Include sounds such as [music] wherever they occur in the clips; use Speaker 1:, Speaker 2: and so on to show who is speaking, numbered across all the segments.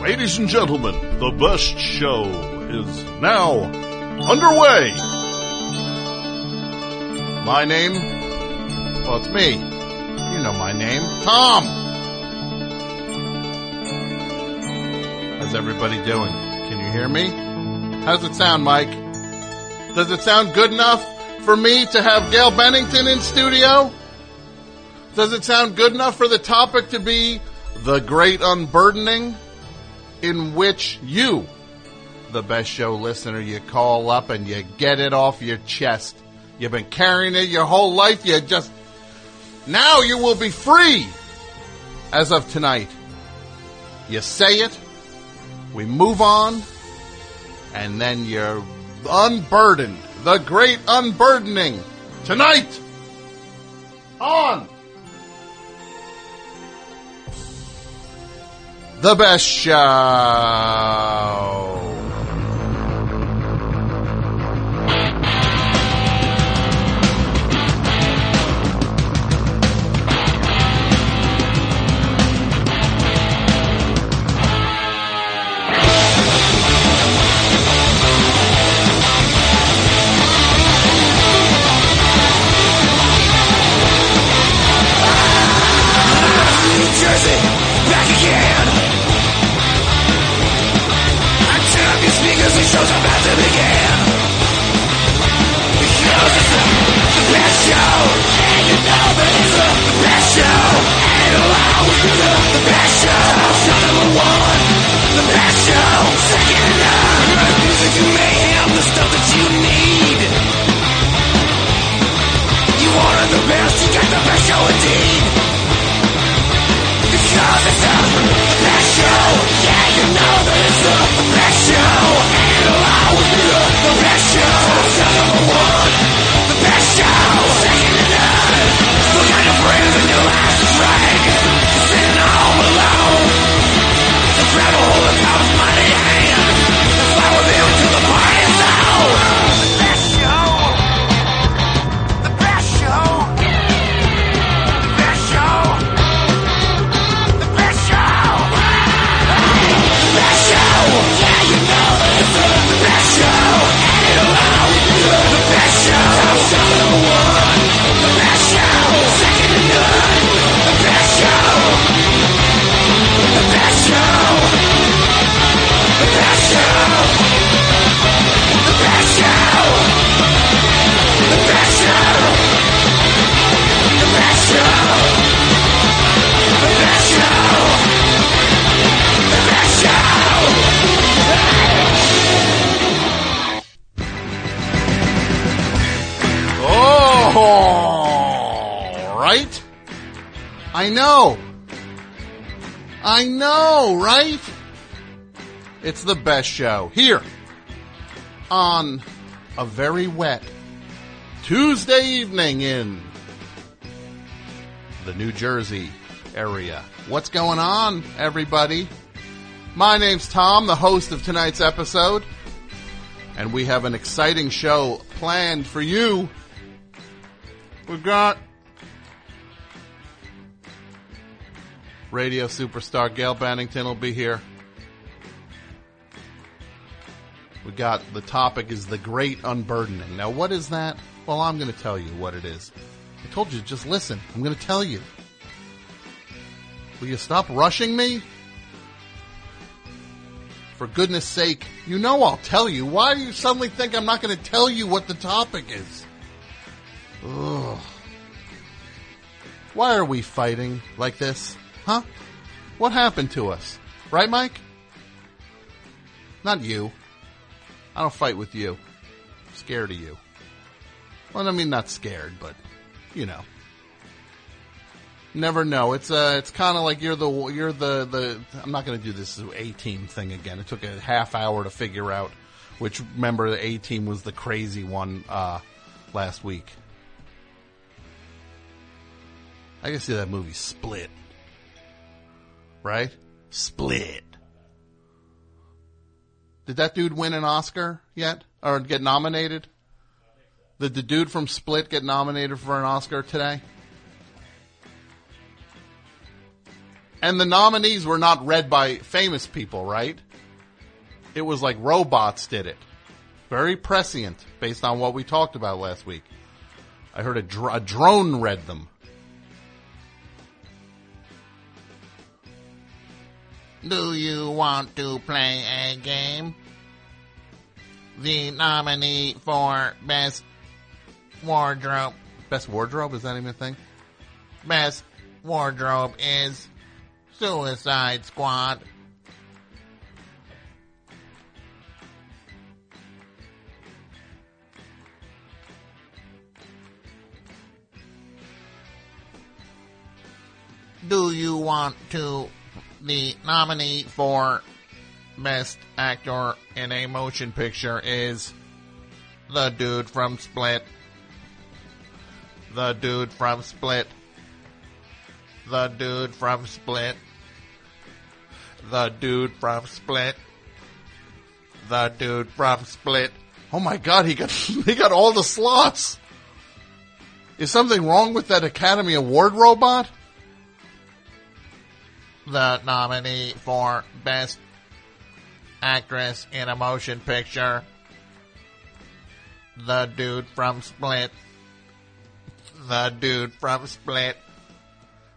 Speaker 1: Ladies and gentlemen, the best show is now underway. My name, well, it's me. You know my name, Tom. How's everybody doing? Can you hear me? How's it sound, Mike? Does it sound good enough for me to have Gail Bennington in studio? Does it sound good enough for the topic to be the great unburdening in which you, the best show listener, you call up and you get it off your chest. You've been carrying it your whole life. You just, now you will be free as of tonight. You say it, we move on, and then you're unburdened. The great unburdening tonight on the best show.
Speaker 2: Music and mayhem, the stuff that you need. You wanted the best, you got the best show indeed. The best show Yeah, you know that it's the best show And it'll always be the, best show number one The best show Second to none friends drag
Speaker 1: I know. I know, right? It's the best show here on a very wet Tuesday evening in the New Jersey area. What's going on, everybody? My name's Tom, the host of tonight's episode, and we have an exciting show planned for you. We've got radio superstar Gail Bennington will be here. We got the topic is the great unburdening. Now, what is that? Well, I'm going to tell you what it is. I told you, just listen. I'm going to tell you. Will you stop rushing me? For goodness sake, you know I'll tell you. Why do you suddenly think I'm not going to tell you what the topic is? Ugh. Why are we fighting like this? Huh? What happened to us? Right, Mike? Not you. I don't fight with you. I'm scared of you. Well, I mean, not scared, but you know. Never know. It's uh, it's kind of like you're the you're the the. I'm not going to do this A team thing again. It took a half hour to figure out which member the A team was the crazy one uh, last week. I can see that movie Split. Right? Split. Did that dude win an Oscar yet? Or get nominated? Did the dude from Split get nominated for an Oscar today? And the nominees were not read by famous people, right? It was like robots did it. Very prescient based on what we talked about last week. I heard a, dr- a drone read them. Do you want to play a game? The nominee for Best Wardrobe. Best Wardrobe? Is that even a thing? Best Wardrobe is Suicide Squad. Do you want to the nominee for Best Actor in a Motion Picture is the dude from Split. The dude from Split. The dude from Split. The dude from Split. The dude from Split. Oh my god, he got [laughs] he got all the slots. Is something wrong with that Academy Award robot? The nominee for Best Actress in a Motion Picture. The dude from Split. The dude from Split.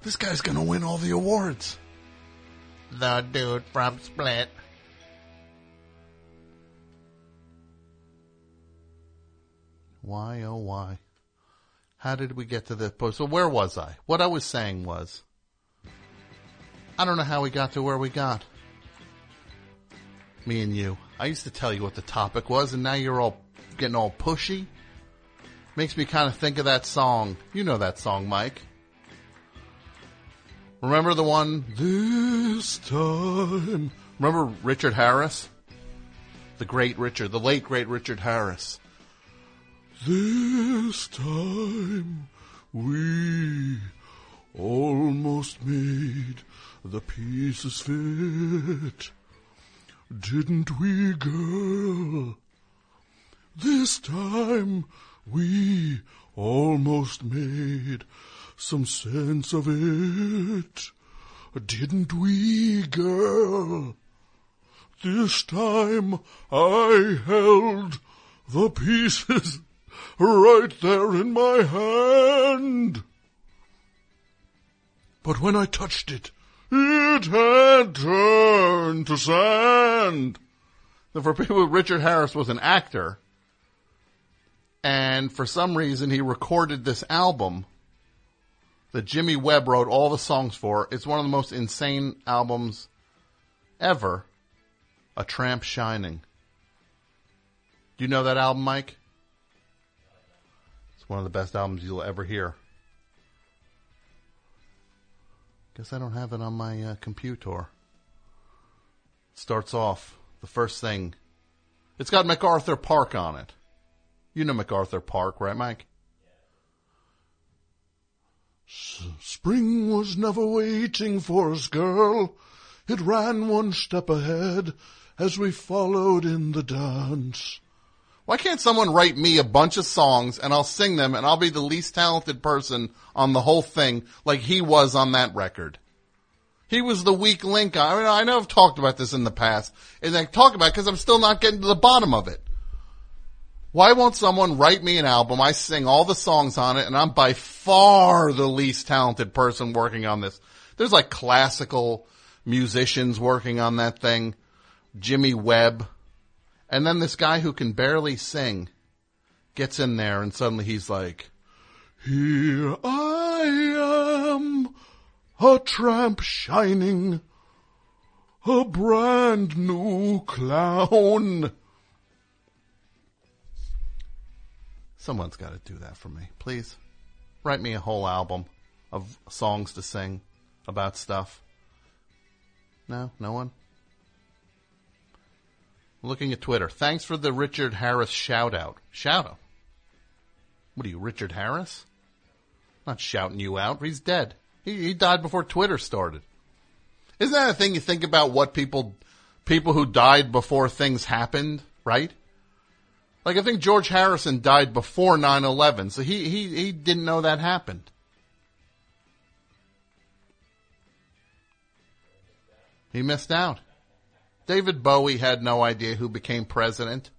Speaker 1: This guy's gonna win all the awards. The dude from Split. Why, oh why? How did we get to this point? So where was I? What I was saying was, I don't know how we got to where we got. Me and you. I used to tell you what the topic was, and now you're all getting all pushy. Makes me kind of think of that song. You know that song, Mike. Remember the one, This Time? Remember Richard Harris? The great Richard, the late great Richard Harris. This time we almost made the pieces fit. Didn't we, girl? This time we almost made some sense of it. Didn't we, girl? This time I held the pieces right there in my hand. But when I touched it, it had turned to sand. Now, for people, Richard Harris was an actor, and for some reason he recorded this album that Jimmy Webb wrote all the songs for. It's one of the most insane albums ever. A Tramp Shining. Do you know that album, Mike? It's one of the best albums you'll ever hear. Guess I don't have it on my uh, computer. Starts off the first thing. It's got MacArthur Park on it. You know MacArthur Park, right, Mike? Spring was never waiting for us, girl. It ran one step ahead as we followed in the dance. Why can't someone write me a bunch of songs and I'll sing them and I'll be the least talented person on the whole thing like he was on that record? He was the weak link. I mean, I know I've talked about this in the past and I talk about it because I'm still not getting to the bottom of it. Why won't someone write me an album? I sing all the songs on it and I'm by far the least talented person working on this. There's like classical musicians working on that thing. Jimmy Webb. And then this guy who can barely sing gets in there and suddenly he's like, Here I am, a tramp shining, a brand new clown. Someone's got to do that for me, please. Write me a whole album of songs to sing about stuff. No, no one. Looking at Twitter. Thanks for the Richard Harris shout out. Shout out? What are you, Richard Harris? Not shouting you out. He's dead. He, he died before Twitter started. Isn't that a thing you think about what people, people who died before things happened, right? Like I think George Harrison died before 9-11, so he, he, he didn't know that happened. He missed out. David Bowie had no idea who became president.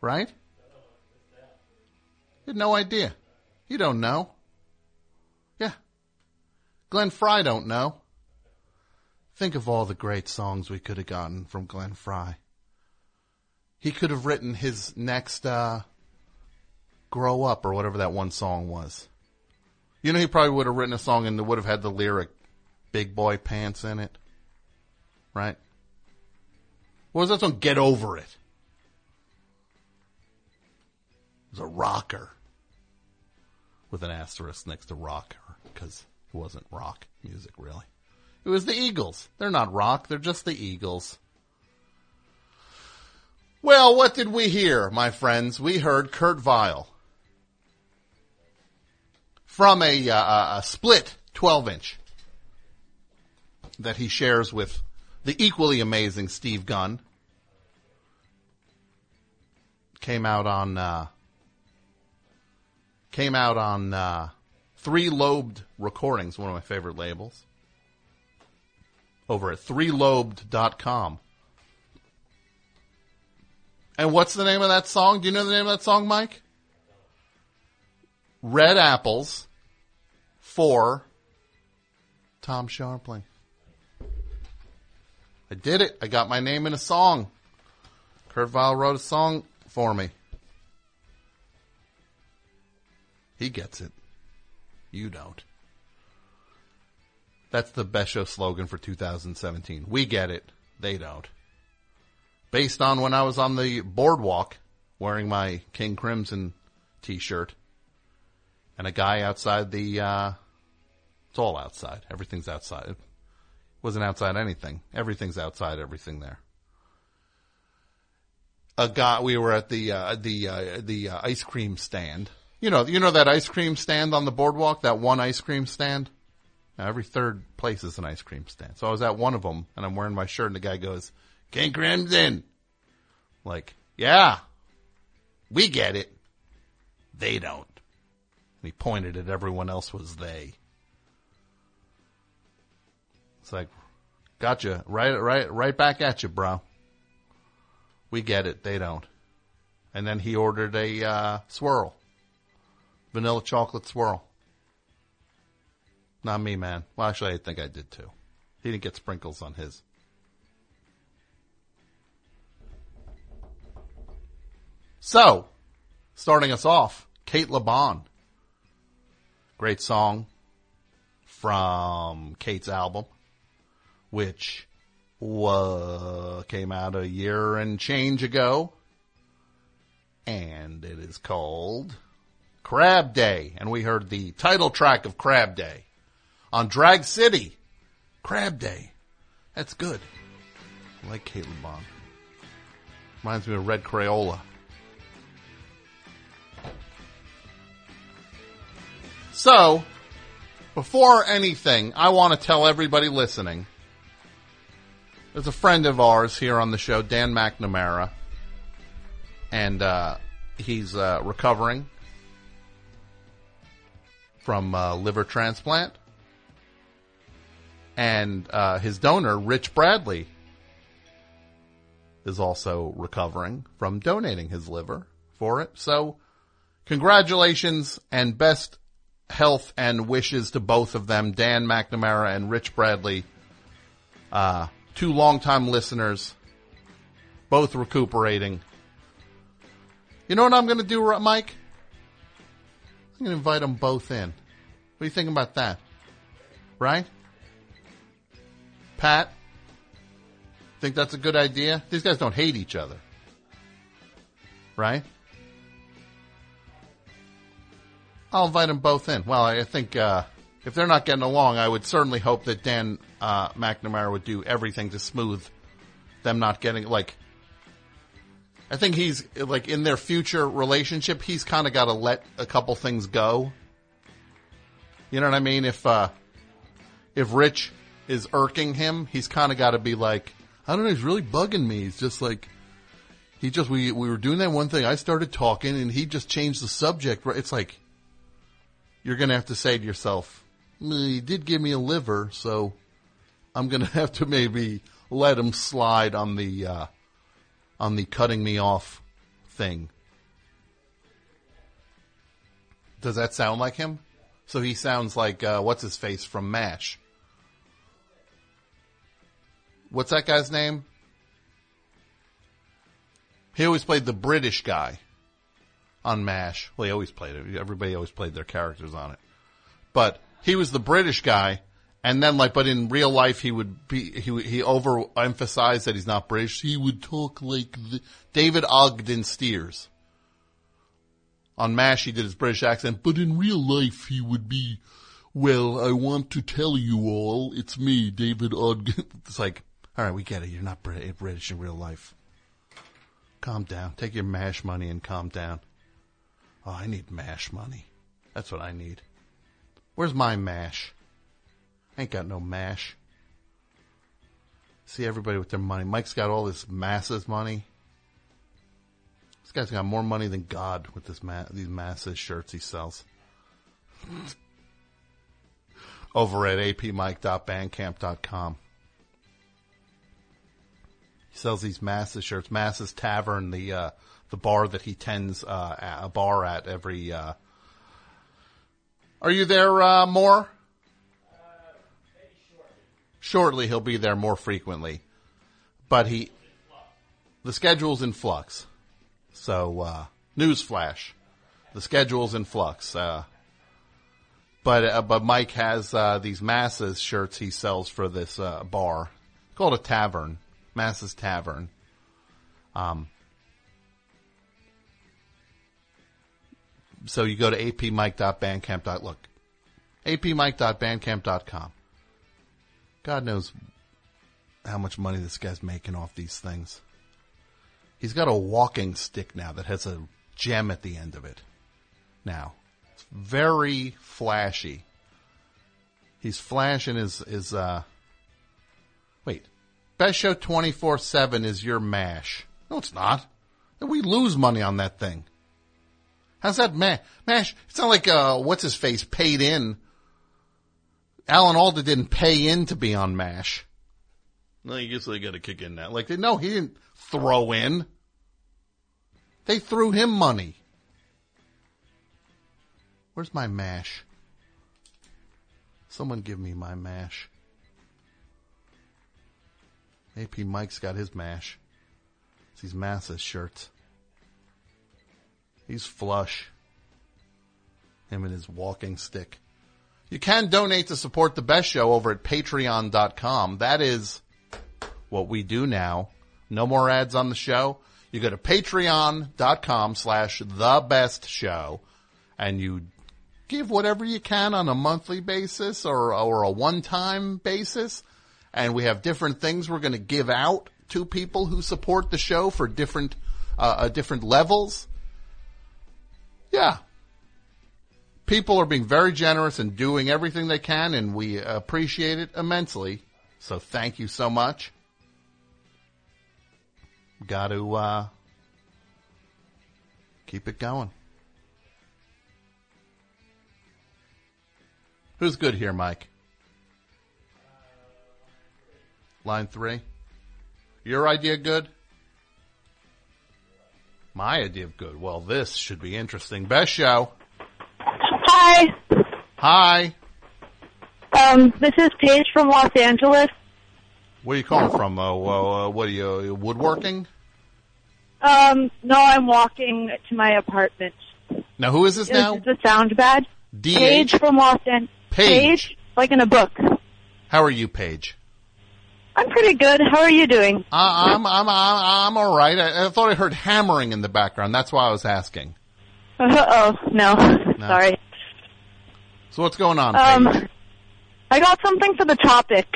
Speaker 1: Right? He had no idea. You don't know. Yeah. Glenn Frey don't know. Think of all the great songs we could have gotten from Glenn Frey. He could have written his next uh, Grow Up or whatever that one song was. You know, he probably would have written a song and would have had the lyric Big Boy Pants in it. Right? What was that song? Get Over It. It was a rocker. With an asterisk next to rocker, because it wasn't rock music, really. It was the Eagles. They're not rock, they're just the Eagles. Well, what did we hear, my friends? We heard Kurt Vile from a, uh, a split 12 inch that he shares with the equally amazing Steve Gunn. Came out on uh, came out on uh, Three Lobed Recordings, one of my favorite labels. Over at threelobed.com. And what's the name of that song? Do you know the name of that song, Mike? Red Apples for Tom Scharpling. I did it. I got my name in a song. Kurt Vile wrote a song for me. He gets it. You don't. That's the best show slogan for 2017. We get it. They don't. Based on when I was on the boardwalk wearing my King Crimson t-shirt and a guy outside the, uh, it's all outside. Everything's outside. Wasn't outside anything. Everything's outside everything there. A guy, we were at the, uh, the, uh, the uh, ice cream stand. You know, you know that ice cream stand on the boardwalk? That one ice cream stand? Now, every third place is an ice cream stand. So I was at one of them and I'm wearing my shirt and the guy goes, King Crimson. Like, yeah, we get it. They don't. And he pointed at everyone else was they. It's like, gotcha. Right, right, right back at you, bro. We get it. They don't. And then he ordered a uh, swirl, vanilla chocolate swirl. Not me, man. Well, actually, I think I did too. He didn't get sprinkles on his. So, starting us off, Cate Le Bon. Great song from Cate's album, which came out a year and change ago. And it is called Crab Day. And we heard the title track of Crab Day on Drag City. Crab Day. That's good. I like Cate Le Bon. Reminds me of Red Crayola. So, before anything, I want to tell everybody listening. There's a friend of ours here on the show, Dan McNamara, and uh, he's uh, recovering from uh, liver transplant. And uh, his donor, Rich Bradley, is also recovering from donating his liver for it. So, congratulations and best health and wishes to both of them, Dan McNamara and Rich Bradley, uh, two longtime listeners, both recuperating. You know what I'm going to do, Mike? I'm going to invite them both in. What do you think about that? Right? Pat? Think that's a good idea? These guys don't hate each other. Right? I'll invite them both in. Well, I think uh, if they're not getting along, I would certainly hope that Dan uh, McNamara would do everything to smooth them not getting like. I think he's like in their future relationship, he's kind of got to let a couple things go. You know what I mean? If uh, if Rich is irking him, he's kind of got to be like, I don't know, he's really bugging me. He's just like, he just we we were doing that one thing. I started talking, and he just changed the subject. It's like you're going to have to say to yourself, "Mm, he did give me a liver, so I'm gonna [laughs] have to maybe let him slide on the uh, on the cutting me off thing. Does that sound like him? So he sounds like uh, what's his face from Mash. What's that guy's name? He always played the British guy on MASH. Well, he always played it. Everybody always played their characters on it. But he was the British guy, and then like, but in real life, he would be he he overemphasized that he's not British. He would talk like the, David Ogden Stiers. On MASH, he did his British accent, but in real life, he would be, well, I want to tell you all, it's me, David Ogden. [laughs] It's like, all right, we get it. You're not British in real life. Calm down. Take your MASH money and calm down. Oh, I need MASH money. That's what I need. Where's my MASH? Ain't got no MASH. See everybody with their money. Mike's got all this masses money. This guy's got more money than God with this ma- these masses shirts he sells. [laughs] Over at apmike.bandcamp.com. He sells these masses shirts. Masses Tavern, the uh, the bar that he tends uh, a bar at every. Uh... Are you there uh, more? Shortly, he'll be there more frequently, but he the schedule's in flux. So, uh, newsflash, the schedule's in flux. Uh, but uh, but Mike has uh, these masses shirts he sells for this uh, bar it's called a tavern, Masses Tavern. Um, so you go to apmike.bandcamp. Look, apmike.bandcamp.com. God knows how much money this guy's making off these things. He's got a walking stick now that has a gem at the end of it. Now, it's very flashy. He's flashing his his uh. Wait, best show twenty four seven is your mash. No, it's not. We lose money on that thing. How's that ma- mash? It's not like uh, what's his face paid in. Alan Alda didn't pay in to be on Mash. No, I guess they got to kick in that. Like, they, no, he didn't throw in. They threw him money. Where's my mash? Someone give me my mash. AP Mike's got his mash. It's these masses shirts. He's flush. Him and his walking stick. You can donate to support the best show over at patreon.com. That is what we do now. No more ads on the show. You go to patreon.com slash the best show and you give whatever you can on a monthly basis or, or a one-time basis. And we have different things we're going to give out to people who support the show for different, uh, uh, different levels. Yeah, people are being very generous and doing everything they can, and we appreciate it immensely. So thank you so much. Got to uh, keep it going. Who's good here, Mike? Line three. Your idea good? My idea of good. Well, this should be interesting. Best show.
Speaker 3: Hi,
Speaker 1: Hi.
Speaker 3: um, this is Paige from Los Angeles.
Speaker 1: Where are you calling from? Uh, well, uh, what are you, uh, woodworking?
Speaker 3: Um, no, I'm walking to my apartment.
Speaker 1: Now, who is this now?
Speaker 3: Does the sound bad?
Speaker 1: D
Speaker 3: Paige from Los Angeles.
Speaker 1: Paige.
Speaker 3: like in a book.
Speaker 1: How are you, Paige?
Speaker 3: I'm pretty good. How are you doing?
Speaker 1: Uh, I'm, I'm, I'm, I'm all right. I, I thought I heard hammering in the background. That's why I was asking.
Speaker 3: Uh oh, no. [laughs] Sorry.
Speaker 1: So what's going on,
Speaker 3: Um,
Speaker 1: Paige?
Speaker 3: I got something for the topic.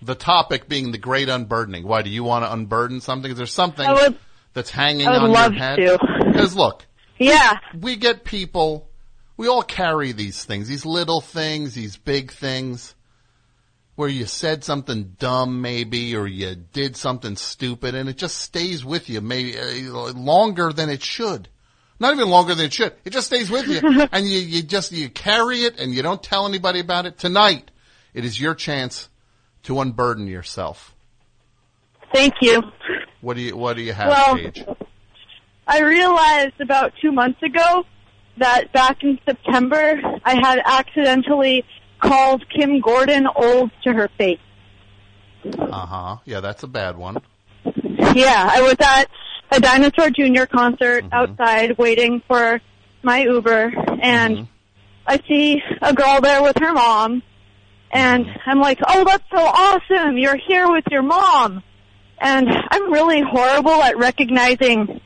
Speaker 1: The topic being the great unburdening. Why do you want to unburden something? Is there something
Speaker 3: would,
Speaker 1: that's hanging
Speaker 3: I would
Speaker 1: on
Speaker 3: love
Speaker 1: your head?
Speaker 3: to.
Speaker 1: Because look,
Speaker 3: Yeah.
Speaker 1: we get people, we all carry these things, these little things, these big things, where you said something dumb maybe, or you did something stupid, and it just stays with you maybe uh, longer than it should. Not even longer than it should. It just stays with you, [laughs] and you, you just you carry it, and you don't tell anybody about it. Tonight, it is your chance to unburden yourself.
Speaker 3: Thank you.
Speaker 1: What do you What do you have,
Speaker 3: Well,
Speaker 1: Paige?
Speaker 3: I realized about two months ago that back in September I had accidentally called Kim Gordon old to her face.
Speaker 1: Uh huh. Yeah, that's a bad one.
Speaker 3: Yeah, I was at a Dinosaur Jr. concert mm-hmm. outside waiting for my Uber and mm-hmm. I see a girl there with her mom and mm-hmm. I'm like, oh, that's so awesome. You're here with your mom. And I'm really horrible at recognizing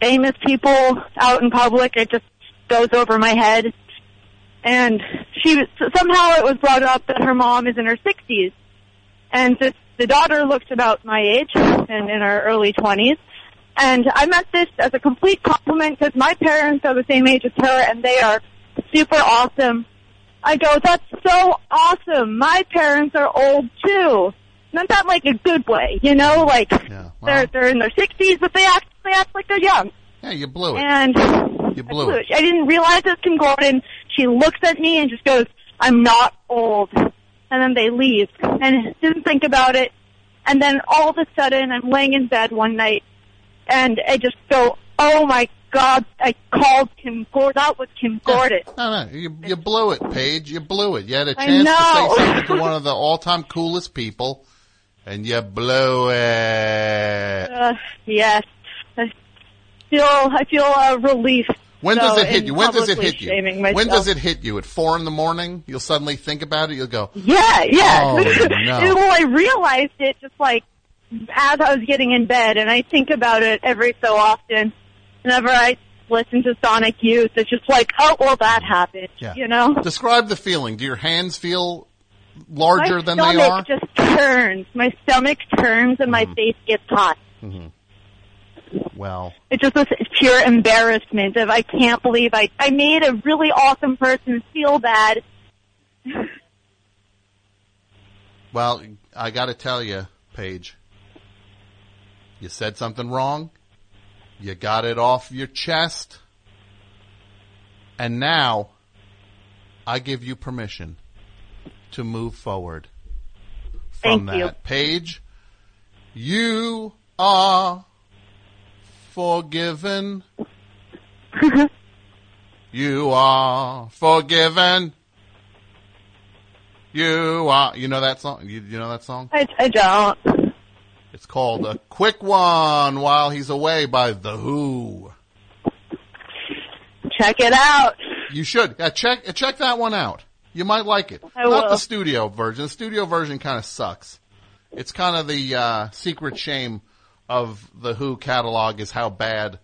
Speaker 3: famous people out in public. It just goes over my head. And she was, somehow it was brought up that her mom is in her 60s. And the, the daughter looks about my age and in her early 20s. And I meant this as a complete compliment because my parents are the same age as her and they are super awesome. I go, that's so awesome. My parents are old too. Not that like a good way, you know, like
Speaker 1: Yeah. Well,
Speaker 3: they're they're in their sixties, but they act they act like they're young.
Speaker 1: yeah, you blew it.
Speaker 3: And
Speaker 1: You blew
Speaker 3: I
Speaker 1: it.
Speaker 3: I didn't realize it was Kim Gordon. She looks at me and just goes, "I'm not old," and then they leave and didn't think about it. And then all of a sudden, I'm laying in bed one night, and I just go, "Oh my God!" I called Kim Gordon. That was Kim Gordon. [laughs]
Speaker 1: No, no, you, you blew it, Paige. You blew it. You had a chance to say something to one of the all-time coolest people, and you blew it. [laughs]
Speaker 3: Uh, yes, I feel I feel uh, relief.
Speaker 1: When does it hit you? When does it hit you?
Speaker 3: shaming
Speaker 1: When does it hit you? At four in the morning? You'll suddenly think about it. You'll go,
Speaker 3: Yeah, yeah.
Speaker 1: Oh, [laughs] no.
Speaker 3: well, I realized it just like as I was getting in bed, and I think about it every so often. Whenever I listen to Sonic Youth, it's just like, oh, well, that happened.
Speaker 1: Yeah.
Speaker 3: You know,
Speaker 1: describe the feeling. Do your hands feel larger
Speaker 3: my
Speaker 1: than they are?
Speaker 3: My stomach just turns. My stomach turns, and my
Speaker 1: Mm-hmm.
Speaker 3: face gets hot.
Speaker 1: Well,
Speaker 3: It's just this pure embarrassment of I can't believe I I made a really awesome person feel bad. [laughs]
Speaker 1: well, I got to tell you, Paige, you said something wrong. You got it off your chest. And now I give you permission to move forward from
Speaker 3: Thank you.
Speaker 1: Paige, you are forgiven. [laughs] you are forgiven. You are, you know that song? You, you know that song?
Speaker 3: I I don't.
Speaker 1: It's called A Quick One While He's Away by The Who.
Speaker 3: Check it out.
Speaker 1: You should. Yeah, check, check that one out. You might like it.
Speaker 3: I
Speaker 1: Not
Speaker 3: will.
Speaker 1: the studio version. The studio version kind of sucks. It's kind of the, uh, secret shame of the Who catalog is how bad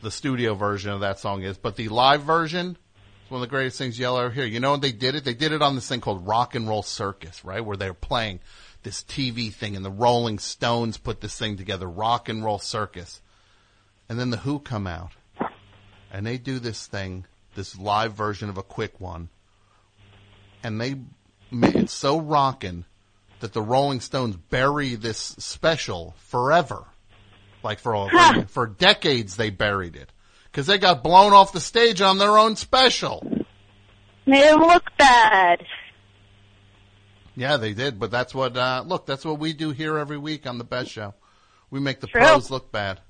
Speaker 1: the studio version of that song is. But the live version is one of the greatest things you'll ever hear. You know they did it? They did it on this thing called Rock and Roll Circus, right? Where they were playing this TV thing and the Rolling Stones put this thing together, Rock and Roll Circus. And then the Who come out and they do this thing, this live version of a quick one, and they, ma- it's so rockin' that the Rolling Stones bury this special forever. Like for all,
Speaker 3: Huh.
Speaker 1: for decades they buried it. Cause they got blown off the stage on their own special.
Speaker 3: Made him look bad.
Speaker 1: Yeah, they did, but that's what, uh, look, that's what we do here every week on the best show. We make the
Speaker 3: True.
Speaker 1: pros look bad.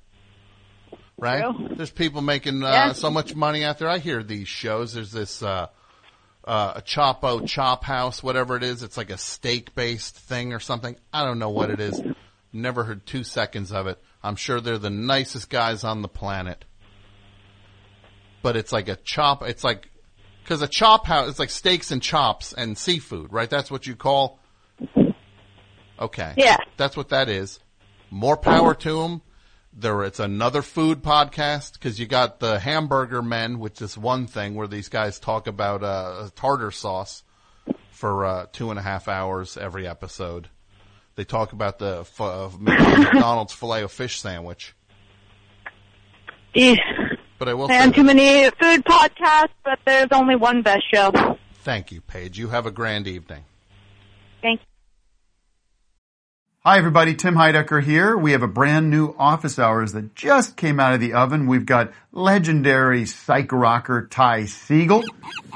Speaker 1: Right?
Speaker 3: True.
Speaker 1: There's people making, uh,
Speaker 3: Yeah.
Speaker 1: so much money out there. I hear these shows. There's this, uh, uh, a Chapo Chop House, whatever it is. It's like a steak based thing or something. I don't know what it is. Never heard two seconds of it. I'm sure they're the nicest guys on the planet. But it's like a chop, it's like, cause a chop house, it's like steaks and chops and seafood, right? That's what you call, okay.
Speaker 3: Yeah.
Speaker 1: That's what that is. More power to them. There, it's another food podcast because you got the Hamburger Men, which is one thing where these guys talk about uh, tartar sauce for uh, two and a half hours every episode. They talk about the f- uh, McDonald's filet of fish sandwich.
Speaker 3: Eesh.
Speaker 1: But I will say,
Speaker 3: And too many food podcasts, but there's only one best show.
Speaker 1: thank you, Paige. You have a grand evening.
Speaker 3: Thank you.
Speaker 4: Hi everybody, Tim Heidecker here. We have a brand new office hours that just came out of the oven. We've got legendary psych rocker Ty Segall.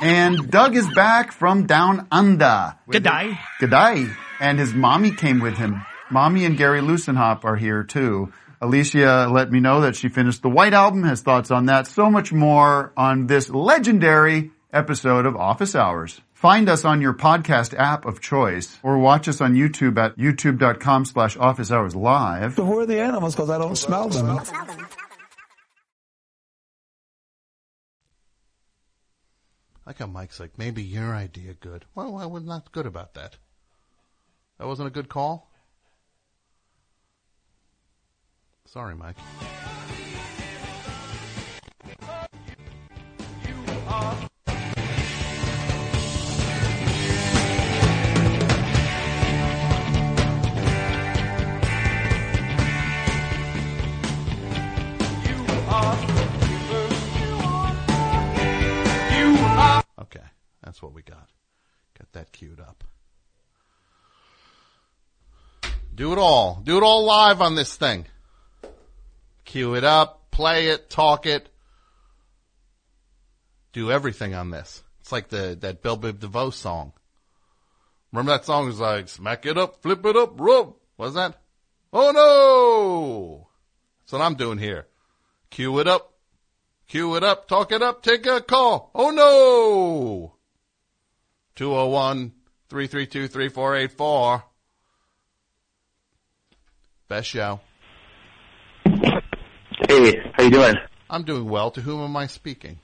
Speaker 4: And Doug is back from down under.
Speaker 5: G'day. day.
Speaker 4: Good day. And his mommy came with him. Mommy and Gary Lussenhop are here too. Alicia let me know that she finished the White Album, has thoughts on that, so much more on this legendary episode of Office Hours. Find us on your podcast app of choice or watch us on YouTube at youtube.com slash office hours live.
Speaker 5: So who are the animals? Because I don't smell them.
Speaker 1: Like how Mike's like, maybe your idea good. Well, I was not good about that. That wasn't a good call? Sorry, Mike. Okay, that's what we got. Got that queued up. Do it all. Do it all live on this thing. Cue it up, play it, talk it. Do everything on this. It's like the that Bell Biv DeVoe song. Remember that song? Was like smack it up, flip it up, rub. What's that? Oh no! That's what I'm doing here. Cue it up, cue it up, talk it up, take a call. Oh no! 201 332 3484. Best show.
Speaker 6: Hey, how you doing?
Speaker 1: I'm doing well. To whom am I speaking?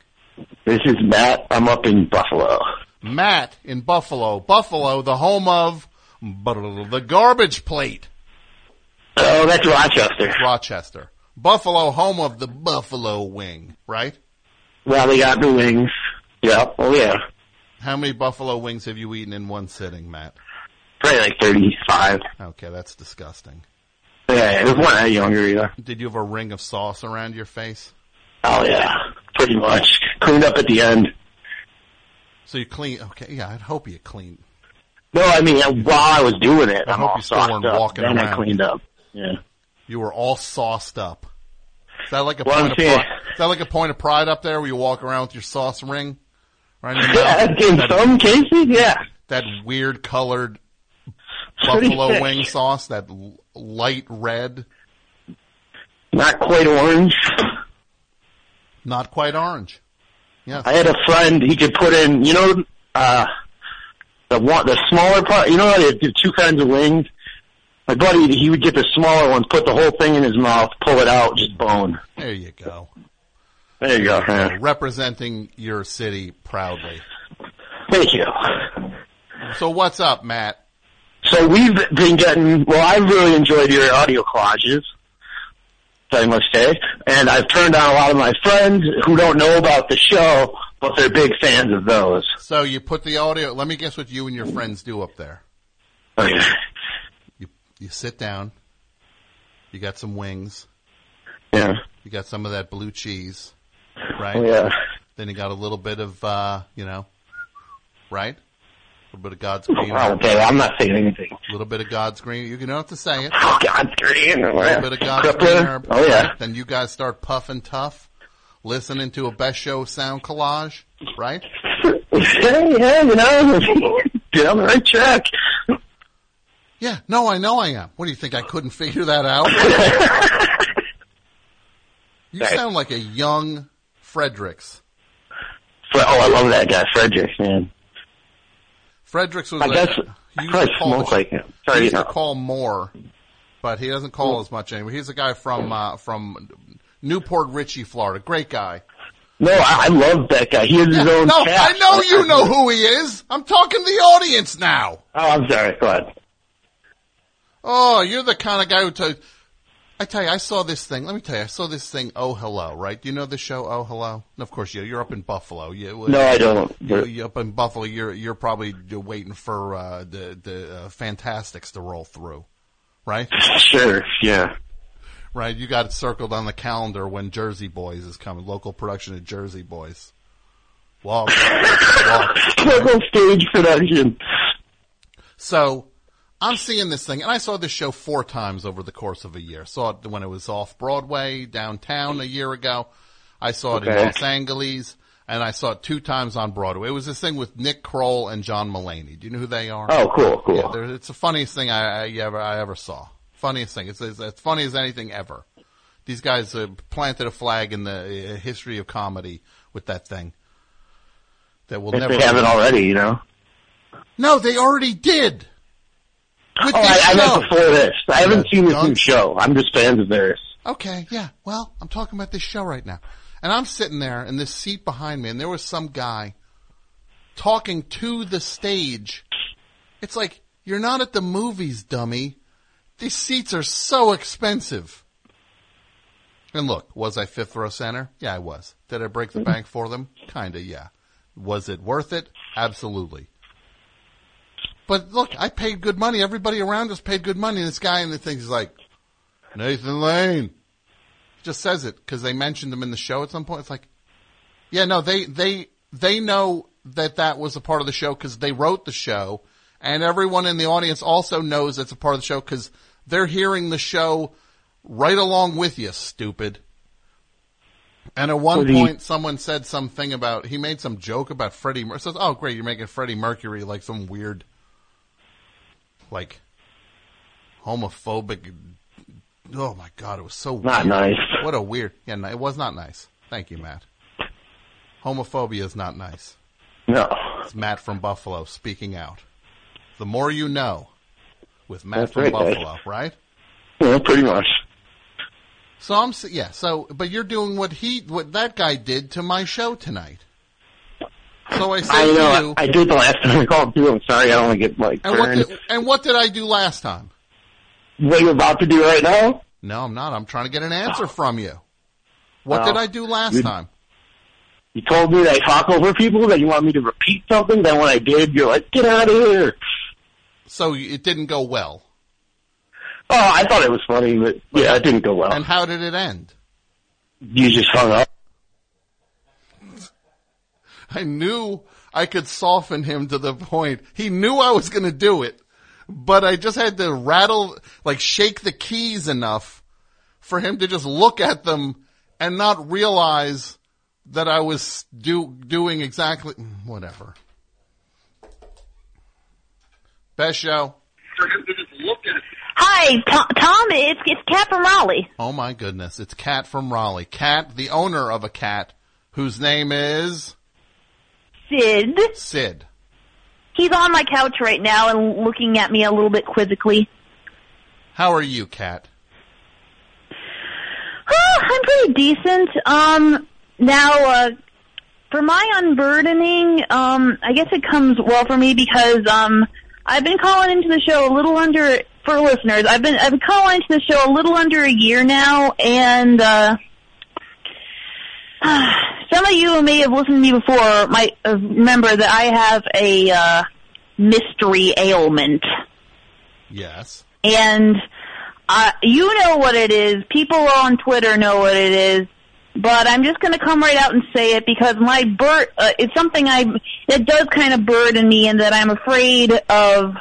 Speaker 6: This is Matt. I'm up in Buffalo.
Speaker 1: Matt in Buffalo. Buffalo, the home of the garbage plate.
Speaker 6: Oh, that's Rochester.
Speaker 1: Rochester. Buffalo, home of the buffalo wing, right?
Speaker 6: Well, they got the wings. Yeah. Oh, yeah.
Speaker 1: How many buffalo wings have you eaten in one sitting, Matt?
Speaker 6: Probably like 35.
Speaker 1: Okay, that's disgusting.
Speaker 6: Yeah, it was one that younger either.
Speaker 1: Did you have a ring of sauce around your face?
Speaker 6: Oh, yeah. Pretty much. Cleaned up at the end.
Speaker 1: So you clean, okay, yeah, I'd hope you clean.
Speaker 6: No, I mean, while I was doing it,
Speaker 1: I
Speaker 6: I'm
Speaker 1: hope
Speaker 6: all sauced up.
Speaker 1: walking
Speaker 6: then
Speaker 1: around.
Speaker 6: I cleaned up. Yeah.
Speaker 1: You were all sauced up. Is that like a
Speaker 6: Well,
Speaker 1: point of pride? Is that like a point of pride up there where you walk around with your sauce ring? Right in
Speaker 6: Yeah, in
Speaker 1: That-
Speaker 6: some cases, yeah.
Speaker 1: that weird colored buffalo wing sauce, that light red,
Speaker 6: Not quite orange.
Speaker 1: not quite orange. Yes.
Speaker 6: I had a friend, he could put in, you know, uh, the one, the smaller part, you know how they do two kinds of wings? My buddy, he would get the smaller ones, put the whole thing in his mouth, pull it out, just bone.
Speaker 1: there you go.
Speaker 6: There you go. Yeah.
Speaker 1: Representing your city proudly.
Speaker 6: Thank you.
Speaker 1: So what's up, Matt?
Speaker 6: So we've been getting, well, I've really enjoyed your audio collages, I must say, and I've turned on a lot of my friends who don't know about the show, but they're big fans of those.
Speaker 1: So you put the audio, let me guess what you and your friends do up there.
Speaker 6: Okay.
Speaker 1: You, you sit down, you got some wings,
Speaker 6: Yeah.
Speaker 1: you got some of that blue cheese, right?
Speaker 6: Oh, yeah.
Speaker 1: Then you got a little bit of, uh, you know, right? A little bit of God's green.
Speaker 6: Oh, okay, I'm not saying anything.
Speaker 1: A little bit of God's green. You don't have to say it. [laughs]
Speaker 6: Oh, God's green.
Speaker 1: A little bit of God's green herb.
Speaker 6: Oh, yeah.
Speaker 1: Then you guys start puffing tough, listening to a best show sound collage, right? [laughs]
Speaker 6: yeah, yeah, you know, [laughs] get on the right track.
Speaker 1: Yeah. No, I know I am. What do you think? I couldn't figure that out? you
Speaker 6: Right.
Speaker 1: sound like a young Fredericks.
Speaker 6: Oh, I love that guy, Frederick, man.
Speaker 1: Fredericks was
Speaker 6: I
Speaker 1: a,
Speaker 6: guess
Speaker 1: he
Speaker 6: I
Speaker 1: used
Speaker 6: probably
Speaker 1: to call
Speaker 6: smoke like him. Sorry, you
Speaker 1: used to call more, but he doesn't call as much anymore. He's a guy from uh, from New Port Richey, Florida. Great guy.
Speaker 6: No, I, I love that guy. He has his own
Speaker 1: No,
Speaker 6: cast.
Speaker 1: I know you know who he is. I'm talking to the audience now.
Speaker 6: Oh, I'm sorry. Go ahead.
Speaker 1: Oh, you're the kind of guy who t- I tell you, I saw this thing. Let me tell you, I saw this thing. Oh, hello, right? Do you know the show? Oh, hello. And of course, you. You're up in Buffalo. You,
Speaker 6: No, I don't.
Speaker 1: You,
Speaker 6: But
Speaker 1: you up in Buffalo. You're you're probably waiting for uh, the the uh, Fantasticks to roll through, right? [laughs]
Speaker 6: sure, yeah.
Speaker 1: Right. You got it circled on the calendar when Jersey Boys is coming. Local production of Jersey Boys. Walk.
Speaker 6: Local [laughs] stage production.
Speaker 1: So I'm seeing this thing, and I saw this show four times over the course of a year. Saw it when it was off Broadway downtown a year ago. I saw it in
Speaker 6: Okay.
Speaker 1: Los Angeles. and I saw it two times on Broadway. It was this thing with Nick Kroll and John Mulaney. Do you know who they are?
Speaker 7: Oh, cool, cool.
Speaker 1: Yeah, it's the funniest thing I, I ever I ever saw. Funniest thing. It's, it's as funny as anything ever. These guys uh, planted a flag in the uh, history of comedy with that thing. That will
Speaker 7: if
Speaker 1: never.
Speaker 7: they haven't already, you know.
Speaker 1: No, they already did. With
Speaker 7: Oh, I, I meant before this. I haven't
Speaker 1: Yeah,
Speaker 7: seen this new show. I'm just fans of theirs.
Speaker 1: Okay, yeah. Well, I'm talking about this show right now. And I'm sitting there in this seat behind me and there was some guy talking to the stage. It's like, you're not at the movies, dummy. These seats are so expensive. And look, was I fifth row center? Yeah, I was. Did I break the mm-hmm. bank for them? Kinda, yeah. Was it worth it? Absolutely. But look, I paid good money. Everybody around us paid good money. This guy in the thing is like, Nathan Lane. Just says it because they mentioned him in the show at some point. It's like, yeah, no, they, they, they know that that was a part of the show because they wrote the show and everyone in the audience also knows it's a part of the show because they're hearing the show right along with you, stupid. And at one
Speaker 7: he-
Speaker 1: point, someone said something about, he made some joke about Freddie Mercury. Says, oh great, you're making Freddie Mercury like some weird, like, homophobic. Oh my god, it was so
Speaker 7: Not
Speaker 1: weird.
Speaker 7: nice.
Speaker 1: What a weird. Yeah, no, it was not nice. Thank you, Matt. Homophobia is not nice.
Speaker 7: No.
Speaker 1: It's Matt from Buffalo speaking out. The more you know, with Matt
Speaker 7: That's
Speaker 1: from
Speaker 7: right, guys.
Speaker 1: Buffalo, right?
Speaker 7: Yeah, pretty much.
Speaker 1: So I'm yeah. So, but you're doing what he, what that guy did to my show tonight. So I said
Speaker 7: I
Speaker 1: to
Speaker 7: know.
Speaker 1: you,
Speaker 7: I, I did the last [laughs] time I called too. I'm sorry. I don't want to get like
Speaker 1: and what did, and what did I do last time?
Speaker 7: What you're about to do right now?
Speaker 1: No, I'm not. I'm trying to get an answer ah. from you. What
Speaker 7: Oh.
Speaker 1: did I do last
Speaker 7: You-
Speaker 1: time?
Speaker 7: You told me that I talk over people, that you want me to repeat something. Then when I did, you're like, "Get out of here!"
Speaker 1: So it didn't go well.
Speaker 7: Oh, I thought it was funny, but yeah, it didn't go well.
Speaker 1: And how did it end?
Speaker 7: you just hung up.
Speaker 1: I knew I could soften him to the point. He knew I was going to do it, but I just had to rattle, like shake the keys enough for him to just look at them and not realize that I was do, doing exactly, mm, whatever. Best show.
Speaker 8: Hi, Tom. Tom it's it's Kat from Raleigh.
Speaker 1: Oh my goodness. It's Cat from Raleigh. Cat, the owner of a cat whose name is
Speaker 8: Sid.
Speaker 1: Sid.
Speaker 8: He's on my couch right now and looking at me a little bit quizzically.
Speaker 1: How are you, Kat?
Speaker 8: Oh, I'm pretty decent. Um, now, uh, for my unburdening, um, I guess it comes well for me because um, I've been calling into the show a little under for listeners. I've been I've been calling into the show a little under a year now, and uh, [sighs] some of you who may have listened to me before might remember that I have a uh, mystery ailment
Speaker 1: Yes.
Speaker 8: and uh, you know what it is. People on Twitter know what it is. But I'm just going to come right out and say it because my bur- uh, it's something I that does kind of burden me, and that I'm afraid of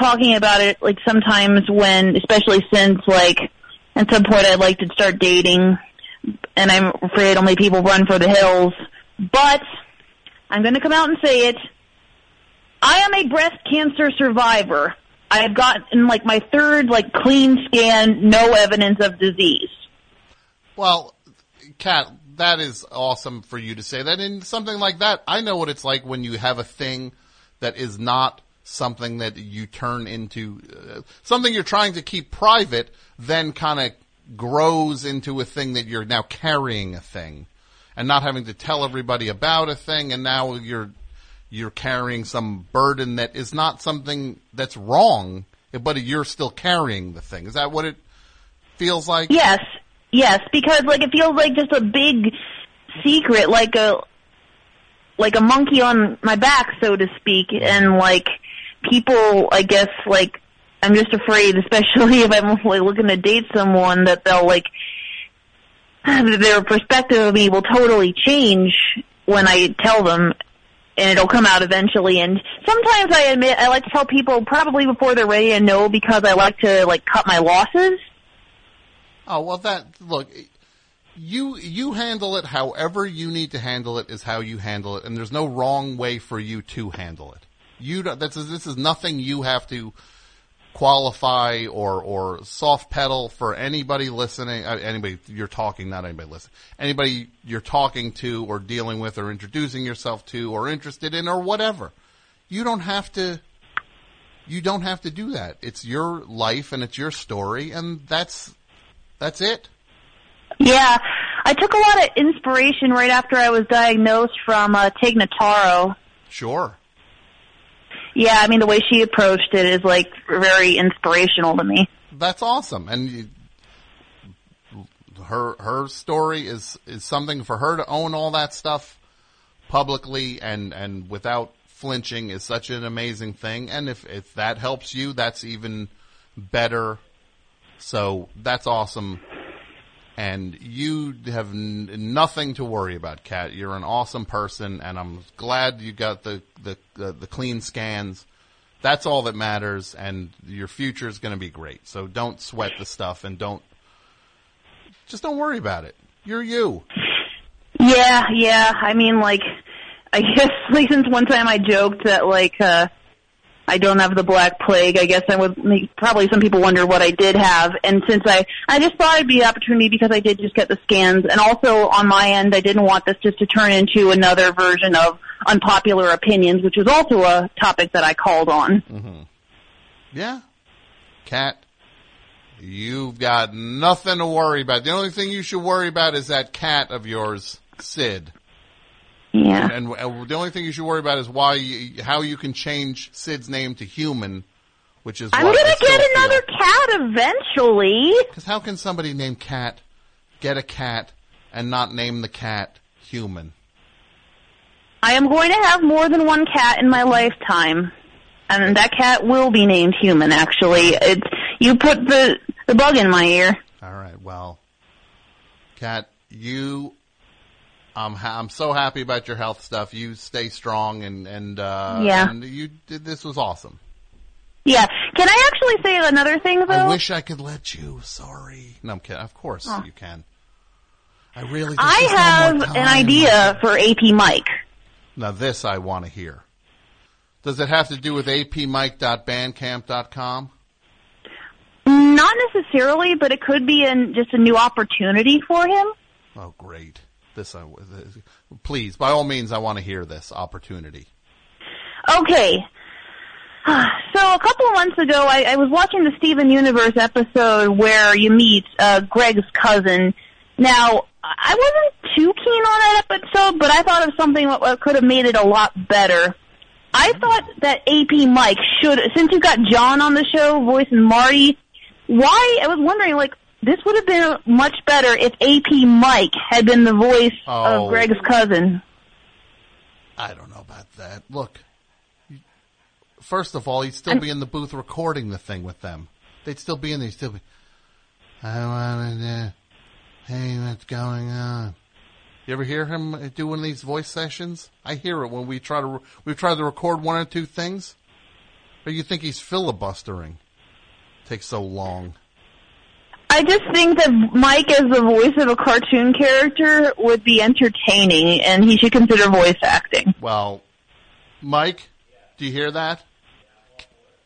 Speaker 8: talking about it. Like sometimes when, especially since like at some point I'd like to start dating, and I'm afraid only people run for the hills. But I'm going to come out and say it. I am a breast cancer survivor. I have gotten like my third like clean scan, no evidence of disease.
Speaker 1: Well, Kat, that is awesome for you to say that. And something like that, I know what it's like when you have a thing that is not something that you turn into uh, something you're trying to keep private, then kind of grows into a thing that you're now carrying a thing, and not having to tell everybody about a thing, and now you're you're carrying some burden that is not something that's wrong, but you're still carrying the thing. Is that what it feels like?
Speaker 8: Yes, yes, because like it feels like just a big secret, like a like a monkey on my back, so to speak, and like people, I guess, like I'm just afraid, [laughs] especially if I'm like looking to date someone, that they'll like [sighs] their perspective of me will totally change when I tell them. And it'll come out eventually. And sometimes I admit I like to tell people probably before they're ready to know because I like to like cut my losses.
Speaker 1: Oh well, that look. you you handle it however you need to handle it is how you handle it, and there's no wrong way for you to handle it. You that's this is nothing you have to qualify or or soft pedal for anybody listening. Uh, anybody you're talking, not anybody listening. Anybody you're talking to or dealing with or introducing yourself to or interested in or whatever. You don't have to. You don't have to do that. It's your life and it's your story, and that's that's it.
Speaker 8: Yeah, I took a lot of inspiration right after I was diagnosed from uh, Tig Notaro.
Speaker 1: Sure.
Speaker 8: Yeah, I mean the way she approached it is like very inspirational to me.
Speaker 1: That's awesome, and you, her her story is is something for her to own all that stuff publicly and and without flinching is such an amazing thing. And if if that helps you, that's even better. So that's awesome. And you have n- nothing to worry about, Kat. You're an awesome person, and I'm glad you got the the the, the clean scans. That's all that matters, and your future is going to be great. So don't sweat the stuff, and don't just don't worry about it. You're you.
Speaker 8: Yeah, yeah. I mean, like, I guess [laughs] like since one time I joked that like uh I don't have the black plague. I guess I would make, probably some people wonder what I did have. And since I I just thought it'd be an opportunity because I did just get the scans, and also on my end, I didn't want this just to turn into another version of unpopular opinions, which was also a topic that I called on. Mm-hmm.
Speaker 1: Yeah. Cat, you've got nothing to worry about. The only thing you should worry about is that cat of yours, Sid.
Speaker 8: Yeah.
Speaker 1: And, and the only thing you should worry about is why, you, how you can change Sid's name to human, which is
Speaker 8: I'm gonna get another
Speaker 1: feel.
Speaker 8: cat eventually.
Speaker 1: Because how can somebody named Cat get a cat and not name the cat human?
Speaker 8: I am going to have more than one cat in my lifetime, and that cat will be named Human. Actually, it's you put the the bug in my ear.
Speaker 1: All right. Well, cat, you, I'm ha- I'm so happy about your health stuff. You stay strong and and uh,
Speaker 8: Yeah.
Speaker 1: and you did this was awesome.
Speaker 8: Yeah. Can I actually say another thing though?
Speaker 1: I wish I could let you. Sorry. No, I'm kidding. Of course
Speaker 8: Oh.
Speaker 1: you can. I really.
Speaker 8: I
Speaker 1: no
Speaker 8: have an idea for AP Mike.
Speaker 1: Now this I want to hear. Does it have to do with apmike.bandcamp.com?
Speaker 8: Not necessarily, but it could be an, just a new opportunity for him.
Speaker 1: Oh, great. This, I, please, by all means, I want to hear this opportunity.
Speaker 8: Okay. [sighs] So a couple of months ago, I, I was watching the Steven Universe episode where you meet uh, Greg's cousin. Now, I wasn't too keen on that episode, but I thought of something that could have made it a lot better. I thought that AP Mike should, since you've got John on the show voicing Marty, why, I was wondering, like, this would have been much better if AP Mike had been the voice
Speaker 1: Oh.
Speaker 8: of Greg's cousin.
Speaker 1: I don't know about that. Look, first of all, he'd still be in the booth recording the thing with them. They'd still be in there. He'd still be. I wanted to. Hey, what's going on? You ever hear him do one of these voice sessions? I hear it when we try to we've tried to record one or two things. Or you think he's filibustering? Takes so long.
Speaker 8: I just think that Mike as the voice of a cartoon character would be entertaining and he should consider voice acting.
Speaker 1: Well, Mike, do you hear that?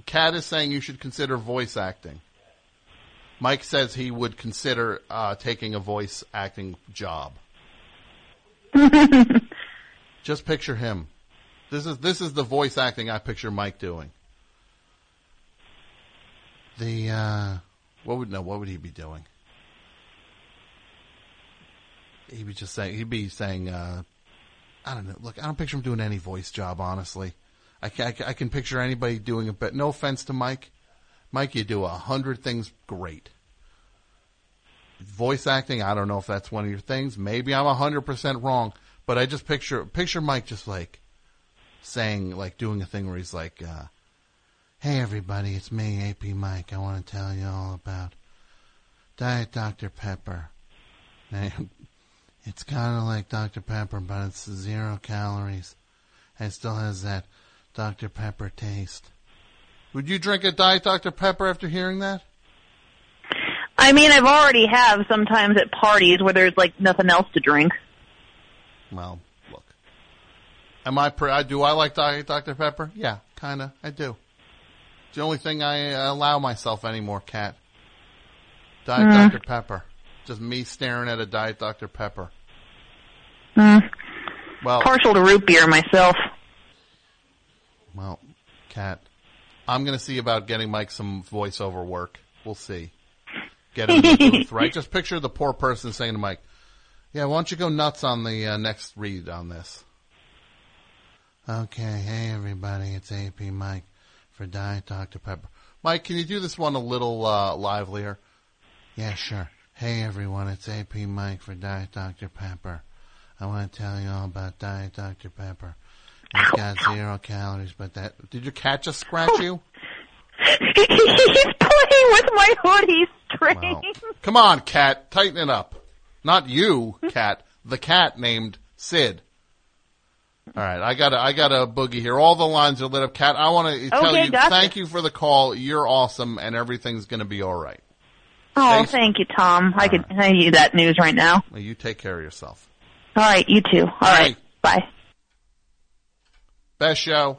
Speaker 1: Kat is saying you should consider voice acting. Mike says he would consider uh, taking a voice acting job. [laughs] Just picture him. This is this is the voice acting I picture Mike doing. The uh, what would no? What would he be doing? He'd be just saying. He'd be saying. Uh, I don't know. Look, I don't picture him doing any voice job. Honestly, I can, I can, I can picture anybody doing it. But no offense to Mike, Mike, you do a hundred things great. Voice acting, I don't know if that's one of your things. Maybe I'm a hundred percent wrong, but I just picture picture Mike just like saying, like doing a thing where he's like, uh, "Hey everybody, it's me, AP Mike. I want to tell you all about Diet Dr Pepper." And [laughs] it's kind of like Dr. Pepper, but it's zero calories. And it still has that Dr. Pepper taste. Would you drink a Diet Dr. Pepper after hearing that?
Speaker 8: I mean, I've already have sometimes at parties where there's like nothing else to drink.
Speaker 1: Well, look. Am I? Pre- I do I like Diet Dr Pepper? Yeah, kind of. I do. It's the only thing I uh, allow myself anymore, Cat. Diet
Speaker 8: Mm.
Speaker 1: Dr Pepper. Just me staring at a Diet Dr Pepper.
Speaker 8: Mm.
Speaker 1: Well,
Speaker 8: Partial to root beer myself.
Speaker 1: well, Cat. I'm going to see about getting Mike some voiceover work. We'll see. Get him in the booth, [laughs] right? Just picture the poor person saying to Mike, "Yeah, why don't you go nuts on the uh, next read on this?" Okay, hey everybody, it's AP Mike for Diet Dr Pepper. Mike, can you do this one a little uh, livelier? Yeah, sure. Hey everyone, it's AP Mike for Diet Dr Pepper. I want to tell you all about Diet Dr Pepper. It's got [coughs] zero calories, but that did your cat just scratch you? [laughs]
Speaker 8: He's playing with my hoodie string.
Speaker 1: Wow. Come on, cat, tighten it up. Not you, [laughs] cat. The cat named Sid. All right, I got a, I got a boogie here. All the lines are lit up, cat. I want to tell you,
Speaker 8: gotcha.
Speaker 1: thank you for the call. You're awesome, and everything's going to be all right.
Speaker 8: Oh,
Speaker 1: Thanks.
Speaker 8: thank you, Tom. I could tell you that news right now.
Speaker 1: Well, you take care of yourself.
Speaker 8: All right, you too. All right, bye.
Speaker 1: Best show.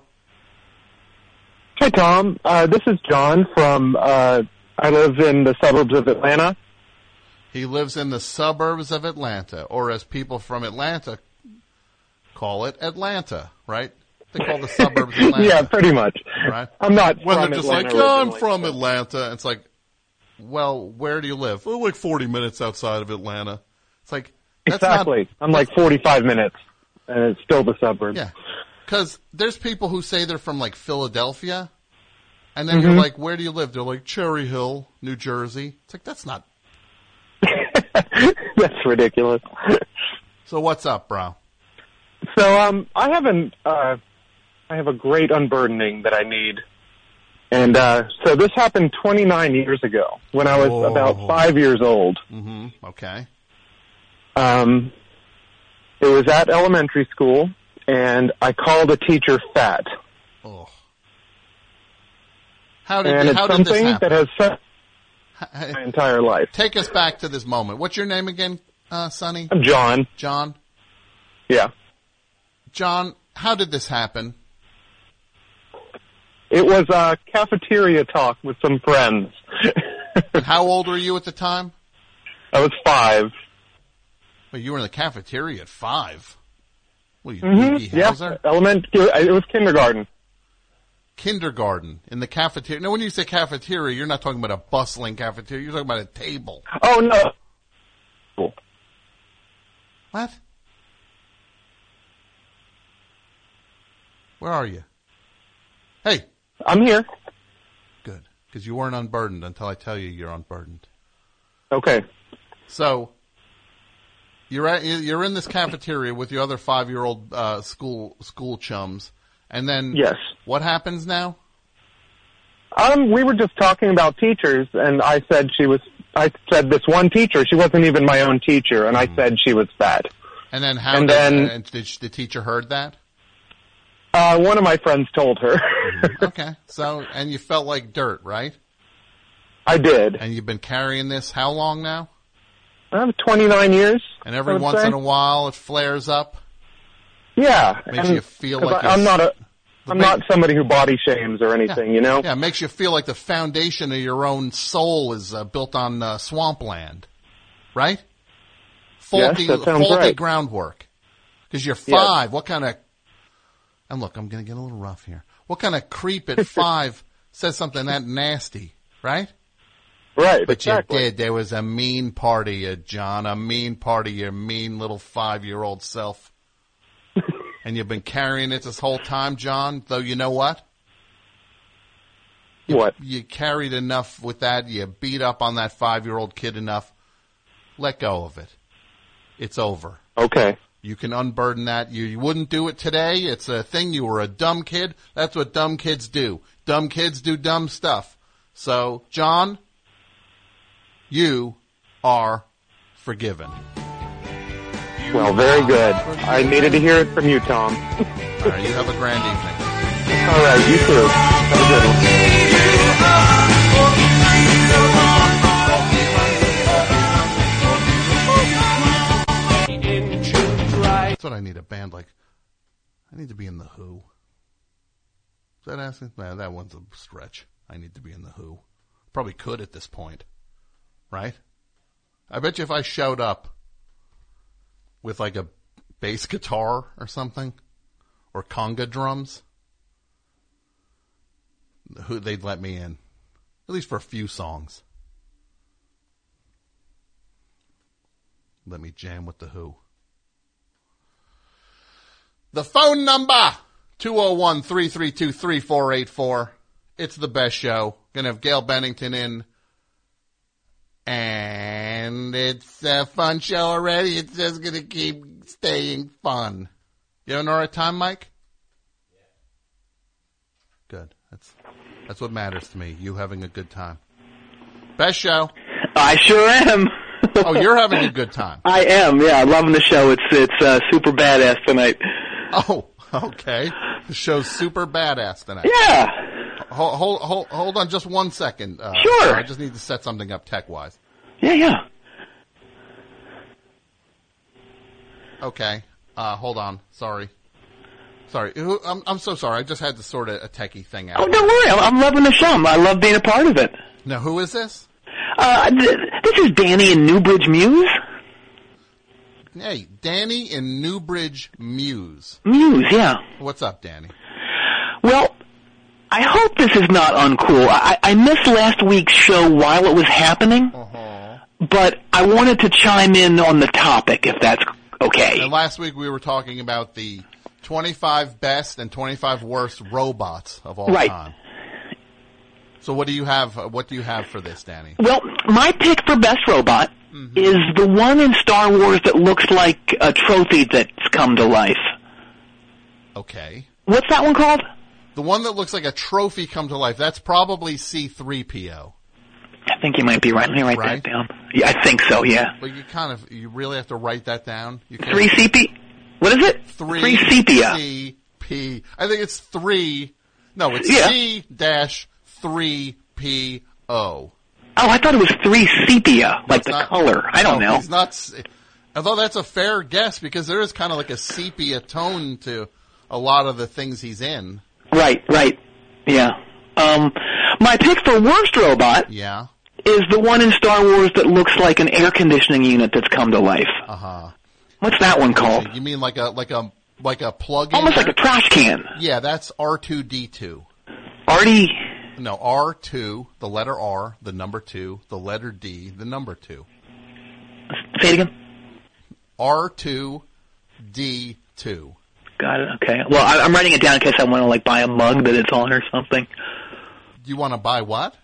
Speaker 9: Hi, Tom. Uh, this is John from, uh, I live in the suburbs of Atlanta.
Speaker 1: He lives in the suburbs of Atlanta, or as people from Atlanta call it, Atlanta, right? They call the suburbs [laughs] Atlanta.
Speaker 9: yeah, pretty much.
Speaker 1: Right.
Speaker 9: I'm not
Speaker 1: When
Speaker 9: from
Speaker 1: they're just
Speaker 9: Atlanta
Speaker 1: like, yeah, I'm from Atlanta. It's like, well, where do you live? Oh, like 40 minutes outside of Atlanta. It's like, that's
Speaker 9: Exactly. I'm like 45 minutes, and it's still the suburbs.
Speaker 1: yeah. Cause there's people who say they're from like Philadelphia. And then
Speaker 9: Mm-hmm.
Speaker 1: you're like, where do you live? They're like, Cherry Hill, New Jersey. It's like, that's not. [laughs]
Speaker 9: That's ridiculous.
Speaker 1: So what's up, bro?
Speaker 9: So, um, I have an, uh, I have a great unburdening that I need. And, uh, so this happened 29 years ago when I was
Speaker 1: Whoa.
Speaker 9: about five years old.
Speaker 1: hmm Okay.
Speaker 9: Um, it was at elementary school, and I called a teacher fat.
Speaker 1: Oh. How did,
Speaker 9: and it's
Speaker 1: how did this
Speaker 9: something that has
Speaker 1: Ha-
Speaker 9: my entire life.
Speaker 1: Take us back to this moment. What's your name again, uh, Sonny?
Speaker 9: I'm John.
Speaker 1: John?
Speaker 9: Yeah.
Speaker 1: John, how did this happen?
Speaker 9: It was a cafeteria talk with some friends. [laughs]
Speaker 1: And how old were you at the time?
Speaker 9: I was five.
Speaker 1: Well, you were in the cafeteria at five. Well, you
Speaker 9: hmm Yeah. Element. It was kindergarten.
Speaker 1: Kindergarten in the cafeteria. Now, when you say cafeteria, you're not talking about a bustling cafeteria. You're talking about a table.
Speaker 9: Oh no.
Speaker 1: What? Where are you? Hey,
Speaker 9: I'm here.
Speaker 1: good, because you weren't unburdened until I tell you you're unburdened.
Speaker 9: Okay.
Speaker 1: So you're at, you're in this cafeteria with your other five year old uh, school school chums, and then
Speaker 9: Yes.
Speaker 1: what happens now?
Speaker 9: Um, we were just talking about teachers, and I said she was. I said this one teacher. She wasn't even my own teacher, and I said she was fat.
Speaker 1: And then how?
Speaker 9: And
Speaker 1: did,
Speaker 9: then-
Speaker 1: and did the teacher heard that?
Speaker 9: Uh, one of my friends told her. [laughs]
Speaker 1: Okay, so and you felt like dirt, right?
Speaker 9: I did.
Speaker 1: And you've been carrying this how long now?
Speaker 9: Um, 29 years.
Speaker 1: And every once
Speaker 9: say.
Speaker 1: in a while it flares up.
Speaker 9: Yeah.
Speaker 1: Makes
Speaker 9: and-
Speaker 1: you feel like
Speaker 9: I, I'm
Speaker 1: you're-
Speaker 9: not a. I'm
Speaker 1: big-
Speaker 9: not somebody who body shames or anything, you know.
Speaker 1: Yeah, it makes you feel like the foundation of your own soul is uh, built on uh, swampland, right? Faulty,
Speaker 9: that sounds
Speaker 1: faulty
Speaker 9: right.
Speaker 1: groundwork. Because you're
Speaker 9: Yes.
Speaker 1: five. What kind of? And look, I'm going to get a little rough here. What kind of creep at [laughs] five says something that nasty, right?
Speaker 9: Right.
Speaker 1: But
Speaker 9: exactly.
Speaker 1: you did. There was a mean party, uh, John. A mean party. Your mean little five-year-old self. [laughs] and you've been carrying it this whole time, John. Though you know what?
Speaker 9: What?
Speaker 1: You carried enough with that. You beat up on that five-year-old kid enough. Let go of it. It's over.
Speaker 9: Okay.
Speaker 1: You can unburden that. You, you wouldn't do it today. It's a thing. You were a dumb kid. That's what dumb kids do. Dumb kids do dumb stuff. So, John, you are forgiven.
Speaker 9: Well, very good. I needed to hear it from you, Tom.
Speaker 1: All right, you have a grand evening.
Speaker 9: All right, you too. Have a good one.
Speaker 1: A band like, I need to be in the Who. Is that asking? Nah, that one's a stretch. I need to be in the Who. Probably could at this point, right? I bet you if I showed up with like a bass guitar or something, or conga drums, who they'd let me in, at least for a few songs. Let me jam with the Who. The phone number 201-332-3484. It's the best show. Gonna have Gail Bennington in. And it's a fun show already. It's just gonna keep staying fun. You having all right time, Mike? Good. That's that's what matters to me. You having a good time. Best show.
Speaker 10: I sure am.
Speaker 1: Oh, you're having a good time. [laughs]
Speaker 10: I am. Yeah, loving the show. It's it's uh, super badass tonight. [laughs]
Speaker 1: Oh, okay. The show's super badass tonight.
Speaker 10: Yeah.
Speaker 1: Hold, hold, hold, hold on just one second. Uh,
Speaker 10: Sure.
Speaker 1: I just need to set something up tech wise.
Speaker 10: Yeah, yeah.
Speaker 1: Okay. Uh, hold on. Sorry. Sorry. I'm, I'm so sorry. I just had to sort a, a techie thing out.
Speaker 10: Oh, don't worry. I'm, I'm loving the show. I love being a part of it.
Speaker 1: Now, who is this?
Speaker 10: Uh, th- this is Danny in Newbridge News.
Speaker 1: Hey, Danny in Newbridge News.
Speaker 10: Muse, yeah.
Speaker 1: What's up, Danny?
Speaker 10: Well, I hope this is not uncool. I, I missed last week's show while it was happening,
Speaker 1: Uh-huh.
Speaker 10: but I wanted to chime in on the topic if that's okay.
Speaker 1: And last week we were talking about the 25 best and 25 worst robots of all
Speaker 10: Right.
Speaker 1: time. So what do you have? What do you have for this, Danny?
Speaker 10: Well, my pick for best robot
Speaker 1: Mm-hmm.
Speaker 10: is the one in Star Wars that looks like a trophy that's come to life.
Speaker 1: Okay.
Speaker 10: What's that one called?
Speaker 1: The one that looks like a trophy come to life. That's probably C3PO.
Speaker 10: I think you might be right. Let me write
Speaker 1: Right?
Speaker 10: that down. Yeah, I think so. Yeah,
Speaker 1: But you kind of, you really have to write that down. You
Speaker 10: three CP. What is it?
Speaker 1: Three
Speaker 10: sepia.
Speaker 1: CP. I think it's three. No, it's
Speaker 10: Yeah.
Speaker 1: C dash three P O.
Speaker 10: Oh, I thought it was three sepia, like the
Speaker 1: not-
Speaker 10: color. I don't
Speaker 1: no,
Speaker 10: know.
Speaker 1: He's not. Although that's a fair guess because there is kind of like a sepia tone to a lot of the things he's in.
Speaker 10: Right, right. Yeah. Um, my pick for worst robot
Speaker 1: Yeah.
Speaker 10: is the one in Star Wars that looks like an air conditioning unit that's come to life.
Speaker 1: Uh huh.
Speaker 10: What's that one called?
Speaker 1: You mean like a like a like a plug-in?
Speaker 10: Almost like a trash can.
Speaker 1: Yeah, that's R two D two.
Speaker 10: Artie.
Speaker 1: No, R two, the letter R, the number two, the letter D, the number two.
Speaker 10: Say it again.
Speaker 1: R two D two.
Speaker 10: Got it. Okay. Well, I, I'm writing it down in case I want to like buy a mug that it's on or something.
Speaker 1: Do you want to buy what?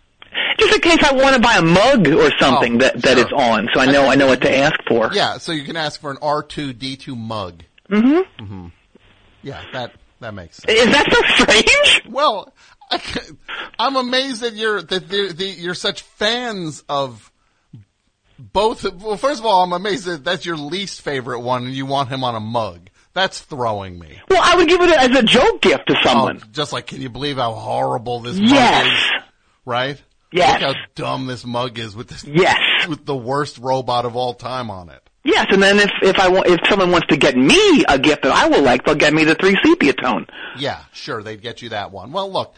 Speaker 10: Just in case I want to buy a mug or something
Speaker 1: Oh,
Speaker 10: that that
Speaker 1: sure.
Speaker 10: it's on, so I know I know what to ask for.
Speaker 1: Yeah, so you can ask for an R two D two mug.
Speaker 10: Mm-hmm. Mm-hmm.
Speaker 1: Yeah, that that makes sense.
Speaker 10: Is that so [laughs] strange?
Speaker 1: Well, I, I'm amazed that you're that the, the, you're such fans of both. Well, first of all, I'm amazed that that's your least favorite one, and you want him on a mug. That's throwing me.
Speaker 10: Well, I would give it as a joke gift to oh, someone.
Speaker 1: Oh, just like, can you believe how horrible this
Speaker 10: Yes.
Speaker 1: mug is? Right?
Speaker 10: Yes.
Speaker 1: Look how dumb this mug is with this.
Speaker 10: Yes.
Speaker 1: With the worst robot of all time on it.
Speaker 10: Yes, and then if if I want if someone wants to get me a gift that I will like, they'll get me the three sepia tone.
Speaker 1: Yeah, sure, they'd get you that one. Well, look,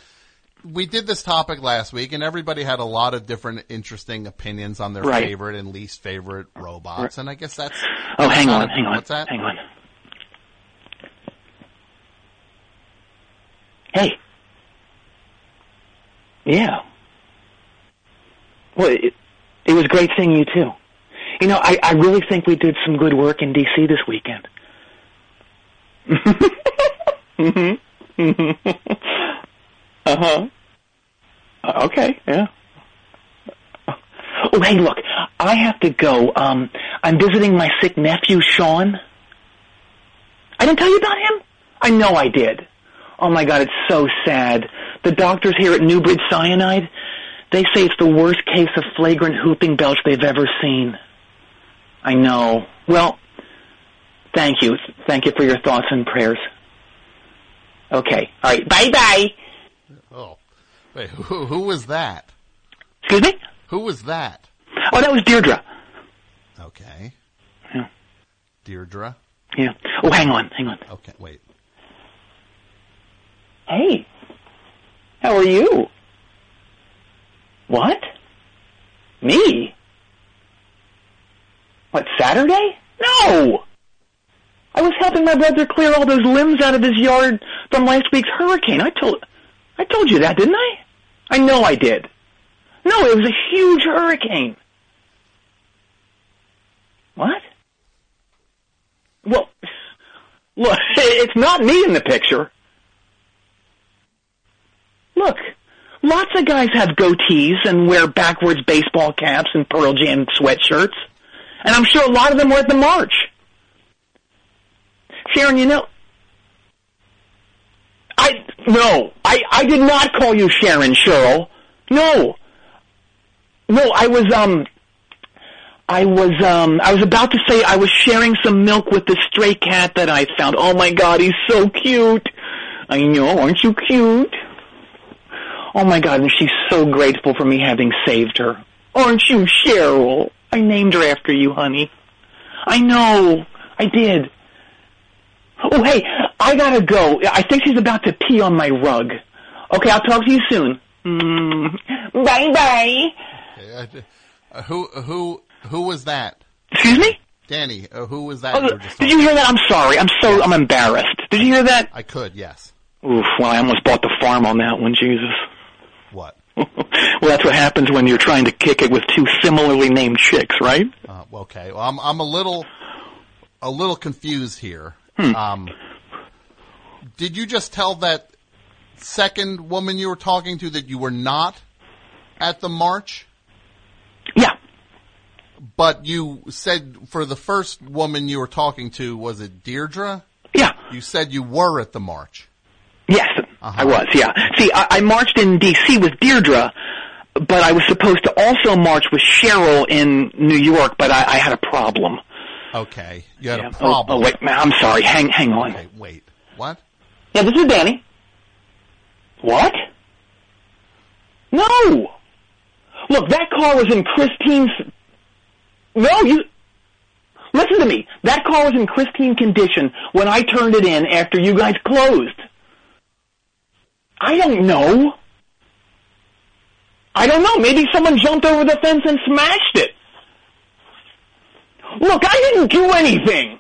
Speaker 1: we did this topic last week, and everybody had a lot of different interesting opinions on their
Speaker 10: Right.
Speaker 1: favorite and least favorite robots, and I guess that's.
Speaker 10: Oh,
Speaker 1: that's
Speaker 10: hang on,
Speaker 1: a-
Speaker 10: hang on.
Speaker 1: What's that?
Speaker 10: Hang on. Hey. Yeah. Well, it, it was great seeing you too. You know, I, I really think we did some good work in DC this weekend. uh-huh. [laughs] [laughs] Uh, huh. okay, yeah. Oh, hey, look, I have to go. Um, I'm visiting my sick nephew, Sean. I didn't tell you about him? I know I did. Oh my god, it's so sad. The doctors here at Newbridge Sinai, they say it's the worst case of flagrant whooping belch they've ever seen. I know. Well, thank you. Thank you for your thoughts and prayers. Okay. All right. Bye bye.
Speaker 1: Wait, who, who was that?
Speaker 10: Excuse me?
Speaker 1: Who was that?
Speaker 10: Oh, that was Deirdre.
Speaker 1: Okay.
Speaker 10: Yeah.
Speaker 1: Deirdre.
Speaker 10: Yeah. Oh, hang on, hang on.
Speaker 1: Okay, wait.
Speaker 10: Hey, how are you? What? Me? What, Saturday? No! I was helping my brother clear all those limbs out of his yard from last week's hurricane. I told, I told you that, didn't I? I know I did. No, it was a huge hurricane. What? Well, look, [laughs] it's not me in the picture. Look, lots of guys have goatees and wear backwards baseball caps and Pearl Jam sweatshirts. And I'm sure a lot of them were at the march. Sharon, you know, I, no, I, I did not call you Sharon, Cheryl. No. No, I was, um, I was, um, I was about to say I was sharing some milk with the stray cat that I found. Oh my god, he's so cute. I know, aren't you cute? Oh my god, and she's so grateful for me having saved her. Aren't you, Cheryl? I named her after you, honey. I know, I did. Oh, hey, I gotta go. I think she's about to pee on my rug. Okay, I'll talk to you soon. Mm. Bye bye.
Speaker 1: Uh, who who who was that?
Speaker 10: Excuse me?
Speaker 1: Danny, uh, who was that?
Speaker 10: Oh,
Speaker 1: you
Speaker 10: did you hear that? I'm sorry. I'm so I'm embarrassed. Did you hear that?
Speaker 1: I could, yes.
Speaker 10: Oof. Well, I almost bought the farm on that one. Jesus.
Speaker 1: What? [laughs]
Speaker 10: well, that's what happens when you're trying to kick it with two similarly named chicks, right?
Speaker 1: Uh, okay. Well, I'm I'm a little a little confused here.
Speaker 10: Hmm.
Speaker 1: Um, did you just tell that second woman you were talking to that you were not at the march?
Speaker 10: Yeah.
Speaker 1: But you said for the first woman you were talking to, was it Deirdre?
Speaker 10: Yeah.
Speaker 1: You said you were at the march.
Speaker 10: Yes, I was. Yeah. See, I, I marched in D.C. with Deirdre, but I was supposed to also march with Cheryl in New York, but I, I had a problem.
Speaker 1: Okay. You had
Speaker 10: Yeah.
Speaker 1: a problem.
Speaker 10: Oh, oh, wait, man, I'm sorry. Hang, hang on.
Speaker 1: Okay, wait. What?
Speaker 10: Yeah, this is Danny. What? No. Look, that car was in Christine's. No, you. Listen to me. That car was in pristine condition when I turned it in after you guys closed. I don't know. I don't know. Maybe someone jumped over the fence and smashed it. Look, I didn't do anything.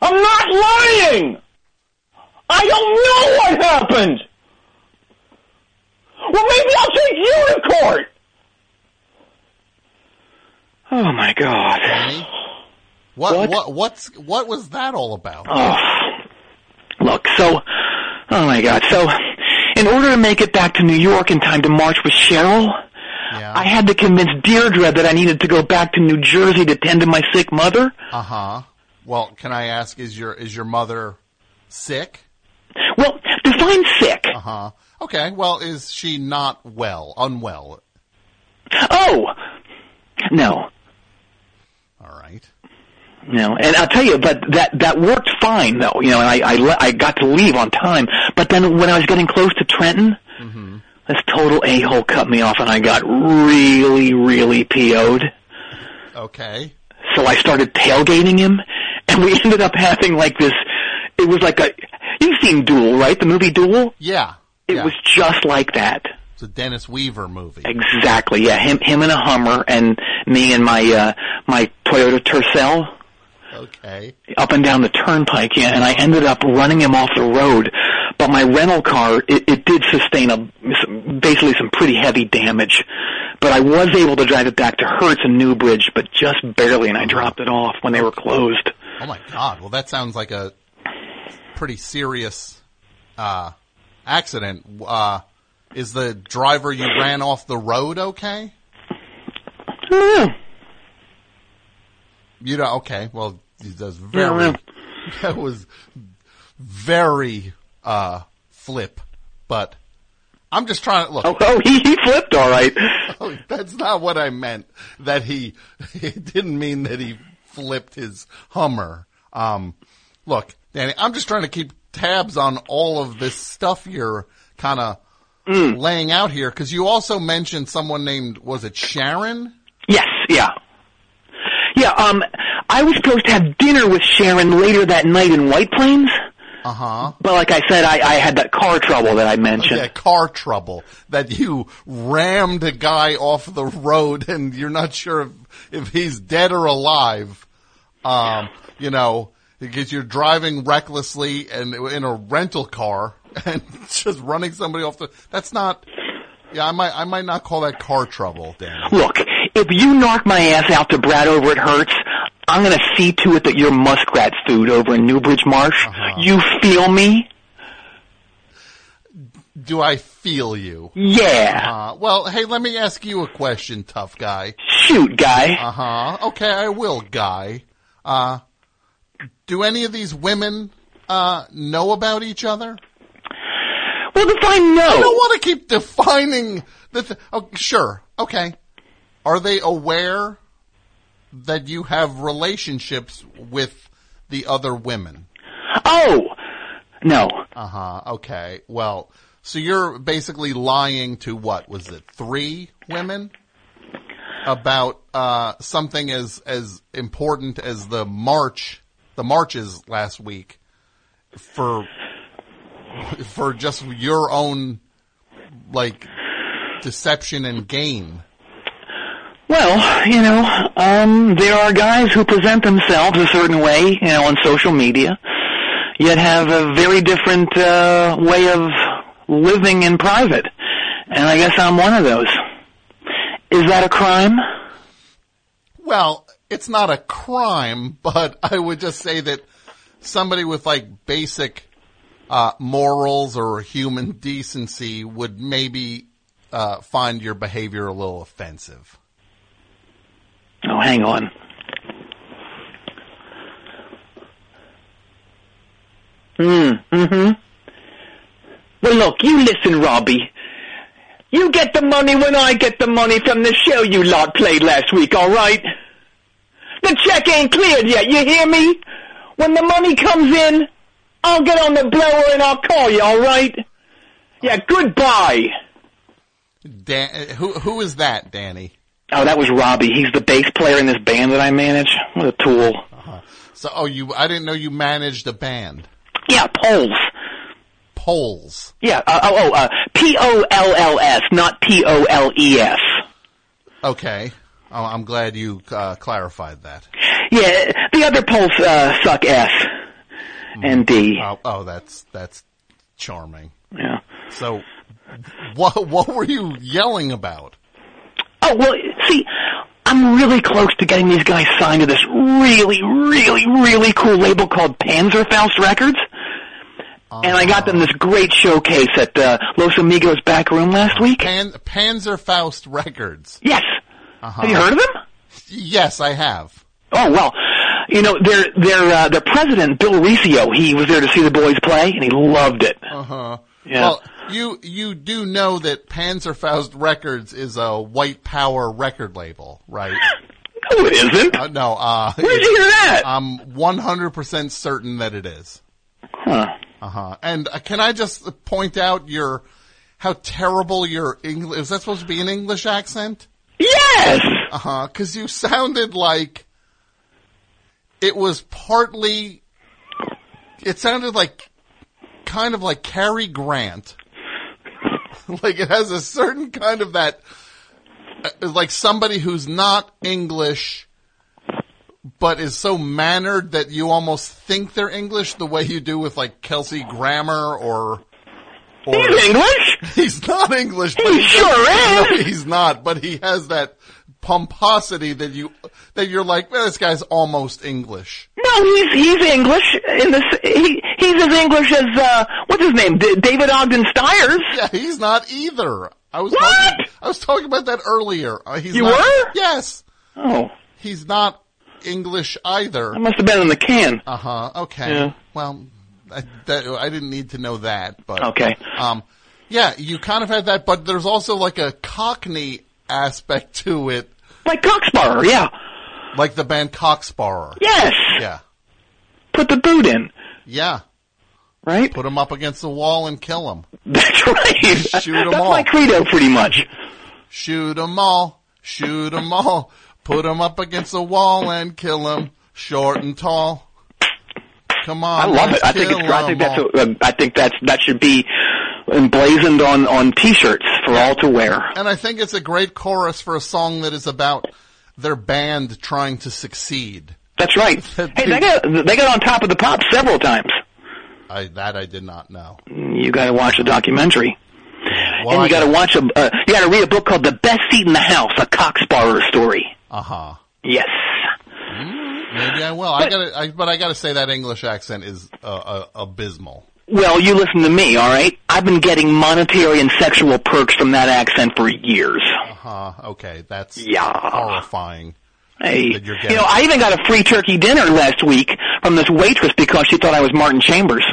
Speaker 10: I'm not lying. I don't know what happened. Well, maybe I'll take you to court. Oh my God.
Speaker 1: Danny? What,
Speaker 10: What?
Speaker 1: what what's what was that all about?
Speaker 10: Oh, look, so, oh my God. So, in order to make it back to New York in time to march with Cheryl,
Speaker 1: Yeah.
Speaker 10: I had to convince Deirdre that I needed to go back to New Jersey to tend to my sick mother.
Speaker 1: Uh huh. Well, can I ask is your is your mother sick?
Speaker 10: Well, define sick.
Speaker 1: Uh huh. Okay. Well, is she not well? Unwell?
Speaker 10: Oh, no.
Speaker 1: All right.
Speaker 10: No, and I'll tell you, but that that worked fine though. You know, and I I, le- I got to leave on time. But then when I was getting close to Trenton, this total a hole cut me off, and I got really, really PO'd.
Speaker 1: Okay.
Speaker 10: So I started tailgating him, and we [laughs] ended up having like this. It was like a you've seen Duel, right? The movie Duel.
Speaker 1: Yeah.
Speaker 10: It
Speaker 1: yeah.
Speaker 10: was just like that.
Speaker 1: It's a Dennis Weaver movie.
Speaker 10: Exactly. Yeah, him him in a Hummer, and me and my uh my Toyota Tercel.
Speaker 1: Okay.
Speaker 10: up and down the turnpike, yeah, and I ended up running him off the road. But my rental car, it, it did sustain a basically some pretty heavy damage. But I was able to drive it back to Hertz and Newbridge, but just barely, and I dropped it off when they were closed.
Speaker 1: Oh my God. Well, that sounds like a pretty serious uh, accident. Uh, is the driver you ran off the road okay?
Speaker 10: I know.
Speaker 1: You know. Okay. Well, that's very.
Speaker 10: well. [laughs]
Speaker 1: That was very uh, flip, but I'm just trying to look.
Speaker 10: Oh, oh, he, he flipped all right. [laughs]
Speaker 1: Oh, that's not what I meant. That he, [laughs] it didn't mean that he flipped his Hummer. Um, look, Danny, I'm just trying to keep tabs on all of this stuff you're kind of
Speaker 10: Mm.
Speaker 1: laying out here because you also mentioned someone named was it Sharon?
Speaker 10: Yes, yeah. Yeah, um, I was supposed to have dinner with Sharon later that night in White Plains,
Speaker 1: Uh huh.
Speaker 10: but like I said, I, I had that car trouble that I mentioned.
Speaker 1: Yeah, car trouble that you rammed a guy off the road [laughs] and you're not sure if, if he's dead or alive. Um, you know, because you're driving recklessly and in a rental car [laughs] and just running somebody off the, that's not, yeah, I might, I might not call that car trouble, Dan.
Speaker 10: Look, if you knock my ass out to Brad over at Hertz, I'm gonna see to it that you're muskrat food over in Newbridge Marsh.
Speaker 1: Uh-huh.
Speaker 10: You feel me?
Speaker 1: Do I feel you?
Speaker 10: Yeah.
Speaker 1: Uh, well, hey, let me ask you a question, tough guy.
Speaker 10: Shoot, guy.
Speaker 1: Uh huh. Okay, I will, guy. Uh, do any of these women uh know about each other?
Speaker 10: Well, define no.
Speaker 1: I don't want to keep defining the. Th- oh, sure. Okay. Are they aware that you have relationships with the other women?
Speaker 10: Oh, no.
Speaker 1: Uh huh. Okay. Well, so you're basically lying to what was it? Three women about uh, something as as important as the march, the marches last week, for for just your own like deception and gain.
Speaker 10: Well, you know, um, there are guys who present themselves a certain way, you know, on social media, yet have a very different uh, way of living in private. And I guess I'm one of those. Is that a crime?
Speaker 1: Well, it's not a crime, but I would just say that somebody with like basic uh, morals or human decency would maybe uh, find your behavior a little offensive.
Speaker 10: Oh, hang on. Hmm, mm-hmm. Well, look, you listen, Robbie. You get the money when I get the money from the show you lot played last week, all right? The check ain't cleared yet, you hear me? When the money comes in, I'll get on the blower and I'll call you, all right? Yeah, goodbye.
Speaker 1: Dan, who who is that, Danny?
Speaker 10: Oh, that was Robbie. He's the bass player in this band that I manage. What a tool.
Speaker 1: So, oh, you I didn't know you managed a band.
Speaker 10: Yeah, Poles.
Speaker 1: Poles.
Speaker 10: Yeah, uh, oh, oh, uh, P-O-L-L-S, not P-O-L-E-S.
Speaker 1: Okay. Oh, I'm glad you uh, clarified that.
Speaker 10: Yeah, the other poles, uh, suck S and D.
Speaker 1: Oh, oh, that's that's charming.
Speaker 10: Yeah.
Speaker 1: So, what what were you yelling about?
Speaker 10: Oh, well, see, I'm really close to getting these guys signed to this really, really, really cool label called Panzerfaust Records. And I got them this great showcase at uh, Los Amigos back room last week.
Speaker 1: Pan, Panzerfaust Records.
Speaker 10: Yes.
Speaker 1: Uh-huh.
Speaker 10: Have you heard of them?
Speaker 1: Yes, I have.
Speaker 10: Oh well, you know their their uh, their president Bill Riccio. He was there to see the boys play, and he loved it.
Speaker 1: Uh huh.
Speaker 10: Yeah.
Speaker 1: Well, you you do know that Panzerfaust Records is a white power record label, right? [laughs]
Speaker 10: No, it isn't.
Speaker 1: Uh, no. Uh,
Speaker 10: Where did you hear that?
Speaker 1: I'm 100% certain that it is.
Speaker 10: Huh.
Speaker 1: Uh huh. And uh, can I just point out your how terrible your English is that supposed to be an English accent?
Speaker 10: Yes.
Speaker 1: Uh huh. Because you sounded like it was partly. It sounded like kind of like Cary Grant. [laughs] like it has a certain kind of that, uh, like somebody who's not English, but is so mannered that you almost think they're English the way you do with like Kelsey Grammer or. or
Speaker 10: He's English. [laughs]
Speaker 1: He's not English. But
Speaker 10: He sure
Speaker 1: No,
Speaker 10: is.
Speaker 1: he's not, but he has that pomposity that you that you're like, well, this guy's almost English.
Speaker 10: No, he's he's English. In the he he's as English as uh what's his name? D- David Ogden Stiers.
Speaker 1: Yeah, he's not either. I was
Speaker 10: What?
Speaker 1: talking, I was talking about that earlier. Uh, he's
Speaker 10: You
Speaker 1: not,
Speaker 10: were?
Speaker 1: Yes,
Speaker 10: Oh,
Speaker 1: he's not English either.
Speaker 10: I must have been in the can.
Speaker 1: Uh huh. Okay.
Speaker 10: Yeah.
Speaker 1: Well, I, that, I didn't need to know that, but
Speaker 10: Okay.
Speaker 1: Um, yeah, you kind of had that, but there's also like a Cockney aspect to it,
Speaker 10: Like Cock Sparrer, yeah.
Speaker 1: like the band Cock Sparrer.
Speaker 10: Yes.
Speaker 1: Yeah.
Speaker 10: Put the boot in,
Speaker 1: Yeah.
Speaker 10: right?
Speaker 1: Put him up against the wall and kill him. [laughs]
Speaker 10: That's right.
Speaker 1: Shoot 'em
Speaker 10: That's
Speaker 1: all.
Speaker 10: my credo, pretty much.
Speaker 1: Shoot 'em all. Shoot 'em all. Put 'em up against the wall and kill 'em. Short and tall. Come on.
Speaker 10: I love it. I think it's, I think that's a, I think that's that should be emblazoned on on t-shirts for all to wear.
Speaker 1: And I think it's a great chorus for a song that is about their band trying to succeed.
Speaker 10: That's right. [laughs] hey, they got they got on top of the pop several times.
Speaker 1: I, that I did not know.
Speaker 10: You got to watch the documentary.
Speaker 1: Well,
Speaker 10: and you got to watch a, uh, you got to read a book called The Best Seat in the House, a Cock Sparrer story.
Speaker 1: Uh huh.
Speaker 10: Yes.
Speaker 1: Maybe I will. I gotta, I, but I gotta say that English accent is uh, uh, abysmal.
Speaker 10: Well, you listen to me, all right? I've been getting monetary and sexual perks from that accent for years.
Speaker 1: Uh huh. Okay, that's
Speaker 10: Yeah.
Speaker 1: horrifying.
Speaker 10: Hey,
Speaker 1: That you're
Speaker 10: you know, I even got a free turkey dinner last week from this waitress because she thought I was Martin Chambers.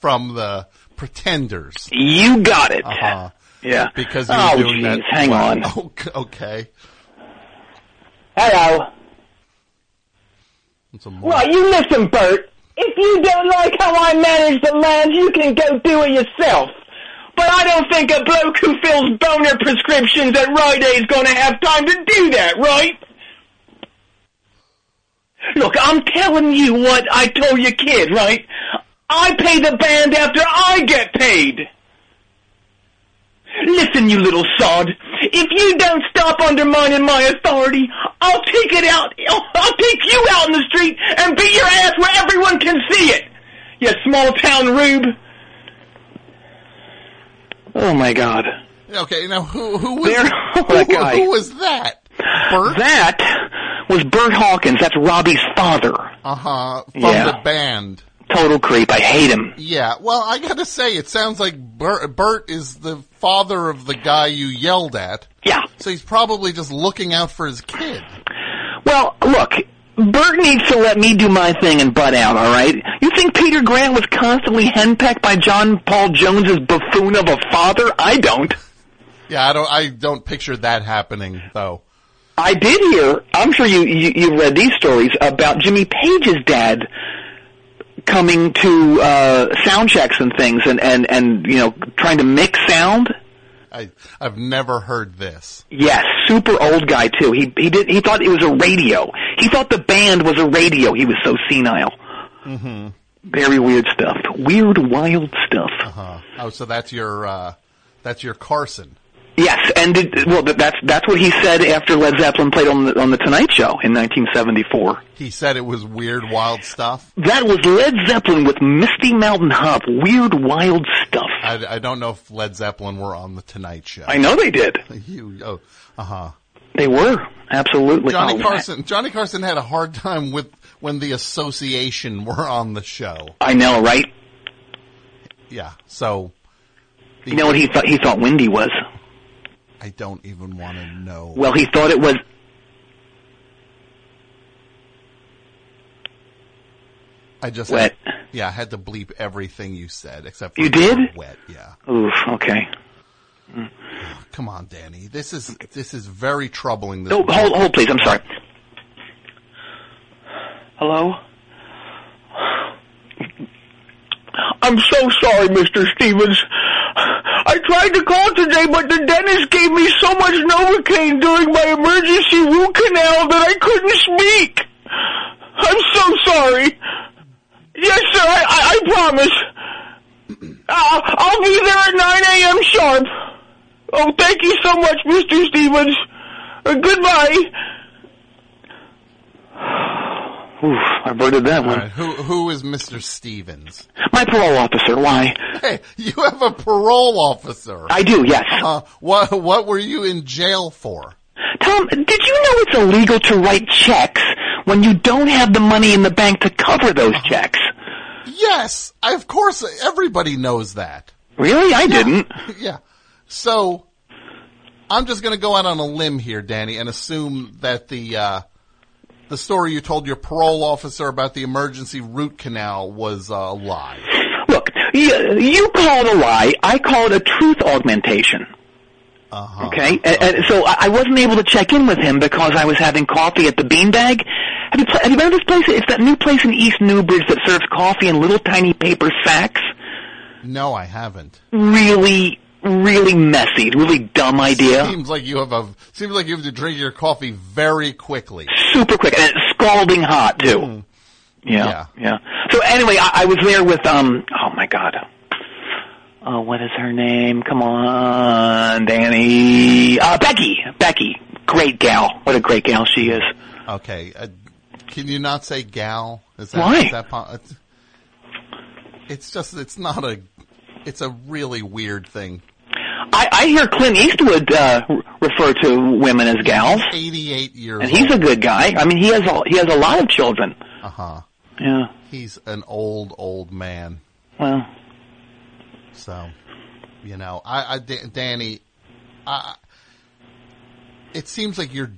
Speaker 1: From the Pretenders.
Speaker 10: You got it.
Speaker 1: Uh huh.
Speaker 10: Yeah.
Speaker 1: Because you
Speaker 10: oh,
Speaker 1: were doing
Speaker 10: jeez,
Speaker 1: that.
Speaker 10: hang on. [laughs]
Speaker 1: Okay. okay.
Speaker 10: Hello.
Speaker 11: Well, you listen, Bert. If you don't like how I manage the land, you can go do it yourself. But I don't think a bloke who fills boner prescriptions at Rite Aid's gonna have time to do that, right? Look, I'm telling you what I told your kid, right? I pay the band after I get paid. Listen, you little sod. If you don't stop undermining my authority, I'll take it out. I'll, I'll take you out in the street and beat your ass where everyone can see it. You small town rube.
Speaker 10: Oh my God.
Speaker 1: Okay, now who who was
Speaker 10: There- [laughs]
Speaker 1: who, who was that? Bert.
Speaker 10: That was Bert Hawkins. That's Robbie's father.
Speaker 1: Uh huh. From
Speaker 10: Yeah.
Speaker 1: the band.
Speaker 10: Total creep. I hate him.
Speaker 1: Yeah. Well, I gotta say, it sounds like Bert, Bert is the father of the guy you yelled at.
Speaker 10: Yeah.
Speaker 1: So he's probably just looking out for his kid.
Speaker 10: Well, look, Bert needs to let me do my thing and butt out, alright? You think Peter Grant was constantly henpecked by John Paul Jones's buffoon of a father? I don't.
Speaker 1: Yeah, I don't. I don't picture that happening though.
Speaker 10: I did hear, I'm sure you, you, you've read these stories about Jimmy Page's dad coming to, uh, sound checks and things and, and, and, you know, trying to mix sound.
Speaker 1: I I've never heard this.
Speaker 10: Yes, super old guy too. He he did he thought it was a radio. He thought the band was a radio. He was so senile.
Speaker 1: Mm-hmm.
Speaker 10: Very weird stuff. Weird, wild stuff.
Speaker 1: Uh-huh. Oh, so that's your uh, that's your Carson.
Speaker 10: Yes, and did, well, that's that's what he said after Led Zeppelin played on the on the Tonight Show in 1974.
Speaker 1: He said it was weird, wild stuff.
Speaker 10: That was Led Zeppelin with Misty Mountain Hop. Weird, wild stuff.
Speaker 1: I, I don't know if Led Zeppelin were on the Tonight Show.
Speaker 10: I know they did. [laughs]
Speaker 1: You, oh, uh huh.
Speaker 10: They were absolutely.
Speaker 1: Johnny
Speaker 10: Oh,
Speaker 1: Carson. Johnny Carson had a hard time with when the Association were on the show.
Speaker 10: I know, right?
Speaker 1: Yeah. So
Speaker 10: You know what he thought? He thought Wendy was.
Speaker 1: I don't even want to know.
Speaker 10: Well, he thought it was.
Speaker 1: I just
Speaker 10: Wet.
Speaker 1: Had, yeah, I had to bleep everything you said except for
Speaker 10: You did?
Speaker 1: Wet. Yeah.
Speaker 10: Oof. Okay.
Speaker 1: Ah, come on, Danny. This is this is very troubling. This
Speaker 10: No, hold, hold, please. I'm sorry. Hello.
Speaker 11: I'm so sorry, Mr. Stevens. I tried to call today, but the dentist gave me so much Novocaine during my emergency root canal that I couldn't speak. I'm so sorry. Yes, sir, I, I, I promise. I'll, I'll be there at 9 a.m. sharp. Oh, thank you so much, Mr. Stevens. Uh, goodbye.
Speaker 10: Oof. I averted that
Speaker 1: All
Speaker 10: one.
Speaker 1: right. Who who is Mr. Stevens?
Speaker 10: My parole officer. Why?
Speaker 1: Hey, you have a parole officer.
Speaker 10: I do. Yes.
Speaker 1: Uh, what what were you in jail for?
Speaker 10: Tom, did you know it's illegal to write checks when you don't have the money in the bank to cover those checks?
Speaker 1: Yes, I, of course. Everybody knows that.
Speaker 10: Really? I didn't. [laughs]
Speaker 1: Yeah. So I'm just going to go out on a limb here, Danny, and assume that the uh, the story you told your parole officer about the emergency root canal was a lie.
Speaker 10: Look, you, you call it a lie. I call it a truth augmentation.
Speaker 1: Uh-huh.
Speaker 10: Okay, and, and so I I wasn't able to check in with him because I was having coffee at the Beanbag. Have you, pl- have you been to this place? It's that new place in East Newbridge that serves coffee in little tiny paper sacks.
Speaker 1: No, I haven't.
Speaker 10: Really, really messy. Really dumb idea.
Speaker 1: Seems like you have a seems like you have to drink your coffee very quickly.
Speaker 10: Super quick, and it scalding hot too. Yeah, yeah. So anyway, I, I was there with um. Oh my God. Oh, what is her name? Come on, Danny. Uh, Becky. Becky. Great gal. What a great gal she is.
Speaker 1: Okay. Uh, can you not say gal? Is that,
Speaker 10: Why?
Speaker 1: is that po- it's- it's just, it's not a, it's a really weird thing.
Speaker 10: I, I hear Clint Eastwood uh, refer to women as gals,
Speaker 1: 88 years
Speaker 10: and he's a good guy. I mean, he has a, he has a lot of children.
Speaker 1: Uh huh.
Speaker 10: Yeah.
Speaker 1: He's an old, old man.
Speaker 10: Well,
Speaker 1: So, you know, I, I Danny, I, it seems like you're,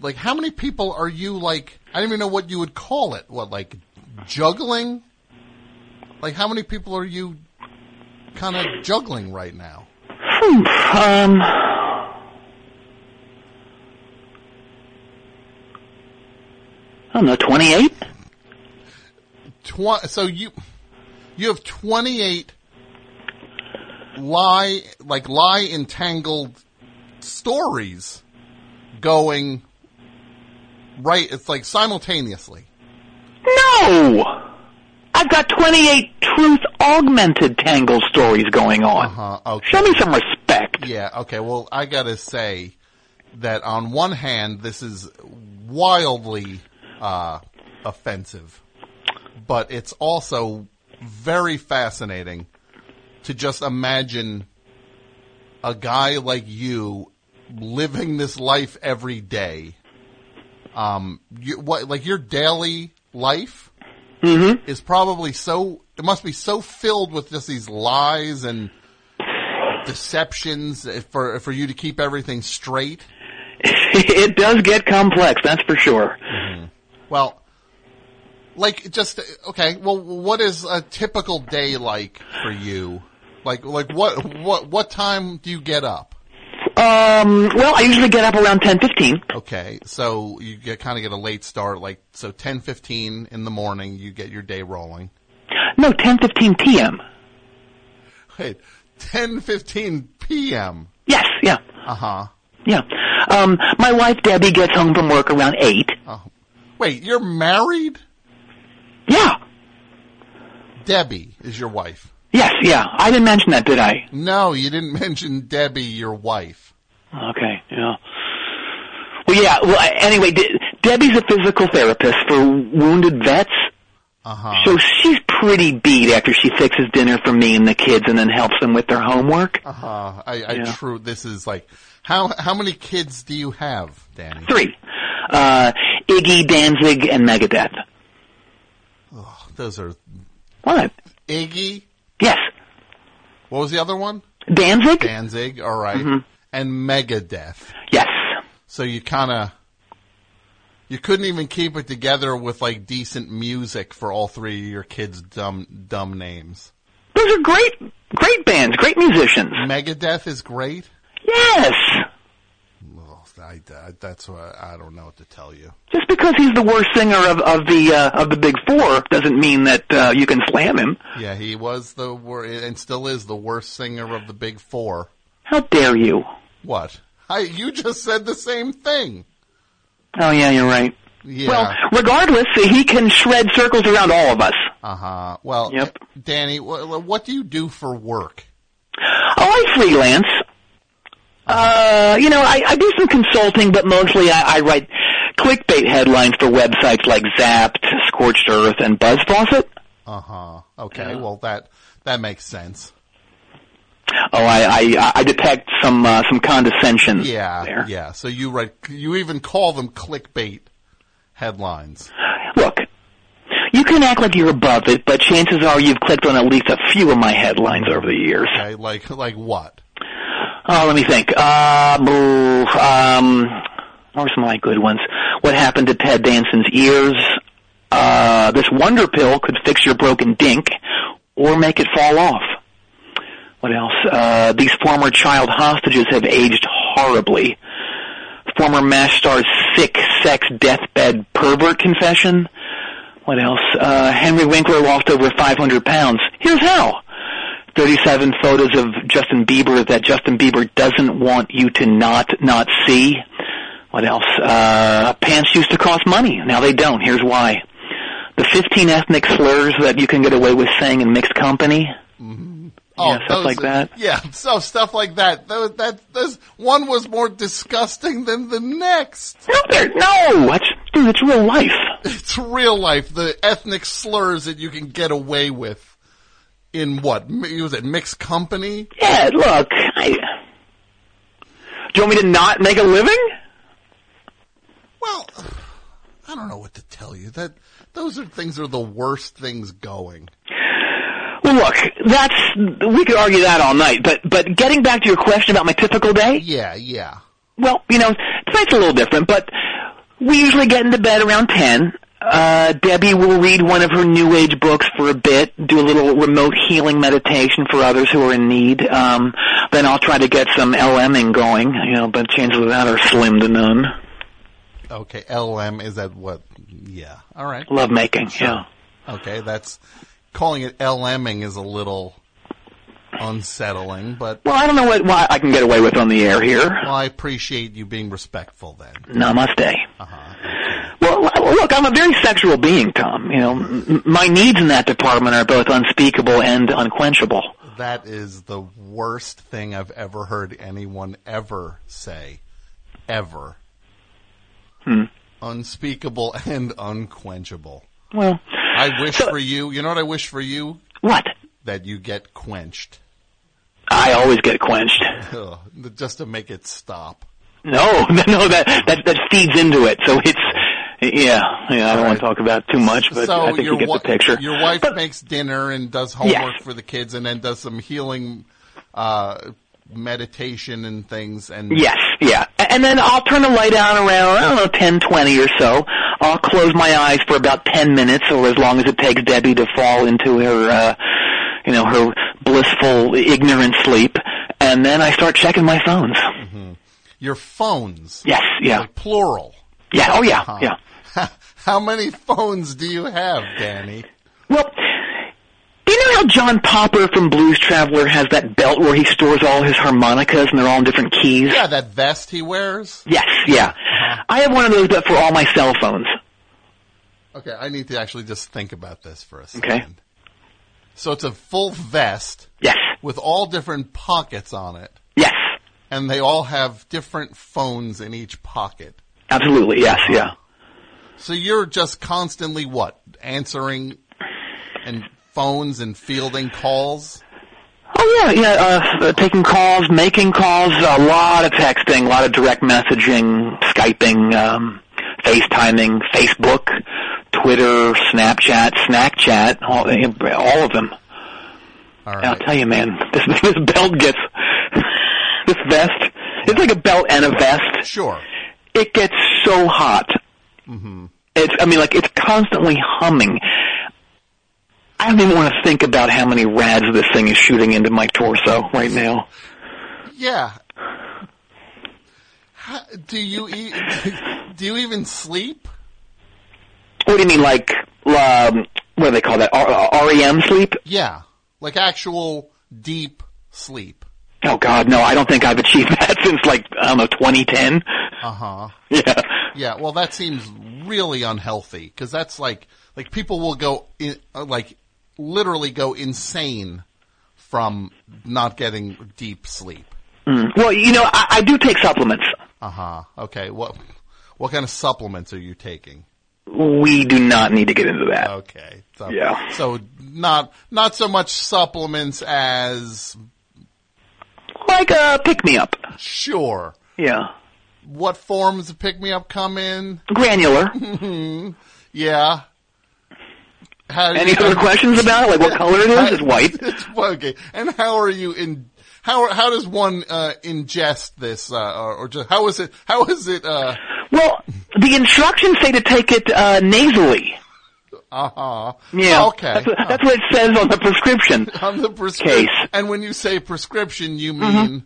Speaker 1: like, how many people are you like? I don't even know what you would call it. What, like, juggling? Like, how many people are you kind of juggling right now?
Speaker 10: Um, I don't know, twenty-eight.
Speaker 1: Tw- so you, you have 28 lie, like lie entangled stories going right, it's like simultaneously.
Speaker 10: No! I've got 28 truth augmented tangle stories going on.
Speaker 1: Uh-huh, okay.
Speaker 10: Show me some respect.
Speaker 1: Yeah, okay, well, I gotta say that on one hand, this is wildly, uh, offensive, but it's also very fascinating to just imagine a guy like you living this life every day. Um, you, what, like your daily life Mm-hmm. is probably so, it must be so filled with just these lies and deceptions for, for you to keep everything straight. [laughs]
Speaker 10: it does get complex, that's for sure. Mm-hmm.
Speaker 1: Well, like just okay. Well, what is a typical day like for you? Like, like what, what, what time do you get up?
Speaker 10: Um, well, I usually get up around 10:15.
Speaker 1: Okay, so you get kind of get a late start. Like, so ten fifteen in the morning, you get your day rolling.
Speaker 10: No, 10:15 p.m.
Speaker 1: Wait, ten fifteen p.m.
Speaker 10: Yes, yeah.
Speaker 1: Uh huh.
Speaker 10: Yeah. Um, my wife Debbie gets home from work around 8.
Speaker 1: Oh, wait, you're married?
Speaker 10: Yeah.
Speaker 1: Debbie is your wife.
Speaker 10: Yes, yeah. I didn't mention that, did I?
Speaker 1: No, you didn't [laughs] mention Debbie, your wife.
Speaker 10: Okay, yeah. Well, yeah, well, anyway, De- Debbie's a physical therapist for wounded vets.
Speaker 1: Uh huh.
Speaker 10: So she's pretty beat after she fixes dinner for me and the kids and then helps them with their homework.
Speaker 1: Uh huh. I, I
Speaker 10: Yeah.
Speaker 1: true. This is like how how many kids do you have, Danny?
Speaker 10: Three. Uh, Iggy, Danzig, and Megadeth.
Speaker 1: Oh, Those are
Speaker 10: What?
Speaker 1: Iggy.
Speaker 10: Yes.
Speaker 1: What was the other one?
Speaker 10: Danzig?
Speaker 1: Danzig. All right.
Speaker 10: Mhm.
Speaker 1: And Megadeth.
Speaker 10: Yes.
Speaker 1: So you kind of you couldn't even keep it together with like decent music for all three of your kids' dumb dumb names.
Speaker 10: Those are great, great bands, great musicians.
Speaker 1: Megadeth is great.
Speaker 10: Yes.
Speaker 1: Oh, I, I, that's what I don't know what to tell you.
Speaker 10: Just because he's the worst singer of, of the uh, of the big four doesn't mean that uh, you can slam him.
Speaker 1: Yeah, he was the wor- and still is the worst singer of the big four.
Speaker 10: How dare you?
Speaker 1: What? I you just said the same thing.
Speaker 10: Oh yeah, you're right.
Speaker 1: Yeah.
Speaker 10: Well, regardless, he can shred circles around all of us.
Speaker 1: Uh huh. Well,
Speaker 10: Yep.
Speaker 1: Danny, what, do you do for work?
Speaker 10: Oh, I freelance. Uh, you know, I, I do some consulting, but mostly I, I write clickbait headlines for websites like Zapped, Scorched Earth, and Buzz Faucet.
Speaker 1: Uh huh. Okay. Well, that that makes sense.
Speaker 10: Oh, I I, I detect some uh, some condescension
Speaker 1: Yeah.
Speaker 10: there.
Speaker 1: Yeah. So you write. You even call them clickbait headlines.
Speaker 10: Look, you can act like you're above it, but chances are you've clicked on at least a few of my headlines over the years.
Speaker 1: Okay. Like like what?
Speaker 10: Oh, let me think. Uh, boo, um, what were some of my good ones? What happened to Ted Danson's ears? Uh, this wonder pill could fix your broken dink or make it fall off. What else? Uh, these former child hostages have aged horribly. Former MASH star's sick sex deathbed pervert confession. What else? Uh, Henry Winkler lost over 500 pounds. Here's how. 37 photos of Justin Bieber that Justin Bieber doesn't want you to not, not see. What else? Uh, pants used to cost money. Now they don't. Here's why. The 15 ethnic slurs that you can get away with saying in mixed company.
Speaker 1: Oh,
Speaker 10: yeah, stuff like
Speaker 1: are-
Speaker 10: that.
Speaker 1: Yeah, so stuff like that. Those, that those, one was more disgusting than the next.
Speaker 10: No, there, no, that's, dude, it's real life.
Speaker 1: It's real life. The ethnic slurs that you can get away with in what? Was it mixed company?
Speaker 10: Yeah, look, I, do you want me to not make a living?
Speaker 1: Well, I don't know what to tell you. That those are things are the worst things going.
Speaker 10: Well, look, that's, we could argue that all night, but, but getting back to your question about my typical day,
Speaker 1: Yeah, yeah.
Speaker 10: well, you know, tonight's a little different, but we usually get into bed around 10. Uh, Debbie will read one of her new age books for a bit, do a little remote healing meditation for others who are in need. Um, then I'll try to get some LMing going, you know, but chances of that are slim to none.
Speaker 1: Okay, LM is that what? Yeah. All right.
Speaker 10: Love making, yeah.
Speaker 1: Okay, that's calling it LMing is a little unsettling, but
Speaker 10: Well, I don't know what, what I can get away with on the air here.
Speaker 1: well, I appreciate you being respectful then.
Speaker 10: Namaste.
Speaker 1: Uh-huh.
Speaker 10: Well, look, I'm a very sexual being, Tom. You know, m- my needs in that department are both unspeakable and unquenchable.
Speaker 1: That is the worst thing I've ever heard anyone ever say. Ever.
Speaker 10: Hmm.
Speaker 1: Unspeakable [laughs] and unquenchable.
Speaker 10: Well,
Speaker 1: I wish for you, you know what I wish for you?
Speaker 10: what?
Speaker 1: That you get quenched.
Speaker 10: I always get quenched.
Speaker 1: Ugh, just to make it stop.
Speaker 10: No, [laughs] no, that that that feeds into it. So it's yeah, yeah. I don't want to talk about it too much, but
Speaker 1: so
Speaker 10: I think you get the picture.
Speaker 1: Your wife makes dinner and does homework
Speaker 10: Yes.
Speaker 1: for the kids, and then does some healing uh, meditation and things. And
Speaker 10: Yes, yeah. And then I'll turn the light on around, I don't know, ten, twenty or so. I'll close my eyes for about 10 minutes or as long as it takes Debbie to fall into her, uh, you know, her blissful, ignorant sleep. And then I start checking my phones.
Speaker 1: your phones.
Speaker 10: Yes, yeah.
Speaker 1: Like plural.
Speaker 10: Yeah, oh yeah,
Speaker 1: Huh.
Speaker 10: yeah. [laughs]
Speaker 1: How many phones do you have, Danny?
Speaker 10: Well, do you know how John Popper from Blues Traveler has that belt where he stores all his harmonicas and they're all in different keys?
Speaker 1: Yeah, that vest he wears.
Speaker 10: Yes, yeah. Uh-huh. I have one of those, but for all my cell phones.
Speaker 1: Okay, I need to actually just think about this for a second.
Speaker 10: Okay.
Speaker 1: So it's a full vest.
Speaker 10: Yes.
Speaker 1: With all different pockets on it.
Speaker 10: Yes.
Speaker 1: And they all have different phones in each pocket.
Speaker 10: Absolutely, yes, yeah.
Speaker 1: So you're just constantly what? Answering and phones and fielding calls?
Speaker 10: Oh yeah, yeah. Uh, taking calls, making calls, a lot of texting, a lot of direct messaging, Skyping, um, FaceTiming, Facebook, Twitter, Snapchat, Snackchat, all, all of them.
Speaker 1: All
Speaker 10: And I'll tell you, man, [laughs] this this belt gets this vest. It's like a belt and a vest.
Speaker 1: Sure.
Speaker 10: It gets so hot.
Speaker 1: Mm-hmm.
Speaker 10: It's, I mean, like it's constantly humming. I don't even want to think about how many rads this thing is shooting into my torso right now.
Speaker 1: Yeah. How, do you e- [laughs] do you even sleep?
Speaker 10: What do you mean, like, um, what do they call that? R- REM sleep?
Speaker 1: Yeah, like actual deep sleep.
Speaker 10: Oh God, no! I don't think I've achieved [laughs] that since like I don't know, 2010.
Speaker 1: Uh huh.
Speaker 10: Yeah.
Speaker 1: Yeah. Well, that seems really unhealthy because that's like like people will go in, uh, like literally go insane from not getting deep sleep.
Speaker 10: Mm. Well, you know, I, I do take supplements.
Speaker 1: Uh huh. Okay. What what kind of supplements are you taking?
Speaker 10: We do not need to get into that.
Speaker 1: Okay. So,
Speaker 10: Yeah.
Speaker 1: So not not so much supplements as
Speaker 10: Like a pick me up.
Speaker 1: sure.
Speaker 10: Yeah.
Speaker 1: What forms of pick me up come in?
Speaker 10: Granular. [laughs]
Speaker 1: yeah. How,
Speaker 10: Any other [laughs] questions about it? Like what color it is? It's white. [laughs]
Speaker 1: It's- okay. And how are you in? How how does one uh, ingest this, uh, or, or just how is it? How is it? Uh
Speaker 10: Well, the instructions say to take it uh, nasally.
Speaker 1: huh.
Speaker 10: Yeah.
Speaker 1: Okay.
Speaker 10: That's what, that's what it says on the prescription. [laughs]
Speaker 1: On the prescription.
Speaker 10: Case.
Speaker 1: And when you say prescription, you
Speaker 10: Mm-hmm.
Speaker 1: mean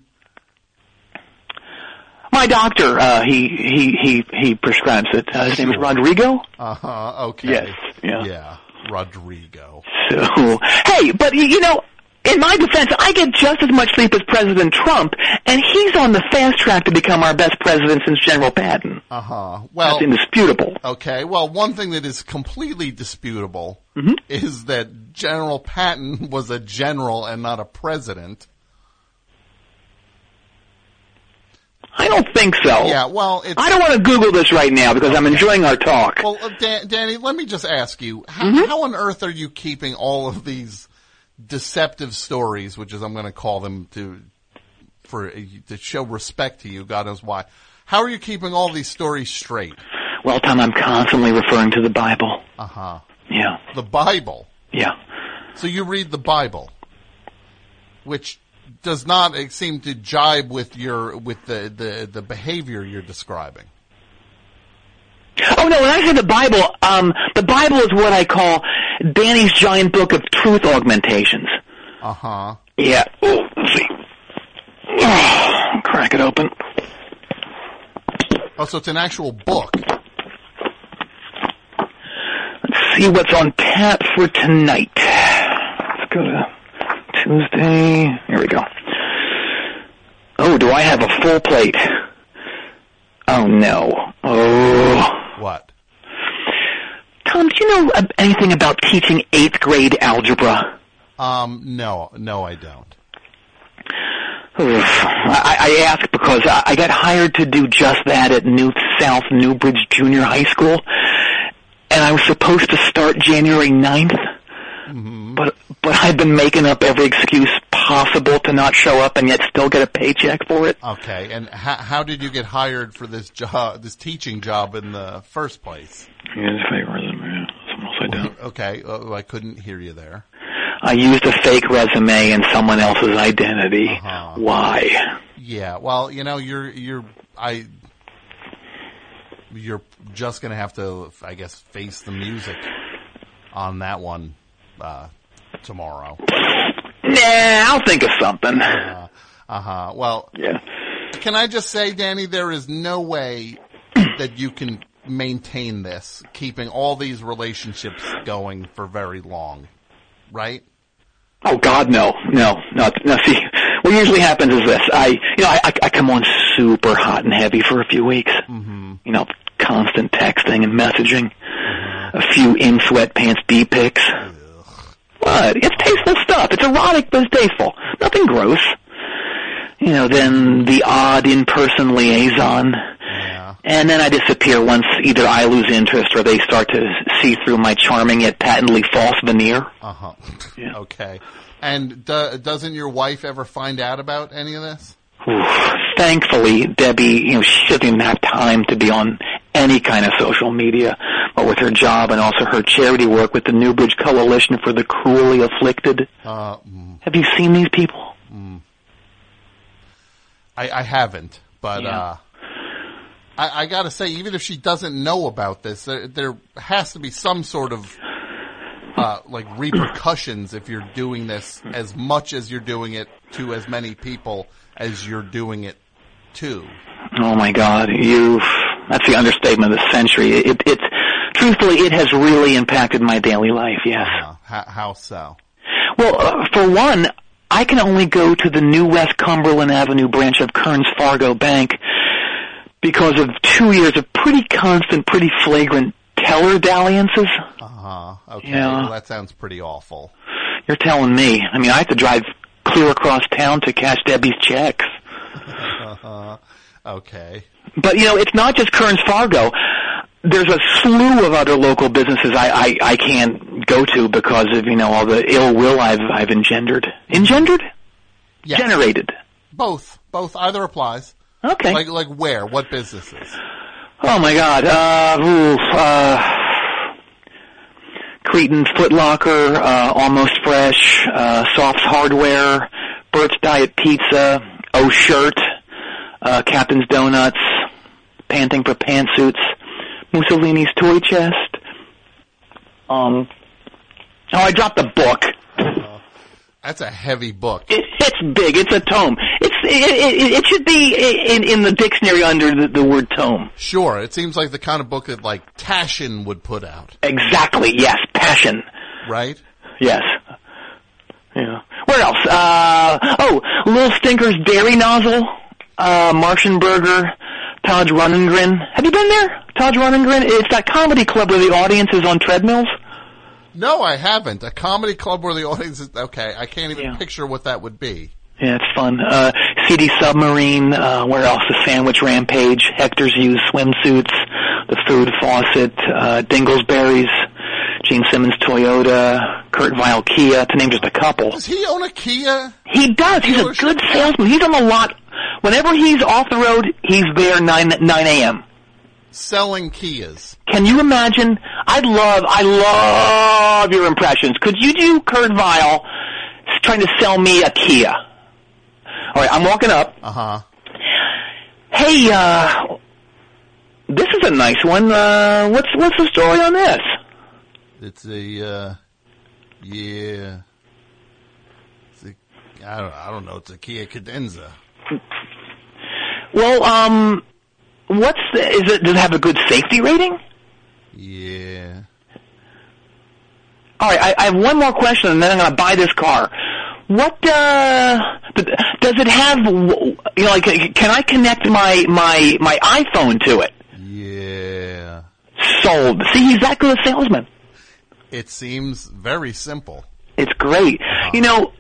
Speaker 10: My doctor, uh, he he he he prescribes it. Uh, his name is Rodrigo.
Speaker 1: uh huh. Okay.
Speaker 10: Yes, yeah.
Speaker 1: Yeah. Rodrigo.
Speaker 10: So, hey, but you know, in my defense, I get just as much sleep as President Trump, and he's on the fast track to become our best president since General Patton.
Speaker 1: Uh huh. Well,
Speaker 10: That's indisputable.
Speaker 1: Okay, well, one thing that is completely disputable
Speaker 10: Mm-hmm.
Speaker 1: is that General Patton was a general and not a president.
Speaker 10: I don't think so.
Speaker 1: Yeah, well, it's,
Speaker 10: I don't want to Google this right now because I'm enjoying our talk.
Speaker 1: well, uh, Dan, Danny, let me just ask you, how,
Speaker 10: Mm-hmm.
Speaker 1: how on earth are you keeping all of these deceptive stories, which is I'm going to call them to for to show respect to you, God knows why. How are you keeping all these stories straight?
Speaker 10: Well, Tom, I'm constantly referring to the Bible.
Speaker 1: Uh huh.
Speaker 10: Yeah,
Speaker 1: The Bible.
Speaker 10: yeah.
Speaker 1: So you read the Bible, which does not seem to jibe with your with the the, the behavior you're describing.
Speaker 10: Oh no, when I say the Bible, um, the Bible is what I call Danny's giant book of truth augmentations.
Speaker 1: Uh huh.
Speaker 10: Yeah. Oh, let's see. Oh, [sighs] crack it open.
Speaker 1: Oh, so it's an actual book.
Speaker 10: Let's see what's on tap for tonight. Let's go to Tuesday. Here we go. Oh, do I have a full plate? Oh no. Oh.
Speaker 1: What?
Speaker 10: Tom, do you know uh, anything about teaching eighth grade algebra?
Speaker 1: Um, no, no, I don't.
Speaker 10: I, I ask because I, I got hired to do just that at New South Newbridge Junior High School, and I was supposed to start January 9th. But but I've been making up every excuse possible to not show up and yet still get a paycheck for it.
Speaker 1: Okay, and how, how did you get hired for this job, this teaching job in the first place? Yeah, fake resume. Someone else I did. Well, [laughs] Okay, uh, I couldn't hear you there.
Speaker 10: I used a fake resume and someone else's identity. Why?
Speaker 1: Yeah, well, you know, you're you're I you're just gonna have to, I guess, face the music on that one uh, tomorrow.
Speaker 10: Nah, I'll think of something.
Speaker 1: Uh huh. Well,
Speaker 10: yeah.
Speaker 1: Can I just say, Danny, there is no way that you can maintain this, keeping all these relationships going for very long, right?
Speaker 10: Oh God, no, no, no, no. See, what usually happens is this: I, you know, I, I, come on super hot and heavy for a few weeks.
Speaker 1: Mm-hmm.
Speaker 10: You know, constant texting and messaging, a few in sweatpants D pics. What? It's tasteful stuff. It's erotic, but it's tasteful. Nothing gross. You know, then the odd in-person liaison. Yeah. And then I disappear once either I lose interest or they start to see through my charming yet patently false veneer.
Speaker 1: Uh huh. [laughs] Okay. And do, doesn't your wife ever find out about any of this?
Speaker 10: Thankfully, Debbie, you know, she doesn't even have time to be on any kind of social media, with her job and also her charity work with the Newbridge Coalition for the Cruelly Afflicted.
Speaker 1: Uh, mm,
Speaker 10: Have you seen these people?
Speaker 1: mm. I, I haven't, but
Speaker 10: Yeah.
Speaker 1: uh, I, I got to say, even if she doesn't know about this, there, there has to be some sort of uh, like repercussions if you're doing this as much as you're doing it to as many people as you're doing it to.
Speaker 10: Oh my God, you, that's the understatement of the century. It, it's, truthfully, it has really impacted my daily life, yes.
Speaker 1: Uh, how, how so?
Speaker 10: Well, uh, for one, I can only go to the new West Cumberland Avenue branch of Kearns Fargo Bank because of two years of pretty constant, pretty flagrant teller dalliances.
Speaker 1: Uh huh. Okay.
Speaker 10: Yeah.
Speaker 1: Well, that sounds pretty awful.
Speaker 10: You're telling me. I mean, I have to drive clear across town to cash Debbie's checks. [laughs]
Speaker 1: Uh-huh. Okay.
Speaker 10: But you know, it's not just Kearns Fargo. There's a slew of other local businesses I, I, I can't go to because of, you know, all the ill will I've, I've engendered. Engendered?
Speaker 1: Yeah.
Speaker 10: Generated.
Speaker 1: Both. Both. Either applies.
Speaker 10: Okay.
Speaker 1: Like like where? What businesses?
Speaker 10: Oh my god, uh, oof, uh, Cretan Foot Locker, uh, Almost Fresh, uh, Soft's Hardware, Bert's Diet Pizza, O Shirt, uh, Captain's Donuts, Panting for Pantsuits, Mussolini's Toy Chest, um, oh, I dropped the book.
Speaker 1: That's a heavy book.
Speaker 10: It, it's big. It's a tome. It's it, it, it should be in, in the dictionary under the, the word tome.
Speaker 1: Sure. It seems like the kind of book that like Taschen would put out,
Speaker 10: Exactly. Yes. Passion.
Speaker 1: right?
Speaker 10: Yes. Yeah. Where else? Uh, oh, Little Stinker's Dairy Nozzle, uh, Martian Burger, Taj Runengrin. Have you been there? Taj Runengrin? It's that comedy club where the audience is on treadmills.
Speaker 1: No, I haven't. A comedy club where the audience is okay. I can't even picture what that would be.
Speaker 10: Yeah, it's fun. Uh, CD Submarine, uh, where else? The Sandwich Rampage, Hector's Used Swimsuits, The Food Faucet, uh, Dinglesberries, Gene Simmons Toyota, Kurt Vile Kia, to name just a couple.
Speaker 1: Does he own a Kia?
Speaker 10: He does. He's a good salesman. He's on the lot. Whenever he's off the road, he's there 9, 9 a.m.
Speaker 1: Selling Kias.
Speaker 10: Can you imagine? I'd love, I love your impressions. Could you do Kurt Vile trying to sell me a Kia? All right, I'm walking up.
Speaker 1: Uh huh.
Speaker 10: Hey, uh, this is a nice one. Uh, what's what's the story on this?
Speaker 1: It's a uh, yeah. It's a, I don't. I don't know. It's a Kia Cadenza.
Speaker 10: Well, um, what's the, is it? Does it have a good safety rating?
Speaker 1: Yeah.
Speaker 10: All right, I, I have one more question, and then I'm going to buy this car. What uh, does it have? You know, like, can I connect my my my iPhone to it?
Speaker 1: Yeah.
Speaker 10: Sold. See, he's that good a salesman.
Speaker 1: It seems very simple.
Speaker 10: It's great. Uh-huh. You know,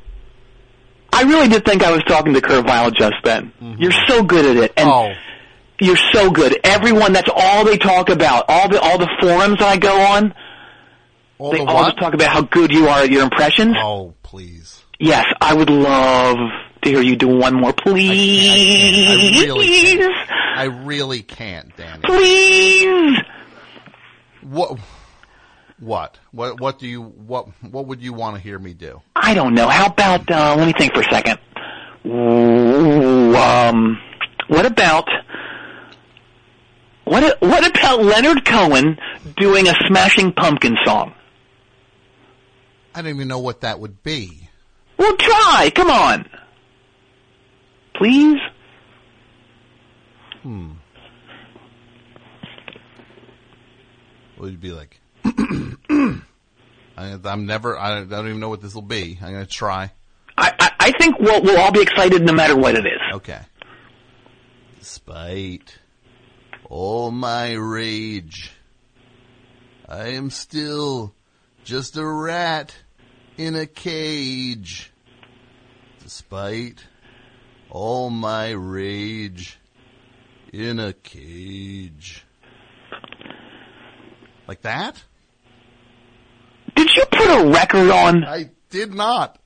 Speaker 10: I really did think I was talking to Kurt Vile just then. Mm-hmm. You're so good at it, and
Speaker 1: Oh.
Speaker 10: you're so good. Everyone, that's all they talk about. All the all the forums I go on,
Speaker 1: All
Speaker 10: they
Speaker 1: the
Speaker 10: all just talk about how good you are at your impressions.
Speaker 1: Oh, please.
Speaker 10: Yes, I would love to hear you do one more, please.
Speaker 1: I really can't. I really can't, Danny.
Speaker 10: Please.
Speaker 1: What? What? What? What do you? What? What would you want to hear me do?
Speaker 10: I don't know. How about uh, let me think for a second. Ooh, um, what about what? What about Leonard Cohen doing a Smashing Pumpkin song?
Speaker 1: I don't even know what that would be.
Speaker 10: Well, try. Come on, please.
Speaker 1: Hmm. What would it be like? I, I'm never. I don't even know what this will be. I'm gonna try.
Speaker 10: I, I, I think we'll we'll all be excited no matter what it is.
Speaker 1: Okay. Despite all my rage, I am still just a rat in a cage. Despite all my rage in a cage. Like that?
Speaker 10: Did you put a record on?
Speaker 1: I did not.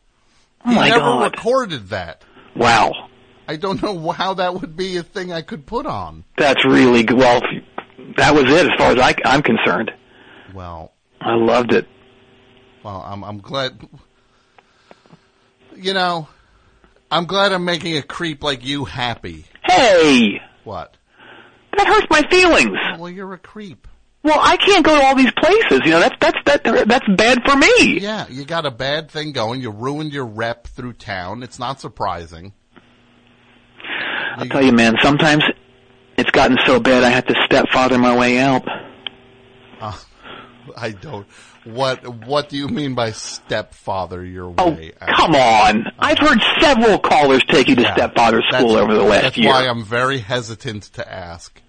Speaker 10: Oh
Speaker 1: he
Speaker 10: my
Speaker 1: never
Speaker 10: God.
Speaker 1: recorded that.
Speaker 10: Wow,
Speaker 1: I don't know how that would be a thing I could put on.
Speaker 10: that's really good. Well, that was it as far as I, I'm concerned.
Speaker 1: Well,
Speaker 10: I loved it.
Speaker 1: well, I'm I'm glad. You know, I'm glad I'm making a creep like you happy.
Speaker 10: Hey,
Speaker 1: What?
Speaker 10: that hurts my feelings.
Speaker 1: Well, you're a creep.
Speaker 10: Well, I can't go to all these places. You know, that's that's that that's bad for me.
Speaker 1: Yeah, you got a bad thing going. You ruined your rep through town. It's not surprising.
Speaker 10: I'll tell you, man. Sometimes it's gotten so bad I have to stepfather my way out.
Speaker 1: Uh, [laughs] I don't. What What do you mean by stepfather your
Speaker 10: Oh,
Speaker 1: way? out?
Speaker 10: come on! I've heard several callers take you to
Speaker 1: Yeah,
Speaker 10: stepfather school over the last
Speaker 1: That's
Speaker 10: year.
Speaker 1: That's why I'm very hesitant to ask.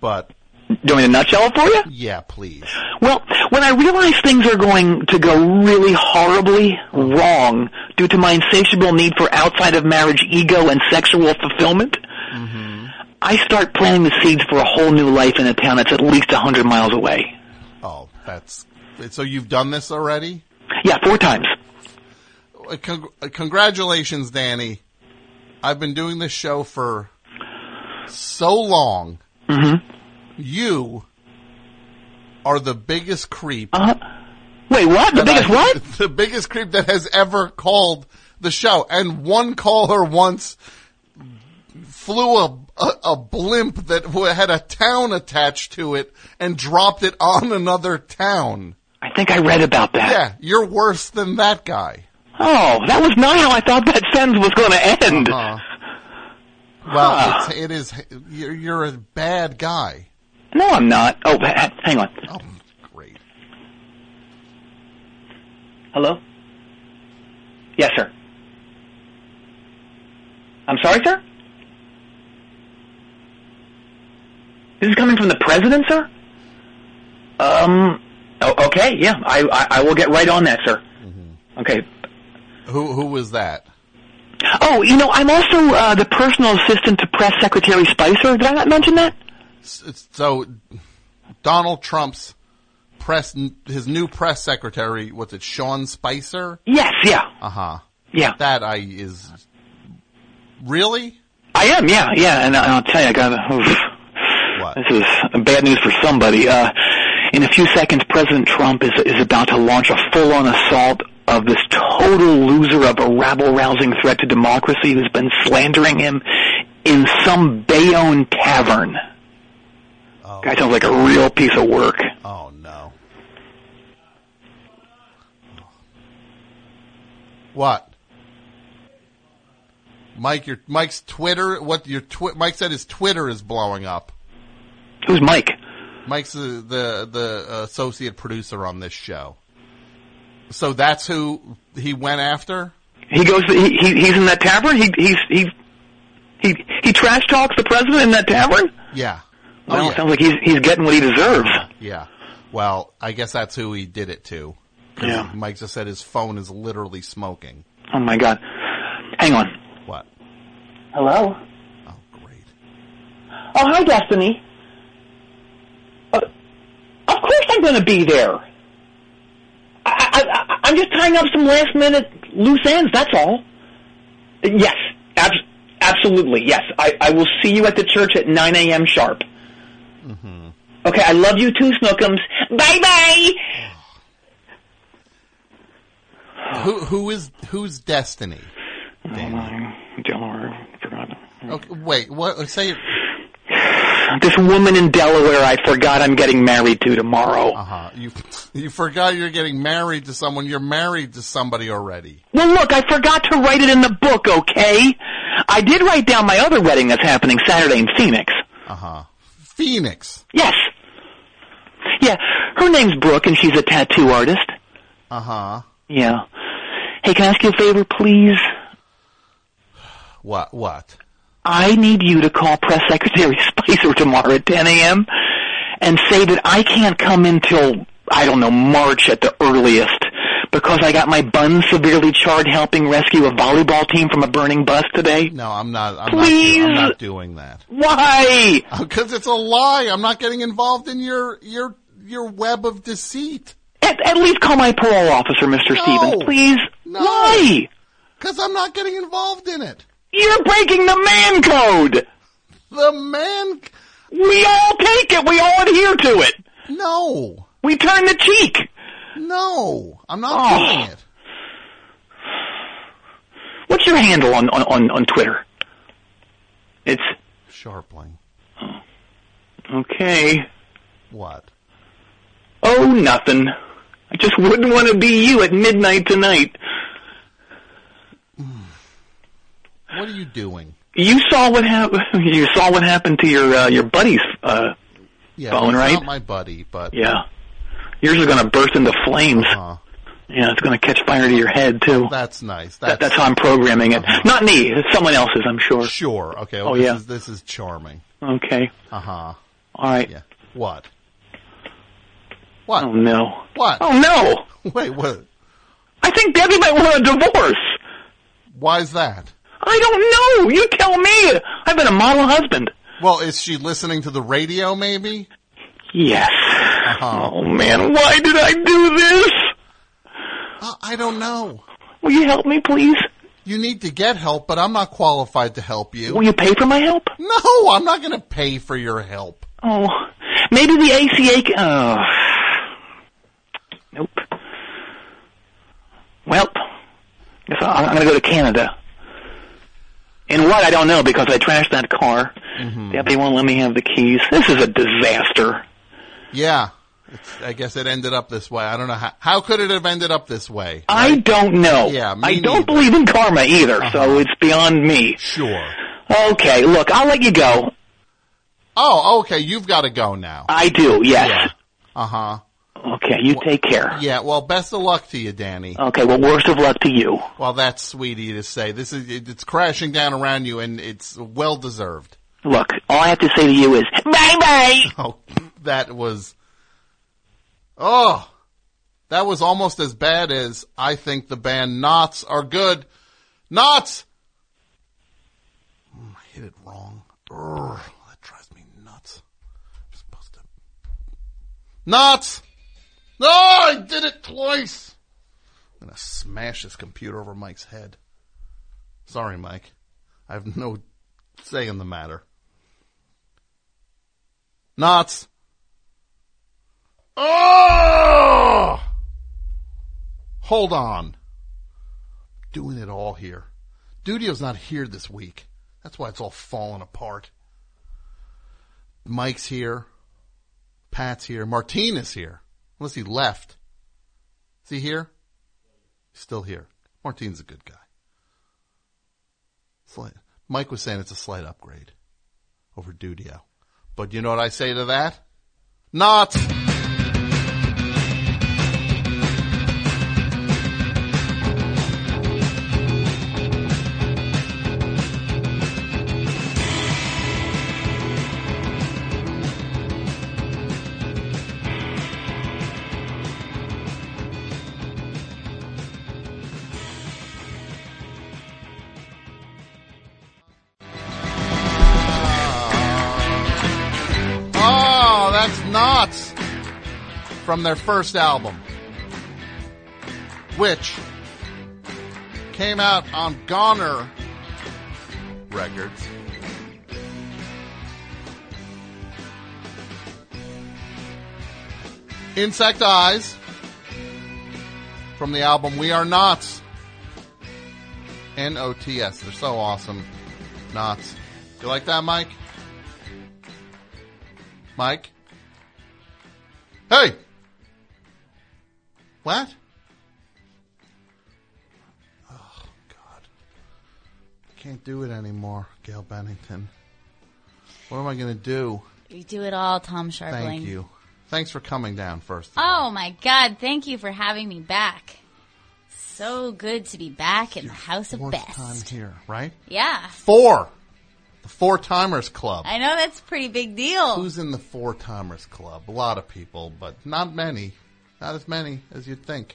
Speaker 1: But
Speaker 10: Do you want nutshell for you?
Speaker 1: yeah, please.
Speaker 10: Well, when I realize things are going to go really horribly wrong due to my insatiable need for outside of marriage ego and sexual fulfillment, I start planting the seeds for a whole new life in a town that's at least a hundred miles away.
Speaker 1: Oh, that's so. You've done this already.
Speaker 10: Yeah, four times.
Speaker 1: Uh, uh, congratulations, Danny. I've been doing this show for so long.
Speaker 10: Mm-hmm.
Speaker 1: You are the biggest creep.
Speaker 10: Uh, wait, what? The biggest
Speaker 1: I-
Speaker 10: what? [laughs]
Speaker 1: The biggest creep that has ever called the show. And one caller once flew a, a, a blimp that had a town attached to it and dropped it on another town.
Speaker 10: I think I read about that.
Speaker 1: Yeah, you're worse than that guy.
Speaker 10: Oh, that was not how I thought that sentence was going to end.
Speaker 1: Uh-huh. Well,
Speaker 10: Huh.
Speaker 1: it's, it is. You're, you're a bad guy.
Speaker 10: No, I'm not. Oh, [laughs] hang on.
Speaker 1: Oh, great.
Speaker 10: Hello? Yes, sir. I'm sorry, sir? This is coming from the president, sir? Um, oh, okay, yeah, I, I, I will get right on that, sir. Okay.
Speaker 1: Who who was that?
Speaker 10: Oh, you know, I'm also uh, the personal assistant to Press Secretary Spicer. Did I not mention that?
Speaker 1: So Donald Trump's press his new press secretary, what's it, Sean Spicer?
Speaker 10: Yes, yeah.
Speaker 1: Uh huh.
Speaker 10: Yeah.
Speaker 1: That I is really
Speaker 10: I am, yeah, yeah, and I'll tell you, I got
Speaker 1: what?
Speaker 10: this is bad news for somebody. Uh, in a few seconds, President Trump is is about to launch a full-on assault of this total loser of a rabble-rousing threat to democracy who's been slandering him in some Bayonne tavern. Oh. Guy sounds like a real piece of work.
Speaker 1: Oh no. What? Mike, your Mike's Twitter. What your twi- Mike said his Twitter is blowing up.
Speaker 10: Who's Mike?
Speaker 1: Mike's the the, the associate producer on this show. So that's who he went after.
Speaker 10: He goes. He, he he's in that tavern. He he's he he he trash talks the president in that tavern.
Speaker 1: Yeah.
Speaker 10: Well,
Speaker 1: Oh,
Speaker 10: it sounds like he's he's getting what he deserves.
Speaker 1: Yeah. Well, I guess that's who he did it to.
Speaker 10: Yeah.
Speaker 1: Mike just said his phone is literally smoking.
Speaker 10: Oh my God! Hang on.
Speaker 1: What?
Speaker 10: Hello.
Speaker 1: Oh, great.
Speaker 10: Oh, hi, Destiny. Uh, of course, I'm going to be there. I, I, I, I'm just tying up some last minute loose ends. That's all. Yes, ab- absolutely. Yes, I, I will see you at the church at 9 a.m. sharp. Okay, I love you too, Snookums. Bye bye.
Speaker 1: Who who is who's Destiny?
Speaker 10: Delaware, forgot.
Speaker 1: Okay, wait. What? Say it.
Speaker 10: This woman in Delaware, I forgot I'm getting married to tomorrow.
Speaker 1: Uh huh. You you forgot you're getting married to someone. You're married to somebody already.
Speaker 10: Well, look, I forgot to write it in the book, okay? I did write down my other wedding that's happening Saturday in Phoenix.
Speaker 1: Uh huh. Phoenix.
Speaker 10: Yes. Yeah, her name's Brooke, and she's a tattoo artist.
Speaker 1: Uh huh.
Speaker 10: Yeah. Hey, can I ask you a favor, please?
Speaker 1: What? What?
Speaker 10: I need you to call Press Secretary [laughs] Spicer tomorrow at 10 a.m. and say that I can't come until, I don't know, March at the earliest because I got my bun severely charred helping rescue a volleyball team from a burning bus today.
Speaker 1: No, I'm not. I'm
Speaker 10: Please?
Speaker 1: Not, do- I'm not doing that.
Speaker 10: Why?
Speaker 1: Uh, because it's a lie. I'm not getting involved in your your your web of deceit.
Speaker 10: At, at least call my parole officer, Mr.
Speaker 1: No.
Speaker 10: Stevens, please.
Speaker 1: No.
Speaker 10: Why?
Speaker 1: Because I'm not getting involved in it.
Speaker 10: You're breaking the man code.
Speaker 1: The man.
Speaker 10: We all take it. We all adhere to it.
Speaker 1: No.
Speaker 10: We turn the cheek.
Speaker 1: No. I'm not
Speaker 10: Oh.
Speaker 1: doing it.
Speaker 10: What's your handle on, on, on, Twitter? It's
Speaker 1: Scharpling.
Speaker 10: okay.
Speaker 1: What?
Speaker 10: Oh, nothing. I just wouldn't want to be you at midnight tonight. [sighs]
Speaker 1: What are you doing?
Speaker 10: You saw what happened. You saw what happened to your uh, your buddy's uh,
Speaker 1: Yeah,
Speaker 10: phone, right?
Speaker 1: Not my buddy, but
Speaker 10: yeah. Yours is going to burst into flames.
Speaker 1: uh,
Speaker 10: Yeah, it's going to catch fire to your head too.
Speaker 1: that's nice.
Speaker 10: That,
Speaker 1: That's,
Speaker 10: that's how I'm programming it. Not me. It's someone else's, I'm sure.
Speaker 1: sure. Okay. Well,
Speaker 10: Oh,
Speaker 1: this
Speaker 10: yeah.
Speaker 1: Is, this is charming.
Speaker 10: Okay.
Speaker 1: Uh huh.
Speaker 10: All right.
Speaker 1: Yeah. What? What?
Speaker 10: Oh no.
Speaker 1: What?
Speaker 10: Oh no. [laughs]
Speaker 1: Wait. What?
Speaker 10: I think Debbie might want a divorce.
Speaker 1: Why is that?
Speaker 10: I don't know. You tell me. I've been a model husband.
Speaker 1: Well, is she listening to the radio? Maybe.
Speaker 10: Yes.
Speaker 1: Uh-huh.
Speaker 10: Oh man, why did I do this?
Speaker 1: Uh, I don't know.
Speaker 10: Will you help me, please?
Speaker 1: You need to get help, but I'm not qualified to help you.
Speaker 10: Will you pay for my help?
Speaker 1: No, I'm not going to pay for your help.
Speaker 10: Oh, maybe the ACA. c- Oh, nope. Well, guess I'm going to go to Canada. And what I don't know because I trashed that car.
Speaker 1: Mm-hmm.
Speaker 10: Debbie won't let me have the keys. This is a disaster.
Speaker 1: Yeah. It's, I guess it ended up this way. I don't know how. How could it have ended up this way?
Speaker 10: I don't know.
Speaker 1: Yeah,
Speaker 10: I don't
Speaker 1: neither.
Speaker 10: believe in karma either, so
Speaker 1: Uh-huh.
Speaker 10: it's beyond me.
Speaker 1: Sure.
Speaker 10: Okay, look, I'll let you go.
Speaker 1: Oh, okay. You've got to go now.
Speaker 10: I do, yes.
Speaker 1: Yeah. Uh huh.
Speaker 10: Okay, you take care.
Speaker 1: Yeah, well, best of luck to you, Danny.
Speaker 10: Okay, well, worst of luck to you.
Speaker 1: Well, that's sweet of you to say. This is it's crashing down around you, and it's well deserved.
Speaker 10: Look, all I have to say to you is bye bye.
Speaker 1: Oh, that was. Oh, that was almost as bad as I think the band Knots are good. Knots. Mm, I hit it wrong. Urgh, that drives me nuts. I'm supposed to. Knots. No, I did it twice. I'm gonna smash this computer over Mike's head. Sorry, Mike. I have no say in the matter. Knots. Oh! Hold on. Doing it all here. Dudio's not here this week. That's why it's all falling apart. Mike's here. Pat's here. Martine is here. Unless he left. Is he here? Still here. Martine's a good guy. Slight. Mike was saying it's a slight upgrade over Dudio. But you know what I say to that? Not. Their first album, which came out on Goner Records. Insect Eyes from the album We Are Nots. N O T S. They're so awesome. Nots. You like that, Mike? Mike? Hey! What? Oh, God. I can't do it anymore, Gail Bennington. What am I going to do?
Speaker 12: You do it all, Tom Scharpling.
Speaker 1: Thank you. Thanks for coming down first.
Speaker 12: Oh my God! Thank you for having me back. So good to be back in the House of
Speaker 1: Fourth
Speaker 12: Best.
Speaker 1: time here, right?
Speaker 12: Yeah,
Speaker 1: Four! The Four Timers Club.
Speaker 12: I know that's a pretty big deal.
Speaker 1: Who's in the Four Timers Club? A lot of people, but not many. Not as many as you'd think.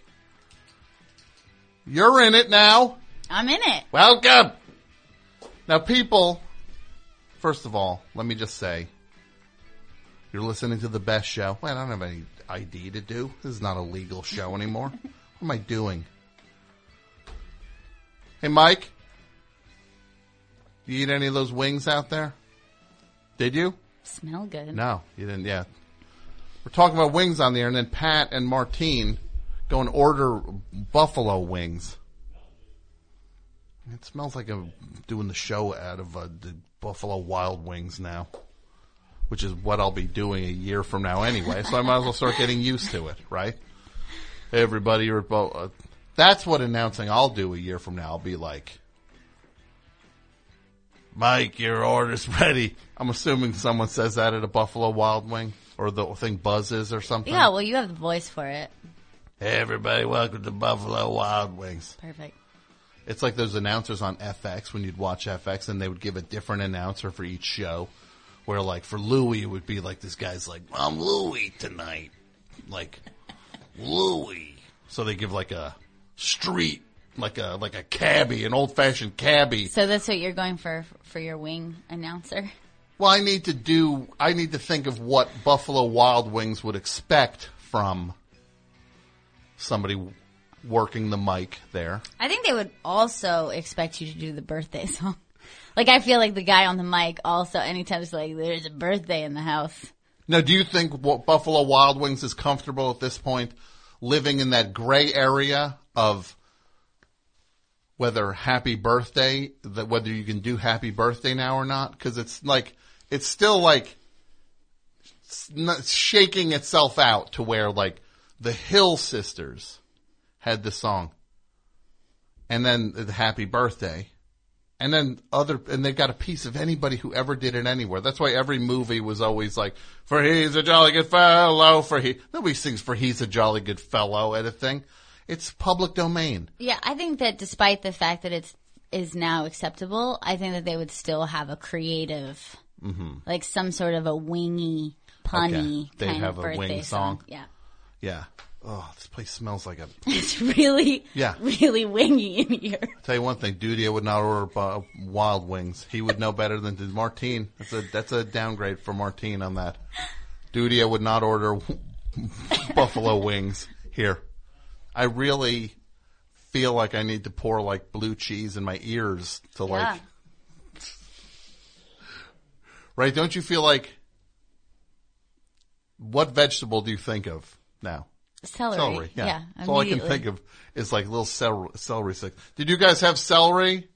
Speaker 1: You're in it now.
Speaker 12: I'm in it.
Speaker 1: Welcome. Now, people, first of all, let me just say, you're listening to the best show. Wait, I don't have any ID to do. This is not a legal show anymore. [laughs] what am I doing? Hey, Mike, you eat any of those wings out there? Did you?
Speaker 12: Smell good.
Speaker 1: No, you didn't yet. We're talking about wings on the air, and then Pat and Martine go and order buffalo wings. It smells like I'm doing the show out of uh, the Buffalo Wild Wings now, which is what I'll be doing a year from now anyway. so I might as well start getting used to it, right? Everybody, uh, that's what announcing I'll do a year from now. I'll be like, Mike, your order's ready. I'm assuming someone says that at a Buffalo Wild Wing or the thing buzzes or something.
Speaker 12: Yeah, well, you have the voice for it.
Speaker 1: Hey, everybody, welcome to Buffalo Wild Wings.
Speaker 12: Perfect.
Speaker 1: It's like those announcers on FX when you'd watch FX and they would give a different announcer for each show. Where like for Louis, it would be like this guy's like, I'm Louis tonight. Like, Louis. So they give like a street, like a, like a cabbie, an old fashioned cabbie.
Speaker 12: So that's what you're going for for your wing announcer.
Speaker 1: Well, I need to do, I need to think of what Buffalo Wild Wings would expect from somebody working the mic there.
Speaker 12: I think they would also expect you to do the birthday [laughs] song. Like I feel like the guy on the mic also anytime it's like there's a birthday in the house.
Speaker 1: Now, do you think what Buffalo Wild Wings is comfortable at this point living in that gray area of whether happy birthday, that whether you can do happy birthday now or not? Cause it's like, it's still like shaking itself out to where like the Hill Sisters had the song and then the happy birthday And then other, and they've got a piece of anybody who ever did it anywhere. That's why every movie was always like, for he's a jolly good fellow, for he, nobody sings for he's a jolly good fellow at a thing. It's public domain.
Speaker 12: Yeah, I think that despite the fact that it's is now acceptable, I think that they would still have a creative, like some sort of a wingy, punny
Speaker 1: Mm-hmm. Okay. They'd
Speaker 12: kind
Speaker 1: have
Speaker 12: of
Speaker 1: a
Speaker 12: birthday
Speaker 1: wing
Speaker 12: song.
Speaker 1: song.
Speaker 12: Yeah,
Speaker 1: Yeah. Oh, this place smells like a, [laughs]
Speaker 12: it's really,
Speaker 1: Yeah.
Speaker 12: really wingy in here.
Speaker 1: tell you one thing, Dudia would not order uh, wild wings. He would know better than did Martine. That's a, that's a downgrade for Martine on that. Dudia would not order [laughs] buffalo wings here. I really feel like I need to pour like blue cheese in my ears to like,
Speaker 12: Yeah.
Speaker 1: Right? Don't you feel like, what vegetable do you think of now?
Speaker 12: Celery.
Speaker 1: Celery, yeah.
Speaker 12: Yeah,
Speaker 1: That's all I can think of is like little celery, celery sticks. Did you guys have celery?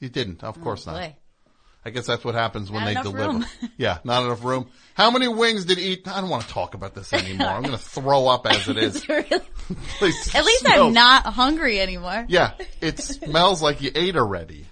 Speaker 1: You didn't, of oh, course not.
Speaker 12: Oh, Boy.
Speaker 1: I guess that's what happens when
Speaker 12: Not
Speaker 1: they deliver. [laughs] yeah, not enough room. How many wings did eat? I don't want to talk about this anymore. I'm going [laughs] to throw up as it is.
Speaker 12: Really- [laughs] At least
Speaker 1: smell-
Speaker 12: I'm not hungry anymore.
Speaker 1: Yeah, it smells like you ate already.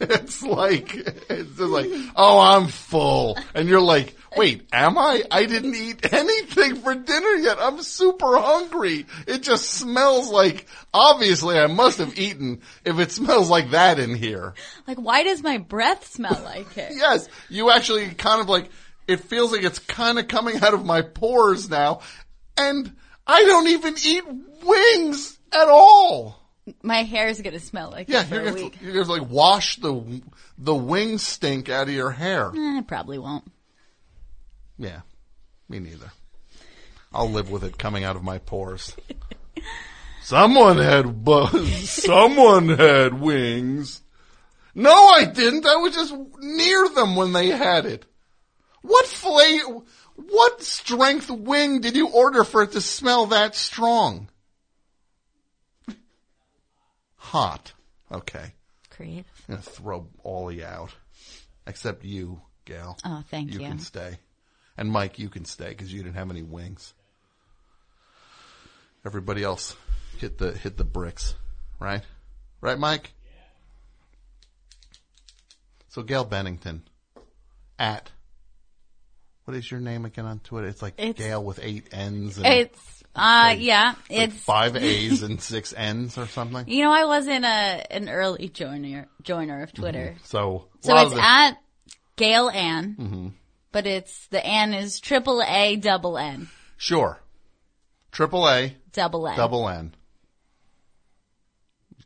Speaker 1: It's like it's just like, oh, I'm full, and you're like, wait, am I? I didn't eat anything for dinner yet. I'm super hungry. It just smells like. Obviously, I must have eaten if it smells like that in here.
Speaker 12: Like, why does my breath smell like it? [laughs]
Speaker 1: Yes, you actually kind of like. It feels like it's kind of coming out of my pores now, and I don't even eat wings at all.
Speaker 12: My hair is gonna smell like
Speaker 1: Yeah, you're gonna, you're gonna like wash the the wing stink out of your hair.
Speaker 12: Eh, I probably won't.
Speaker 1: Yeah, me neither. I'll live with it coming out of my pores. [laughs] Someone had bu- [laughs] someone had wings. No, I didn't. I was just near them when they had it. What flavor? What strength wing did you order for it to smell that strong? Hot. Okay.
Speaker 12: Creative.
Speaker 1: I'm gonna throw all you out, except you, gal.
Speaker 12: Oh, thank you.
Speaker 1: You can stay, and Mike, you can stay because you didn't have any wings. Everybody else hit the hit the bricks, right? Right, Mike. So Gail Bennington, at what is your name again on Twitter? It's like
Speaker 12: It's-
Speaker 1: Gail with eight N's and
Speaker 12: It's uh
Speaker 1: like-
Speaker 12: yeah,
Speaker 1: like
Speaker 12: it's
Speaker 1: five [laughs] A's and six N's or something.
Speaker 12: you know I wasn't a an early joiner joiner of Twitter.
Speaker 1: So a
Speaker 12: So
Speaker 1: lot
Speaker 12: it's
Speaker 1: the-
Speaker 12: at Gail Ann,
Speaker 1: Mhm.
Speaker 12: But it's the N is triple A double N
Speaker 1: Sure. Triple A,
Speaker 12: double N.
Speaker 1: double N.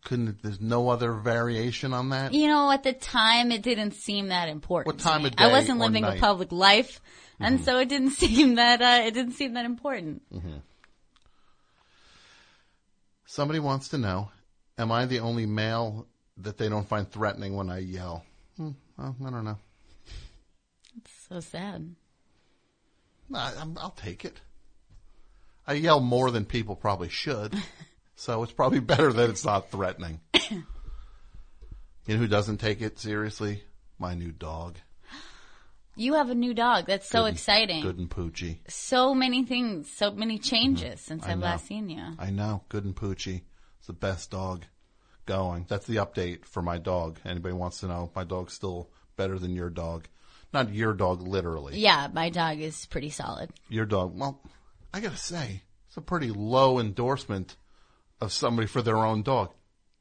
Speaker 1: Couldn't, there's no other variation on that?
Speaker 12: You know, at the time it didn't seem that important.
Speaker 1: What time of day
Speaker 12: I wasn't living a public life, and
Speaker 1: Mm-hmm.
Speaker 12: so it didn't [laughs] seem that uh, it didn't seem that important.
Speaker 1: Somebody wants to know, am I the only male that they don't find threatening when I yell? Hmm, well, I don't know.
Speaker 12: So sad.
Speaker 1: I, I'm, I'll take it. I yell more than people probably should, [laughs] so it's probably better that it's not threatening. [coughs] you know who doesn't take it seriously? My new dog.
Speaker 12: You have a new dog. That's so
Speaker 1: Good and-
Speaker 12: exciting.
Speaker 1: Good and Poochie.
Speaker 12: So many things, so many changes since
Speaker 1: Mm-hmm. I
Speaker 12: I've
Speaker 1: know.
Speaker 12: last seen you.
Speaker 1: I know. Good and Poochie. It's the best dog going. That's the update for my dog. Anybody wants to know, my dog's still better than your dog. Not your dog, literally.
Speaker 12: Yeah, my dog is pretty solid.
Speaker 1: Your dog. Well, I gotta say, it's a pretty low endorsement of somebody for their own dog.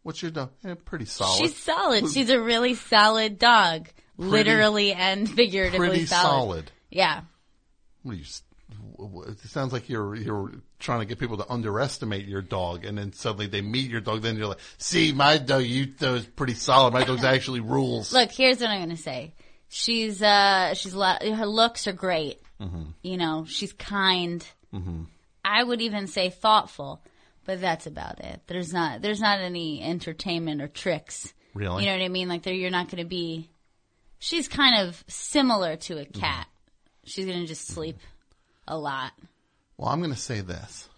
Speaker 1: What's your dog? Eh, pretty solid.
Speaker 12: She's solid. She's a really solid dog, literally and figuratively
Speaker 1: pretty solid.
Speaker 12: Yeah.
Speaker 1: What are you? s- w- w- It sounds like you're you're trying to get people to underestimate your dog, and then suddenly they meet your dog. Then you're like, "See, my dog, you dog is pretty solid. My dog's actually rules."
Speaker 12: Look, here's what I'm gonna say. She's uh, she's a lot. Her looks are great.
Speaker 1: Mm-hmm.
Speaker 12: You know, she's kind.
Speaker 1: Mm-hmm.
Speaker 12: I would even say thoughtful, but that's about it. There's not there's not any entertainment or tricks.
Speaker 1: Really?
Speaker 12: You know what I mean? Like there, you're not going to be. She's kind of similar to a cat. She's going to just sleep a lot.
Speaker 1: Well, I'm going to say this.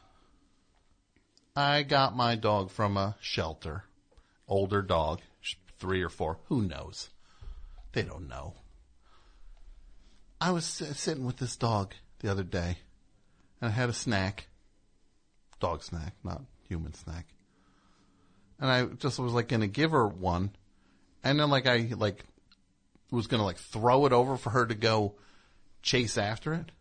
Speaker 1: I got my dog from a shelter, older dog, three or four. Who knows? They don't know. I was sitting with this dog the other day, and I had a snack, dog snack, not human snack. And I just was like going to give her one, and then like I like was gonna like throw it over for her to go chase after it.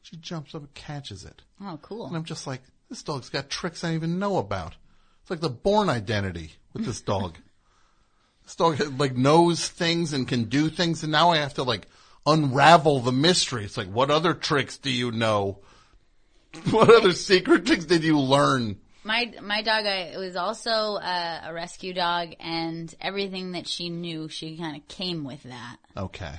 Speaker 1: She jumps up and catches it.
Speaker 12: Oh, cool.
Speaker 1: And I'm just like, this dog's got tricks I don't even know about. It's like the Bourne identity with this dog. [laughs] this dog like knows things and can do things, and now I have to like unravel the mystery. It's like, what other tricks do you know? [laughs] What other secret tricks did you learn?
Speaker 12: My my dog I, was also uh, a rescue dog, and everything that she knew, she kind of came with that.
Speaker 1: Okay.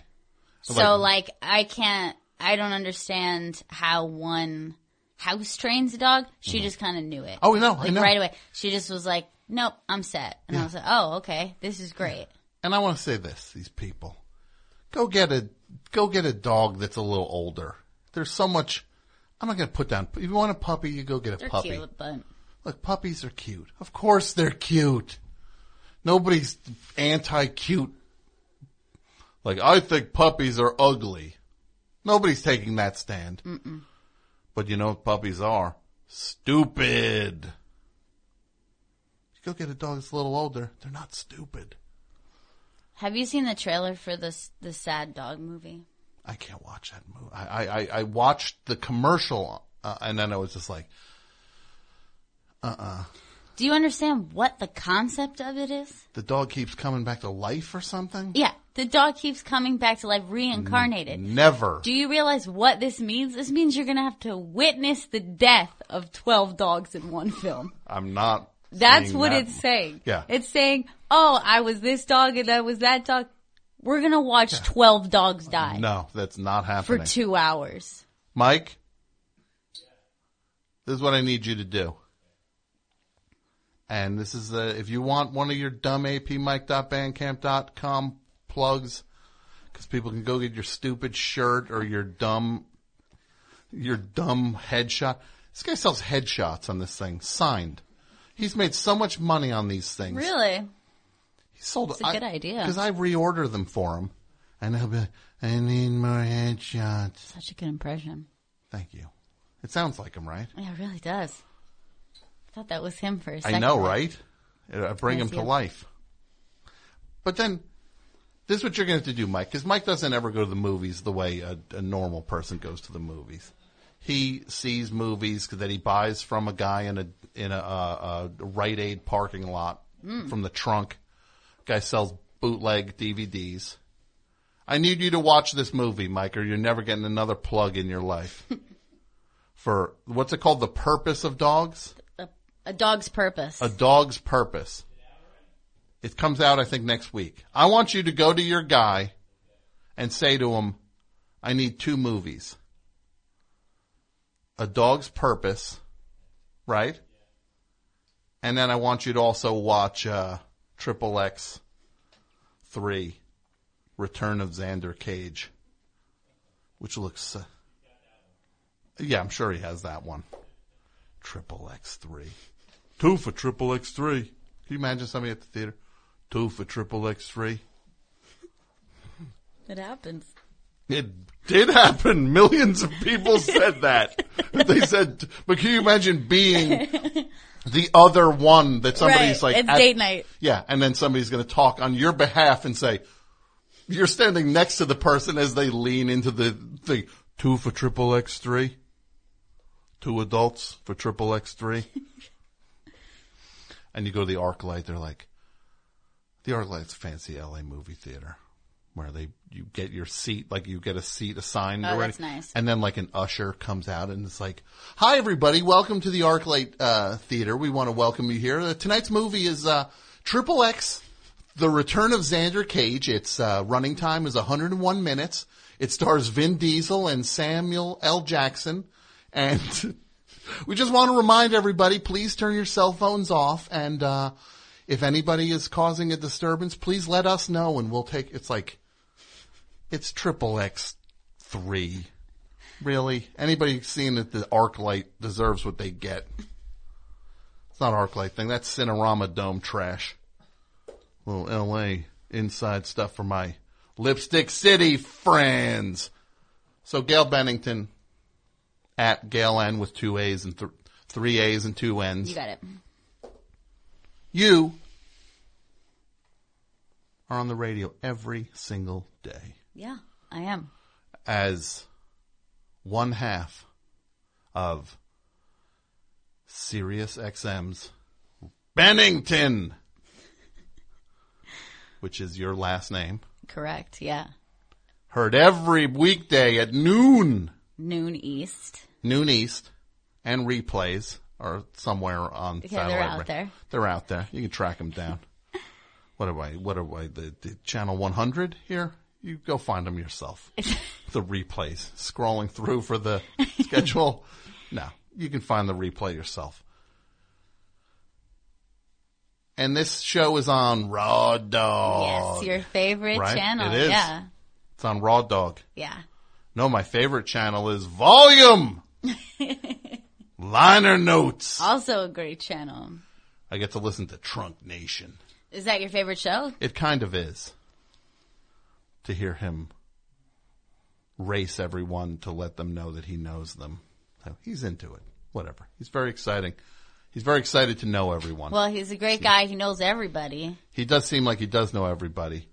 Speaker 12: So like, I can't, I don't understand how one house trains a dog. She just kind of knew it.
Speaker 1: Oh, no,
Speaker 12: like
Speaker 1: know.
Speaker 12: right away. She just was like, "Nope, I'm set," and I was like, "Oh, okay, this is great."
Speaker 1: And I want to say this: these people, go get a go get a dog that's a little older. There's so much. I'm not going to put down. If you want a puppy, you go get a
Speaker 12: They're
Speaker 1: puppy.
Speaker 12: cute, but
Speaker 1: Look, puppies are cute. Of course they're cute. Nobody's anti-cute. Like, I think puppies are ugly. Nobody's taking that stand.
Speaker 12: Mm-mm.
Speaker 1: But you know what puppies are? Stupid. You go get a dog that's a little older, they're not stupid.
Speaker 12: Have you seen the trailer for this the sad dog movie?
Speaker 1: I can't watch that movie. I, I, I- watched the commercial, uh, and then I was just like, uh-uh.
Speaker 12: Do you understand what the concept of it is?
Speaker 1: The dog keeps coming back to life or something?
Speaker 12: Yeah, the dog keeps coming back to life, reincarnated.
Speaker 1: Never.
Speaker 12: Do you realize what this means? This means you're gonna have to witness the death of 12 dogs in one film.
Speaker 1: I'm not.
Speaker 12: That's what
Speaker 1: that.
Speaker 12: it's saying.
Speaker 1: Yeah.
Speaker 12: It's saying, oh, I was this dog and I was that dog. We're gonna watch 12 dogs die
Speaker 1: No, that's not happening.
Speaker 12: for two hours.
Speaker 1: Mike, this is what I need you to do. And this is the, if you want one of your dumb apmike.bandcamp.com plugs, because people can go get your stupid shirt or your dumb, your dumb headshot. This guy sells headshots on this thing, signed. He's made so much money on these things.
Speaker 12: Really?
Speaker 1: He sold
Speaker 12: It's a good idea.
Speaker 1: Because I reorder them for him. And he'll be like, I need more headshots.
Speaker 12: Such a good impression.
Speaker 1: Thank you. It sounds like him, right?
Speaker 12: Yeah, it really does. I thought that was him for a second.
Speaker 1: I know, right? Uh, I bring him to
Speaker 12: yes.
Speaker 1: life. But then, this is what you're going to have to do, Mike, because Mike doesn't ever go to the movies the way a, a normal person goes to the movies. He sees movies that he buys from a guy in a in a, uh, a Rite Aid parking lot
Speaker 2: Mm.
Speaker 1: from the trunk. Guy sells bootleg DVDs. I need you to watch this movie, Mike, or you're never getting another plug in your life. [laughs] For what's it called? The Purpose of Dogs.
Speaker 12: A, a dog's purpose.
Speaker 1: A Dog's Purpose. It comes out, I think, next week. I want you to go to your guy and say to him, I need two movies. A Dog's Purpose, right? And then I want you to also watch uh, Triple X 3, Return of Xander Cage, which looks. Uh, yeah, I'm sure he has that one. Triple X 3. Two for Triple X 3. Can you imagine somebody at the theater? Two for Triple X 3.
Speaker 12: It happens.
Speaker 1: It did happen. [laughs] Millions of people said that. they said, but can you imagine being [laughs] the other one that somebody's
Speaker 12: Right,
Speaker 1: like,
Speaker 12: it's
Speaker 1: at-
Speaker 12: date night.
Speaker 1: Yeah, and then somebody's going to talk on your behalf and say, you're standing next to the person as they lean into the thing. Two for triple X three. Two adults for triple X three. [laughs] and you go to the ArcLight, they're like, the ArcLight's a fancy LA movie theater where they, you get your seat, like you get a seat assigned
Speaker 12: Oh, that's nice.
Speaker 1: And then like an usher comes out and it's like, hi everybody, welcome to the ArcLight, uh, theater. We want to welcome you here. Uh, tonight's movie is, uh, Triple X, The Return of Xander Cage. Its, uh, running time is 101 minutes. It stars Vin Diesel and Samuel L. Jackson. And [laughs] we just want to remind everybody, please turn your cell phones off. And, uh, if anybody is causing a disturbance, please let us know and we'll take, it's like, it's triple X three. Really? Anybody seeing that the ArcLight deserves what they get? It's not ArcLight thing. That's Cinerama Dome trash. Little LA inside stuff for my Lipstick City friends. So Gail Bennington at Gail N with two A's and th- three A's and two N's.
Speaker 12: You got it.
Speaker 1: You are on the radio every single day
Speaker 12: Yeah, I am.
Speaker 1: as one half of Sirius XM's Bennington, which is your last name.
Speaker 12: Correct. Yeah.
Speaker 1: Heard every weekday at noon,
Speaker 12: Noon East.
Speaker 1: noon East, and replays are somewhere on
Speaker 12: Okay,
Speaker 1: satellite.
Speaker 12: they're out there.
Speaker 1: They're out there. You can track them down. [laughs] what are I? What are I? The, the channel 100 here. You go find them yourself. [laughs] the replays. Scrolling through for the schedule. [laughs] No, you can find the replay yourself. And this show is on Raw Dog.
Speaker 12: yes, your favorite
Speaker 1: right?
Speaker 12: channel.
Speaker 1: It is.
Speaker 12: Yeah.
Speaker 1: It's on Raw Dog.
Speaker 12: Yeah.
Speaker 1: No, my favorite channel is Volume. [laughs] Liner Notes.
Speaker 12: Also a great channel.
Speaker 1: I get to listen to Trunk Nation.
Speaker 12: Is that your favorite show?
Speaker 1: It kind of is. To hear him race everyone to let them know that he knows them. So he's into it. Whatever. He's very exciting. He's very excited to know everyone.
Speaker 12: Well, he's a great guy. He knows everybody.
Speaker 1: he does seem like he does know everybody.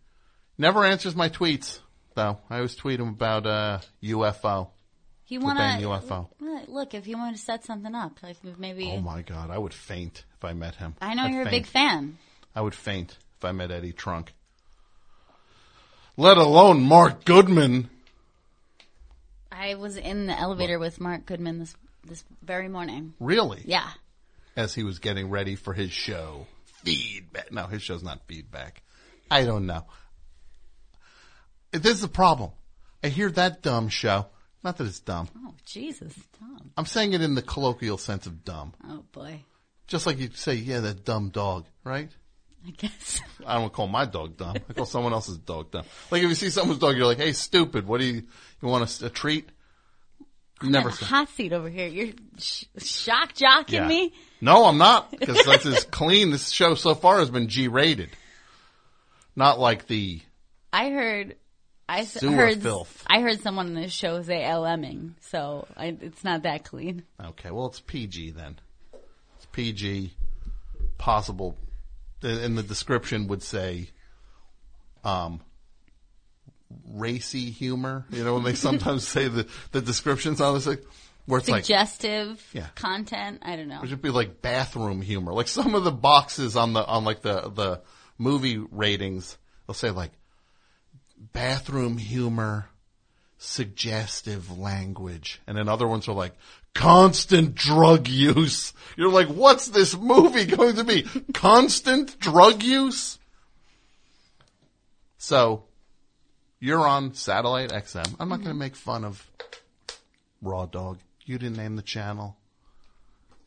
Speaker 1: Never answers my tweets, though. I always tweet him about uh, UFO.
Speaker 12: He
Speaker 1: The
Speaker 12: wanna
Speaker 1: UFO.
Speaker 12: Look, if you want to set something up, like maybe.
Speaker 1: Oh my god, I would faint if I met him.
Speaker 12: I know
Speaker 1: I'd
Speaker 12: you're a big fan.
Speaker 1: I would faint if I met Eddie Trunk. Let alone Mark Goodman.
Speaker 12: I was in the elevator with Mark Goodman this this very morning.
Speaker 1: Really?
Speaker 12: Yeah.
Speaker 1: As he was getting ready for his show. Feedback. No, his show's not feedback. I don't know. This is the problem. I hear that dumb show. Not that it's dumb.
Speaker 12: Oh Jesus, dumb.
Speaker 1: I'm saying it in the colloquial sense of dumb.
Speaker 12: Oh boy.
Speaker 1: Just like you say, yeah, that dumb dog, right?
Speaker 12: I guess. [laughs]
Speaker 1: I don't call my dog dumb. I call someone else's dog dumb. Like if you see someone's dog, you're like, "Hey, stupid! What do you you want a, a treat?" Never
Speaker 12: a
Speaker 1: say.
Speaker 12: hot seat over here. You're sh- shock jocking
Speaker 1: Yeah.
Speaker 12: me.
Speaker 1: No, I'm not [laughs] because that's as clean. This show so far has been G rated. Not like the
Speaker 12: I heard. I s-
Speaker 1: Sewer
Speaker 12: heard.
Speaker 1: filth.
Speaker 12: I heard someone in this show say LMing, so I, it's not that clean.
Speaker 1: okay. Well, it's PG then. It's PG. Possible, and the description would say, um, racy humor. You know when they sometimes [laughs] say the the descriptions on this, like, where it's like
Speaker 12: Suggestive
Speaker 1: Yeah.
Speaker 12: content. I don't know.
Speaker 1: It should be like bathroom humor. Like some of the boxes on the on like the the movie ratings, they'll say like bathroom humor, suggestive language, and then other ones are like constant drug use. You're like, what's this movie going to be? Constant drug use? So, you're on satellite XM. I'm not going to make fun of Raw Dog. You didn't name the channel.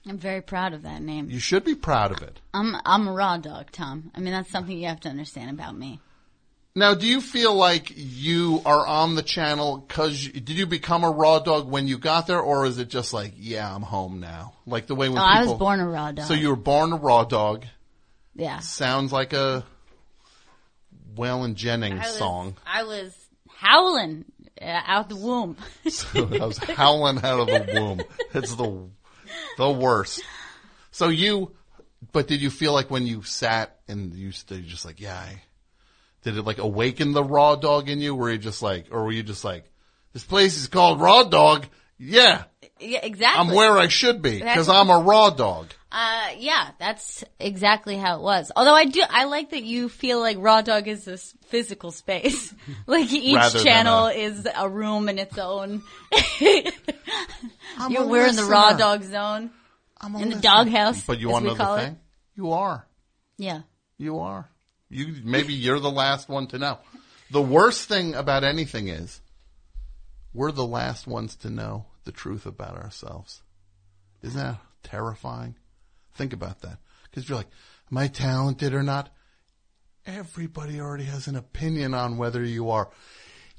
Speaker 12: I'm very proud of that name.
Speaker 1: You should be proud of it.
Speaker 12: I'm I'm a raw dog, Tom. I mean that's something you have to understand about me.
Speaker 1: Now, do you feel like you are on the channel because did you become a raw dog when you got there, or is it just like, yeah, I'm home now? Like the way when
Speaker 12: Oh, I was born a raw dog.
Speaker 1: So you were born a raw dog.
Speaker 12: Yeah.
Speaker 1: Sounds like a Waylon
Speaker 12: I
Speaker 1: Jennings
Speaker 12: was,
Speaker 1: song.
Speaker 12: I was howling uh, out the womb. [laughs]
Speaker 1: So I was howling out of the womb. It's the the worst. So you, but did you feel like when you sat and you stood, just like, yeah, I, did it like awaken the raw dog in you? Were you just like, or were you just like, this place is called Raw Dog? Yeah,
Speaker 12: yeah, exactly.
Speaker 1: I'm where I should be because I'm a raw dog.
Speaker 12: Uh, yeah, that's exactly how it was. Although I do, I like that you feel like Raw Dog is this physical space. [laughs] like each
Speaker 1: Rather
Speaker 12: channel
Speaker 1: a-
Speaker 12: is a room in its own.
Speaker 1: I'm [laughs]
Speaker 12: You're,
Speaker 1: a
Speaker 12: we're in the Raw. Dog zone.
Speaker 1: I'm a
Speaker 12: in the
Speaker 1: listener.
Speaker 12: doghouse.
Speaker 1: But you want
Speaker 12: we
Speaker 1: to know
Speaker 12: call
Speaker 1: the
Speaker 12: it.
Speaker 1: thing? You are.
Speaker 12: Yeah.
Speaker 1: You are. You maybe you're the last one to know. The worst thing about anything is we're the last ones to know the truth about ourselves. Isn't that terrifying? Think about that. Because you're like, am I talented or not? Everybody already has an opinion on whether you are.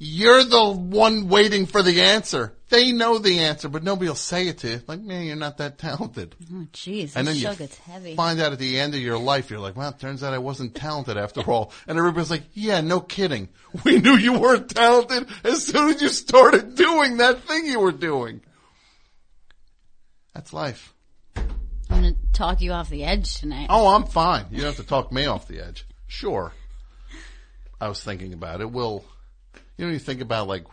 Speaker 1: You're the one waiting for the answer. They know the answer, but nobody will say it to you. Like, man, you're not that talented.
Speaker 12: Oh, jeez.
Speaker 1: And then you
Speaker 12: show gets heavy.
Speaker 1: find out at the end of your life, you're like, well, it turns out I wasn't talented after all. And everybody's like, yeah, no kidding. [laughs] We knew you weren't talented as soon as you started doing that thing you were doing. That's life.
Speaker 12: I'm going to talk you off the edge tonight.
Speaker 1: Oh, I'm fine. You don't have to talk me off the edge. Sure. I was thinking about it. Will you know? You think about like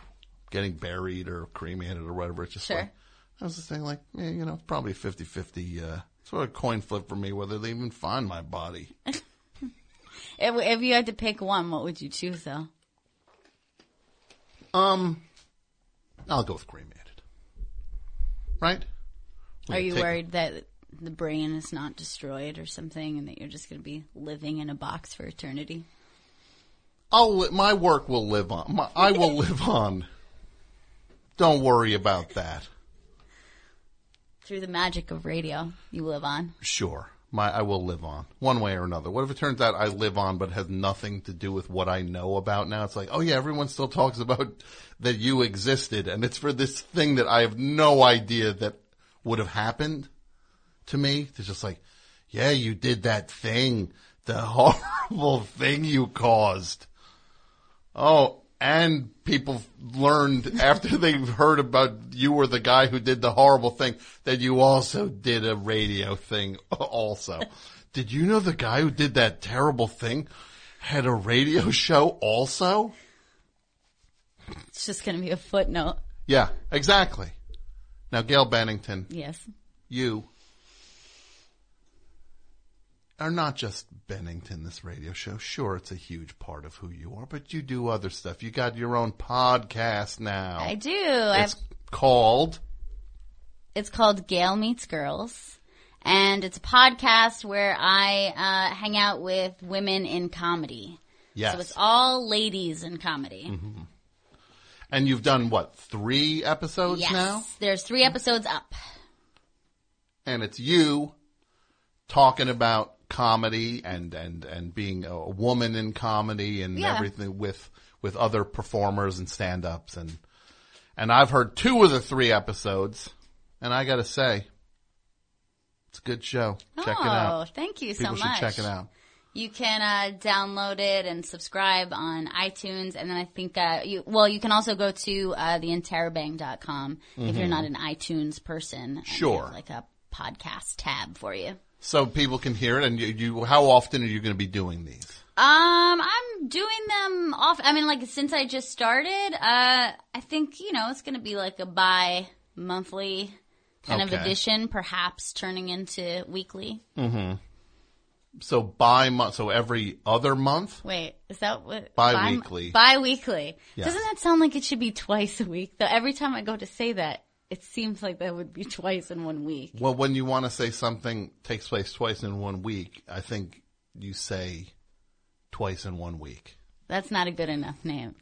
Speaker 1: getting buried or cremated or whatever. It's just
Speaker 12: Sure.
Speaker 1: like I was just saying, like yeah, you know, it's probably 50-50, uh, sort of coin flip for me whether they even find my body. [laughs]
Speaker 12: If, if you had to pick one, what would you choose though?
Speaker 1: Um, I'll go with cremated. Right?
Speaker 12: Are you worried that the brain is not destroyed or something and that you're just going to be living in a box for eternity?
Speaker 1: I'll li- my work will live on. My, I will [laughs] live on. Don't worry about that.
Speaker 12: Through the magic of radio, you live on.
Speaker 1: Sure. My I will live on one way or another. What if it turns out I live on but has nothing to do with what I know about now? It's like, oh yeah, everyone still talks about that you existed and it's for this thing that I have no idea that would have happened to me. It's just like, yeah, you did that thing, the [laughs] horrible thing you caused. Oh, and people learned after they heard about you were the guy who did the horrible thing that you also did a radio thing [laughs] also. did you know the guy who did that terrible thing had a radio show also?
Speaker 12: It's just going to be a footnote.
Speaker 1: Yeah, exactly. Now, Gail Bennington,
Speaker 12: Yes.
Speaker 1: you are not just Bennington, this radio show. Sure, it's a huge part of who you are, but you do other stuff. You got your own podcast now.
Speaker 12: I do.
Speaker 1: It's
Speaker 12: have,
Speaker 1: called
Speaker 12: it's called Gail Meets Girls. And it's a podcast where I uh, hang out with women in comedy.
Speaker 1: Yes.
Speaker 12: So it's all ladies in comedy.
Speaker 1: And you've done what, three episodes
Speaker 12: yes.
Speaker 1: now?
Speaker 12: There's three episodes up.
Speaker 1: And it's you talking about comedy and, and, and being a woman in comedy and
Speaker 12: Yeah.
Speaker 1: everything with, with other performers and stand-ups and, and I've heard two of the three episodes and I gotta say, it's a good show. Check
Speaker 12: oh,
Speaker 1: it out.
Speaker 12: thank you
Speaker 1: People
Speaker 12: so
Speaker 1: should
Speaker 12: much.
Speaker 1: check it out.
Speaker 12: You can uh, download it and subscribe on iTunes, and then I think uh, you well, you can also go to uh, theinterrobang.com if you're not an iTunes person.
Speaker 1: Mm-hmm. Sure.
Speaker 12: like a podcast tab for you.
Speaker 1: So people can hear it and you, you how often are you gonna be doing these?
Speaker 12: Um, I'm doing them off. I mean, like since I just started, uh, I think you know it's gonna be like a bi-monthly kind of edition, perhaps turning into weekly. Mm-hmm.
Speaker 1: So bi month, so every other month?
Speaker 12: Wait, is that what?
Speaker 1: Bi-weekly.
Speaker 12: Bi- bi-weekly.
Speaker 1: Yeah.
Speaker 12: Doesn't that sound like it should be twice a week? Though every time I go to say that, it seems like that would be [laughs] twice in one week.
Speaker 1: Well, when you want to say something takes place twice in one week, I think you say twice in one week.
Speaker 12: That's not a good enough name.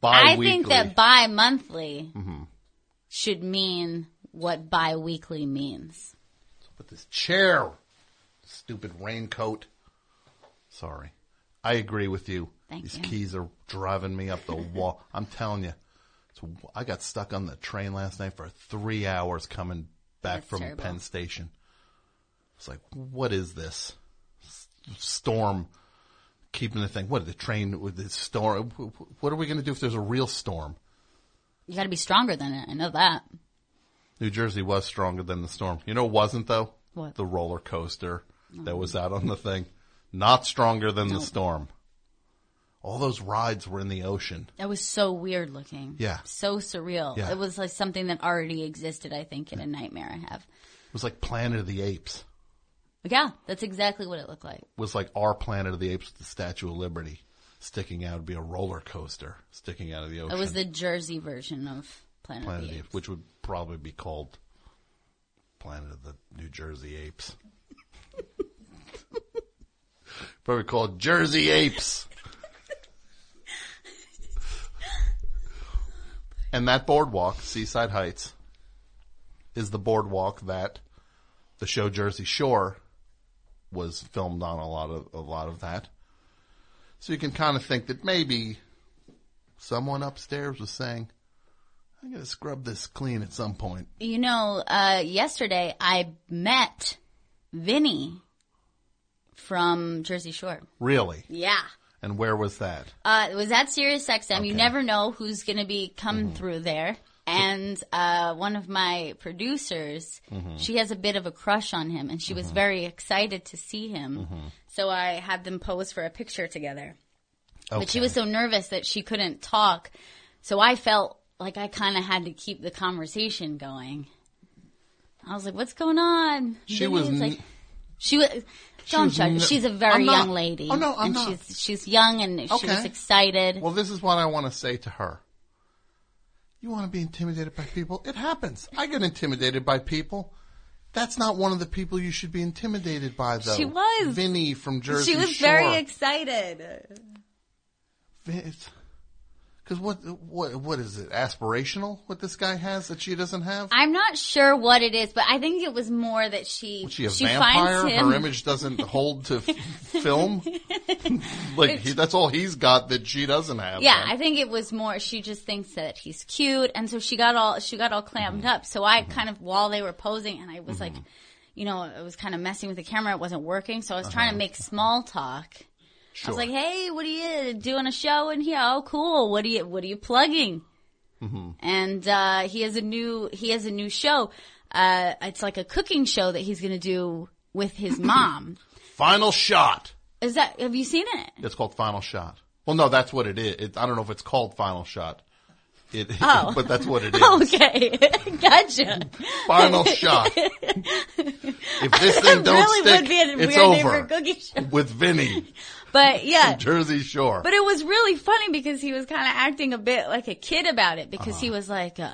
Speaker 1: Bi-weekly.
Speaker 12: I think that bi-monthly
Speaker 1: Mm-hmm.
Speaker 12: should mean what bi-weekly means.
Speaker 1: Put this chair, stupid raincoat. Sorry. I agree with you.
Speaker 12: Thank
Speaker 1: These
Speaker 12: you.
Speaker 1: keys are driving me up the wall. I'm telling you. So I got stuck on the train last night for three hours coming back
Speaker 12: That's
Speaker 1: from
Speaker 12: terrible.
Speaker 1: Penn Station. It's like, what is this S- storm? Keeping the thing. What the train with the storm? What are we going to do if there's a real storm?
Speaker 12: You got to be stronger than it. I know that.
Speaker 1: New Jersey was stronger than the storm. You know, it wasn't though.
Speaker 12: What?
Speaker 1: The roller coaster that oh. was out on the thing, not stronger than the storm. All those rides were in the ocean.
Speaker 12: That was so weird looking.
Speaker 1: Yeah.
Speaker 12: So surreal.
Speaker 1: Yeah.
Speaker 12: It was like something that already existed, I think, in a nightmare I have.
Speaker 1: It was like Planet of the Apes.
Speaker 12: Yeah, that's exactly what it looked like.
Speaker 1: It was like our Planet of the Apes with the Statue of Liberty sticking out. It'd be a roller coaster sticking out of the ocean.
Speaker 12: It was the Jersey version of Planet,
Speaker 1: Planet
Speaker 12: of the Apes.
Speaker 1: Apes, which would probably be called Planet of the New Jersey Apes. [laughs] probably called Jersey Apes. And that boardwalk, Seaside Heights, is the boardwalk that the show Jersey Shore was filmed on a lot of a lot of that. So you can kind of think that maybe someone upstairs was saying, I'm going to scrub this clean at some point.
Speaker 12: You know, uh, yesterday I met Vinny from Jersey Shore.
Speaker 1: Really?
Speaker 12: Yeah.
Speaker 1: And where was that?
Speaker 12: Uh, it was at Sirius XM. You never know who's going to be coming through there. And uh, one of my producers, she has a bit of a crush on him, and she was very excited to see him. So I had them pose for a picture together. But she was so nervous that she couldn't talk. So I felt like I kind of had to keep the conversation going. I was like, "What's going on?"
Speaker 1: She
Speaker 12: Vinny?"
Speaker 1: was
Speaker 12: like she was. Don't
Speaker 1: was
Speaker 12: judge.
Speaker 1: n-
Speaker 12: she's a very young lady.
Speaker 1: Oh, no, I'm
Speaker 12: and
Speaker 1: not.
Speaker 12: She's she's young and
Speaker 1: Okay.
Speaker 12: excited.
Speaker 1: Well, this is what I want to say to her. You want to be intimidated by people? It happens. I get intimidated by people. That's not one of the people you should be intimidated by, though.
Speaker 12: She was.
Speaker 1: Vinny from Jersey
Speaker 12: she was
Speaker 1: Shore.
Speaker 12: very excited.
Speaker 1: Because what, what, what is it? Aspirational? What this guy has that she doesn't have?
Speaker 12: I'm not sure what it is, but I think it was more that she
Speaker 1: Was she a
Speaker 12: she
Speaker 1: vampire? Her image doesn't hold to film. [laughs] like he, that's all he's got that she doesn't have.
Speaker 12: Yeah. I think it was more. She just thinks that he's cute, and so she got all she got all clammed
Speaker 1: Mm-hmm.
Speaker 12: up. So I mm-hmm. kind of while they were posing, and I was like, mm-hmm. you know, I was kind of messing with the camera. It wasn't working, so I was trying to uh-huh. make small talk. I was. Like, "Hey, what are you doing? A show in here? Oh, cool. What are you What are you plugging?"
Speaker 1: Mm-hmm.
Speaker 12: And uh, he has a new he has a new show. Uh, it's like a cooking show that he's going to do with his [clears throat] mom.
Speaker 1: Final shot.
Speaker 12: Is that? Have you seen it?
Speaker 1: It's called Final Shot. Well, no, that's what it is. It, I don't know if it's called Final Shot. It, [laughs]
Speaker 12: Oh.
Speaker 1: but that's what it [laughs] is.
Speaker 12: Okay, [laughs] gotcha.
Speaker 1: Final shot. If this thing don't
Speaker 12: really
Speaker 1: stick,
Speaker 12: would be a
Speaker 1: it's
Speaker 12: weird name for a
Speaker 1: over
Speaker 12: cookie show.
Speaker 1: with Vinny
Speaker 12: But [laughs] yeah,
Speaker 1: Jersey Shore.
Speaker 12: but it was really funny because he was kind of acting a bit like a kid about it because
Speaker 1: Uh-huh.
Speaker 12: he was like, uh,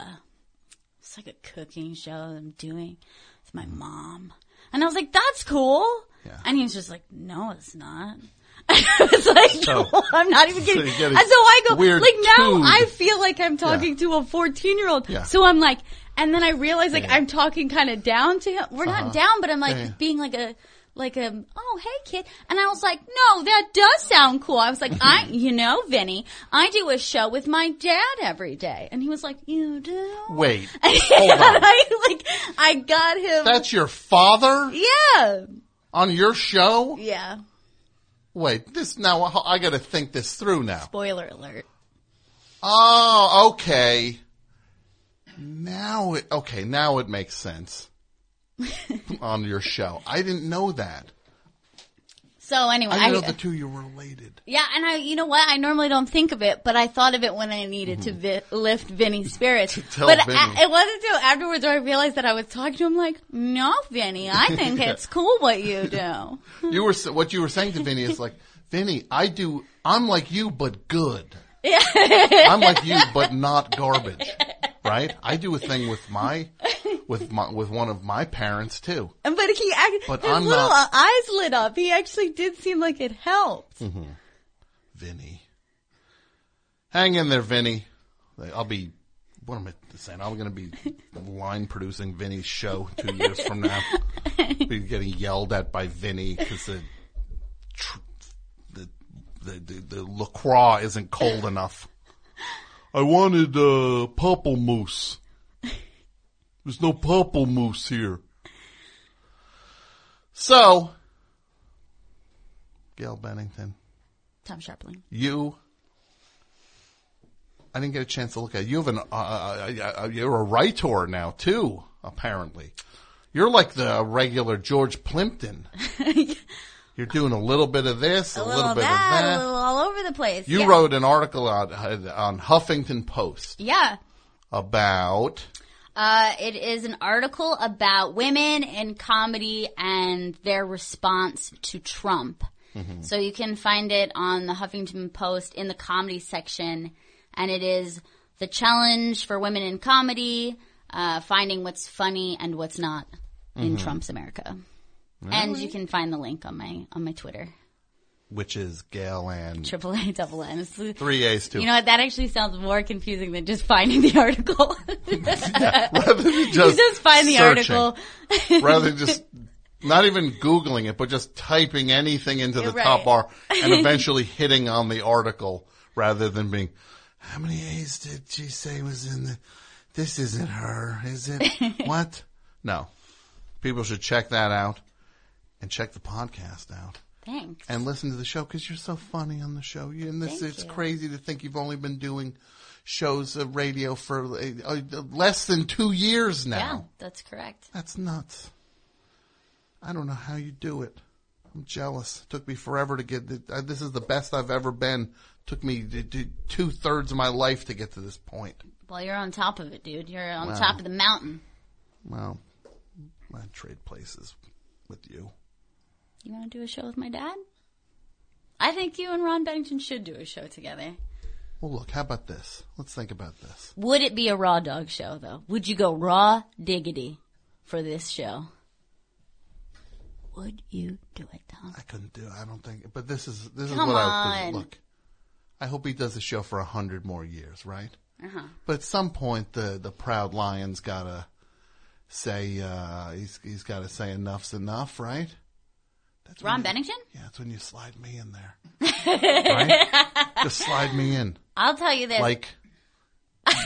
Speaker 12: it's like a cooking show that I'm doing with my mom. And I was like, that's cool. Yeah. And he was just like, no, it's not. [laughs] I was like,
Speaker 1: So- [laughs]
Speaker 12: no, I'm not even
Speaker 1: so
Speaker 12: kidding.
Speaker 1: you get
Speaker 12: and so I go, like now. I feel like I'm talking to a 14 year old.
Speaker 1: Yeah.
Speaker 12: So I'm like, and then I realize like
Speaker 1: Yeah.
Speaker 12: I'm talking kind of down to him. We're
Speaker 1: Uh-huh.
Speaker 12: not down, but I'm like
Speaker 1: Yeah, yeah.
Speaker 12: being like a, like a, oh, hey kid. And I was like, no, that does sound cool. I was like, I, [laughs] you know, Vinny, I do a show with my dad every day. And he was like, you do?
Speaker 1: Wait, [laughs] hold on. [laughs]
Speaker 12: I, like, I got him.
Speaker 1: That's your father
Speaker 12: yeah.
Speaker 1: on your show?
Speaker 12: Yeah.
Speaker 1: Wait, this now I got to think this through now.
Speaker 12: Spoiler alert.
Speaker 1: Oh, okay. Now it okay. Now it makes sense [laughs] on your show. I didn't know that.
Speaker 12: So anyway,
Speaker 1: I didn't
Speaker 12: I,
Speaker 1: know the two you were related.
Speaker 12: yeah, and I, you know what? I normally don't think of it, but I thought of it when I needed to mm-hmm. vi- lift Vinny's [laughs] spirits. but
Speaker 1: Vinny.
Speaker 12: It wasn't until afterwards I realized that I was talking to him like, no, Vinny, I think [laughs] it's cool what you do.
Speaker 1: You were what you were saying to Vinny is like, Vinny, I do. I'm like you, but good.
Speaker 12: Yeah.
Speaker 1: I'm like you, but not garbage. Right? I do a thing with my with my with one of my parents too.
Speaker 12: But he, act-
Speaker 1: But
Speaker 12: his
Speaker 1: I'm
Speaker 12: little
Speaker 1: not-
Speaker 12: eyes lit up. He actually did seem like it helped. Mm-hmm.
Speaker 1: Vinny. Hang in there, Vinny. I'll be, what am I saying? I'm going to be line producing Vinny's show two years from now. be getting yelled at by Vinny because the, tr- the, the, the, the LaCroix isn't cold enough. I wanted, uh, purple moose. There's no purple moose here. So, Gail Bennington.
Speaker 12: Tom Scharpling.
Speaker 1: You, I didn't get a chance to look at. it. You have an, uh, uh, uh, uh, you're a writer now too, apparently. You're like the regular George Plimpton. [laughs] You're doing a little bit of this, a,
Speaker 12: A
Speaker 1: little,
Speaker 12: little
Speaker 1: bit
Speaker 12: that,
Speaker 1: of
Speaker 12: a little all over the place.
Speaker 1: you
Speaker 12: yeah.
Speaker 1: wrote an article on, on Huffington Post
Speaker 12: Yeah.
Speaker 1: about
Speaker 12: Uh, it is an article about women in comedy and their response to Trump.
Speaker 1: Mm-hmm.
Speaker 12: So you can find it on the Huffington Post in the comedy section, and it is the challenge for women in comedy, uh, finding what's funny and what's not in
Speaker 1: Mhm.
Speaker 12: Trump's America. And you can find the link on my on my Twitter.
Speaker 1: which is Gail and [laughs]
Speaker 12: Triple A double N.
Speaker 1: Three A's too.
Speaker 12: You know what? That actually sounds more confusing than just finding the article. [laughs]
Speaker 1: rather than
Speaker 12: You
Speaker 1: just,
Speaker 12: just find the
Speaker 1: searching.
Speaker 12: article. [laughs]
Speaker 1: rather than just not even googling it, but just typing anything into the
Speaker 12: Right.
Speaker 1: top bar and eventually hitting on the article rather than being, how many A's did she say was in the? This isn't her, is it? what? No. People should check that out and check the podcast out.
Speaker 12: Thanks.
Speaker 1: And listen to the show because you're so funny on the show. You, and this,
Speaker 12: Thank
Speaker 1: it's
Speaker 12: you.
Speaker 1: crazy to think you've only been doing shows of radio for uh, uh, less than two years now.
Speaker 12: Yeah, that's correct.
Speaker 1: That's nuts. I don't know how you do it. I'm jealous. It Took me forever to get. uh, This is the best I've ever been. It Took me two thirds of my life to get to this point.
Speaker 12: Well, you're on top of it, dude. You're on
Speaker 1: Wow.
Speaker 12: top of the mountain.
Speaker 1: Well, I'd trade places with you.
Speaker 12: You want to do a show with my dad? I think you and Ron Bennington should do a show together.
Speaker 1: Well, look. How about this? Let's think about this.
Speaker 12: Would it be a raw dog show though? Would you go raw diggity for this show? Would you do it, Tom?
Speaker 1: I couldn't do. it. I don't think. But this is this is
Speaker 12: Come
Speaker 1: what I
Speaker 12: on.
Speaker 1: look. I hope he does the show for a hundred more years, right?
Speaker 12: Uh-huh.
Speaker 1: But at some point, the the proud lion's gotta say uh, he's he's got to say enough's enough, right? That's
Speaker 12: Ron
Speaker 1: you-
Speaker 12: Bennington?
Speaker 1: Yeah, that's when you slide me in there. [laughs] right? Just slide me in.
Speaker 12: I'll tell you this.
Speaker 1: Like,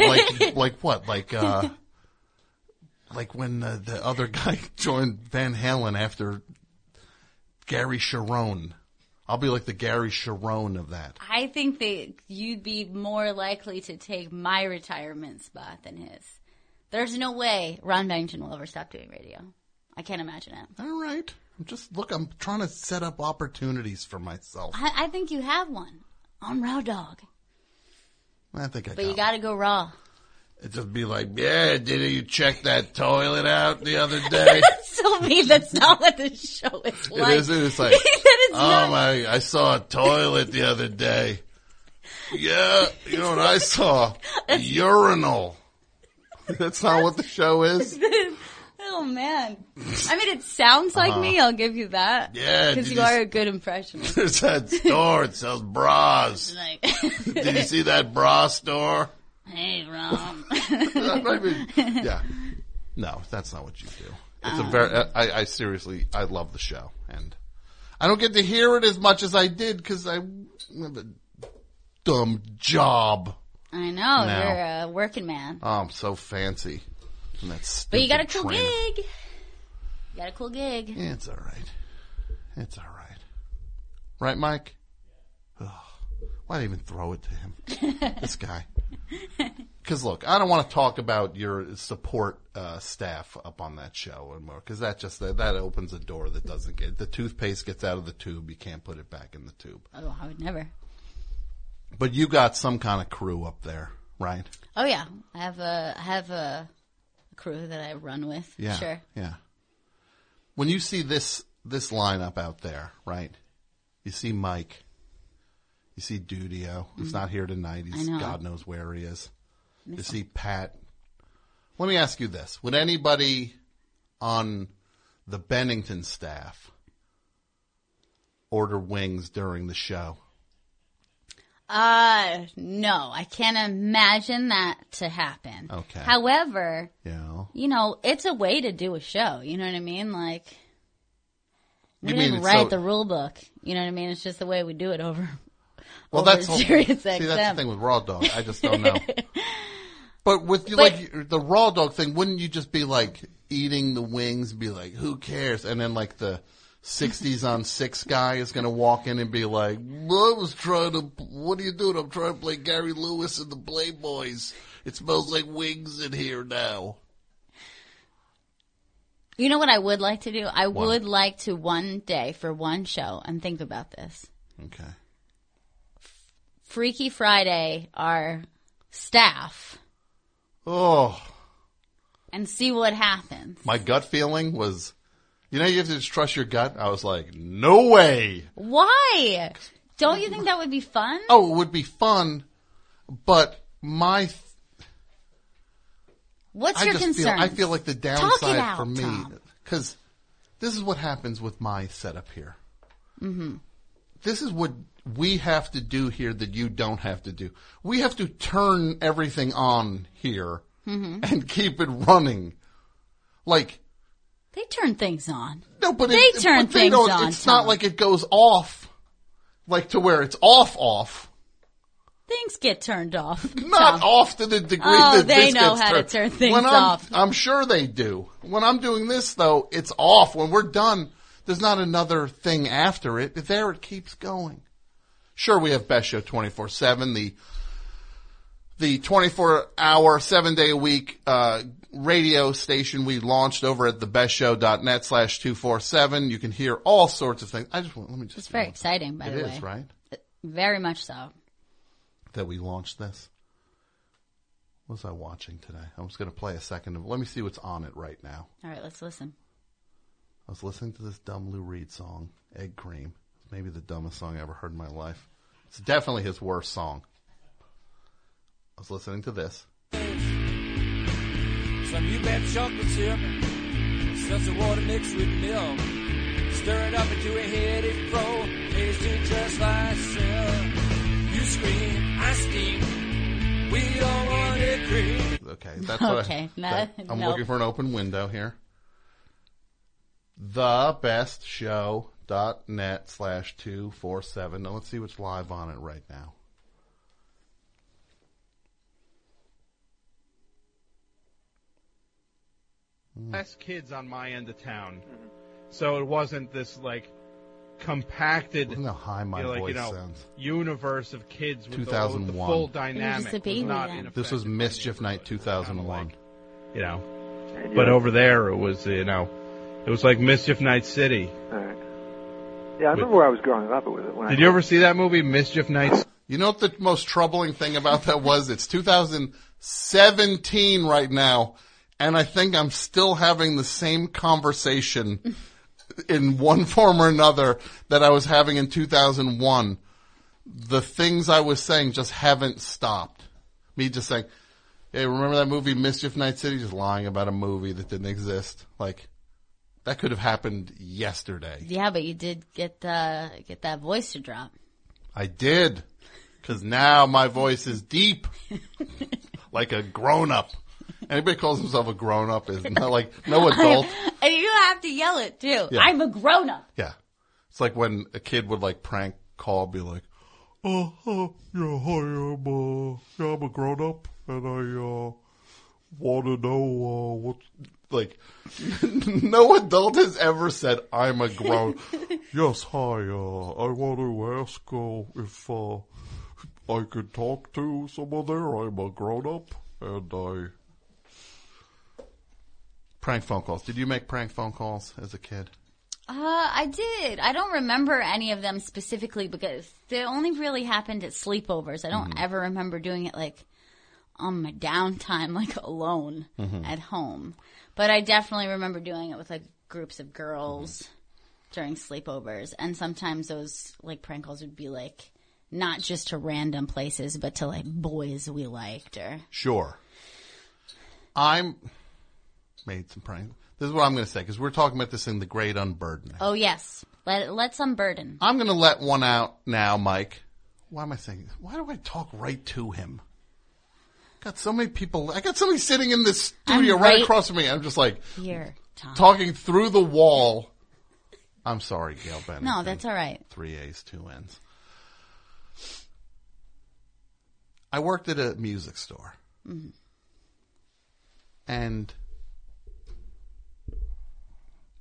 Speaker 1: like, like what? Like, uh, like when uh, the other guy [laughs] joined Van Halen after Gary Cherone. I'll be like the Gary Cherone of that.
Speaker 12: I think that you'd be more likely to take my retirement spot than his. There's no way Ron Bennington will ever stop doing radio. I can't imagine it.
Speaker 1: All right. I'm just look. I'm trying to set up opportunities for myself.
Speaker 12: I, I think you have one on Raw Dog,
Speaker 1: I think I
Speaker 12: but
Speaker 1: got.
Speaker 12: you got to go raw.
Speaker 1: It just be like, yeah, did you check that toilet out the other [laughs] day?
Speaker 12: so mean. That's not what the show is
Speaker 1: It
Speaker 12: like.
Speaker 1: is. It's [laughs] like,
Speaker 12: that is
Speaker 1: oh
Speaker 12: not.
Speaker 1: my! I saw a toilet the other day. Yeah, you know what I saw? [laughs] A urinal. That's not what the show is.
Speaker 12: Oh man! I mean, it sounds like
Speaker 1: Uh-huh.
Speaker 12: me. I'll give you that.
Speaker 1: Yeah,
Speaker 12: because you
Speaker 1: you
Speaker 12: are a good impressionist.
Speaker 1: There's [laughs] that store. It sells bras. [laughs]
Speaker 12: Like, [laughs]
Speaker 1: Did you see that bra store?
Speaker 12: hey, Ron.
Speaker 1: I mean, yeah. No, that's not what you do. It's a very. I, I seriously, I love the show, and I don't get to hear it as much as I did because I have a dumb job.
Speaker 12: I know
Speaker 1: No.
Speaker 12: you're a working man,
Speaker 1: Oh, I'm so fancy.
Speaker 12: But you got a cool
Speaker 1: trainer.
Speaker 12: gig. You got a cool gig.
Speaker 1: Yeah, it's all right. It's all right. Right, Mike? Ugh. Why'd I even throw it to him? [laughs] this guy. Because look, I don't want to talk about your support uh, staff up on that show anymore. Because that just that, that opens a door that doesn't get the toothpaste gets out of the tube. You can't put it back in the tube.
Speaker 12: Oh, I would never.
Speaker 1: But you got some kind of crew up there, right?
Speaker 12: Oh yeah, I have a I have a crew that I run with.
Speaker 1: Yeah.
Speaker 12: Sure.
Speaker 1: Yeah. When you see this this lineup out there, right? You see Mike. You see Dudio, who's not here tonight. He's
Speaker 12: Mm-hmm. Know.
Speaker 1: God knows where he is. You
Speaker 12: Miss
Speaker 1: see Pat. Let me ask you this: Would anybody on the Bennington staff order wings during the show?
Speaker 12: Uh, no, I can't imagine that to happen.
Speaker 1: Okay.
Speaker 12: However,
Speaker 1: Yeah.
Speaker 12: you know, it's a way to do a show. You know what I mean? Like, we
Speaker 1: You
Speaker 12: didn't write
Speaker 1: so-
Speaker 12: the rule book. You know what I mean? It's just the way we do it over.
Speaker 1: Well,
Speaker 12: over
Speaker 1: that's
Speaker 12: Sirius [laughs]
Speaker 1: see that's the thing with Raw Dog. I just don't know. [laughs] but with you, like the Raw Dog thing, wouldn't you just be like eating the wings and be like, "Who cares?" And then like the '60s on Six guy is going to walk in and be like, "I was trying to. What are you doing? I'm trying to play Gary Lewis and the Playboys. It smells like wings in here now."
Speaker 12: You know what I would like to do? I
Speaker 1: What?
Speaker 12: would like to one day for one show and think about this.
Speaker 1: Okay.
Speaker 12: Freaky Friday our staff
Speaker 1: Oh,
Speaker 12: and see what happens.
Speaker 1: my gut feeling was, you know, you have to just trust your gut. I was like, "No way."
Speaker 12: Why? Don't you think that would be fun?
Speaker 1: Oh, it would be fun, but my
Speaker 12: What's
Speaker 1: I
Speaker 12: your concern?
Speaker 1: I feel like the downside
Speaker 12: out,
Speaker 1: for me because this is what happens with my setup here.
Speaker 12: Mm-hmm.
Speaker 1: This is what we have to do here that you don't have to do. We have to turn everything on here
Speaker 12: Mhm.
Speaker 1: and keep it running. Like
Speaker 12: They turn things on.
Speaker 1: no, but
Speaker 12: they
Speaker 1: it,
Speaker 12: turn
Speaker 1: but they
Speaker 12: things on.
Speaker 1: It's
Speaker 12: Tom.
Speaker 1: not like it goes off, like to where it's off off.
Speaker 12: things get turned off.
Speaker 1: Not
Speaker 12: Tom.
Speaker 1: off to the degree
Speaker 12: Oh,
Speaker 1: that
Speaker 12: they know how to turn things
Speaker 1: when I'm,
Speaker 12: off.
Speaker 1: I'm sure they do. When I'm doing this though, it's off. When we're done, there's not another thing after it. There it keeps going. Sure, we have Best Show 24-7, the the 24 hour, seven day a week, uh, radio station we launched over at thebestshow.net slash 247. You can hear all sorts of things. I just want, let me just.
Speaker 12: It's very exciting, by
Speaker 1: It
Speaker 12: the way.
Speaker 1: is, right?
Speaker 12: Very much so.
Speaker 1: That we launched this. What was I watching today? I'm just going to play a second of, let me see what's on it right now.
Speaker 12: All right, let's listen.
Speaker 1: I was listening to this dumb Lou Reed song, Egg Cream. It's maybe the dumbest song I ever heard in my life. It's definitely his worst song. I was listening to this.
Speaker 2: Some you bet chocolate chip. Such a water mixed with milk. Stir it up into a heady fro. Tasting just like silk. You scream, I steam. We don't want it cream.
Speaker 1: Okay, that's what
Speaker 12: Okay,
Speaker 1: I,
Speaker 12: no,
Speaker 1: that- I'm
Speaker 12: nope.
Speaker 1: looking for an open window here. The best show dot net slash two four seven. Now let's see what's live on it right now.
Speaker 13: Less kids on my end of town, so it wasn't this like compacted,
Speaker 1: Look how high my
Speaker 13: you know, like,
Speaker 1: voice
Speaker 13: you know,
Speaker 1: sounds.
Speaker 13: universe of kids with the, the
Speaker 1: 2001.
Speaker 13: full dynamic.
Speaker 12: just
Speaker 13: was
Speaker 12: baby
Speaker 13: not
Speaker 12: then.
Speaker 13: in
Speaker 1: This was Mischief Night 2001.
Speaker 13: you know, but over there it was you know, it was like Mischief Night City.
Speaker 14: Alright. Yeah, I remember where I was growing up with it. When
Speaker 13: Did
Speaker 14: I
Speaker 13: you ever see that movie, Mischief Nights? [gasps]
Speaker 1: You know what the most troubling thing about that was? It's 2017 right now, and I think I'm still having the same conversation in one [laughs] form or another that I was having in 2001. The things I was saying just haven't stopped. Me just saying, hey, remember that movie Mischief Night City? Just lying about a movie that didn't exist. Like, that could have happened yesterday.
Speaker 12: Yeah, but you did get uh, get that voice to drop.
Speaker 1: I did. Cause now my voice is deep. [laughs] like a grown up. Anybody calls himself a grown up is not like no [laughs] adult.
Speaker 12: and you have to yell it too.
Speaker 1: Yeah.
Speaker 12: I'm a grown up.
Speaker 1: Yeah. It's like when a kid would like prank call, be like, oh, oh yeah, hi, I'm, uh, yeah, I'm a grown up and I, uh, want to know, uh, what, like, [laughs] no adult has ever said, I'm a grown. [laughs] yes, hi, uh, I want to ask, uh, if, uh, I could talk to someone there. I'm a grown up and I. Prank phone calls. Did you make prank phone calls as a kid?
Speaker 12: Uh, I did. I don't remember any of them specifically because they only really happened at sleepovers. I don't
Speaker 1: Mm-hmm.
Speaker 12: ever remember doing it like on my downtime, [laughs] like alone
Speaker 1: Mhm.
Speaker 12: at home. But I definitely remember doing it with like groups of girls
Speaker 1: Mm-hmm.
Speaker 12: during sleepovers. And sometimes those like prank calls would be like not just to random places, but to like boys we liked or
Speaker 1: Sure. I'm made some prank. This is what I'm going to say because we're talking about this in the great unburdening.
Speaker 12: Oh yes. Let let's unburden.
Speaker 1: I'm going to let one out now, Mike. Why am I saying? Why do I talk right to him? Got so many people. I got somebody sitting in this studio right,
Speaker 12: right
Speaker 1: across from me. I'm just like
Speaker 12: Here, Tom.
Speaker 1: talking through the wall. I'm sorry, Gail Bennett.
Speaker 12: No, that's all right.
Speaker 1: Three A's, two N's. I worked at a music store.
Speaker 12: Mhm.
Speaker 1: and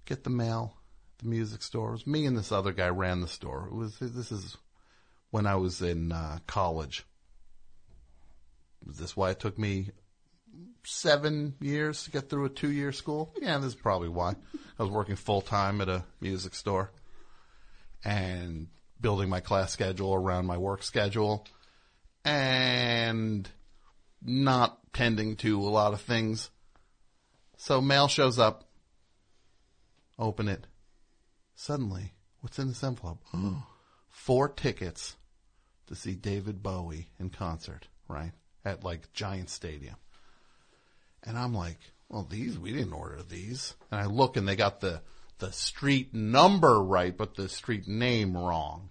Speaker 1: get the mail. The music store. Was me and this other guy ran the store. It was this is when I was in uh, college. Was this why it took me seven years to get through a two year school? Yeah, this is probably why. I was working full time at a music store and building my class schedule around my work schedule and not tending to a lot of things. So mail shows up, open it. Suddenly, what's in this [gasps] envelope? Four tickets to see David Bowie in concert, right? At like Giant Stadium. And I'm like, well, these, we didn't order these. And I look and they got the, the street number right, but the street name wrong.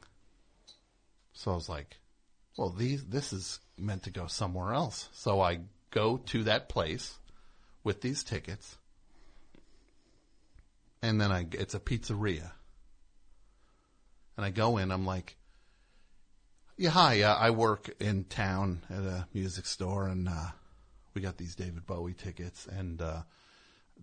Speaker 1: So I was like, well, these, this is meant to go somewhere else. So I go to that place with these tickets and then I, it's a pizzeria. And I go in, I'm like, yeah, hi, uh, I work in town at a music store and, uh, we got these David Bowie tickets and, uh,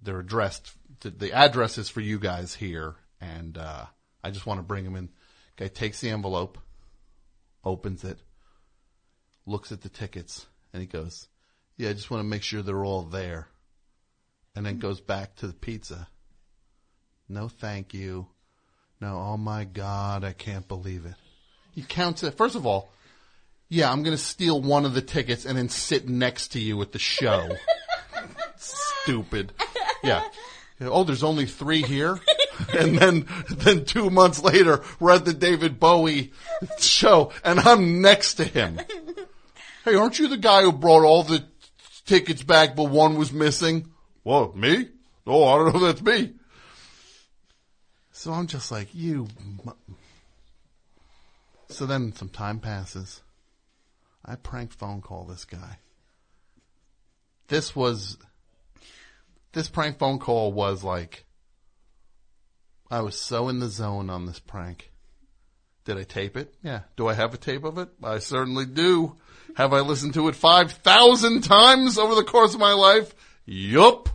Speaker 1: they're addressed, to, the address is for you guys here and, uh, I just want to bring them in. Guy takes the envelope, opens it, looks at the tickets And he goes, yeah, I just want to make sure they're all there. And then goes back to the pizza. No, thank you. No, oh my God, I can't believe it. He counts it. First of all, yeah, I'm going to steal one of the tickets and then sit next to you at the show. Stupid. Yeah. Oh, there's only three here? [laughs] and then, then two months later, we're at the David Bowie show and I'm next to him. Hey, aren't you the guy who brought all the tickets back but one was missing? What, me? Oh, I don't know if that's me. So I'm just like, you. So then some time passes. I prank phone call this guy. This was, this prank phone call was like, I was so in the zone on this prank. Did I tape it? Yeah. Do I have a tape of it? I certainly do. Have I listened to it 5,000 times over the course of my life? Yup.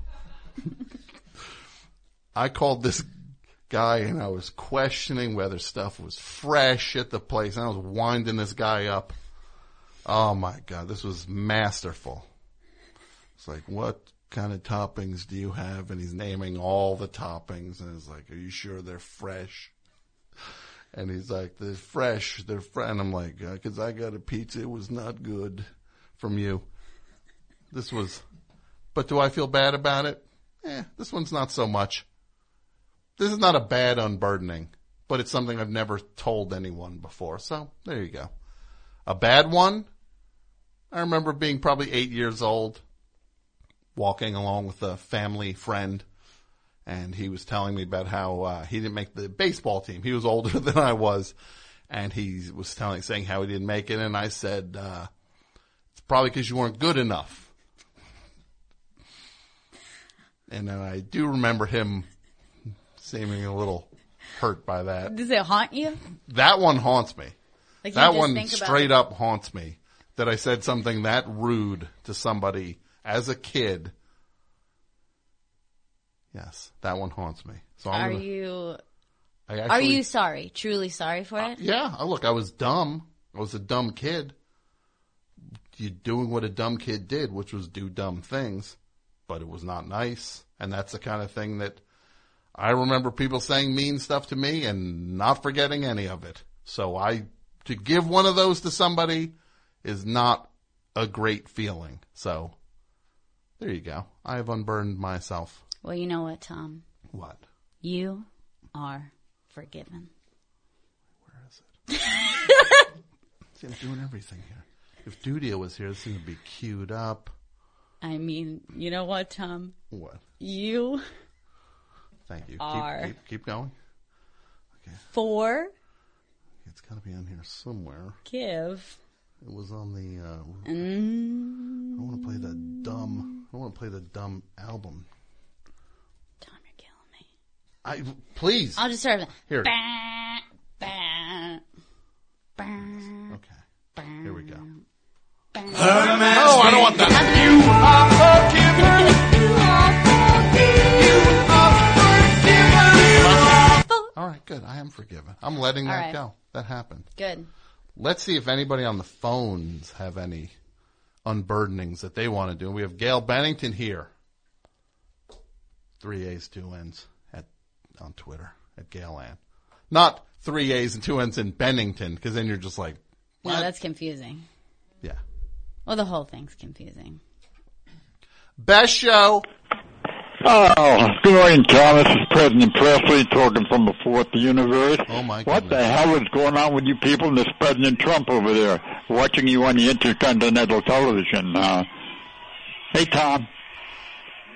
Speaker 1: [laughs] I called this guy and I was questioning whether stuff was fresh at the place. And I was winding this guy up. Oh my God, this was masterful. It's like, what kind of toppings do you have? And he's naming all the toppings and it's like, are you sure they're fresh? And he's like, they're fresh, they're fresh. And I'm like, uh, cause I got a pizza. It was not good from you. This was, but do I feel bad about it? Eh, this one's not so much. This is not a bad unburdening, but it's something I've never told anyone before. So there you go. A bad one. I remember being probably eight years old, walking along with a family friend, and he was telling me about how uh, he didn't make the baseball team. He was older [laughs] than I was, and he was telling, saying how he didn't make it, and I said, uh, "It's probably because you weren't good enough." And then I do remember him seeming a little hurt by that.
Speaker 12: Does it haunt you?
Speaker 1: That one haunts me.
Speaker 12: Like
Speaker 1: that one straight
Speaker 12: it.
Speaker 1: up haunts me. That I said something that rude to somebody as a kid. Yes, that one haunts me. So I'm
Speaker 12: Are
Speaker 1: gonna,
Speaker 12: you?
Speaker 1: I
Speaker 12: are you sorry? Truly sorry for it?
Speaker 1: Yeah, uh, look, I was dumb. I was a dumb kid. You doing what a dumb kid did, which was do dumb things, but it was not nice. And that's the kind of thing that I remember people saying mean stuff to me and not forgetting any of it. So I, to give one of those to somebody is not a great feeling. So there you go. I have unburned myself.
Speaker 12: Well, you know what, Tom?
Speaker 1: What?
Speaker 12: You are forgiven. Where is it? [laughs]
Speaker 1: See, I'm doing everything here. If Dudio was here, this thing would be queued up.
Speaker 12: I mean, you know what, Tom?
Speaker 1: What?
Speaker 12: You
Speaker 1: Thank you.
Speaker 12: Are.
Speaker 1: Keep, keep, keep going.
Speaker 12: for
Speaker 1: It's got to be on here somewhere.
Speaker 12: give.
Speaker 1: It was on the. Uh,
Speaker 12: Mm,
Speaker 1: I want to play the dumb. I want to play the dumb album.
Speaker 12: Tom, you're killing me.
Speaker 1: I please.
Speaker 12: I'll just start with
Speaker 1: Here.
Speaker 12: Bah, bah, bah,
Speaker 1: Okay. Here we go.
Speaker 12: bah.
Speaker 1: No, I don't want that. Am forgiven. I'm letting that
Speaker 12: right.
Speaker 1: go. That happened.
Speaker 12: Good.
Speaker 1: Let's see if anybody on the phones have any unburdenings that they want to do. We have Gail Bennington here. Three A's, two N's at on Twitter at Gail Ann. Not three A's and two N's in Bennington, because then you're just like,
Speaker 12: No, that's confusing.
Speaker 1: yeah.
Speaker 12: Well, the whole thing's confusing.
Speaker 1: Best show.
Speaker 15: Oh, good morning, Thomas. This is President Presley talking from the fourth universe.
Speaker 1: Oh my god.
Speaker 15: What the hell is going on with you people and this President Trump over there watching you on the intercontinental television? Uh, hey, Tom.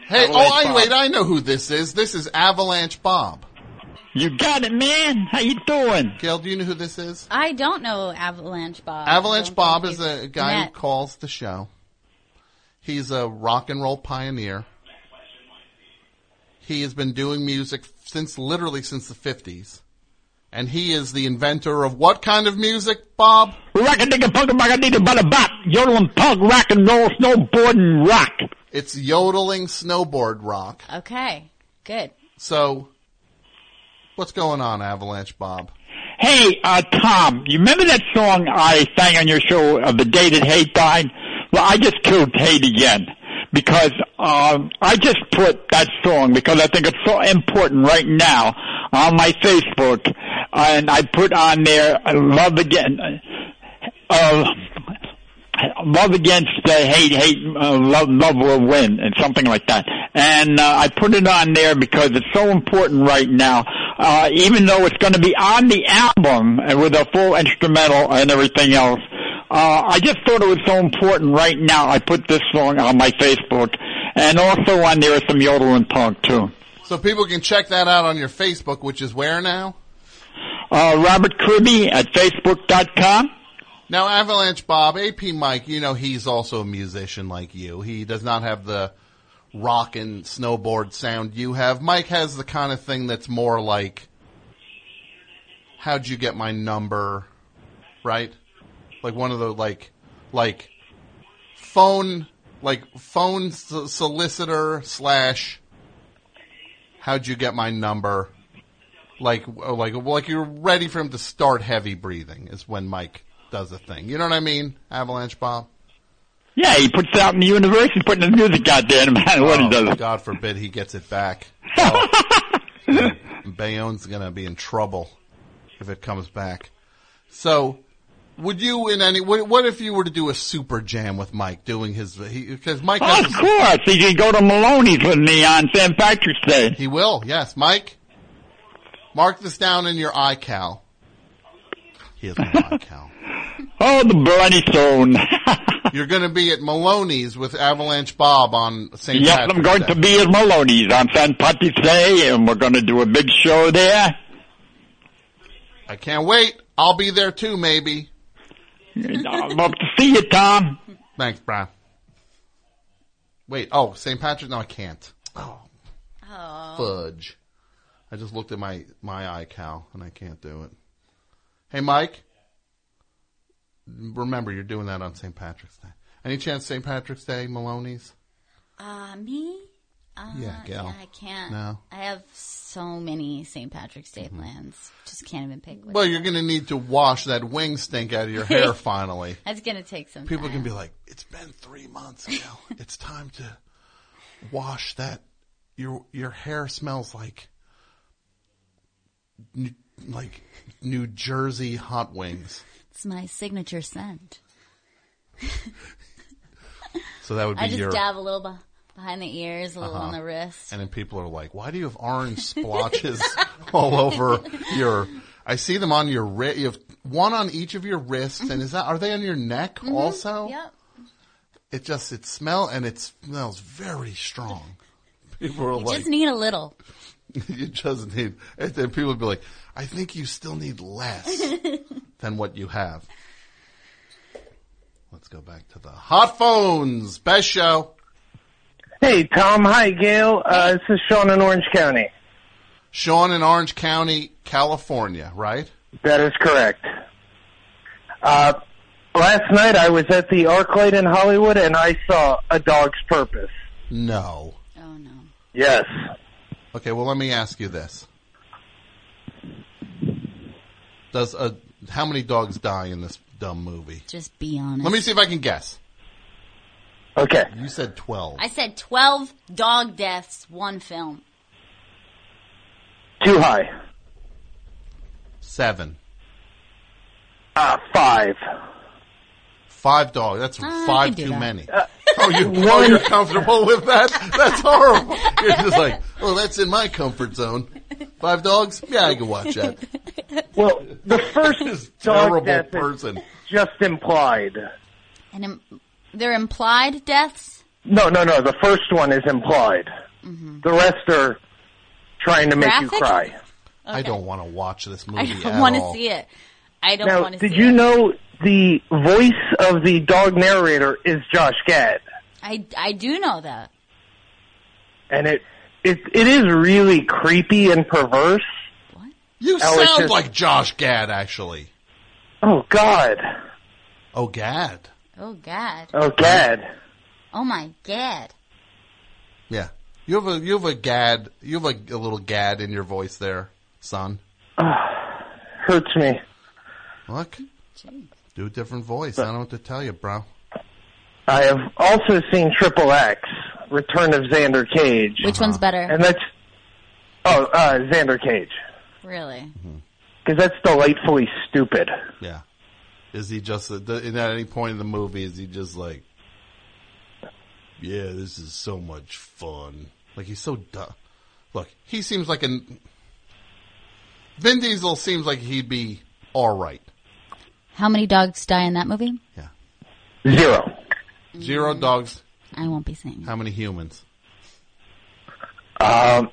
Speaker 1: Hey,
Speaker 15: Avalanche
Speaker 1: oh, I,
Speaker 15: Bob.
Speaker 1: wait, I know who this is. This is Avalanche Bob.
Speaker 15: You got it, man. How you doing?
Speaker 1: Gail, do you know who this is?
Speaker 12: I don't know Avalanche Bob.
Speaker 1: Avalanche Bob is a guy who calls the show. He's a rock and roll pioneer. He has been doing music since literally since the 50s. And he is the inventor of what kind of music, Bob?
Speaker 15: Rock a digga punk rock a digga bada bop. Yodeling punk rock and roll snowboarding rock.
Speaker 1: It's yodeling snowboard rock.
Speaker 12: Okay, good.
Speaker 1: So, what's going on, Avalanche Bob?
Speaker 15: Hey, uh, Tom, you remember that song I sang on your show of the day that hate died? Well, I just killed Kate again because um, I just put that song because I think it's so important right now on my Facebook, and I put on there uh, "Love Again." Uh, love against uh, hate, hate, uh, love, love will win, and something like that. And uh, I put it on there because it's so important right now. Uh, even though it's going to be on the album uh, with a full instrumental and everything else, uh, I just thought it was so important right now. I put this song on my Facebook, and also on there is some yodel and punk too.
Speaker 1: So people can check that out on your Facebook, which is where now?
Speaker 15: Uh, Robert Kirby at Facebook.com.
Speaker 1: Now, Avalanche Bob, AP Mike, you know he's also a musician like you. He does not have the rock and snowboard sound you have. Mike has the kind of thing that's more like, how'd you get my number, right? Like one of the like, like phone, like phone solicitor slash, how'd you get my number? Like, oh, like, like you're ready for him to start heavy breathing is when Mike does a thing. You know what I mean, Avalanche Bob?
Speaker 15: Yeah, he puts it out in the universe. He's putting the music out there, no matter what he
Speaker 1: Oh,
Speaker 15: does.
Speaker 1: God forbid he gets it back. [laughs] Oh, Bayonne's gonna be in trouble if it comes back. So, would you in any? What, what if you were to do a super jam with Mike doing his? Because Mike has oh,
Speaker 15: Of course, he can go to Maloney's with me on St. Patrick's Day.
Speaker 1: He will. Yes, Mike. Mark this down in your iCal. He has an [laughs] iCal.
Speaker 15: Oh, the bloody stone. [laughs]
Speaker 1: You're going to be at Maloney's with Avalanche Bob on St.
Speaker 15: Yes,
Speaker 1: Patrick's
Speaker 15: I'm going
Speaker 1: Day.
Speaker 15: to be at Maloney's on St. Patrick's Day, and we're going to do a big show there.
Speaker 1: I can't wait. I'll be there too, maybe. [laughs]
Speaker 15: I'd love to see you, Tom.
Speaker 1: Thanks, Brian. Wait, oh, St. Patrick? No, I can't. Oh, fudge. I just looked at my, my iCal and I can't do it. Hey, Mike. Remember, you're doing that on St. Patrick's Day. Any chance St. Patrick's Day, Maloney's?
Speaker 12: Uh, me? Uh,
Speaker 1: Yeah, Gal.
Speaker 12: I can't.
Speaker 1: No.
Speaker 12: I have so many St. Patrick's Day plans. Just can't even pick one.
Speaker 1: Well, you're going to need to wash that wing stink out of your hair [laughs] finally.
Speaker 12: That's gonna take some
Speaker 1: People
Speaker 12: time.
Speaker 1: can be like, it's been three months, Gal. [laughs] it's time to wash that. Your your hair smells like New, like New Jersey hot wings.
Speaker 12: It's my signature scent.
Speaker 1: So that would be
Speaker 12: I just
Speaker 1: your.
Speaker 12: dab a little behind the ears, a little
Speaker 1: Uh-huh.
Speaker 12: on the wrist.
Speaker 1: And then people are like, "Why do you have orange splotches [laughs] all over your?" I see them on your wrist. You have one on each of your wrists, and is that are they on your neck
Speaker 12: Mhm.
Speaker 1: also?
Speaker 12: Yep.
Speaker 1: It just it smell and it smells very strong. People are
Speaker 12: You
Speaker 1: like,
Speaker 12: just need a little. [laughs]
Speaker 1: you just need. And then people would be like, I think you still need less [laughs] than what you have. Let's go back to the hot phones. Best show.
Speaker 16: Hey, Tom. Hi, Gail. Uh, this is Sean in Orange County.
Speaker 1: Sean in Orange County, California, right?
Speaker 16: That is correct. Uh, last night I was at the ArcLight in Hollywood and I saw A Dog's Purpose.
Speaker 1: No.
Speaker 12: Oh no.
Speaker 16: Yes.
Speaker 1: Okay, well let me ask you this. Does a how many dogs die in this dumb movie?
Speaker 12: Just be honest.
Speaker 1: Let me see if I can guess.
Speaker 16: Okay.
Speaker 1: You said 12.
Speaker 12: I said 12 dog deaths, one film.
Speaker 16: Too high.
Speaker 1: 7.
Speaker 16: Uh, five.
Speaker 1: Five dogs. That's
Speaker 12: Uh,
Speaker 1: five too
Speaker 12: that.
Speaker 1: many. [laughs] oh, you, oh, you're comfortable with that? That's horrible. You're just like, oh, that's in my comfort zone. Five dogs? Yeah, I can watch that.
Speaker 16: Well, the [laughs] first is
Speaker 1: Terrible
Speaker 16: death is
Speaker 1: person.
Speaker 16: just implied.
Speaker 12: And Im- they're implied deaths?
Speaker 16: No, no, no. The first one is implied. Mm-hmm. The rest are trying to make you
Speaker 12: Graphic?
Speaker 16: cry.
Speaker 1: I don't want to watch this [laughs] movie.
Speaker 12: I
Speaker 1: don't
Speaker 12: want to see it. I don't
Speaker 16: now,
Speaker 12: want to see
Speaker 16: did you
Speaker 12: it.
Speaker 16: know the voice of the dog narrator is Josh Gad?
Speaker 12: I, I do know that.
Speaker 16: And it, it, it is really creepy and perverse. What? You
Speaker 1: sound
Speaker 16: just-
Speaker 1: like Josh Gad, actually.
Speaker 16: Oh, God.
Speaker 1: Oh, Gad.
Speaker 12: Oh, God.
Speaker 16: Oh, Gad.
Speaker 12: Oh, my God.
Speaker 1: Yeah. You have a you have a Gad. You have a, a little Gad in your voice there, son. [sighs]
Speaker 16: Hurts me.
Speaker 1: Look, do a different voice. I don't know what to tell you, bro.
Speaker 16: I have also seen Triple X, Return of Xander Cage.
Speaker 12: Which one's better?
Speaker 16: And that's oh, uh, Xander Cage,
Speaker 12: Really?
Speaker 16: because that's delightfully stupid.
Speaker 1: Yeah. Is he just at any point in the movie? Is he just like, yeah, this is so much fun? Like he's so dumb. Look, he seems like an Vin Diesel seems like he'd be all right.
Speaker 12: How many dogs die in that movie?
Speaker 16: Yeah, Zero.
Speaker 1: Zero dogs.
Speaker 12: I won't be saying.
Speaker 1: How many humans?
Speaker 16: Um,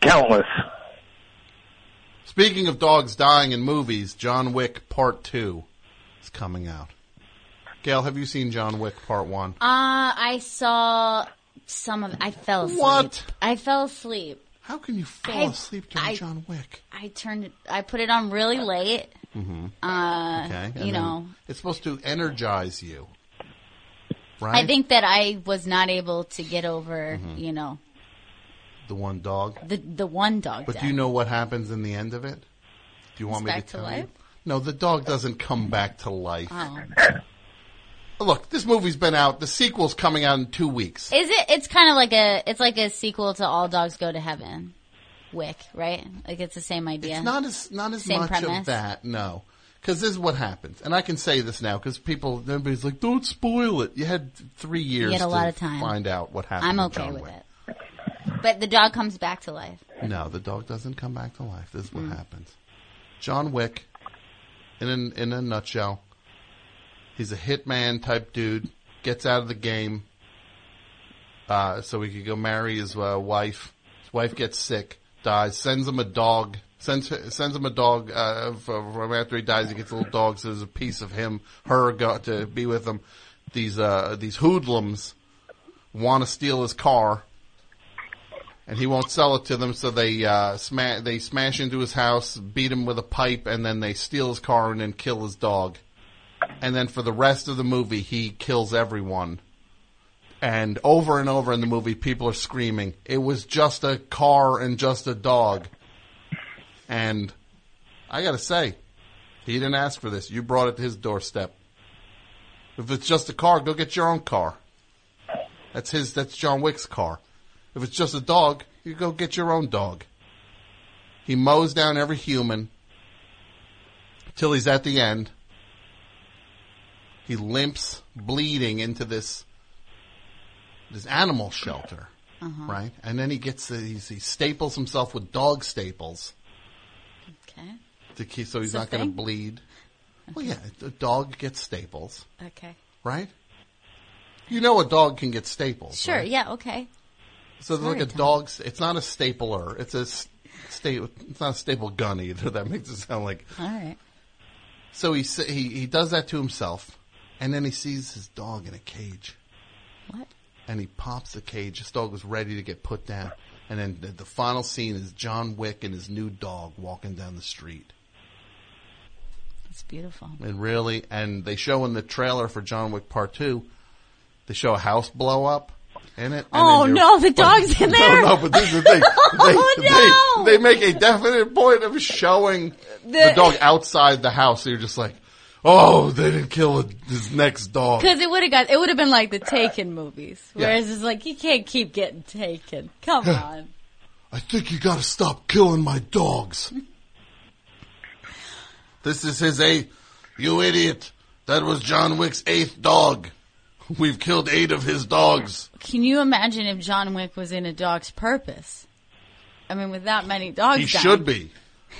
Speaker 16: countless.
Speaker 1: Speaking of dogs dying in movies, John Wick Part Two coming out. Gail, have you seen John Wick Part One?
Speaker 12: Uh, I saw some of. I fell asleep.
Speaker 1: What?
Speaker 12: I fell asleep.
Speaker 1: How can you fall
Speaker 12: I-
Speaker 1: asleep during
Speaker 12: I-
Speaker 1: John Wick?
Speaker 12: I turned it. I put it on really late.
Speaker 1: Mm-hmm.
Speaker 12: Uh,
Speaker 1: Okay, and
Speaker 12: you know,
Speaker 1: it's supposed to energize you, right?
Speaker 12: I think that I was not able to get over.
Speaker 1: Mhm.
Speaker 12: You know,
Speaker 1: the one dog.
Speaker 12: the the one dog.
Speaker 1: But
Speaker 12: death.
Speaker 1: do you know what happens in the end of it? Do you want
Speaker 12: He's
Speaker 1: me to
Speaker 12: to
Speaker 1: tell
Speaker 12: life?
Speaker 1: you? No, the dog doesn't come back to life.
Speaker 12: Oh. [laughs]
Speaker 1: Look, this movie's been out. The sequel's coming out in two weeks.
Speaker 12: Is it? It's kind of like a. It's like a sequel to All Dogs Go to Heaven. Wick, right? Like it's the same idea.
Speaker 1: It's not as not as
Speaker 12: Same
Speaker 1: much
Speaker 12: premise.
Speaker 1: of that, no. Because this is what happens, and I can say this now because people, everybody's like, "Don't spoil it." You had three years You
Speaker 12: had a
Speaker 1: to
Speaker 12: lot of time.
Speaker 1: find out what happened.
Speaker 12: I'm okay with
Speaker 1: Wick.
Speaker 12: it. But the dog comes back to life.
Speaker 1: No, the dog doesn't come back to life. This is what
Speaker 12: Mm.
Speaker 1: happens. John Wick, in a, in a nutshell, he's a hitman type dude. Gets out of the game, uh, so he could go marry his uh, wife. His wife gets sick, dies. Sends him a dog. Sends sends him a dog. Uh, from after he dies, he gets a little dog. So there's a piece of him, her, got to be with him. These uh, these hoodlums want to steal his car and he won't sell it to them. So they uh, smash they smash into his house, beat him with a pipe, and then they steal his car and then kill his dog. And then for the rest of the movie, he kills everyone. And over and over in the movie, people are screaming, "It was just a car and just a dog." And I gotta say, he didn't ask for this. You brought it to his doorstep. If it's just a car, go get your own car. That's his. That's John Wick's car. If it's just a dog, you go get your own dog. He mows down every human till he's at the end. He limps, bleeding into this this animal shelter,
Speaker 12: Uh-huh.
Speaker 1: right? And then he gets the, he's, he staples himself with dog staples
Speaker 12: Okay.
Speaker 1: to keep so he's not going to bleed. Well, yeah, a dog gets staples,
Speaker 12: Okay.
Speaker 1: right? You know, a dog can get staples.
Speaker 12: Sure.
Speaker 1: right?
Speaker 12: Yeah. Okay.
Speaker 1: So it's like a dog's. It's not a stapler. It's a sta- It's not a staple gun either. [laughs] That makes it sound like.
Speaker 12: All right.
Speaker 1: So he he he does that to himself, and then he sees his dog in a cage.
Speaker 12: What?
Speaker 1: And he pops the cage. His dog was ready to get put down, and then the, the final scene is John Wick and his new dog walking down the street.
Speaker 12: That's beautiful.
Speaker 1: And really, and they show in the trailer for John Wick Part Two, they show a house blow up it. and
Speaker 12: Oh, no, the dog's in [laughs] there.
Speaker 1: No, no, but this is the thing. [laughs] They,
Speaker 12: Oh, no.
Speaker 1: they, they make a definite point of showing the,
Speaker 12: The-
Speaker 1: dog outside the house. So you're just like, oh, they didn't kill his next dog.
Speaker 12: Because it would have got. It would have been like the Taken movies,
Speaker 1: Yeah.
Speaker 12: whereas it's like you can't keep getting taken. Come on.
Speaker 1: I think you gotta stop killing my dogs. this is his eighth. You idiot. That was John Wick's eighth dog. We've killed eight of his dogs.
Speaker 12: Can you imagine if John Wick was in A Dog's Purpose? I mean, with that many dogs,
Speaker 1: He
Speaker 12: dying.
Speaker 1: should be.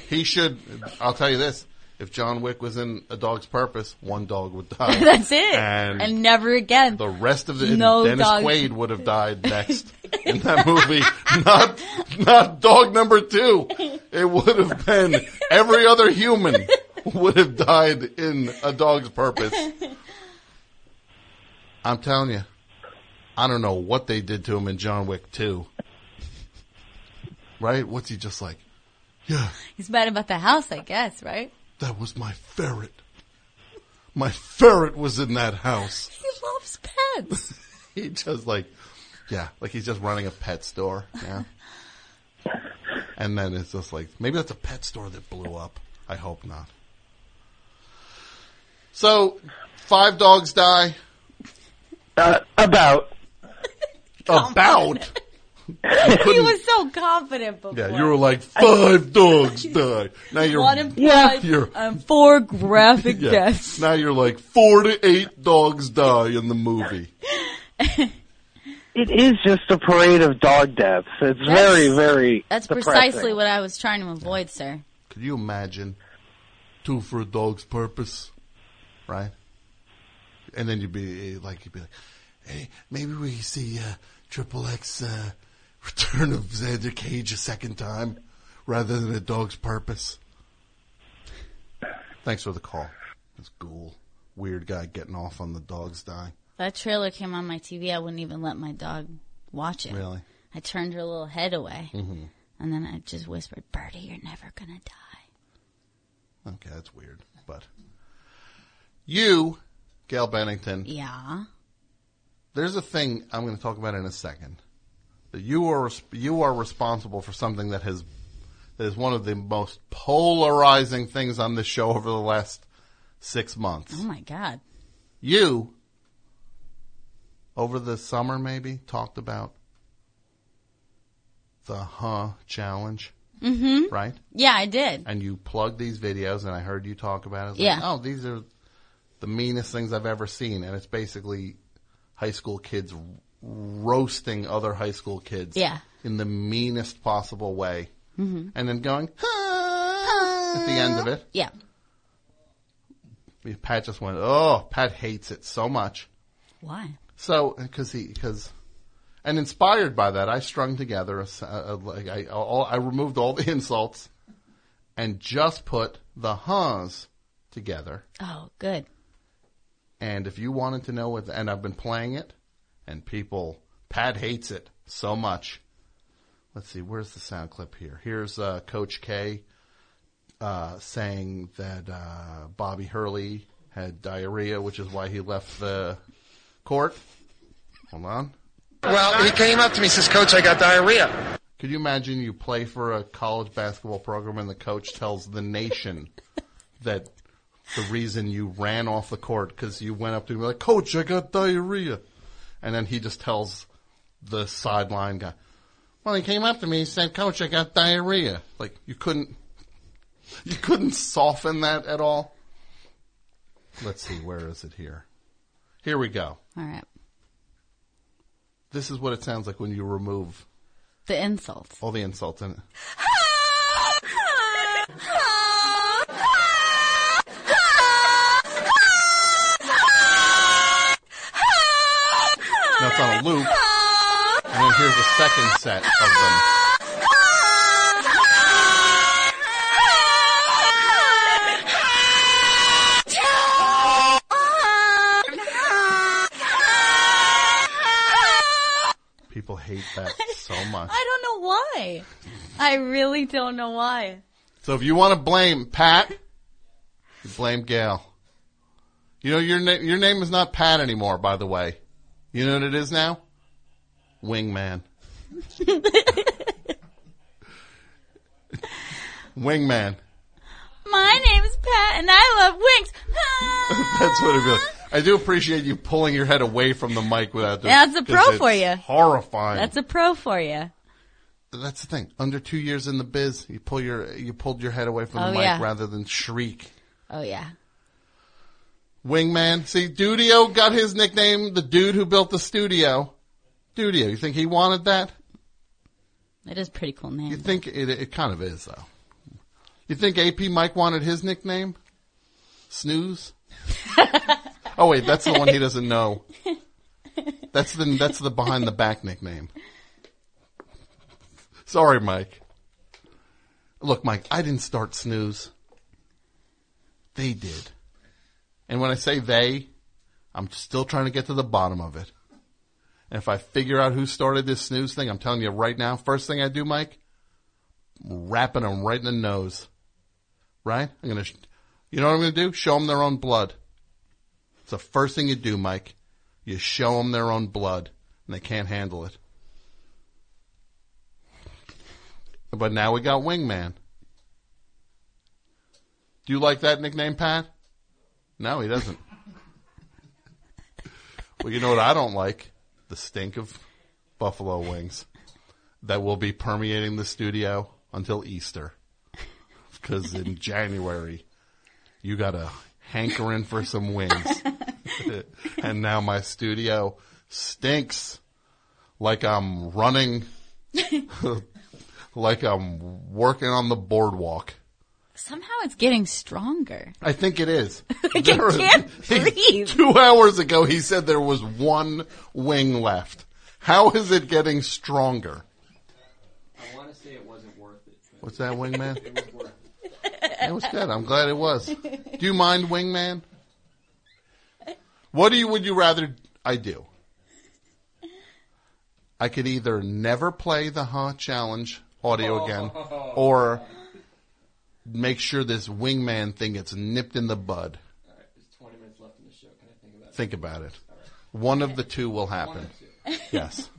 Speaker 1: He should. I'll tell you this. If John Wick was in A Dog's Purpose, one dog would die. [laughs]
Speaker 12: That's it,
Speaker 1: And,
Speaker 12: and, never again.
Speaker 1: the rest of the
Speaker 12: No
Speaker 1: Dennis
Speaker 12: dogs.
Speaker 1: Quaid would have died next [laughs] in that movie. Not not dog number two. It would have been every other human would have died in A Dog's Purpose. I'm telling you, I don't know what they did to him in John Wick 2. Right? What's he just like? Yeah,
Speaker 12: He's mad about the house, I guess, right?
Speaker 1: that was my ferret. My ferret was in that house. [laughs]
Speaker 12: He loves pets. [laughs]
Speaker 1: he just like, yeah, like he's just running a pet store. Yeah. [laughs] and then it's just like, maybe that's a pet store that blew up. I hope not. So, five dogs die.
Speaker 16: Uh, about.
Speaker 1: About.
Speaker 12: he [laughs] was so confident before.
Speaker 1: Yeah, you were like five [laughs] dogs die. Now you're
Speaker 12: One in five,
Speaker 1: You're
Speaker 12: um, four graphic [laughs]
Speaker 1: yeah.
Speaker 12: deaths.
Speaker 1: Now you're like four to eight dogs die in the movie.
Speaker 16: It is just a parade of dog deaths. It's
Speaker 12: That's-
Speaker 16: very, very.
Speaker 12: That's
Speaker 16: depressing.
Speaker 12: precisely what I was trying to avoid, sir.
Speaker 1: Could you imagine two for a dog's purpose, right? And then you'd be like, you'd be like, hey, maybe we see uh, Triple X uh, [laughs] Return of Xander Cage a second time rather than a dog's purpose. Thanks for the call. This ghoul, weird guy getting off on the dogs dying.
Speaker 12: That trailer came on my TV. I wouldn't even let my dog watch it.
Speaker 1: Really?
Speaker 12: I turned her little head away,
Speaker 1: hmm
Speaker 12: and then I just whispered, "Birdie, you're never gonna die."
Speaker 1: Okay, that's weird, but you, Gail Bennington,
Speaker 12: Yeah.
Speaker 1: There's a thing I'm going to talk about in a second. That you are you are responsible for something that has that is one of the most polarizing things on this show over the last six months.
Speaker 12: Oh my god.
Speaker 1: You over the summer maybe talked about the huh challenge,
Speaker 12: Mm-hmm.
Speaker 1: right?
Speaker 12: Yeah, I did.
Speaker 1: And you plugged these videos, and I heard you talk about it.
Speaker 12: Yeah.
Speaker 1: Like, oh, these are the meanest things I've ever seen, and it's basically high school kids roasting other high school kids.
Speaker 12: Yeah.
Speaker 1: In the meanest possible way,
Speaker 12: Mhm.
Speaker 1: and then going at the end of it.
Speaker 12: Yeah.
Speaker 1: Pat just went, oh, Pat hates it so much.
Speaker 12: Why?
Speaker 1: So, because he, because, and inspired by that, I strung together a- a- like I, all, I removed all the [laughs] insults and just put the huhs together.
Speaker 12: Oh, good.
Speaker 1: And if you wanted to know what, and I've been playing it, and people, Pat hates it so much. Let's see, where's the sound clip here? Here's uh, Coach K uh, saying that uh, Bobby Hurley had diarrhea, which is why he left the court. Hold on.
Speaker 17: Well, he came up to me, says, Coach, I got diarrhea.
Speaker 1: Could you imagine you play for a college basketball program and the coach tells the nation that the reason you ran off the court because you went up to him like, Coach, I got diarrhea, and then he just tells the sideline guy, Well, he came up to me and said, Coach, I got diarrhea. Like you couldn't, [laughs] you couldn't soften that at all. Let's see, where is it here? Here we go.
Speaker 12: All right.
Speaker 1: This is what it sounds like when you remove
Speaker 12: The insults.
Speaker 1: all the insults in it. [laughs] [laughs] Now it's on a loop. And then here's a second set of them. People hate that so [laughs] much.
Speaker 12: I don't know why. I really don't know why.
Speaker 1: So if you want to blame Pat, you blame Gail. You know your name. Your name is not Pat anymore. By the way, you know what it is now. Wingman. [laughs] Wingman.
Speaker 12: My name is Pat, and I love wings. [laughs]
Speaker 1: That's what be like. I do appreciate you pulling your head away from the mic without doing
Speaker 12: That's a pro for you.
Speaker 1: Horrifying.
Speaker 12: That's a pro for you.
Speaker 1: That's the thing. Under two years in the biz, you pull your you pulled your head away from the
Speaker 12: Oh,
Speaker 1: mic
Speaker 12: yeah.
Speaker 1: rather than shriek.
Speaker 12: Oh yeah.
Speaker 1: Wingman. See, Dudio got his nickname, the dude who built the studio. Dudio, you think he wanted that?
Speaker 12: It is a pretty cool name.
Speaker 1: You think it, it kind of is, though. You think AP Mike wanted his nickname? Snooze? [laughs] oh wait, that's the one he doesn't know. That's the, that's the behind the back nickname. Sorry, Mike. Look, Mike, I didn't start Snooze. They did. And when I say they, I'm still trying to get to the bottom of it. And if I figure out who started this snooze thing, I'm telling you right now, first thing I do, Mike, I'm wrapping them right in the nose. Right? I'm gonna, sh- you know what I'm gonna do? Show them their own blood. It's the first thing you do, Mike. You show them their own blood, and they can't handle it. But now we got Wingman. Do you like that nickname, Pat? No, he doesn't. Well, you know what I don't like? The stink of buffalo wings that will be permeating the studio until Easter. Because in January, you got a hankering for some wings. [laughs] and now my studio stinks like I'm running, [laughs] like I'm working on the boardwalk.
Speaker 12: Somehow it's getting stronger.
Speaker 1: I think it is. [laughs]
Speaker 12: I can't breathe. [laughs]
Speaker 1: Two hours ago, he said there was one wing left. How is it getting stronger?
Speaker 18: I want to say it wasn't worth it.
Speaker 1: What's that, wingman? [laughs]
Speaker 18: It was worth it.
Speaker 1: It was good. I'm glad it was. Do you mind, wingman? What do you would you rather I do? I could either never play the Huh Challenge audio oh. again, or make sure this wingman thing gets nipped in the bud.
Speaker 18: All right, there's 20 minutes left in the show. Can I think about it?
Speaker 1: Think about it. One of the two will happen.
Speaker 18: One or two. [laughs]
Speaker 1: Yes.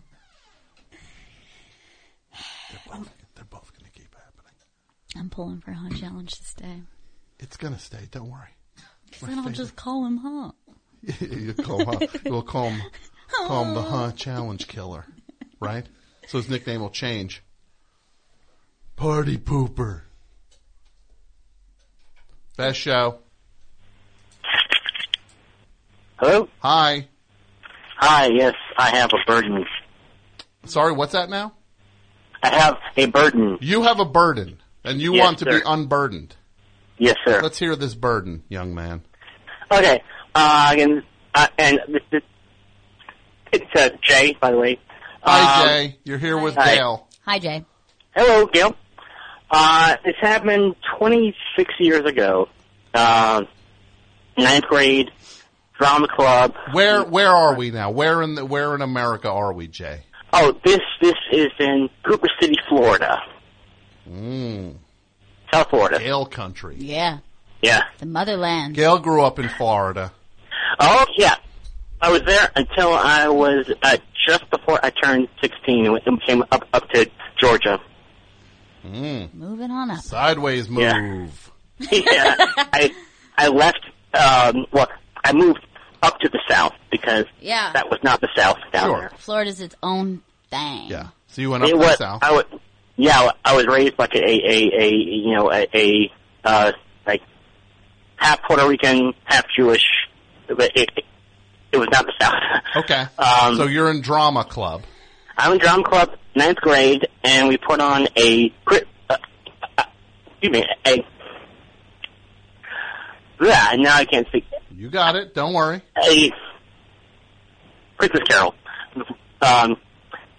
Speaker 1: They're both, they're both going to keep happening.
Speaker 12: I'm pulling for Hot Challenge to stay.
Speaker 1: It's going to stay. Don't worry.
Speaker 12: 'Cause then I'll just call him Hot. [laughs]
Speaker 1: you call him, you'll call him, call him the [laughs] oh. Huh Challenge Killer, right? So his nickname will change. Party Pooper. Best show.
Speaker 19: Hello?
Speaker 1: Hi.
Speaker 19: Hi, yes, I have a burden.
Speaker 1: Sorry, what's that now?
Speaker 19: I have a burden.
Speaker 1: You have a burden, and you
Speaker 19: Yes,
Speaker 1: want to be unburdened.
Speaker 19: Yes, sir.
Speaker 1: Let's hear this burden, young man.
Speaker 19: Okay, uh, and, uh, and this, this, it's uh, Jay, by the way.
Speaker 1: Hi,
Speaker 19: Um,
Speaker 1: Jay. You're here with
Speaker 19: Hi.
Speaker 1: Gail.
Speaker 12: Hi, Jay.
Speaker 19: Hello, Gail. Uh, this happened 26 years ago. Uh, ninth grade, drama club.
Speaker 1: Where where are we now? Where in the, where in America are we, Jay?
Speaker 19: Oh, this this is in Cooper City, Florida,
Speaker 1: Mm.
Speaker 19: South Florida.
Speaker 1: Gail country.
Speaker 12: Yeah.
Speaker 19: Yeah.
Speaker 12: The motherland.
Speaker 1: Gail grew up in Florida.
Speaker 19: Oh, yeah. I was there until I was uh, just before I turned 16 and went- and came up up to Georgia.
Speaker 1: Mm.
Speaker 12: Moving on up.
Speaker 1: Sideways move. [laughs]
Speaker 19: yeah, I I left. Um, well, I moved up to the south because
Speaker 12: Yeah.
Speaker 19: that was not the south down
Speaker 1: Sure.
Speaker 19: there.
Speaker 12: Florida's its own thing.
Speaker 1: Yeah. So you went up
Speaker 19: It
Speaker 1: to
Speaker 19: was,
Speaker 1: the south.
Speaker 19: I was, yeah, I was raised like a a, a you know a, a uh, like half Puerto Rican, half Jewish. But it, it, it was not the south.
Speaker 1: Okay. [laughs]
Speaker 19: Um,
Speaker 1: so you're in drama club.
Speaker 19: I'm in drum club, ninth grade, and we put on a uh, uh, excuse me a yeah. Now I can't speak.
Speaker 1: You got it. Don't worry.
Speaker 19: A Christmas Carol, um,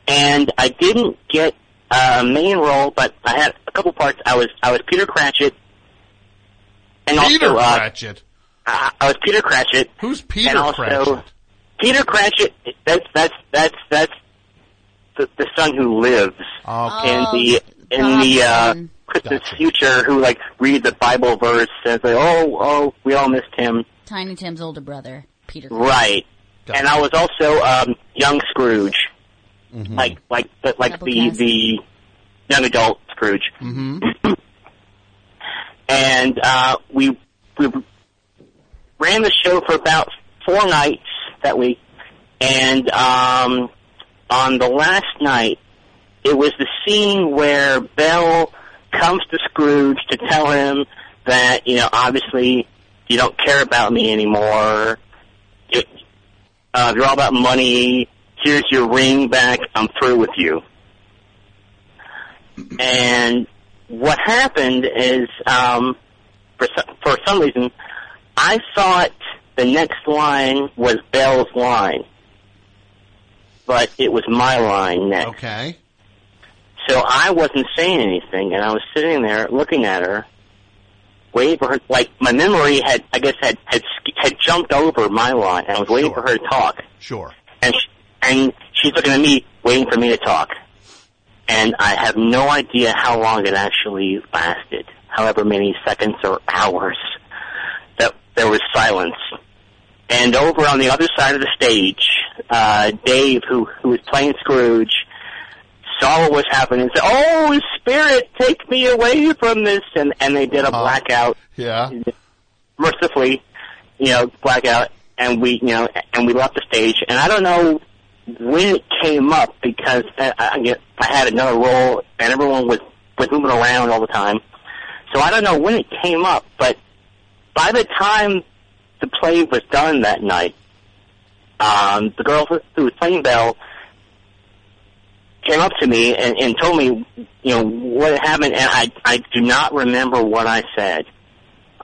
Speaker 19: and I didn't get a main role, but I had a couple parts. I was I was Peter Cratchit, and
Speaker 1: Peter
Speaker 19: also uh,
Speaker 1: Cratchit.
Speaker 19: I, I was Peter Cratchit.
Speaker 1: Who's Peter
Speaker 19: and also,
Speaker 1: Cratchit?
Speaker 19: Peter Cratchit. That's that's that's that's the, the son who lives
Speaker 1: Okay.
Speaker 19: in the in the uh,
Speaker 12: Robinson.
Speaker 19: Christmas future who like reads the Bible verse and say, "Oh, oh, we all missed him."
Speaker 12: Tiny Tim's older brother, Peter.
Speaker 19: Right. And I was also um, young Scrooge, like like the, like
Speaker 12: Double
Speaker 19: the
Speaker 12: cast.
Speaker 19: the young adult Scrooge.
Speaker 1: Mm-hmm. [clears throat]
Speaker 19: and uh, we we ran the show for about four nights that week, and um, on the last night, it was the scene where Belle comes to Scrooge to tell him that you know obviously you don't care about me anymore. You, uh, you're all about money. Here's your ring back. I'm through with you. And what happened is, um, for some, for some reason, I thought the next line was Belle's line, but it was my line next.
Speaker 1: Okay.
Speaker 19: So I wasn't saying anything, and I was sitting there looking at her, waiting for her. Like my memory had, I guess, had had had jumped over my line, and I was waiting for her to talk.
Speaker 1: Sure.
Speaker 19: And sh and she's looking at me, waiting for me to talk. And I have no idea how long it actually lasted. However many seconds or hours that there was silence. And over on the other side of the stage, uh, Dave, who who was playing Scrooge, saw what was happening and said, "Oh, Spirit, take me away from this!" And and they did a blackout,
Speaker 1: Yeah.
Speaker 19: mercifully, you know, blackout. and we, you know, and we left the stage. And I don't know when it came up because I, I, get- I had another role, and everyone was was moving around all the time. So I don't know when it came up, but by the time the play was done that night, um, the girl who who was playing Belle came up to me and, and told me, you know, what had happened, and I I do not remember what I said.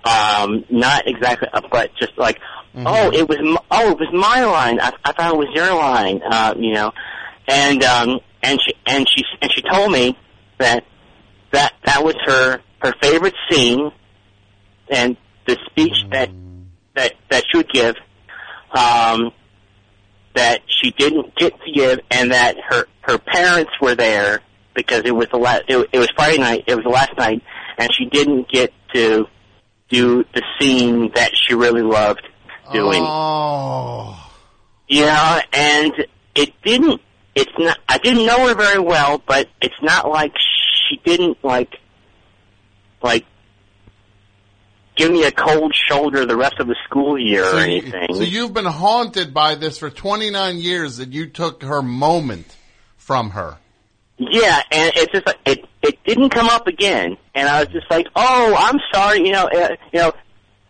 Speaker 19: Um, not exactly, uh, but just like, oh, it was, oh, it was my line. I, I thought it was your line. Uh, you know, and um, and she and she and she told me that that that was her her favorite scene, and the speech that that that she would give. Um, that she didn't get to give, and that her her parents were there because it was the last. It, it was Friday night. It was the last night, and she didn't get to do the scene that she really loved doing.
Speaker 1: Oh.
Speaker 19: You know, and it didn't. It's not. I didn't know her very well, but it's not like she didn't like like give me a cold shoulder the rest of the school year or anything.
Speaker 1: So you've been haunted by this for 29 years that you took her moment from her.
Speaker 19: Yeah, and it's just like it it didn't come up again, and I was just like, oh, I'm sorry, you know, uh, you know,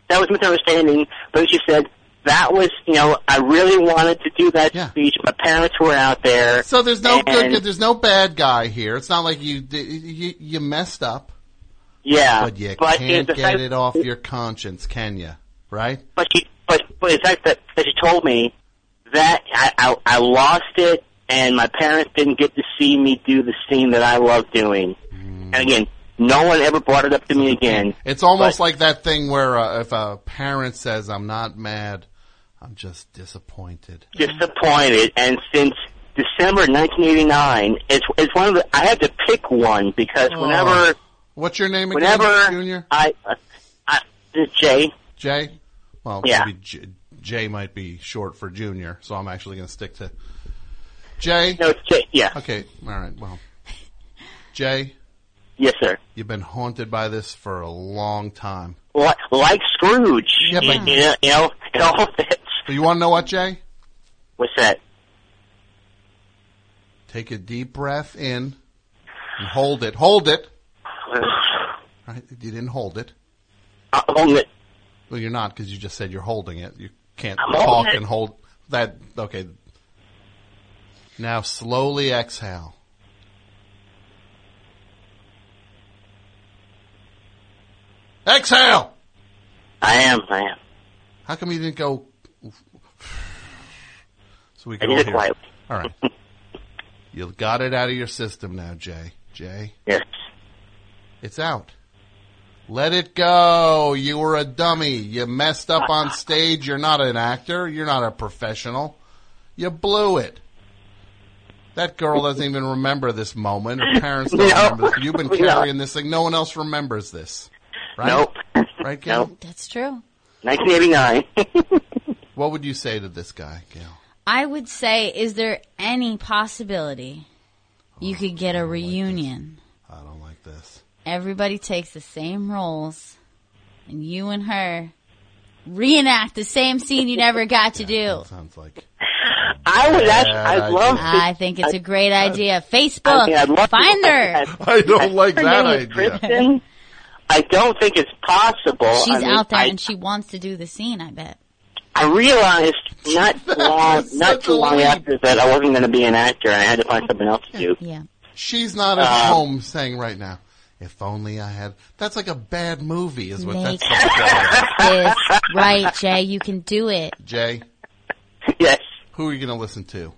Speaker 19: that was misunderstanding. But she said that was, you know, I really wanted to do that speech. My parents were out there,
Speaker 1: So there's no good, there's no bad guy here. It's not like you you, you messed up,
Speaker 19: Yeah,
Speaker 1: but you
Speaker 19: but
Speaker 1: can't get
Speaker 19: fact-
Speaker 1: it off your conscience, can you? Right?
Speaker 19: But she, but but the fact that, that she told me that I, I I lost it, and my parents didn't get to see me do the scene that I love doing. And again, no one ever brought it up to me again.
Speaker 1: It's almost like that thing where uh, if a parent says, "I'm not mad, I'm just disappointed."
Speaker 19: disappointed, and since December 1989, it's it's one of the. I had to pick one because whenever,
Speaker 1: Oh. What's your name again,
Speaker 19: whenever
Speaker 1: Junior?
Speaker 19: I, uh, I Jay,
Speaker 1: Jay. Well,
Speaker 19: Yeah.
Speaker 1: maybe J, Jay might be short for Junior, so I'm actually going to stick to Jay.
Speaker 19: No, it's Jay. Yeah.
Speaker 1: Okay. All right. Well, Jay.
Speaker 19: Yes, sir.
Speaker 1: You've been haunted by this for a long time.
Speaker 19: Like, like Scrooge.
Speaker 1: Yeah, but-
Speaker 19: you know, you know, it all fits.
Speaker 1: But you want to know what, Jay?
Speaker 19: What's that?
Speaker 1: Take a deep breath in and hold it. Hold it. Right? You didn't hold it.
Speaker 19: Uh, hold it.
Speaker 1: Well, you're not because you just said you're holding it. You can't
Speaker 19: I'm
Speaker 1: talk and hold that. Okay. Now slowly exhale. Exhale.
Speaker 19: I am. I am.
Speaker 1: How come you didn't go? So we
Speaker 19: I
Speaker 1: can
Speaker 19: did it
Speaker 1: hear.
Speaker 19: quietly.
Speaker 1: All right. [laughs] You've got it out of your system now, Jay. Jay.
Speaker 19: Yes.
Speaker 1: It's out. Let it go. You were a dummy. You messed up on stage. You're not an actor. You're not a professional. You blew it. That girl doesn't even remember this moment. Her parents don't
Speaker 19: No.
Speaker 1: remember this. You've been [laughs]
Speaker 19: No.
Speaker 1: carrying this thing. No one else remembers this. Right?
Speaker 19: Nope.
Speaker 1: Right, [laughs] Gail?
Speaker 12: That's true.
Speaker 19: 1989. [laughs]
Speaker 1: What would you say to this guy, Gail?
Speaker 12: I would say, is there any possibility oh, you could get a reunion?
Speaker 1: I don't like this.
Speaker 12: Everybody takes the same roles, and you and her reenact the same scene you never got to [laughs] do.
Speaker 1: Sounds like
Speaker 19: I would actually. I'd love to.
Speaker 12: I think it's a great idea. Facebook,
Speaker 19: I'd love
Speaker 12: find her. [laughs]
Speaker 1: I don't like
Speaker 19: Her
Speaker 1: that
Speaker 19: name
Speaker 1: idea.
Speaker 19: Kristen. I don't think it's possible.
Speaker 12: She's
Speaker 19: I mean,
Speaker 12: out there
Speaker 19: I,
Speaker 12: and she wants to do the scene. I bet.
Speaker 19: I realized [laughs] not long, not too long after that I wasn't going to be an actor, and I had to find something else to do.
Speaker 12: Yeah.
Speaker 1: She's not at
Speaker 19: Uh,
Speaker 1: home saying right now, if only I had. That's like a bad movie, is what
Speaker 12: Make
Speaker 1: that's
Speaker 12: this [laughs] right, Jay. You can do it.
Speaker 1: Jay?
Speaker 19: Yes.
Speaker 1: Who are you going to listen to?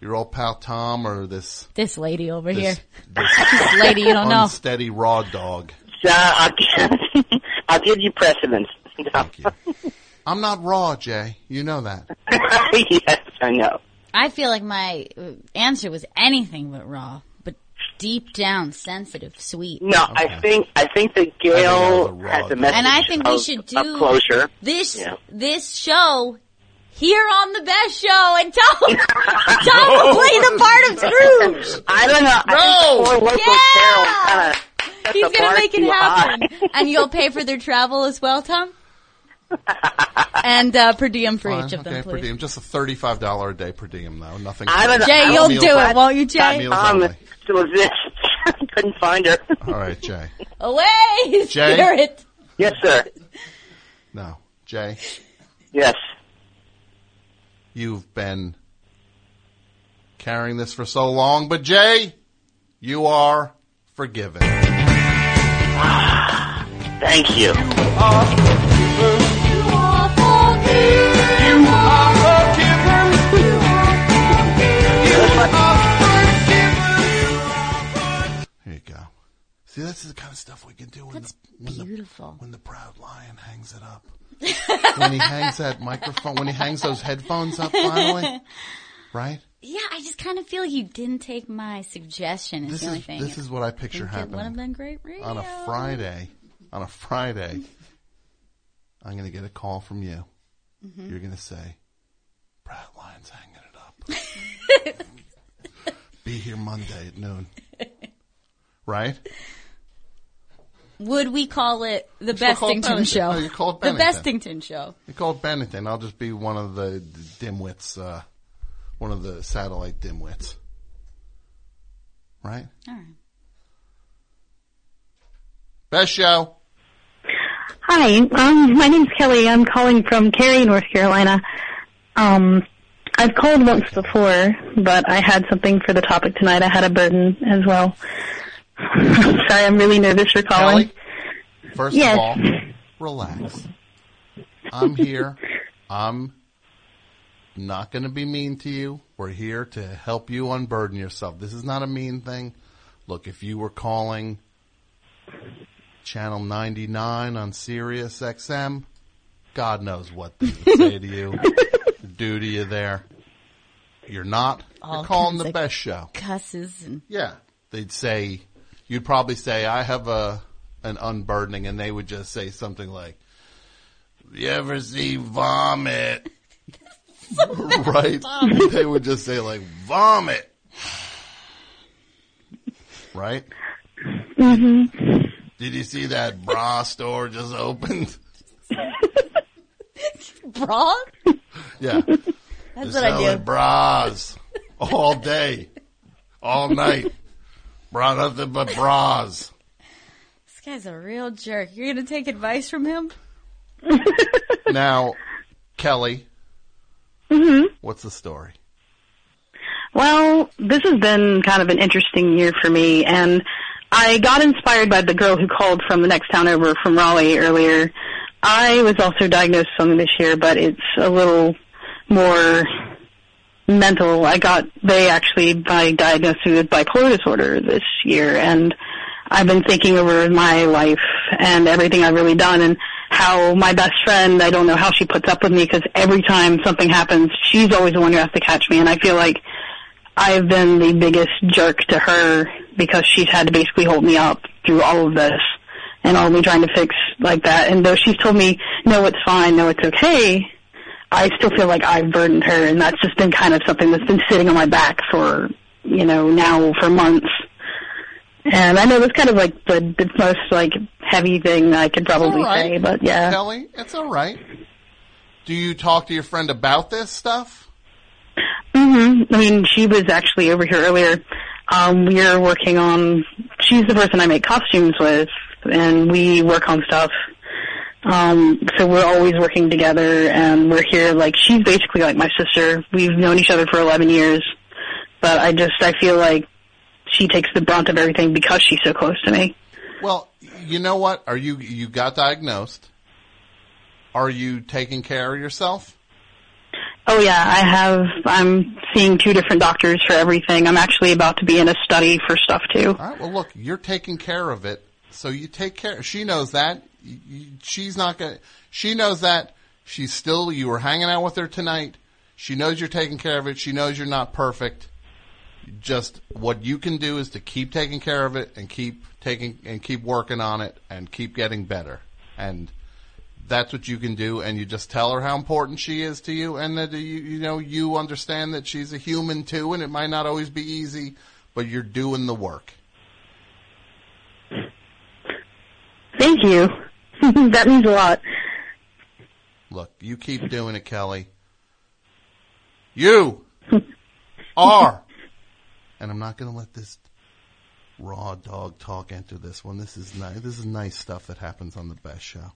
Speaker 1: Your old pal Tom or this,
Speaker 12: This lady over
Speaker 1: this,
Speaker 12: here.
Speaker 1: this [laughs]
Speaker 12: This lady you don't know.
Speaker 1: unsteady raw dog?
Speaker 19: So I'll, [laughs] I'll give you precedence.
Speaker 1: Thank you. I'm not raw, Jay. You know that.
Speaker 19: yes, I know.
Speaker 12: I feel like my uh, answer was anything but raw, but deep down, sensitive, sweet.
Speaker 19: No, I think I think that Gail has a message
Speaker 12: And I think we should do
Speaker 19: closure.
Speaker 12: this
Speaker 19: Yeah.
Speaker 12: this show here on the best show, and Tom Tom will play the part of Scrooge.
Speaker 19: I don't know. I think
Speaker 12: Yeah!
Speaker 19: Uh, Carol kinda
Speaker 12: He's gonna make it happen, and you'll pay for their travel as well, Tom. [laughs] and uh, per diem for
Speaker 1: Fine,
Speaker 12: each of them,
Speaker 1: okay, per diem. Just a thirty-five dollar a day per diem, though. Nothing.
Speaker 19: I don't know.
Speaker 12: Jay,
Speaker 19: I don't
Speaker 12: you'll
Speaker 19: know
Speaker 12: do
Speaker 19: what-
Speaker 12: it, won't you, Jay?
Speaker 1: Meals
Speaker 19: Um,
Speaker 1: only.
Speaker 19: still exists. [laughs] Couldn't find her.
Speaker 1: All right, Jay. [laughs]
Speaker 12: Away,
Speaker 1: Jay?
Speaker 12: spirit.
Speaker 19: Yes, sir.
Speaker 1: No, Jay.
Speaker 19: Yes.
Speaker 1: You've been carrying this for so long, but Jay, you are forgiven.
Speaker 19: Thank you.
Speaker 1: Here See, this is the kind of stuff we can do when
Speaker 12: That's
Speaker 1: the when
Speaker 12: beautiful.
Speaker 1: the when the proud lion hangs it up. when he hangs that microphone, when he hangs those headphones up finally, [laughs] right?
Speaker 12: Yeah, I just kind of feel you didn't take my suggestion. Is
Speaker 1: This
Speaker 12: the only
Speaker 1: is
Speaker 12: thing.
Speaker 1: this is what I picture
Speaker 12: think it would have
Speaker 1: happening
Speaker 12: been great radio.
Speaker 1: on a Friday. On a Friday, I'm going to get a call from you.
Speaker 12: Mhm.
Speaker 1: You're going to say, "Proud Lion's hanging it up." [laughs] Be here Monday at noon. Right?
Speaker 12: Would we call it the
Speaker 1: You should call it
Speaker 12: Bestington Show?
Speaker 1: No, you call it
Speaker 12: the
Speaker 1: Bennington.
Speaker 12: Bestington Show.
Speaker 1: You call it Bennington. I'll just be one of the dimwits, uh, one of the satellite dimwits. Right?
Speaker 12: All right.
Speaker 1: Best show.
Speaker 20: Hi, um, my name's Kelly. I'm calling from Cary, North Carolina. Um, I've called once before, but I had something for the topic tonight. I had a burden as well. [laughs] Sorry, I'm really nervous for calling.
Speaker 1: Kelly, first
Speaker 20: Yes.
Speaker 1: of all, relax. I'm here. I'm not going to be mean to you. We're here to help you unburden yourself. This is not a mean thing. Look, if you were calling channel 99 on Sirius XM, God knows what they would say to you, [laughs] do to you there. You're not.
Speaker 12: All
Speaker 1: You're calling the best show.
Speaker 12: Cusses and
Speaker 1: Yeah. They'd say, you'd probably say, I have a, an unburdening, and they would just say something like, you ever see vomit? [laughs] right? They would just say like, vomit. Right?
Speaker 20: Mm-hmm.
Speaker 1: Did you see that bra store just opened? [laughs]
Speaker 12: bra.
Speaker 1: Yeah.
Speaker 12: That's
Speaker 1: They're
Speaker 12: what I do.
Speaker 1: selling bras all day, all night. Bra nothing but bras.
Speaker 12: This guy's a real jerk. You're gonna take advice from him? [laughs]
Speaker 1: Now, Kelly, Mm
Speaker 20: hmm
Speaker 1: what's the story?
Speaker 20: Well, this has been kind of an interesting year for me, and I got inspired by the girl who called from the next town over from Raleigh earlier. I was also diagnosed with something this year, but it's a little more mental. I got, they actually by diagnosed me with bipolar disorder this year, and I've been thinking over my life and everything I've really done and how my best friend, I don't know how she puts up with me because every time something happens, she's always the one who has to catch me and I feel like I've been the biggest jerk to her because she's had to basically hold me up through all of this and all me trying to fix like that. And though she's told me, no, it's fine, no, it's okay, I still feel like I've burdened her and that's just been kind of something that's been sitting on my back for, you know, now for months. And I know that's kind of like the, the most like heavy thing I could probably
Speaker 1: right.
Speaker 20: say, but yeah.
Speaker 1: Kelly, it's all right. Do you talk to your friend about this stuff?
Speaker 20: Mm-hmm. I mean, she was actually over here earlier. Um, we're working on. She's the person I make costumes with, and we work on stuff. Um, so we're always working together, and we're here. Like she's basically like my sister. We've known each other for 11 years, but I just I feel like she takes the brunt of everything because she's so close to me.
Speaker 1: Well, you know what? Are you you got diagnosed? Are you taking care of yourself?
Speaker 20: Oh yeah, I have. I'm seeing two different doctors for everything. I'm actually about to be in a study for stuff too.
Speaker 1: All right. Well, look, you're taking care of it, so you take care. She knows that. She's not gonna. She knows that. She's still. You were hanging out with her tonight. She knows you're taking care of it. She knows you're not perfect. Just what you can do is to keep taking care of it and keep taking and keep working on it and keep getting better. And that's what you can do. And you just tell her how important she is to you, and that you you know you understand that she's a human too, and it might not always be easy, but you're doing the work.
Speaker 20: Thank you. [laughs] that means a lot.
Speaker 1: Look, you keep doing it, Kelly. You [laughs] are. And I'm not going to let this raw dog talk enter this one. This is nice. This is nice stuff that happens on the best show.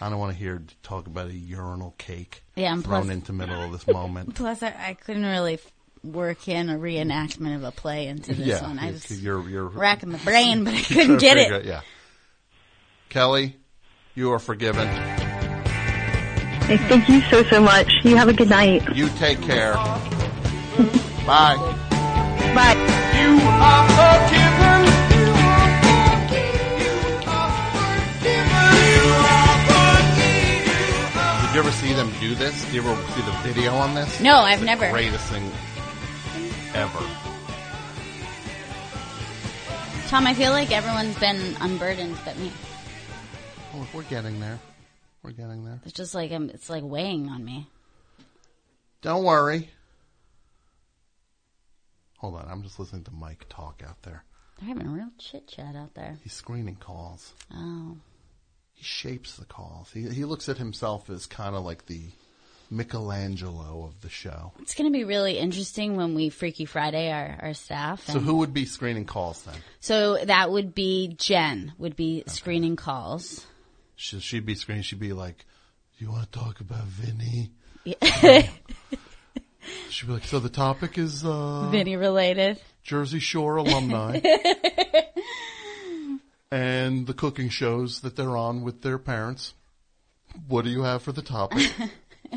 Speaker 1: I don't want to hear talk about a urinal cake
Speaker 12: Yeah, and
Speaker 1: thrown
Speaker 12: plus-
Speaker 1: into middle of this moment. [laughs]
Speaker 12: Plus, I, I couldn't really work in a reenactment of a play into this
Speaker 1: yeah,
Speaker 12: one. I
Speaker 1: you-
Speaker 12: was
Speaker 1: you're, you're
Speaker 12: racking the brain, but I couldn't get
Speaker 1: figure
Speaker 12: it.
Speaker 1: Yeah. Kelly, you are forgiven.
Speaker 20: Hey, thank you so, so much. You have a good night.
Speaker 1: You take care. Bye.
Speaker 20: Bye.
Speaker 2: You are forgiven.
Speaker 1: Did you ever see them do this? Did you ever see the video on this?
Speaker 12: No, I've
Speaker 1: the
Speaker 12: never.
Speaker 1: Greatest thing ever.
Speaker 12: Tom, I feel like everyone's been unburdened but me.
Speaker 1: Oh, we're getting there. We're getting there.
Speaker 12: It's just like um, it's like weighing on me.
Speaker 1: Don't worry. Hold on, I'm just listening to Mike talk out there.
Speaker 12: They're having a real chit chat out there.
Speaker 1: He's screening calls.
Speaker 12: Oh,
Speaker 1: He shapes the calls. He he looks at himself as kind of like the Michelangelo of the show.
Speaker 12: it's going to be really interesting when we Freaky Friday our our staff.
Speaker 1: So who would be screening calls then?
Speaker 12: So that would be Jen would be screening calls.
Speaker 1: She, she'd be screening. She'd be like, "You want to talk about Vinny?"
Speaker 12: Yeah. [laughs]
Speaker 1: She'd be like, "So the topic is uh,
Speaker 12: Vinny related.
Speaker 1: Jersey Shore alumni [laughs] and the cooking shows that they're on with their parents. What do you have for the topic?"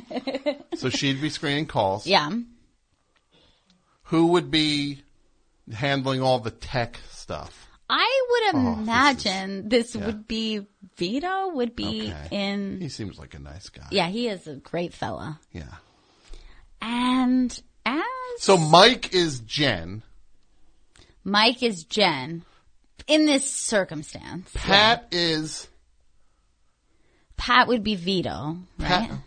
Speaker 1: [laughs] so she'd be screening calls.
Speaker 12: Yeah.
Speaker 1: Who would be handling all the tech stuff?
Speaker 12: I would
Speaker 1: Oh, this
Speaker 12: imagine this,
Speaker 1: yeah.
Speaker 12: would be Vito would be
Speaker 1: Okay.
Speaker 12: in.
Speaker 1: He seems like a nice guy.
Speaker 12: Yeah, he is a great fella.
Speaker 1: Yeah.
Speaker 12: And as
Speaker 1: So Mike is Jen.
Speaker 12: Mike is Jen in this circumstance,
Speaker 1: Pat is
Speaker 12: Pat would be Vito, right?
Speaker 1: Pat. I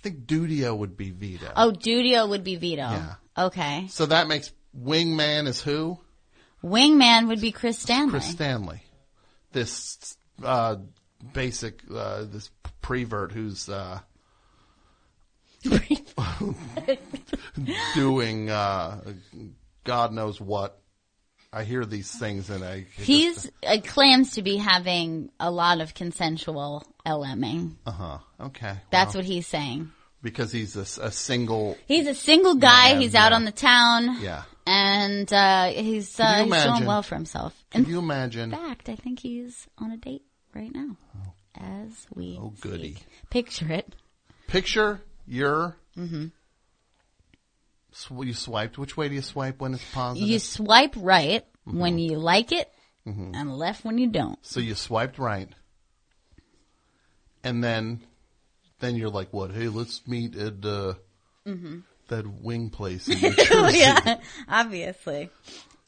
Speaker 1: think Dudio would be Vito.
Speaker 12: Oh, Dudio would be Vito.
Speaker 1: Yeah.
Speaker 12: Okay.
Speaker 1: So that makes Wingman is who?
Speaker 12: Wingman would be Chris Stanley.
Speaker 1: Chris Stanley. This uh, basic, uh, this prevert who's uh, [laughs] doing uh, God knows what. I hear these things and I. it just-
Speaker 12: He's uh, claims to be having a lot of consensual LMing.
Speaker 1: Uh huh. Okay.
Speaker 12: That's what he's saying.
Speaker 1: Because he's a, a single.
Speaker 12: He's a single guy.
Speaker 1: Man,
Speaker 12: he's out on the town.
Speaker 1: Yeah.
Speaker 12: And uh, he's uh, he's doing well for himself.
Speaker 1: Can
Speaker 12: In
Speaker 1: you imagine?
Speaker 12: In fact, I think he's on a date right now. As we
Speaker 1: Oh, goody.
Speaker 12: speak. Picture it.
Speaker 1: Picture your.
Speaker 12: hmm
Speaker 1: sw- You swiped. Which way do you swipe when it's positive?
Speaker 12: You swipe right
Speaker 1: Mm-hmm.
Speaker 12: when you like it,
Speaker 1: Mhm.
Speaker 12: and left when you don't.
Speaker 1: So you swiped right, and then, then you're like, "What? Hey, let's meet at uh,
Speaker 12: hmm
Speaker 1: that wing place in [laughs]
Speaker 12: yeah, obviously.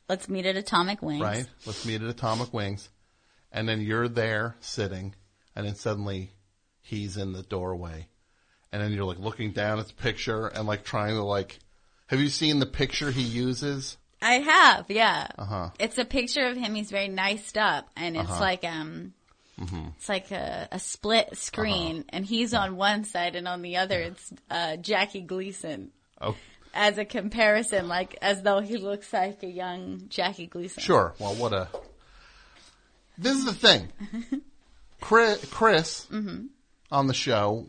Speaker 12: Let's meet at Atomic Wings.
Speaker 1: right? Let's meet at Atomic Wings." And then you're there sitting, and then suddenly he's in the doorway, and then you're like looking down at the picture and like trying to like. Have you seen the picture he uses?
Speaker 12: I have, yeah.
Speaker 1: Uh huh.
Speaker 12: It's a picture of him. He's very niced up, and it's
Speaker 1: Uh-huh.
Speaker 12: like um,
Speaker 1: hmm
Speaker 12: it's like a, a split screen, and he's on one side, and on the other, it's uh, Jackie Gleason
Speaker 1: Oh,
Speaker 12: as a comparison, like as though he looks like a young Jackie Gleason.
Speaker 1: Sure. Well, what a. This is the thing. [laughs] Chris, Chris
Speaker 12: hmm
Speaker 1: on the show.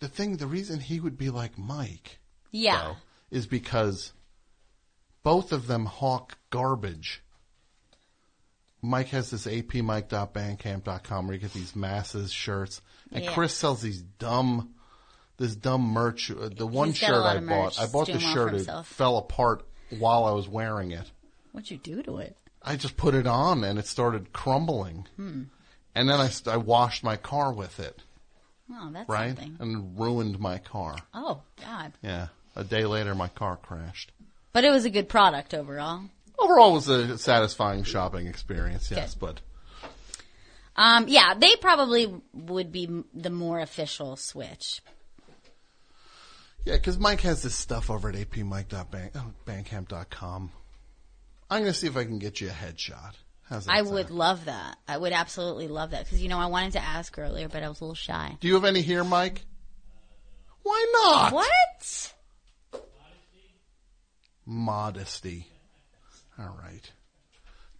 Speaker 1: The thing, the reason he would be like Mike,
Speaker 12: Yeah.
Speaker 1: though, is because both of them hawk garbage. Mike has this apmike.bandcamp.com where you get these masses shirts, and
Speaker 12: Yeah.
Speaker 1: Chris sells these dumb, this dumb merch. Uh, The one
Speaker 12: He's got a
Speaker 1: shirt I bought. I bought the shirt. It fell apart while I was wearing it.
Speaker 12: What'd you do to it?
Speaker 1: I just put it on and it started crumbling.
Speaker 12: Hmm.
Speaker 1: And then I, I washed my car with it,
Speaker 12: Oh, that's
Speaker 1: right?
Speaker 12: something.
Speaker 1: And ruined my car.
Speaker 12: Oh God!
Speaker 1: Yeah. A day later, my car crashed.
Speaker 12: But it was a good product overall.
Speaker 1: Overall, it was a satisfying shopping experience, yes, but
Speaker 12: Um, yeah, they probably would be the more official switch.
Speaker 1: yeah, because Mike has this stuff over at apmike.bandcamp.com. I'm going to see if I can get you a headshot. How's that
Speaker 12: I
Speaker 1: sound?
Speaker 12: would love that. I would absolutely love that because you know I wanted to ask earlier, but I was a little shy.
Speaker 1: Do you have any here, Mike? Why not?
Speaker 12: What?
Speaker 1: Modesty. All right.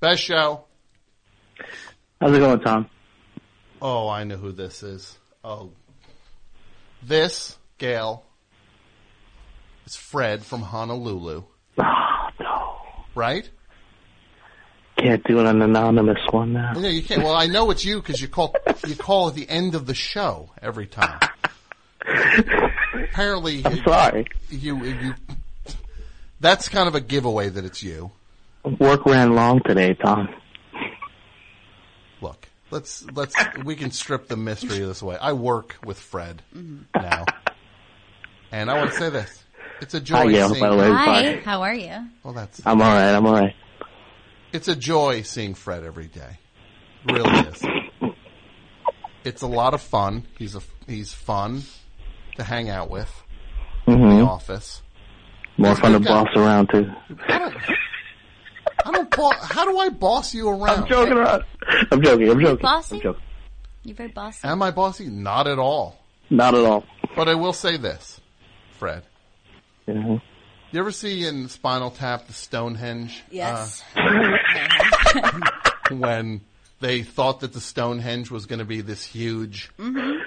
Speaker 1: Best show.
Speaker 7: How's it going, Tom?
Speaker 1: Oh, I know who this is. Oh. This, Gail, is Fred from Honolulu.
Speaker 7: Oh, no.
Speaker 1: Right?
Speaker 7: Can't do an anonymous one now.
Speaker 1: Yeah, you can't. Well, I know it's you because you call you call at the end of the show every time. Apparently, [laughs]
Speaker 7: I'm sorry.
Speaker 1: You you. That's kind of a giveaway that it's you.
Speaker 7: Work ran long today, Tom.
Speaker 1: Look, let's let's we can strip the mystery this way. I work with Fred [laughs] now, and I want to say this: it's a joy.
Speaker 7: Hi, Gail,
Speaker 1: seeing
Speaker 7: by the way.
Speaker 12: Hi, how are you?
Speaker 1: Well, that's
Speaker 7: I'm all right. I'm all right.
Speaker 1: it's a joy seeing Fred every day. Really is. It's a lot of fun. He's a he's fun to hang out with in
Speaker 7: hmm
Speaker 1: the office.
Speaker 7: More
Speaker 1: He's
Speaker 7: fun to
Speaker 1: good guy.
Speaker 7: boss around too.
Speaker 1: I don't. I. Bo- how do I boss you around?
Speaker 7: I'm joking around. I'm joking. I'm joking.
Speaker 12: Bossy?
Speaker 7: I'm joking.
Speaker 12: You're very bossy.
Speaker 1: Am I bossy? Not at all.
Speaker 7: Not at all.
Speaker 1: But I will say this, Fred.
Speaker 7: hmm
Speaker 1: You ever see in Spinal Tap the Stonehenge?
Speaker 12: Yes.
Speaker 1: uh, [laughs] when they thought that the Stonehenge was going to be this huge
Speaker 12: Mhm.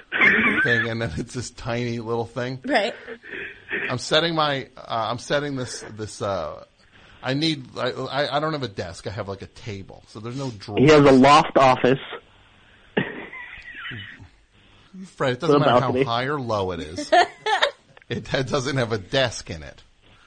Speaker 1: thing, and then it's this tiny little thing.
Speaker 12: Right.
Speaker 1: I'm setting my. Uh, I'm setting this. This. Uh, I need. I, I. I don't have a desk. I have like a table, so there's no drawer.
Speaker 7: He has a loft office.
Speaker 1: Fred, it doesn't matter how high or low it is. [laughs] it doesn't have a desk in it.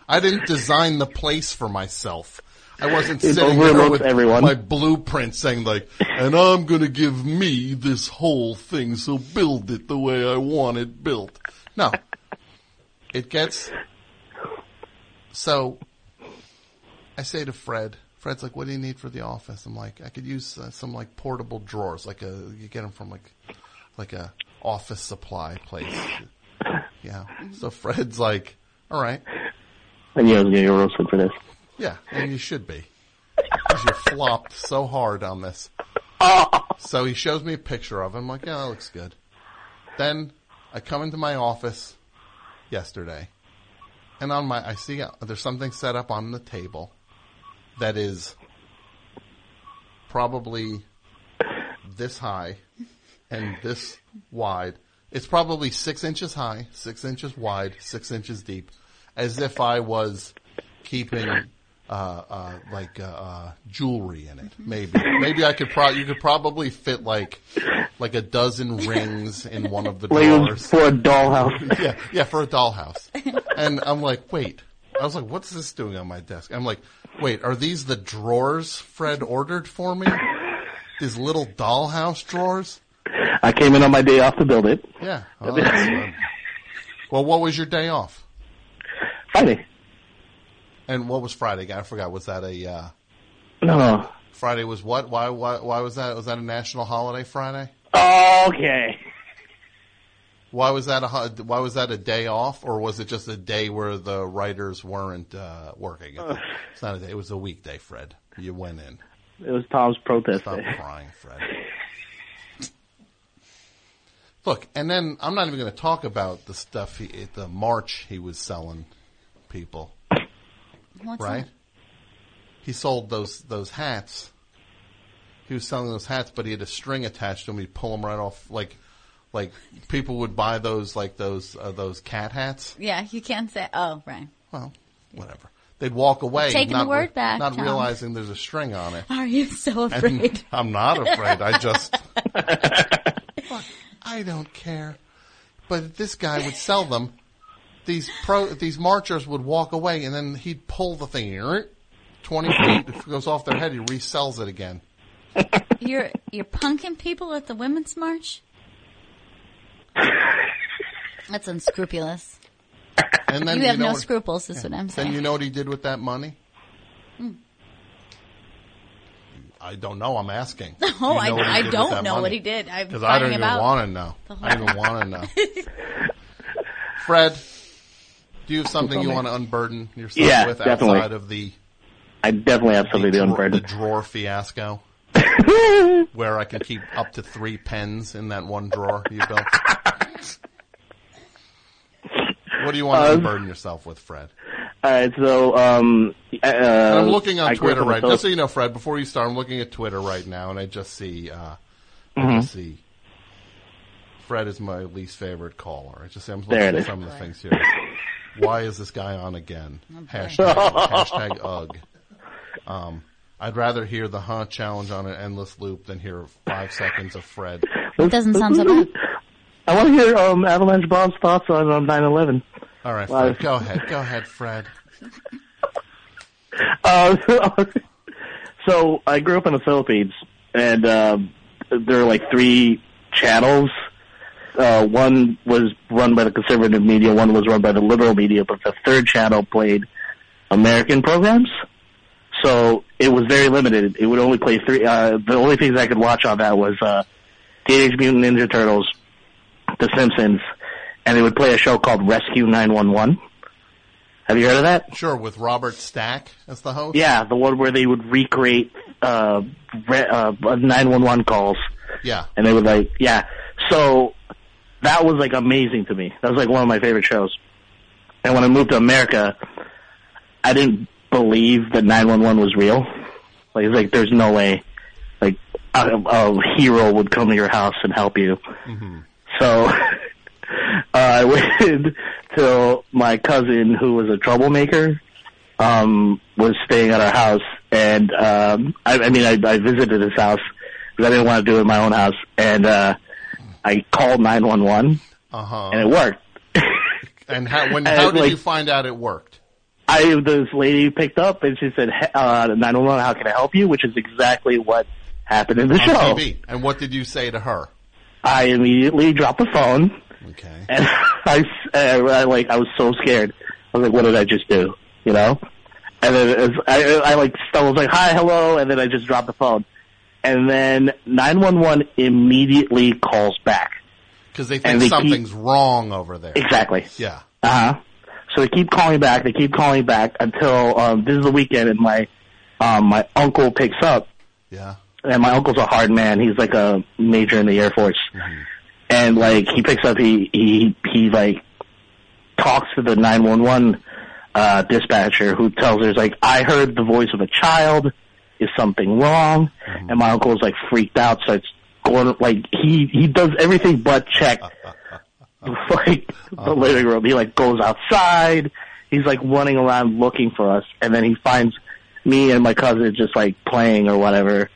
Speaker 1: I didn't design the place for myself. I wasn't
Speaker 7: It
Speaker 1: sitting there with
Speaker 7: everyone.
Speaker 1: my blueprint saying like, and I'm gonna give me this whole thing, so build it the way I want it built. No. It gets, so, I say to Fred, Fred's like, what do you need for the office? I'm like, I could use uh, some like portable drawers, like a, you get them from like, like a office supply place. [laughs] Yeah. So Fred's like, all right.
Speaker 7: And know, you're roasted for this.
Speaker 1: Yeah, and you should be. Because you flopped so hard on this. [laughs] So he shows me a picture of him. I'm like, yeah, that looks good. Then I come into my office yesterday, and on my I see uh, there's something set up on the table that is probably this high and this wide. It's probably six inches high, six inches wide, six inches deep, as if I was keeping uh, uh, like uh, uh, jewelry in it. Maybe, maybe I could. Pro- you could probably fit like like a dozen rings in one of the drawers
Speaker 7: for a dollhouse. [laughs]
Speaker 1: yeah, yeah, for a dollhouse. And I'm like, wait. I was like, what's this doing on my desk? I'm like, wait, are these the drawers Fred ordered for me? These little dollhouse drawers?
Speaker 7: I came in on my day off to build it.
Speaker 1: Yeah. Oh, that's fun. Well, what was your day off?
Speaker 7: Friday.
Speaker 1: And what was Friday? I forgot. Was that a uh,
Speaker 7: No.
Speaker 1: Friday? Was what? Why? Why? Why was that? Was that a national holiday? Friday?
Speaker 7: Okay.
Speaker 1: Why was that a Why was that a day off, or was it just a day where the writers weren't uh, working? It's not a day. It was a weekday, Fred. You went in.
Speaker 7: It was Tom's protest
Speaker 1: Stop
Speaker 7: day.
Speaker 1: crying, Fred. Look, and then I'm not even going to talk about the stuff he, the march he was selling people,
Speaker 12: What's
Speaker 1: right?
Speaker 12: that?
Speaker 1: He sold those those hats. He was selling those hats, but he had a string attached to him. He'd pull them right off, like like people would buy those like those uh, those cat hats.
Speaker 12: Yeah, you can't say. Oh, right.
Speaker 1: Well, whatever. They'd walk away,
Speaker 12: Taking the
Speaker 1: not,
Speaker 12: word back,
Speaker 1: not
Speaker 12: Tom.
Speaker 1: realizing there's a string on it.
Speaker 12: Are you so
Speaker 1: And
Speaker 12: afraid? [laughs]
Speaker 1: I'm not afraid. I just, [laughs] Look, I don't care. But this guy would sell them. These pro, these marchers would walk away, and then he'd pull the thing twenty feet. If it goes off their head, he resells it again.
Speaker 12: You're you're punking people at the women's march. [laughs] That's unscrupulous.
Speaker 1: And then
Speaker 12: you have
Speaker 1: know
Speaker 12: no
Speaker 1: what-
Speaker 12: scruples, is
Speaker 1: Yeah.
Speaker 12: what I'm
Speaker 1: Then
Speaker 12: saying.
Speaker 1: you know what he did with that money?
Speaker 12: Hmm.
Speaker 1: I don't know. I'm asking. [laughs]
Speaker 12: No,
Speaker 1: You know
Speaker 12: I, I don't know
Speaker 1: money?
Speaker 12: what he did.
Speaker 1: Because I don't even want to know. I don't even want to [laughs] know. Fred, do you have something you want to unburden yourself
Speaker 7: Yeah,
Speaker 1: with
Speaker 7: definitely.
Speaker 1: outside of the
Speaker 7: I definitely have something to
Speaker 1: the, drawer,
Speaker 7: unburden.
Speaker 1: the drawer fiasco? where I can keep up to three pens in that one drawer you built? What do you want to
Speaker 7: Uh,
Speaker 1: unburden yourself with, Fred?
Speaker 7: All right, so um, uh,
Speaker 1: I'm looking on
Speaker 7: I
Speaker 1: Twitter right
Speaker 7: Phil-
Speaker 1: Just so you know, Fred, before you start, I'm looking at Twitter right now, and I just see, uh, I
Speaker 7: Mhm.
Speaker 1: just see, Fred is my least favorite caller. I just see, I'm looking
Speaker 7: it
Speaker 1: at some of the things here. Why is this guy on again? Hashtag, [laughs] hashtag ugh. Um, I'd rather hear the Huh challenge on an endless loop than hear five seconds of Fred.
Speaker 12: It doesn't sound so bad.
Speaker 7: I want to hear um, Avalanche Bob's thoughts on um, 9/11.
Speaker 1: All right, Fred, go ahead. Go ahead, Fred. [laughs]
Speaker 7: Uh, [laughs] so I grew up in the Philippines, and um, there are like three channels. Uh, one was run by the conservative media, one was run by the liberal media, but the third channel played American programs. So it was very limited. It would only play three. Uh, the only things I could watch on that was uh, Teenage Mutant Ninja Turtles, The Simpsons, and they would play a show called Rescue 911. Have you heard of that?
Speaker 1: Sure, with Robert Stack as the host.
Speaker 7: Yeah, the one where they would recreate uh, re- uh, 911 calls.
Speaker 1: Yeah.
Speaker 7: And they would like, yeah. So that was like amazing to me. That was like one of my favorite shows. And when I moved to America, I didn't believe that 911 was real. Like, it's like, there's no way, like, a, a hero would come to your house and help you. So [laughs] uh, I waited till my cousin, who was a troublemaker, um, was staying at our house, and um, I, I mean, I, I visited his house because I didn't want to do it in my own house, and uh, I called nine one one,
Speaker 1: Uh huh.
Speaker 7: and it worked. [laughs]
Speaker 1: And how, when, [laughs]
Speaker 7: And,
Speaker 1: how did
Speaker 7: like-
Speaker 1: you find out it worked?
Speaker 7: I this lady picked up and she said, "He- uh, 911, how can I help you?" Which is exactly what happened in the
Speaker 1: On
Speaker 7: show.
Speaker 1: TV. And what did you say to her?
Speaker 7: I immediately dropped the phone.
Speaker 1: Okay.
Speaker 7: And [laughs] I, s- uh, I like I was so scared. I was like, "What did I just do?" You know. And then as I, I like I was like, "Hi, hello," and then I just dropped the phone. And then 911 immediately calls back.
Speaker 1: Because they
Speaker 7: And
Speaker 1: think
Speaker 7: they keep-
Speaker 1: something's wrong over there.
Speaker 7: Exactly.
Speaker 1: Yeah.
Speaker 7: Uh huh. So they keep calling back. They keep calling back until um, this is the weekend, and my um, my uncle picks up.
Speaker 1: Yeah.
Speaker 7: And my uncle's a hard man. He's like a major in the Air Force, and like he picks up. He he he like talks to the nine one one uh dispatcher, who tells her like, "I heard the voice of a child. Is something wrong?" And my uncle's like freaked out. So it's going like he he does everything but check [laughs] [laughs] like the living room. He like goes outside. He's like running around looking for us, and then he finds me and my cousin just like playing or whatever.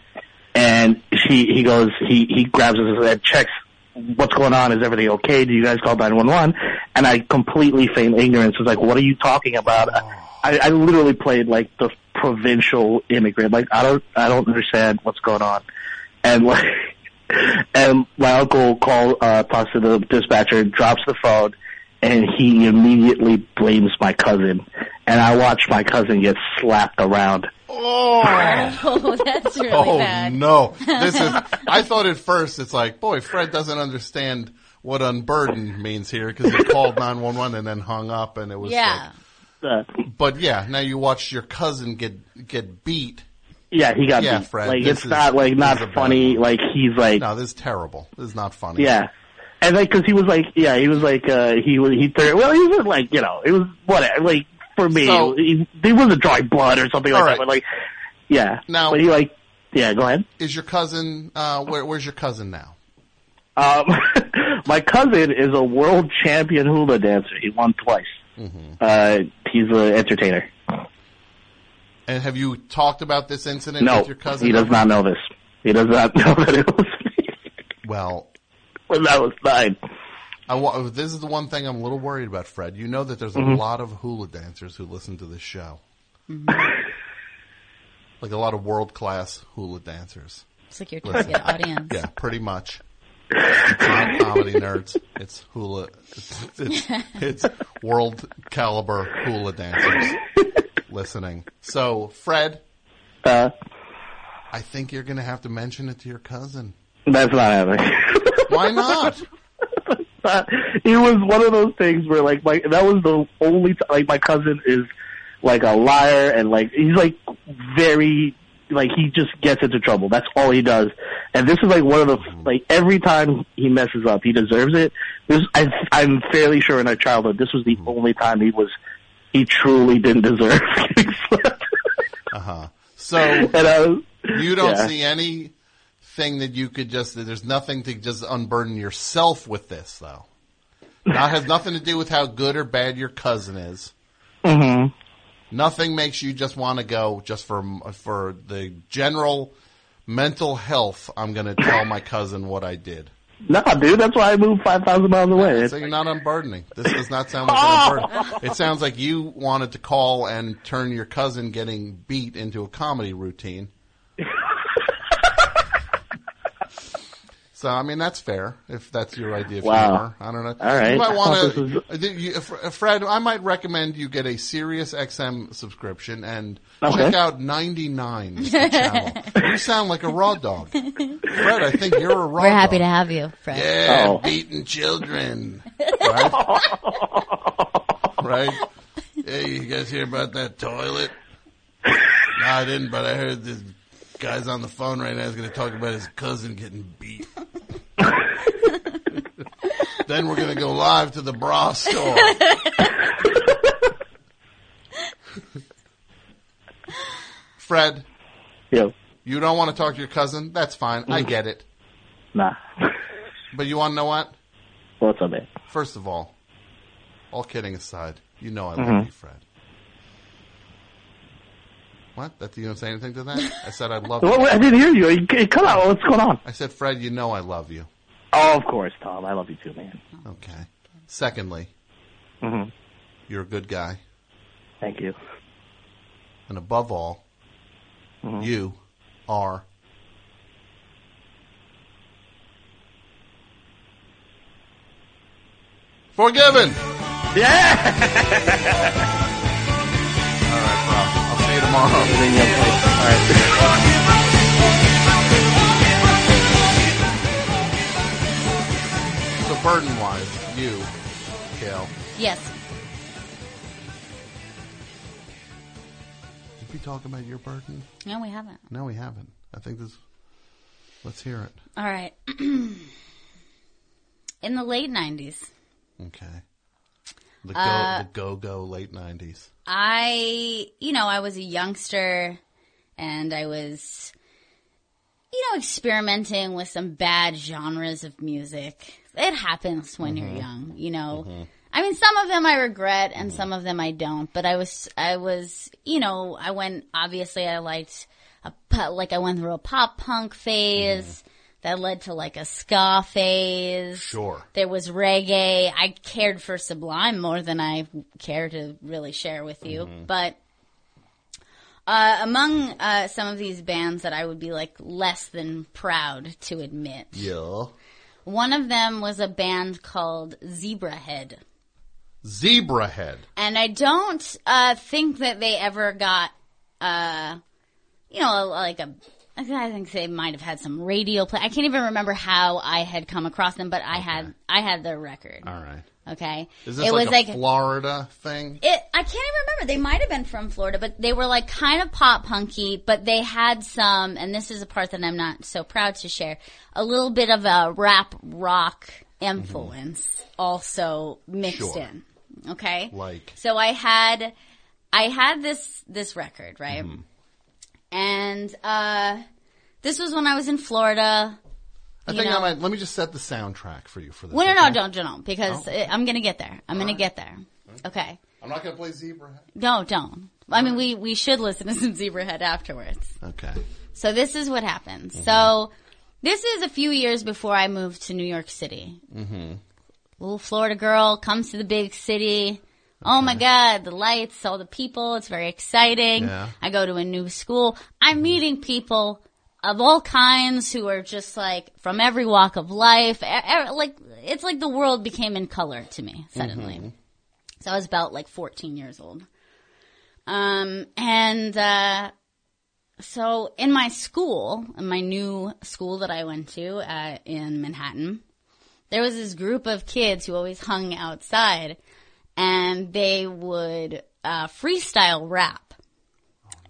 Speaker 7: And she he goes he he grabs us and checks what's going on. Is everything okay? Do you guys call nine one one? And I completely feign ignorance. Was like, what are you talking about? I, I literally played like the provincial immigrant. Like I don't I don't understand what's going on. And like [laughs] and my uncle call uh talks to the dispatcher, drops the phone, and he immediately blames my cousin. And I watch my cousin get slapped around.
Speaker 1: Oh, [laughs]
Speaker 12: Oh, [laughs] that's really
Speaker 1: oh
Speaker 12: bad.
Speaker 1: no! This is. [laughs] I thought at first it's like, boy, Fred doesn't understand what unburden means here because he called nine one one and then hung up, and it was
Speaker 12: Yeah.
Speaker 1: Like. But yeah, now you watch your cousin get get beat.
Speaker 7: yeah, he got
Speaker 1: Yeah,
Speaker 7: beat.
Speaker 1: Fred,
Speaker 7: like it's
Speaker 1: is-
Speaker 7: not like not
Speaker 1: is bad
Speaker 7: funny. Like he's like
Speaker 1: No, this is terrible. This is not funny.
Speaker 7: Yeah. And like, cause he was like, yeah, he was like, uh, he was, he threw, well, he was like, you know, it was whatever, like, for me,
Speaker 1: So-
Speaker 7: he, he wasn't drawing blood or something like
Speaker 1: All
Speaker 7: that, but like, yeah.
Speaker 1: Now-
Speaker 7: but he like, yeah, go ahead.
Speaker 1: Is your cousin? Uh, where, where's your cousin now?
Speaker 7: Um, [laughs] my cousin is a world champion hula dancer. He won twice.
Speaker 1: Mm-hmm.
Speaker 7: Uh, he's an entertainer.
Speaker 1: And have you talked about this incident
Speaker 7: No,
Speaker 1: with your cousin?
Speaker 7: he does not know this. He does not [laughs] know that it was me
Speaker 1: Well,
Speaker 7: when that was nine.
Speaker 1: I wa- this is the one thing I'm a little worried about, Fred. You know that there's a
Speaker 7: Mhm.
Speaker 1: lot of hula dancers who listen to this show. [laughs] Like a lot of world class hula dancers.
Speaker 12: It's like your
Speaker 1: Listen.
Speaker 12: target audience.
Speaker 1: Yeah, pretty much. It's not comedy nerds. It's hula. It's, it's, it's world caliber hula dancers listening. So, Fred,
Speaker 7: Uh,
Speaker 1: I think you're going to have to mention it to your cousin.
Speaker 7: that's not happening.
Speaker 1: Why not?
Speaker 7: It was one of those things where like my that was the only t- like my cousin is like a liar and like he's like very like he just gets into trouble. That's all he does. And this is like one of the like every time he messes up, he deserves it. This I, I'm fairly sure in our childhood, this was the only time he was he truly didn't deserve [laughs] getting.
Speaker 1: Uh huh. So [laughs]
Speaker 7: And, uh,
Speaker 1: you don't
Speaker 7: yeah.
Speaker 1: see anything that you could just. There's nothing to just unburden yourself with this, though. That has nothing to do with how good or bad your cousin is.
Speaker 7: hmm
Speaker 1: Nothing makes you just want to go just for for the general mental health. I'm going to tell my cousin what I did.
Speaker 7: No, dude, that's why I moved five thousand miles away.
Speaker 1: So you're not unburdening. This does not sound like an unburden. It sounds like you wanted to call and turn your cousin getting beat into a comedy routine. So I mean that's fair if that's your idea of
Speaker 7: Wow.
Speaker 1: humor. I don't know.
Speaker 7: All right.
Speaker 1: You might want
Speaker 7: thought
Speaker 1: to, Fred. I might recommend you get a Sirius XM subscription and
Speaker 7: Okay.
Speaker 1: check out 99 channel. [laughs] you sound like a raw dog, Fred. I think you're a raw.
Speaker 12: We're happy
Speaker 1: dog.
Speaker 12: to have you, Fred.
Speaker 1: Yeah,
Speaker 7: Oh.
Speaker 1: beating children. Right? [laughs] right? Hey, you guys hear about that toilet? [laughs] No, I didn't, but I heard this guy's on the phone right now is going to talk about his cousin getting beat. [laughs] then we're going to go live to the bra store. [laughs] Fred.
Speaker 7: Yo.
Speaker 1: You don't want to talk to your cousin? That's fine. I get it.
Speaker 7: Nah.
Speaker 1: But you want to know what?
Speaker 7: What's up, man?
Speaker 1: First of all, all kidding aside, you know I love
Speaker 7: Mhm.
Speaker 1: you, Fred. What? That you don't say anything to that? [laughs] I said I love
Speaker 7: Well,
Speaker 1: you.
Speaker 7: I didn't hear you. Cut out. What's going on?
Speaker 1: I said, Fred, you know I love you.
Speaker 7: Oh, of course, Tom. I love you too, man.
Speaker 1: Okay. Secondly,
Speaker 7: hmm
Speaker 1: you're a good guy.
Speaker 7: Thank you.
Speaker 1: And above all,
Speaker 7: Mm-hmm.
Speaker 1: you are forgiven.
Speaker 7: Yeah. [laughs]
Speaker 1: tomorrow.
Speaker 7: All right.
Speaker 1: So burden wise, you, Gail,
Speaker 12: Yes.
Speaker 1: did we talk about your burden?
Speaker 12: No, we haven't.
Speaker 1: No, we haven't. I think this. Let's hear it.
Speaker 12: All right. [clears throat] In the late 90s,
Speaker 1: Okay. The go,
Speaker 12: Uh,
Speaker 1: the go go late nineties.
Speaker 12: I, you know, I was a youngster and I was, you know, experimenting with some bad genres of music. It happens when you're mm-hmm. young, you know. Mm-hmm. I mean, some of them I regret and mm-hmm. some of them I don't, but I was, I was, you know, I went, obviously I liked a, like I went through a pop punk phase that led to like a ska phase.
Speaker 1: Sure.
Speaker 12: There was reggae. I cared for Sublime more than I care to really share with you. But uh, among uh, some of these bands that I would be like less than proud to admit,
Speaker 1: Yeah.
Speaker 12: one of them was a band called Zebrahead.
Speaker 1: Zebra head.
Speaker 12: And I don't uh, think that they ever got, uh, you know, like a. I think they might have had some radio play. I can't even remember how I had come across them, but I had I had their record.
Speaker 1: All right.
Speaker 12: Okay,
Speaker 1: Is this
Speaker 12: it
Speaker 1: like
Speaker 12: was
Speaker 1: a
Speaker 12: like
Speaker 1: Florida thing?
Speaker 12: it. I can't even remember. They might have been from Florida, but they were like kind of pop punky. But they had some, and this is a part that I'm not so proud to share. A little bit of a rap rock influence also mixed
Speaker 1: Sure.
Speaker 12: in. Okay,
Speaker 1: Like
Speaker 12: so I had, I had this this record right,
Speaker 1: Mm-hmm.
Speaker 12: And uh, this was when I was in Florida.
Speaker 1: I think
Speaker 12: know.
Speaker 1: I might. Let me just set the soundtrack for you for this.
Speaker 12: Well, no, no,
Speaker 1: okay?
Speaker 12: don't, don't, because
Speaker 1: Oh.
Speaker 12: uh, I'm gonna get there. I'm gonna get there. Okay.
Speaker 1: I'm not going to play Zebrahead.
Speaker 12: No, don't. I mean, we we should listen to [laughs] some Zebrahead afterwards.
Speaker 1: Okay.
Speaker 12: So this is what happens. So this is a few years before I moved to New York City.
Speaker 1: Mm-hmm.
Speaker 12: Little Florida girl comes to the big city. Oh my God, the lights, all the people. It's very exciting.
Speaker 1: Yeah.
Speaker 12: I go to a new school. I'm meeting people of all kinds who are just like from every walk of life. Like, it's like the world became in color to me suddenly. So I was about like 14 years old. Um, and, uh, so in my school, in my new school that I went to, uh, in Manhattan, there was this group of kids who always hung outside and they would, uh, freestyle rap.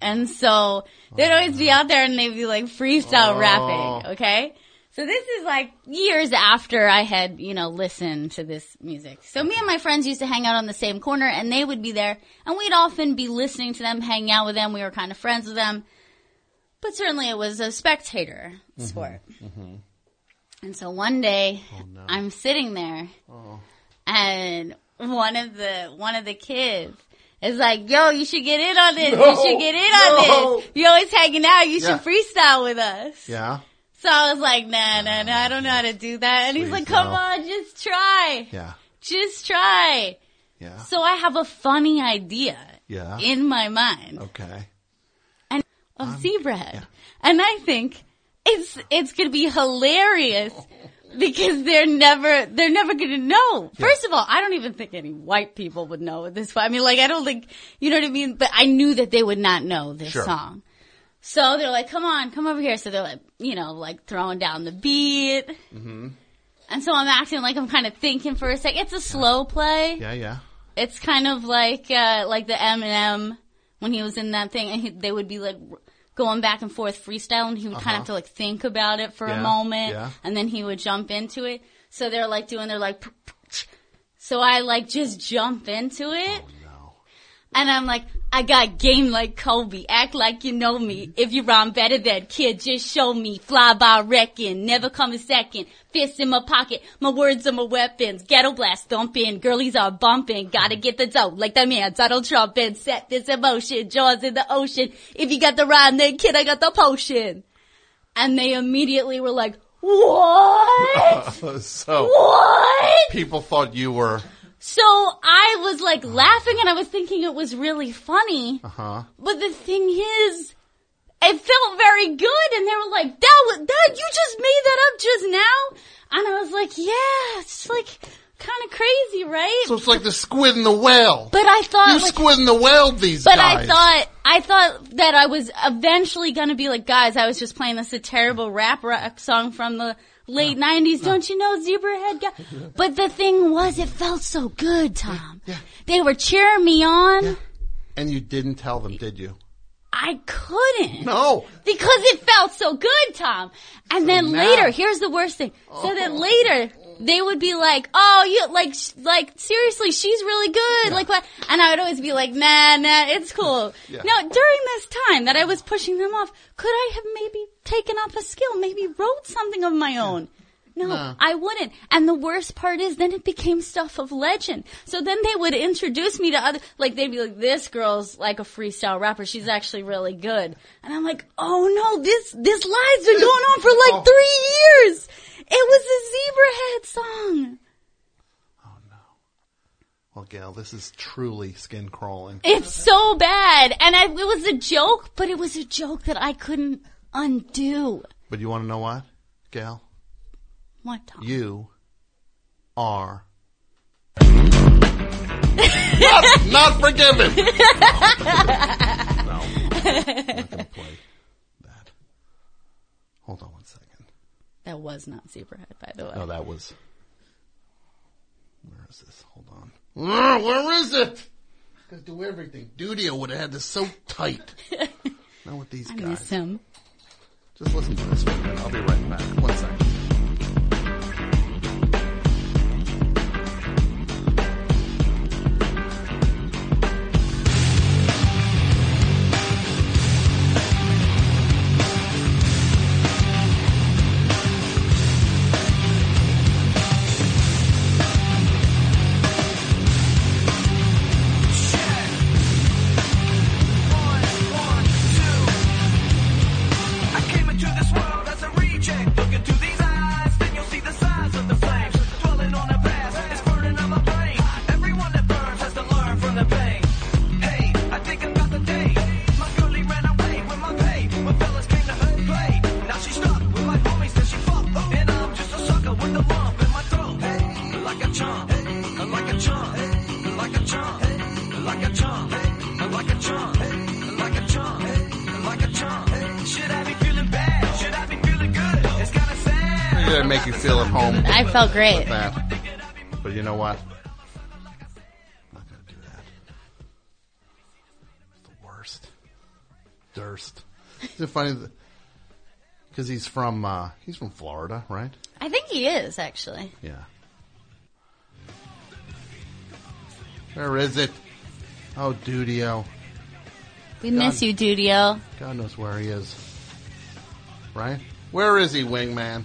Speaker 12: And so they'd always be out there and they'd be like freestyle
Speaker 1: Oh.
Speaker 12: rapping, okay? So this is like years after I had, you know, listened to this music. So me and my friends used to hang out on the same corner and they would be there and we'd often be listening to them, hanging out with them. We were kind of friends with them. But certainly it was a spectator sport.
Speaker 1: Mm-hmm.
Speaker 12: And so one day I'm sitting there
Speaker 1: Oh.
Speaker 12: and one of the one of the kids is like, "Yo, you should get in on this.
Speaker 1: No,
Speaker 12: you should get in on this. You always hanging out. You
Speaker 1: Yeah.
Speaker 12: should freestyle with us."
Speaker 1: Yeah.
Speaker 12: So I was like, "Nah, nah, nah. I don't know how to do that." And he's like, "Come
Speaker 1: Freestyle.
Speaker 12: on, just try.
Speaker 1: Yeah.
Speaker 12: Just try."
Speaker 1: Yeah.
Speaker 12: So I have a funny idea
Speaker 1: Yeah.
Speaker 12: in my mind
Speaker 1: Okay.
Speaker 12: and of um, Zebrahead. And I think it's it's gonna be hilarious [laughs] because they're never they're never gonna know. First of all, I don't even think any white people would know at this point. I mean, like I don't think you know what I mean. But I knew that they would not know this
Speaker 1: Sure.
Speaker 12: song. So they're like, "Come on, come over here." So they're like, you know, like throwing down the beat.
Speaker 1: Mm-hmm.
Speaker 12: And so I'm acting like I'm kind of thinking for a sec. It's a slow play.
Speaker 1: Yeah, yeah.
Speaker 12: It's kind of like uh, like the Eminem when he was in that thing, and he, they would be like going back and forth freestyle, and he would kind
Speaker 1: Uh-huh.
Speaker 12: of have to like think about it for
Speaker 1: Yeah,
Speaker 12: a moment,
Speaker 1: yeah.
Speaker 12: and then he would jump into it. So they're like doing their like, [laughs] so I like just jump into it. And I'm like, I got game like Kobe. Act like you know me. If you rhyme better than kid, just show me. Fly by wrecking. Never come a second. Fist in my pocket. My words are my weapons. Ghetto blast thumping. Girlies are bumping. Gotta get the dough. Like the man. Donald Trump and set this emotion. Jaws in the ocean. If you got the rhyme, then kid, I got the potion. And they immediately were like, what? [laughs]
Speaker 1: so
Speaker 12: What?
Speaker 1: people thought you were
Speaker 12: So I was like laughing and I was thinking it was really funny.
Speaker 1: uh huh.
Speaker 12: But the thing is, it felt very good, and they were like, "That was that you just made that up just now," and I was like, "Yeah, it's like kind of crazy, right?"
Speaker 1: So it's like the squid and the whale.
Speaker 12: But I thought,
Speaker 1: you
Speaker 12: like-
Speaker 1: squid and the whale these
Speaker 12: but
Speaker 1: guys.
Speaker 12: I thought I thought that I was eventually gonna be like, guys, I was just playing this a terrible rap rock song from the late '90s. Don't you know Zebrahead guy? But the thing was, it felt so good, Tom. They were cheering me on.
Speaker 1: And you didn't tell them, did you?
Speaker 12: I couldn't.
Speaker 1: No.
Speaker 12: Because it felt so good, Tom. And then
Speaker 1: now-
Speaker 12: later, here's the worst thing. So then oh. later, they would be like, "Oh, you like, sh- like seriously, she's really good." Like what? And I would always be like, "Nah, nah, it's cool."
Speaker 1: Yeah.
Speaker 12: Now, during this time that I was pushing them off, could I have maybe taken up a skill, maybe wrote something of my own? No. I wouldn't. And the worst part is then it became stuff of legend. So then they would introduce me to other, like they'd be like, this girl's like a freestyle rapper. She's actually really good. And I'm like, oh no, this, this lie's been going on for
Speaker 1: Oh.
Speaker 12: like three years. It was a zebra head song. Oh no.
Speaker 1: Well, Gail, this is truly skin crawling.
Speaker 12: It's so bad. And I, it was a joke, but it was a joke that I couldn't undo.
Speaker 1: But you want to know what, Gail?
Speaker 12: What, Tom?
Speaker 1: You are [laughs] not, not forgiven. [laughs] no, I'm not gonna play that. Hold on one second.
Speaker 12: That was not Zebrahead, by the way.
Speaker 1: No, that was. Where is this? Hold on. Ah, where is it? Gotta do everything. Dudio would have had this so tight. [laughs] Not with these
Speaker 12: I
Speaker 1: guys.
Speaker 12: miss him.
Speaker 1: Just listen to this for a. I'll be right back. One second.
Speaker 12: Felt great.
Speaker 1: But you know what? I'm not gonna do that. It's the worst. Durst. Is it funny? Because he's from uh, he's from Florida, right?
Speaker 12: I think he is actually.
Speaker 1: Yeah. Where is it? Oh, Dudio.
Speaker 12: We miss you, Dudio.
Speaker 1: God knows where he is. Right? Where is he, Wingman?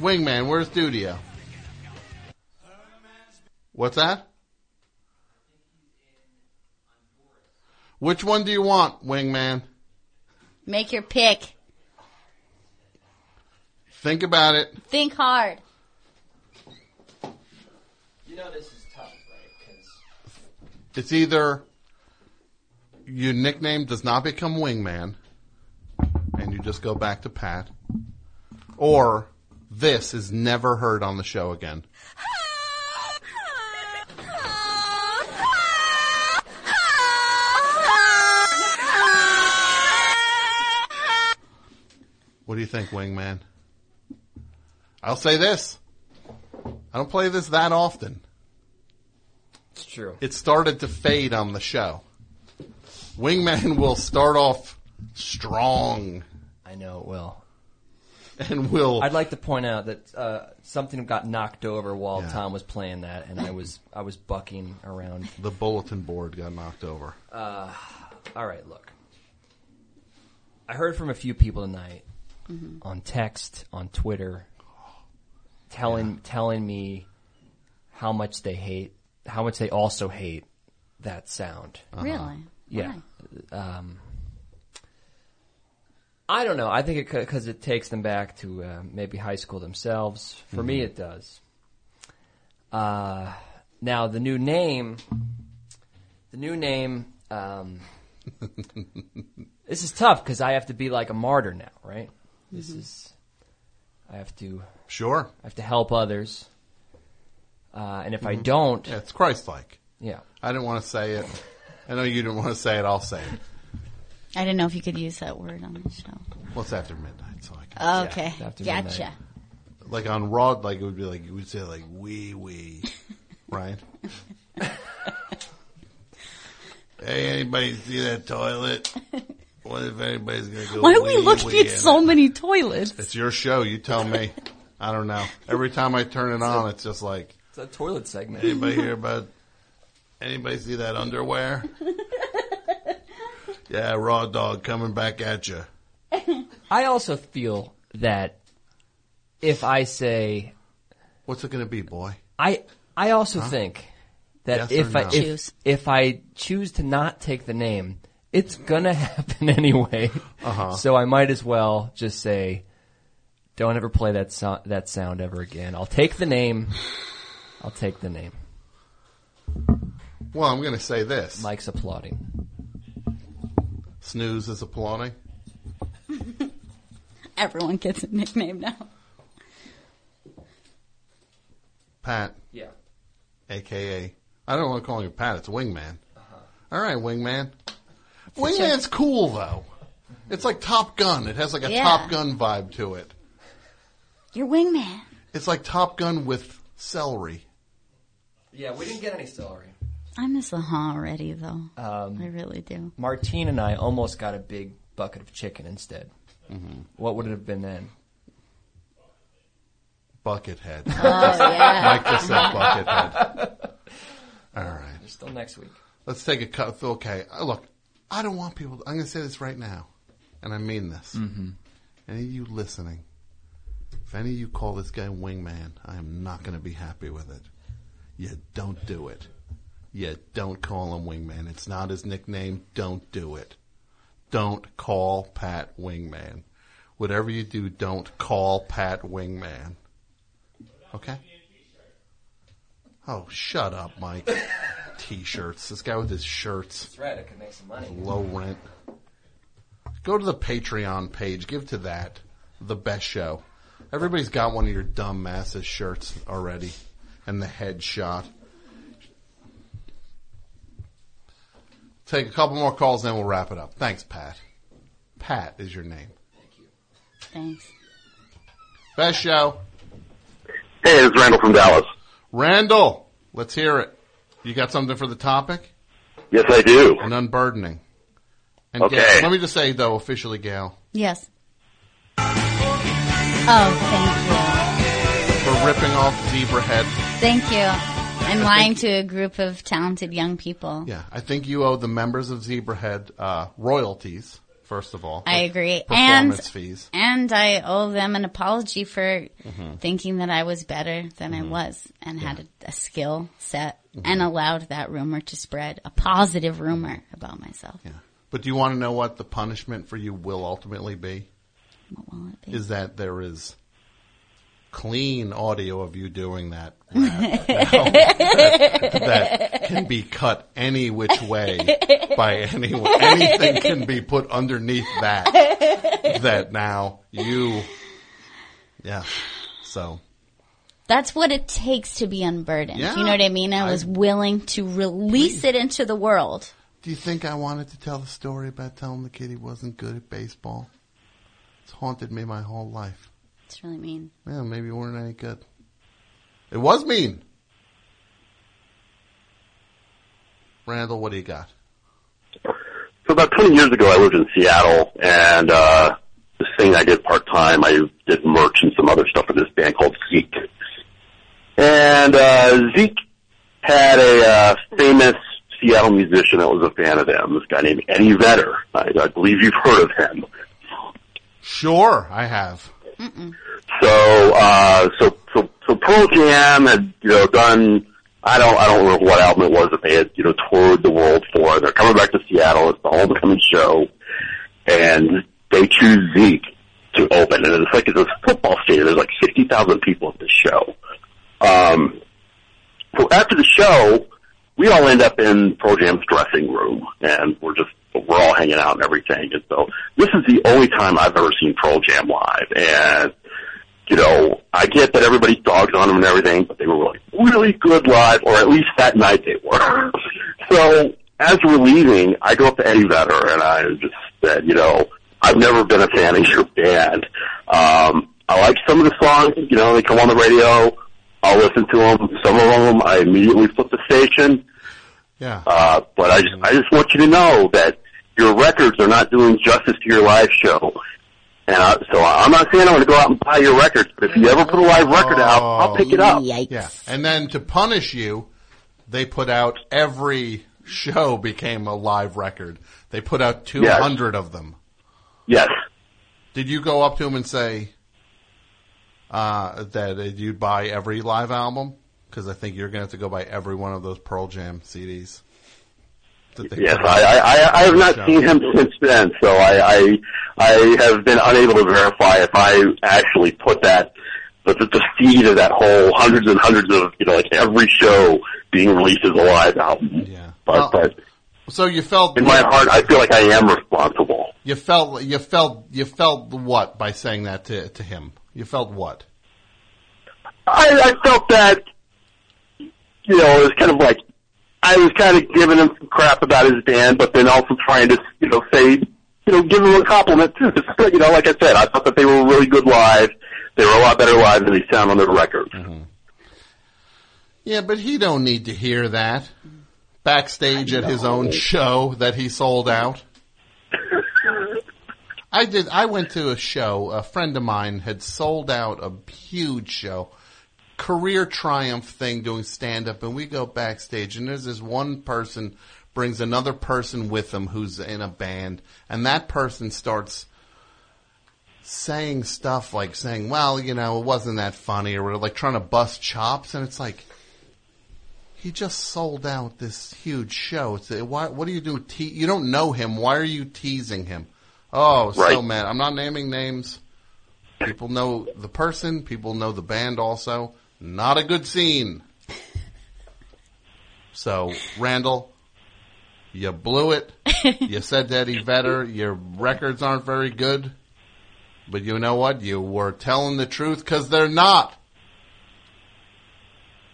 Speaker 1: Wingman, where's Dudio? What's that? Which one do you want, Wingman?
Speaker 12: Make your pick.
Speaker 1: Think about it.
Speaker 12: Think hard.
Speaker 18: You know this is tough, right? Because
Speaker 1: It's either your nickname does not become Wingman and you just go back to Pat, or this is never heard on the show again. What do you think, Wingman? I'll say this. I don't play this that often.
Speaker 18: it's true.
Speaker 1: It started to fade on the show. Wingman will start off strong
Speaker 18: I know it will. [laughs]
Speaker 1: and will
Speaker 18: I'd like to point out that uh, something got knocked over while
Speaker 1: Yeah.
Speaker 18: Tom was playing that, and I was I was bucking around.
Speaker 1: the bulletin board got knocked over.
Speaker 18: Uh, all right, look. I heard from a few people tonight
Speaker 12: Mhm.
Speaker 18: on text, on Twitter, telling telling me how much they hate, how much they also hate that sound.
Speaker 12: Really?
Speaker 18: Yeah. Um, I don't know. I think it because it takes them back to uh, maybe high school themselves. For me,
Speaker 1: Mhm.
Speaker 18: it does. Uh, now the new name, the new name. Um, [laughs] this is tough because I have to be like a martyr now, right? This
Speaker 1: Mhm.
Speaker 18: is. I have to.
Speaker 1: Sure.
Speaker 18: I have to help others. Uh, and if I
Speaker 1: Mhm.
Speaker 18: don't,
Speaker 1: Yeah, it's Christ-like.
Speaker 18: Yeah.
Speaker 1: I didn't want to say it. I know you didn't want to say it. I'll say it.
Speaker 12: I didn't know if you could use that word on the show.
Speaker 1: Well, it's after midnight, so I can.
Speaker 12: Oh, okay,
Speaker 18: after
Speaker 12: gotcha.
Speaker 1: Like on Raw, like it would be like you would say like wee wee, [laughs] right? hey, anybody see that toilet? What if anybody's gonna go?
Speaker 12: Why are we
Speaker 1: wee
Speaker 12: looking
Speaker 1: wee
Speaker 12: at
Speaker 1: in
Speaker 12: so
Speaker 1: it?
Speaker 12: many toilets?
Speaker 1: It's your show. You tell me. I don't know. Every time I turn it on, it's just like
Speaker 18: it's a toilet segment.
Speaker 1: Anybody hear [laughs] about? Anybody see that underwear? [laughs] yeah, raw dog coming back at you.
Speaker 18: I also feel that if I say,
Speaker 1: "What's it going to be, boy?"
Speaker 18: I I also
Speaker 1: Huh?
Speaker 18: think that
Speaker 1: Yes or
Speaker 18: if I
Speaker 1: no?
Speaker 18: if,
Speaker 1: Choose.
Speaker 18: if I choose to not take the name, it's gonna [laughs] happen anyway.
Speaker 1: Uh-huh.
Speaker 18: So I might as well just say, "Don't ever play that so- that sound ever again." I'll take the name. I'll take the name.
Speaker 1: Well, I'm going to say this.
Speaker 18: Mike's applauding.
Speaker 1: Snooze is applauding.
Speaker 12: Everyone gets a nickname now.
Speaker 1: Pat.
Speaker 18: Yeah.
Speaker 1: AKA. I don't want to call you Pat. It's Wingman. Uh-huh. All right, Wingman. Wingman's cool though. It's like Top Gun. It has like a
Speaker 12: Yeah.
Speaker 1: Top Gun vibe to it.
Speaker 12: Your wingman.
Speaker 1: It's like Top Gun with celery.
Speaker 18: Yeah, we didn't get any celery.
Speaker 12: I miss the huh already, though.
Speaker 18: Um,
Speaker 12: I really do.
Speaker 18: Martine and I almost got a big bucket of chicken instead.
Speaker 1: Mm-hmm.
Speaker 18: What would it have been then?
Speaker 1: Buckethead.
Speaker 18: Oh, yeah.
Speaker 1: Mike just said Buckethead. All right.
Speaker 18: Still next week.
Speaker 1: Let's take a cut. Okay, uh, look, I don't want people. I'm going to say this right now, and I mean this.
Speaker 18: Mhm.
Speaker 1: Any of you listening, if any of you call this guy Wingman, I am not going to be happy with it. You don't do it. You don't call him Wingman. It's not his nickname. Don't do it. Don't call Pat Wingman. Whatever you do, don't call Pat Wingman. Okay? Oh, shut up, Mike. [laughs] T-shirts. This guy with his shirts.
Speaker 18: That's right. I could make some money.
Speaker 1: Low rent. Go to the Patreon page. Give to that. The best show. Everybody's got one of your dumb masses shirts already. And the headshot. Take a couple more calls, then we'll wrap it up. Thanks, Pat. Pat is your name. Thank you.
Speaker 12: Thanks.
Speaker 1: Best show.
Speaker 7: Hey, it's Randall from Dallas.
Speaker 1: Randall, let's hear it. You got something for the topic?
Speaker 21: Yes, I do.
Speaker 1: An unburdening. And
Speaker 21: Okay.
Speaker 1: Gail- let me just say though, officially, Gail,
Speaker 12: Yes. Oh, thank you.
Speaker 1: for ripping off
Speaker 12: Zebrahead. Thank you. [laughs] And lying to a group of talented young people.
Speaker 1: Yeah, I think you owe the members of Zebrahead uh, royalties. First of all,
Speaker 12: I agree. And
Speaker 1: Performance fees.
Speaker 12: and I owe them an apology for
Speaker 1: Mhm.
Speaker 12: thinking that I was better than
Speaker 1: Mm-hmm.
Speaker 12: I was and had a, a skill set and allowed that rumor to spread, a positive rumor about myself. Yeah.
Speaker 1: But do you want to know what the punishment for you will ultimately be?
Speaker 12: What will it be?
Speaker 1: Is that there is clean audio of you doing that [laughs] that, that can be cut any which way by anyone. Anything can be put underneath that. That now you, yeah. So
Speaker 12: That's what it takes to be unburdened.
Speaker 1: Yeah.
Speaker 12: You know what I mean? I was willing to release it into the world.
Speaker 1: Do you think I wanted to tell the story about telling the kid he wasn't good at baseball? It's haunted me my whole life.
Speaker 12: It's really mean.
Speaker 1: Yeah, maybe you weren't any good. It was mean. Randall, what do you got?
Speaker 21: So about 20 years ago, I lived in Seattle, and uh, this thing I did part time, I did merch and some other stuff for this band called Zeke. And uh, Zeke had a uh, famous Seattle musician that was a fan of them. This guy named Eddie Vedder. I, I believe you've heard of him.
Speaker 1: Sure, I have.
Speaker 21: So, uh, so, so, so Pearl Jam had, you know, done, I don't, I don't remember what album it was that they had, you know, toured the world for. They're coming back to Seattle. It's the homecoming show. And they choose Zeke to open. And it's like, it's a football stadium. There's like 60,000 people at the show. Um, so after the show, we all end up in Pearl Jam's dressing room and we're just, we're all hanging out and everything. And so this is the only time I've ever seen Pearl Jam live. And, you know, I get that everybody dogs on them and everything, but they were like really good live, or at least that night they were. [laughs] so as we're leaving, I go up to Eddie Vedder and I just said, you know, I've never been a fan of your band. Um, I like some of the songs, you know, they come on the radio. I'll listen to them. Some of them I immediately flip the station.
Speaker 1: Yeah.
Speaker 21: Uh, but I just, I just want you to know that your records are not doing justice to your live show. And I, so I'm not saying I'm going to go out and buy your records, but if you ever put a live record out, I'll pick it up.
Speaker 1: Yeah. And then to punish you, they put out every show became a live record. They put out 200 of them.
Speaker 21: Yes.
Speaker 1: Did you go up to him and say uh, that uh, you'd buy every live album? Because I think you're going to have to go buy every one of those Pearl Jam CDs. That they
Speaker 21: Yes, I, I, I, I have not
Speaker 1: show.
Speaker 21: seen him since then, so I, I, I have been unable to verify if I actually put that, but the, the seed of that whole hundreds and hundreds of, you know, like every show being released as a live album.
Speaker 1: Yeah.
Speaker 21: But, but
Speaker 1: So you felt
Speaker 21: in my heart, I feel like I am responsible.
Speaker 1: You felt you felt you felt what by saying that to to him? You felt what?
Speaker 21: I, I felt that, you know, it was kind of like, I was kind of giving him some crap about his band, but then also trying to, you know, say, you know, give him a compliment too. Just, you know, like I said, I thought that they were really good live. They were a lot better live than they sound on their records. Mm-hmm.
Speaker 1: Yeah, but he don't need to hear that backstage at his own show that he sold out. [laughs] I did. I went to a show. A friend of mine had sold out a huge show, career triumph thing, doing stand up, and we go backstage, and there's this one person brings another person with them who's in a band, and that person starts saying stuff like saying, "Well, you know, it wasn't that funny," or like trying to bust chops, and it's like. He just sold out this huge show. It's, uh, why, what are you doing? Te- you don't know him. Why are you teasing him? Oh, so
Speaker 21: Right.
Speaker 1: mad. I'm not naming names. People know the person. People know the band also. Not a good scene. So, Randall, you blew it. [laughs] you said to Eddie Vedder, your records aren't very good. But you know what? You were telling the truth because they're not.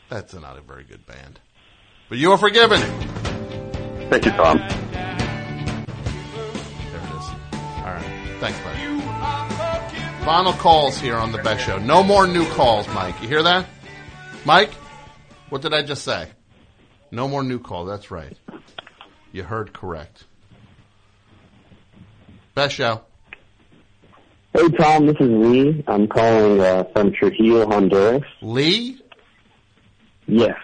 Speaker 1: That's not a very good band. But you are forgiven.
Speaker 21: Thank you, Tom.
Speaker 1: There it is. All right. Thanks, buddy. Final calls here on the best show. No more new calls, Mike. You hear that? Mike? What did I just say? No more new calls. That's right. You heard correct. Best show.
Speaker 6: Hey Tom, this is Lee. I'm calling uh, from Trujillo, Honduras.
Speaker 1: Lee?
Speaker 6: Yes.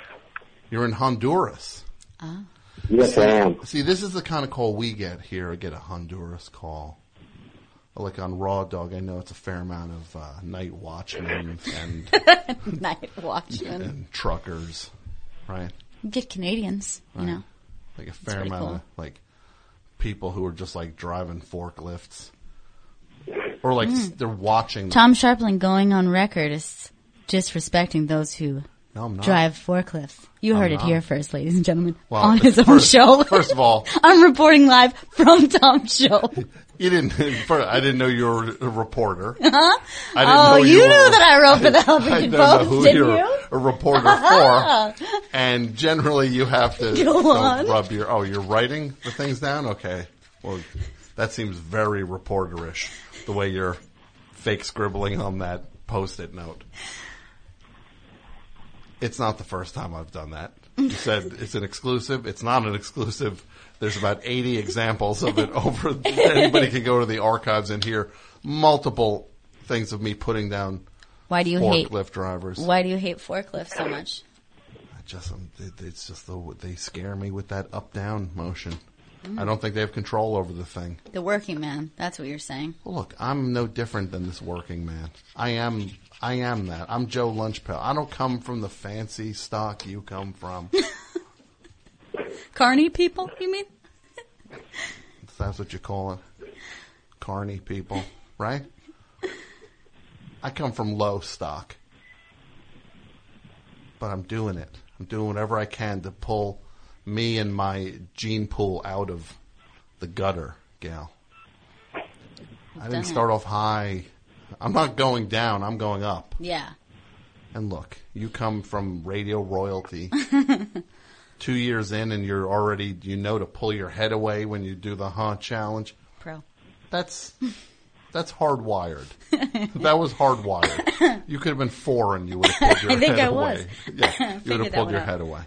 Speaker 1: You're in Honduras.
Speaker 6: Yes,
Speaker 1: see,
Speaker 6: I am.
Speaker 1: See, this is the kind of call we get here. I get a Honduras call. Like on Raw Dog, I know it's a fair amount of uh, night watchmen [laughs] and [laughs]
Speaker 12: Night watchman.
Speaker 1: and truckers, right?
Speaker 12: Get Canadians, you know.
Speaker 1: Like a fair amount
Speaker 12: cool.
Speaker 1: of like people who are just like driving forklifts, or like
Speaker 12: Mm.
Speaker 1: they're watching.
Speaker 12: Tom Scharpling going on record is disrespecting those who
Speaker 1: No, I'm not.
Speaker 12: drive forklifts. You
Speaker 1: I'm
Speaker 12: heard it
Speaker 1: not.
Speaker 12: here first, ladies and gentlemen,
Speaker 1: Well,
Speaker 12: on his own
Speaker 1: first-
Speaker 12: show.
Speaker 1: first of all- [laughs]
Speaker 12: I'm reporting live from Tom's show. [laughs]
Speaker 1: You didn't. For, I didn't know you were a reporter. [laughs]
Speaker 12: Huh?
Speaker 1: I didn't
Speaker 12: oh,
Speaker 1: know
Speaker 12: you,
Speaker 1: you
Speaker 12: knew
Speaker 1: were-
Speaker 12: that I wrote for the
Speaker 1: I
Speaker 12: Huffington
Speaker 1: don't know
Speaker 12: Post,
Speaker 1: who
Speaker 12: didn't
Speaker 1: you're
Speaker 12: you?
Speaker 1: a reporter for. And generally, you have to
Speaker 12: Go
Speaker 1: don't
Speaker 12: on.
Speaker 1: rub your. Oh, you're writing the things down. Okay. Well, that seems very reporterish. The way you're fake scribbling on that post-it note. It's not the first time I've done that. You said it's an exclusive. It's not an exclusive. There's about 80 examples of it over. [laughs] Anybody can go to the archives and hear multiple things of me putting down
Speaker 12: Why do you hate
Speaker 1: forklift drivers.
Speaker 12: Why do you hate forklifts so much?
Speaker 1: I just, um, it, it's just the, they scare me with that up down motion.
Speaker 12: Mm.
Speaker 1: I don't think they have control over the thing.
Speaker 12: The working man. That's what you're saying.
Speaker 1: Well, look, I'm no different than this working man. I am, I am that. I'm Joe Lunchpail. I don't come from the fancy stock you come from. [laughs]
Speaker 12: Carney people, you mean?
Speaker 1: That's what you call it. Carney people, right? I come from low stock. But I'm doing it. I'm doing whatever I can to pull me and my gene pool out of the gutter, gal. I didn't start off high. I'm not going down, I'm going up.
Speaker 12: Yeah.
Speaker 1: And look, you come from radio royalty. [laughs] Two years in and you're already, you know to pull your head away when you do the huh challenge.
Speaker 12: Pro.
Speaker 1: That's, that's hardwired. [laughs] that was hardwired. You could have been four and you would have pulled your [laughs]
Speaker 12: I think
Speaker 1: head
Speaker 12: I
Speaker 1: away.
Speaker 12: was.
Speaker 1: Yeah, you would have pulled your
Speaker 12: out.
Speaker 1: head away.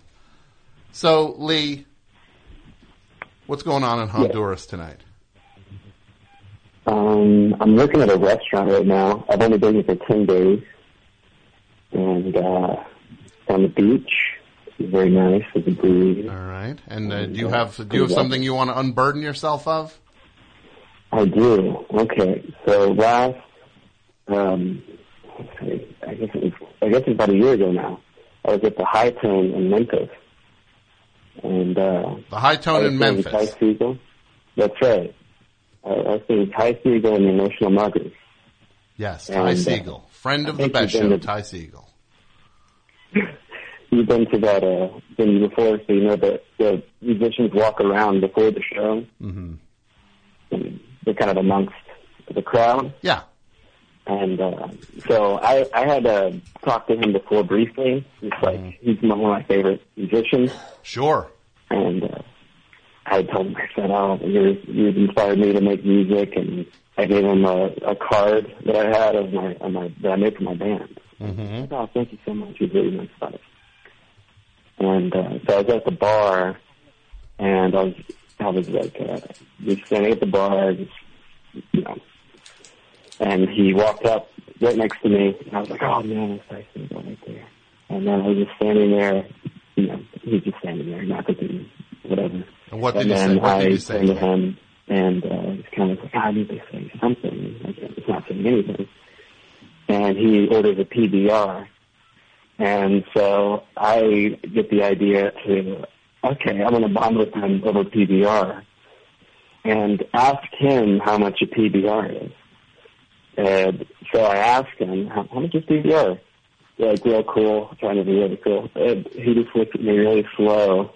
Speaker 1: So, Lee, what's going on in Honduras tonight?
Speaker 6: Um, I'm working at a restaurant right now. I've only been here for 10 days. And, uh, on the beach. It's very nice with the breeze.
Speaker 1: All right. And uh, do you have do you have something you want to unburden yourself of?
Speaker 6: I do. Okay. So last, um, I guess it was, I guess it's about a year ago now. I was at the Hi Tone in Memphis, and uh,
Speaker 1: The Hi Tone in Memphis.
Speaker 6: That's right. I, I seeing Ty Segall and the Emotional Muggers.
Speaker 1: Yes,
Speaker 6: And,
Speaker 1: Ty
Speaker 6: uh,
Speaker 1: Segall, friend of the
Speaker 6: think
Speaker 1: best show,
Speaker 6: to-
Speaker 1: Ty Segall. [laughs]
Speaker 6: You've been to that uh, venue before, so you know that the musicians walk around before the show.
Speaker 1: Mm-hmm.
Speaker 6: and they're kind of amongst the crowd.
Speaker 1: Yeah.
Speaker 6: And uh, so I, I had uh, talked to him before briefly. He's like he's one of my favorite musicians.
Speaker 1: Sure.
Speaker 6: And uh, I told him I said, "Oh, you're, you've inspired me to make music," and I gave him a, a card that I had of my, of my that I made for my band.
Speaker 1: Mm-hmm.
Speaker 6: Oh, thank you so much. He's really nice about it. And uh, so I was at the bar, and I was I was like uh, just standing at the bar, just you know. And he walked up right next to me, and I was like, "Oh man, that's nice to go right there." And then I was just standing there, you know, he was just standing there, not thinking whatever.
Speaker 1: And what
Speaker 6: and
Speaker 1: did you
Speaker 6: then
Speaker 1: say? What
Speaker 6: I
Speaker 1: did you say to
Speaker 6: to him, and uh, he's kind of like, "I need to say something." Like, it's not saying anything. And he orders a PBR. And so I get the idea to, okay, I'm going to bond with him over PBR and ask him how much a PBR is. And so I asked him, how, how much is PBR? Like real cool, trying to be really cool. And he just looked at me really slow,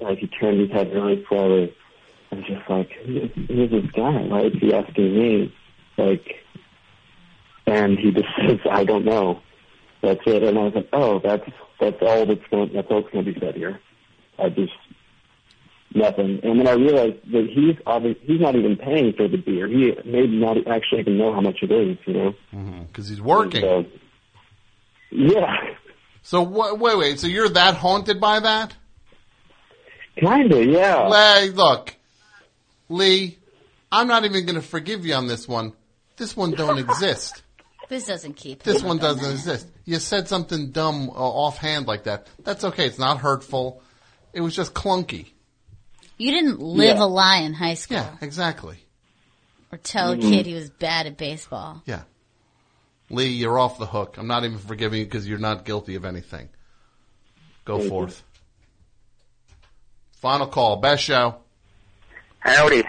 Speaker 6: like he turned his head really slowly. Was just like, who- who's this guy? Why is he asking me? Like, and he just [laughs] says, I don't know. That's it. And I was like, oh, that's that's all that's going that's all that's going to be said here. I just nothing. And then I realized that he's obviously he's not even paying for the beer. He may not actually even know how much it is. You know.
Speaker 1: Because he's working.
Speaker 6: And, uh, yeah.
Speaker 1: So what, wait, wait. So you're that haunted by that?
Speaker 6: Kinda, yeah.
Speaker 1: Lee, look, Lee, I'm not even going to forgive you on this one. This one don't exist. [laughs]
Speaker 12: This doesn't keep.
Speaker 1: This one doesn't
Speaker 12: night.
Speaker 1: exist. You said something dumb uh, offhand like that. That's okay. It's not hurtful. It was just clunky.
Speaker 12: You didn't live
Speaker 1: Yeah.
Speaker 12: a lie in high school.
Speaker 1: Yeah, exactly.
Speaker 12: Or tell a
Speaker 1: Mhm.
Speaker 12: kid he was bad at baseball.
Speaker 1: Yeah. Lee, you're off the hook. I'm not even forgiving you because you're not guilty of anything. Go forth. Final call. Best show.
Speaker 19: Howdy.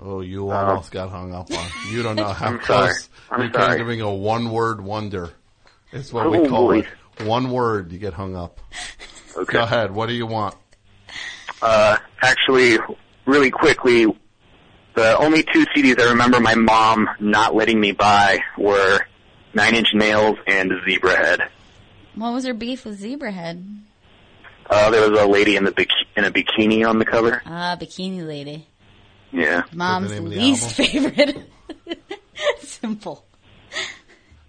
Speaker 1: Oh, you almost got hung up on. You don't know [laughs] how
Speaker 19: I'm sorry.
Speaker 1: close
Speaker 19: I'm
Speaker 1: we
Speaker 19: sorry.
Speaker 1: came to being a one-word wonder. It's what we
Speaker 19: Oh,
Speaker 1: call
Speaker 19: boy.
Speaker 1: it. One word, you get hung up.
Speaker 19: Okay.
Speaker 1: Go ahead. What do you want?
Speaker 19: Uh, actually, really quickly, the only two CDs I remember my mom not letting me buy were Nine Inch Nails and Zebrahead.
Speaker 12: What was her beef with Zebrahead?
Speaker 19: Uh, there was a lady in the bik- in a bikini on the cover.
Speaker 12: Ah, Bikini Lady.
Speaker 19: Yeah.
Speaker 12: Mom's
Speaker 1: name of the
Speaker 12: least favorite. [laughs] Simple.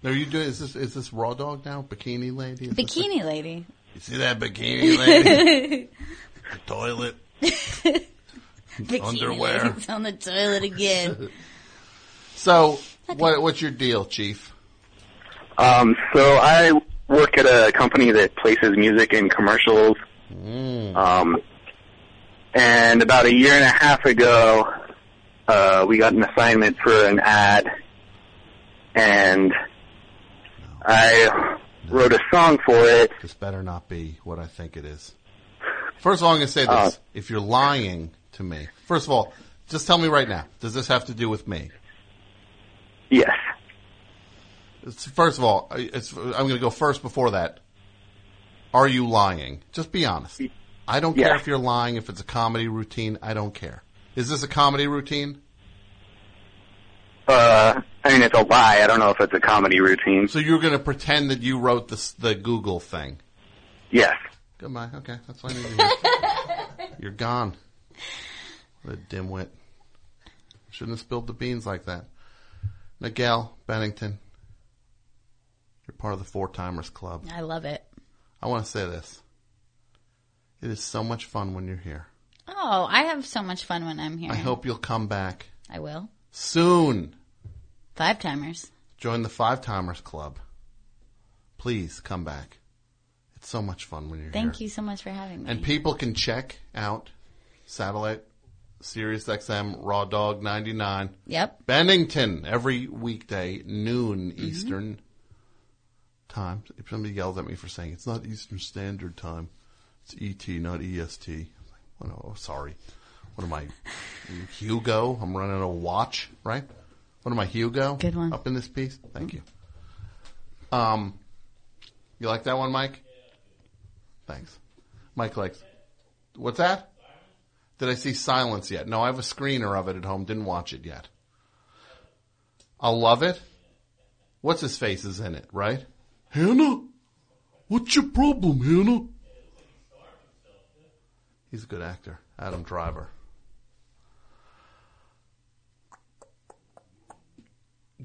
Speaker 1: No, you doing? Is this is this raw dog now? Bikini lady? Is this
Speaker 12: Bikini Lady.
Speaker 1: You see that bikini lady? [laughs] toilet. [laughs]
Speaker 12: Bikini
Speaker 1: Underwear.
Speaker 12: Lady's on the toilet again.
Speaker 1: So, what what's your deal, Chief?
Speaker 19: Um, so I work at a company that places music in commercials. Um, and about a year and a half ago, uh, we got an assignment for an ad, and I wrote a song for it.
Speaker 1: This better not be what I think it is. First of all, I'm going to say this.
Speaker 19: Uh,
Speaker 1: if you're lying to me, first of all, just tell me right now, does this have to do with me?
Speaker 19: Yes.
Speaker 1: It's, first of all, it's, I'm going to go first before that. Are you lying? Just be honest. I don't care if you're lying, if it's a comedy routine. I don't care. Is this a comedy routine?
Speaker 19: Uh, I mean, it's a lie. I don't know if it's a comedy routine.
Speaker 1: So you're going to pretend that you wrote this, the Google thing?
Speaker 19: Yes.
Speaker 1: Goodbye. Okay, that's what I need to hear. [laughs] You're gone. What a dimwit. Shouldn't have spilled the beans like that. Miguel Bennington, you're part of the Four Timers Club.
Speaker 12: I love it.
Speaker 1: I want to say this. It is so much fun when you're here.
Speaker 12: Oh, I have so much fun when I'm here.
Speaker 1: I hope you'll come back
Speaker 12: I will.
Speaker 1: soon.
Speaker 12: Five timers.
Speaker 1: Join the Five Timers Club. Please come back. It's so much fun when you're here.
Speaker 12: Thank you so much for having me.
Speaker 1: And people can check out satellite Sirius XM Raw Dog 99.
Speaker 12: Yep.
Speaker 1: Bennington every weekday noon
Speaker 12: Mm-hmm.
Speaker 1: Eastern time. If somebody yells at me for saying it's not Eastern Standard Time, it's ET, not EST. I'm like, oh, no, sorry. What am I, Hugo? I'm running a watch, right? What am I, Hugo?
Speaker 12: Good one.
Speaker 1: Up in this piece. Thank you. Um, you like that one, Mike? Thanks. Mike likes. What's that? Did I see Silence yet? No, I have a screener of it at home. Didn't watch it yet. I'll love it. What's his face is in it, right? Hannah? What's your problem, Hannah? He's a good actor. Adam Driver.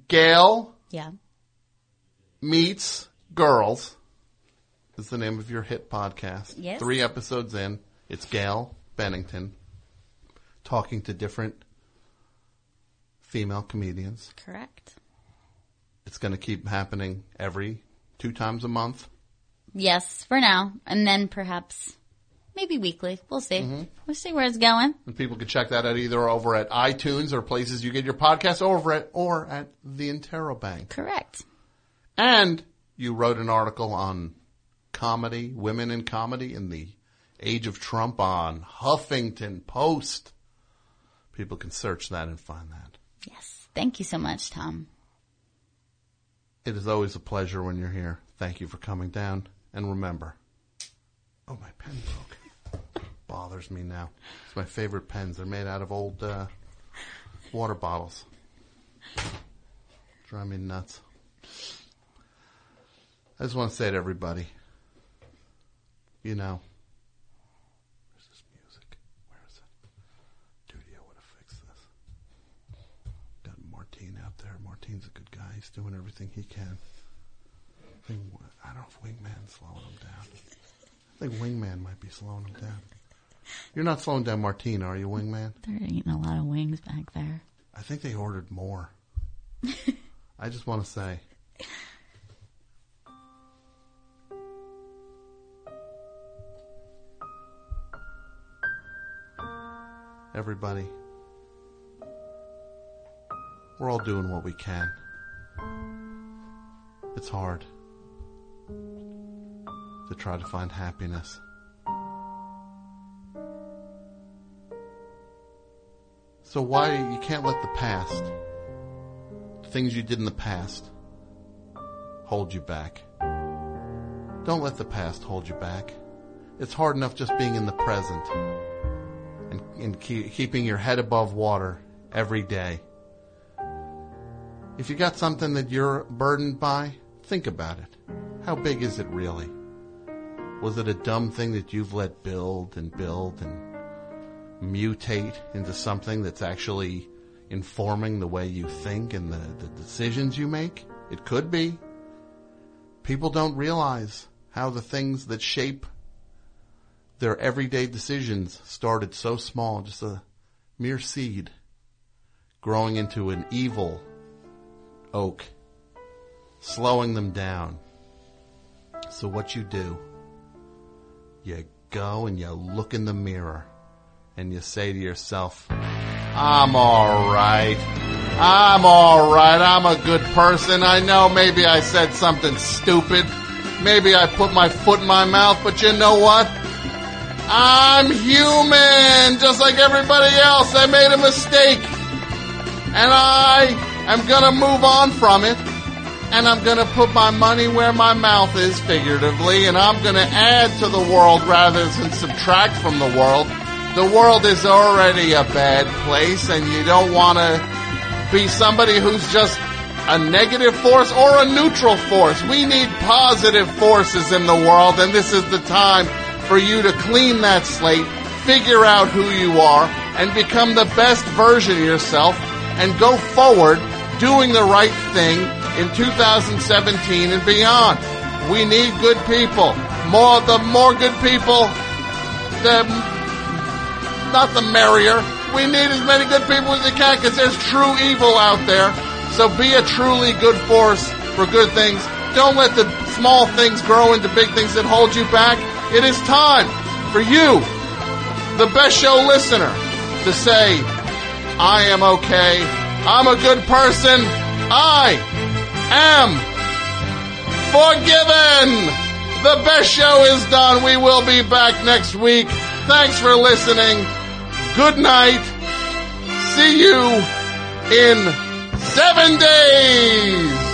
Speaker 1: Gail
Speaker 12: Yeah.
Speaker 1: meets girls is the name of your hit podcast.
Speaker 12: Yes.
Speaker 1: Three episodes in, it's Gail Bennington talking to different female comedians.
Speaker 12: Correct.
Speaker 1: It's going to keep happening every two times a month.
Speaker 12: Yes, for now. And then perhaps maybe weekly. We'll see.
Speaker 1: Mm-hmm.
Speaker 12: We'll see where it's going.
Speaker 1: And people can check that out either over at iTunes or places you get your podcast over at or at the Interrobang.
Speaker 12: Correct.
Speaker 1: And you wrote an article on comedy, women in comedy in the age of Trump on Huffington Post. People can search that and find that.
Speaker 12: Yes. Thank you so much, Tom.
Speaker 1: It is always a pleasure when you're here. Thank you for coming down. And remember, oh, my pen broke. Bothers me now. It's my favorite pens. They're made out of old uh, water bottles. Drive me nuts. I just want to say to everybody, you know, where's this music? Where is it? Dudio would have fixed this. Got Martine out there. Martine's a good guy. He's doing everything he can. I, think, I don't know if Wingman's slowing him down. I think Wingman might be slowing him down. You're not slowing down Martine, are you, wingman?
Speaker 12: They're eating a lot of wings back there.
Speaker 1: I think they ordered more. [laughs] I just want to say. Everybody, we're all doing what we can. It's hard to try to find happiness. So why you can't let the past, things you did in the past, hold you back. Don't let the past hold you back. It's hard enough just being in the present and, and keep, keeping your head above water every day. If you got something that you're burdened by, think about it. How big is it really? Was it a dumb thing that you've let build and build and mutate into something that's actually informing the way you think and the, the decisions you make? It could be. People don't realize how the things that shape their everyday decisions started so small, just a mere seed, growing into an evil oak, slowing them down. So what you do, you go and you look in the mirror and you say to yourself, I'm alright. I'm alright. I'm a good person. I know maybe I said something stupid. Maybe I put my foot in my mouth, but you know what? I'm human, just like everybody else. I made a mistake. And I am gonna move on from it. And I'm gonna put my money where my mouth is, figuratively, and I'm gonna add to the world rather than subtract from the world. The world is already a bad place, and you don't wanna be somebody who's just a negative force or a neutral force. We need positive forces in the world, and this is the time for you to clean that slate, figure out who you are, and become the best version of yourself, and go forward doing the right thing in 2017 and beyond. We need good people. More, the more good people, the, not the merrier. We need as many good people as we can because there's true evil out there. So be a truly good force for good things. Don't let the small things grow into big things that hold you back. It is time for you, the best show listener, to say, I am okay. I'm a good person. I am forgiven. The best show is done. We will be back next week. Thanks for listening. Good night. See you in seven days.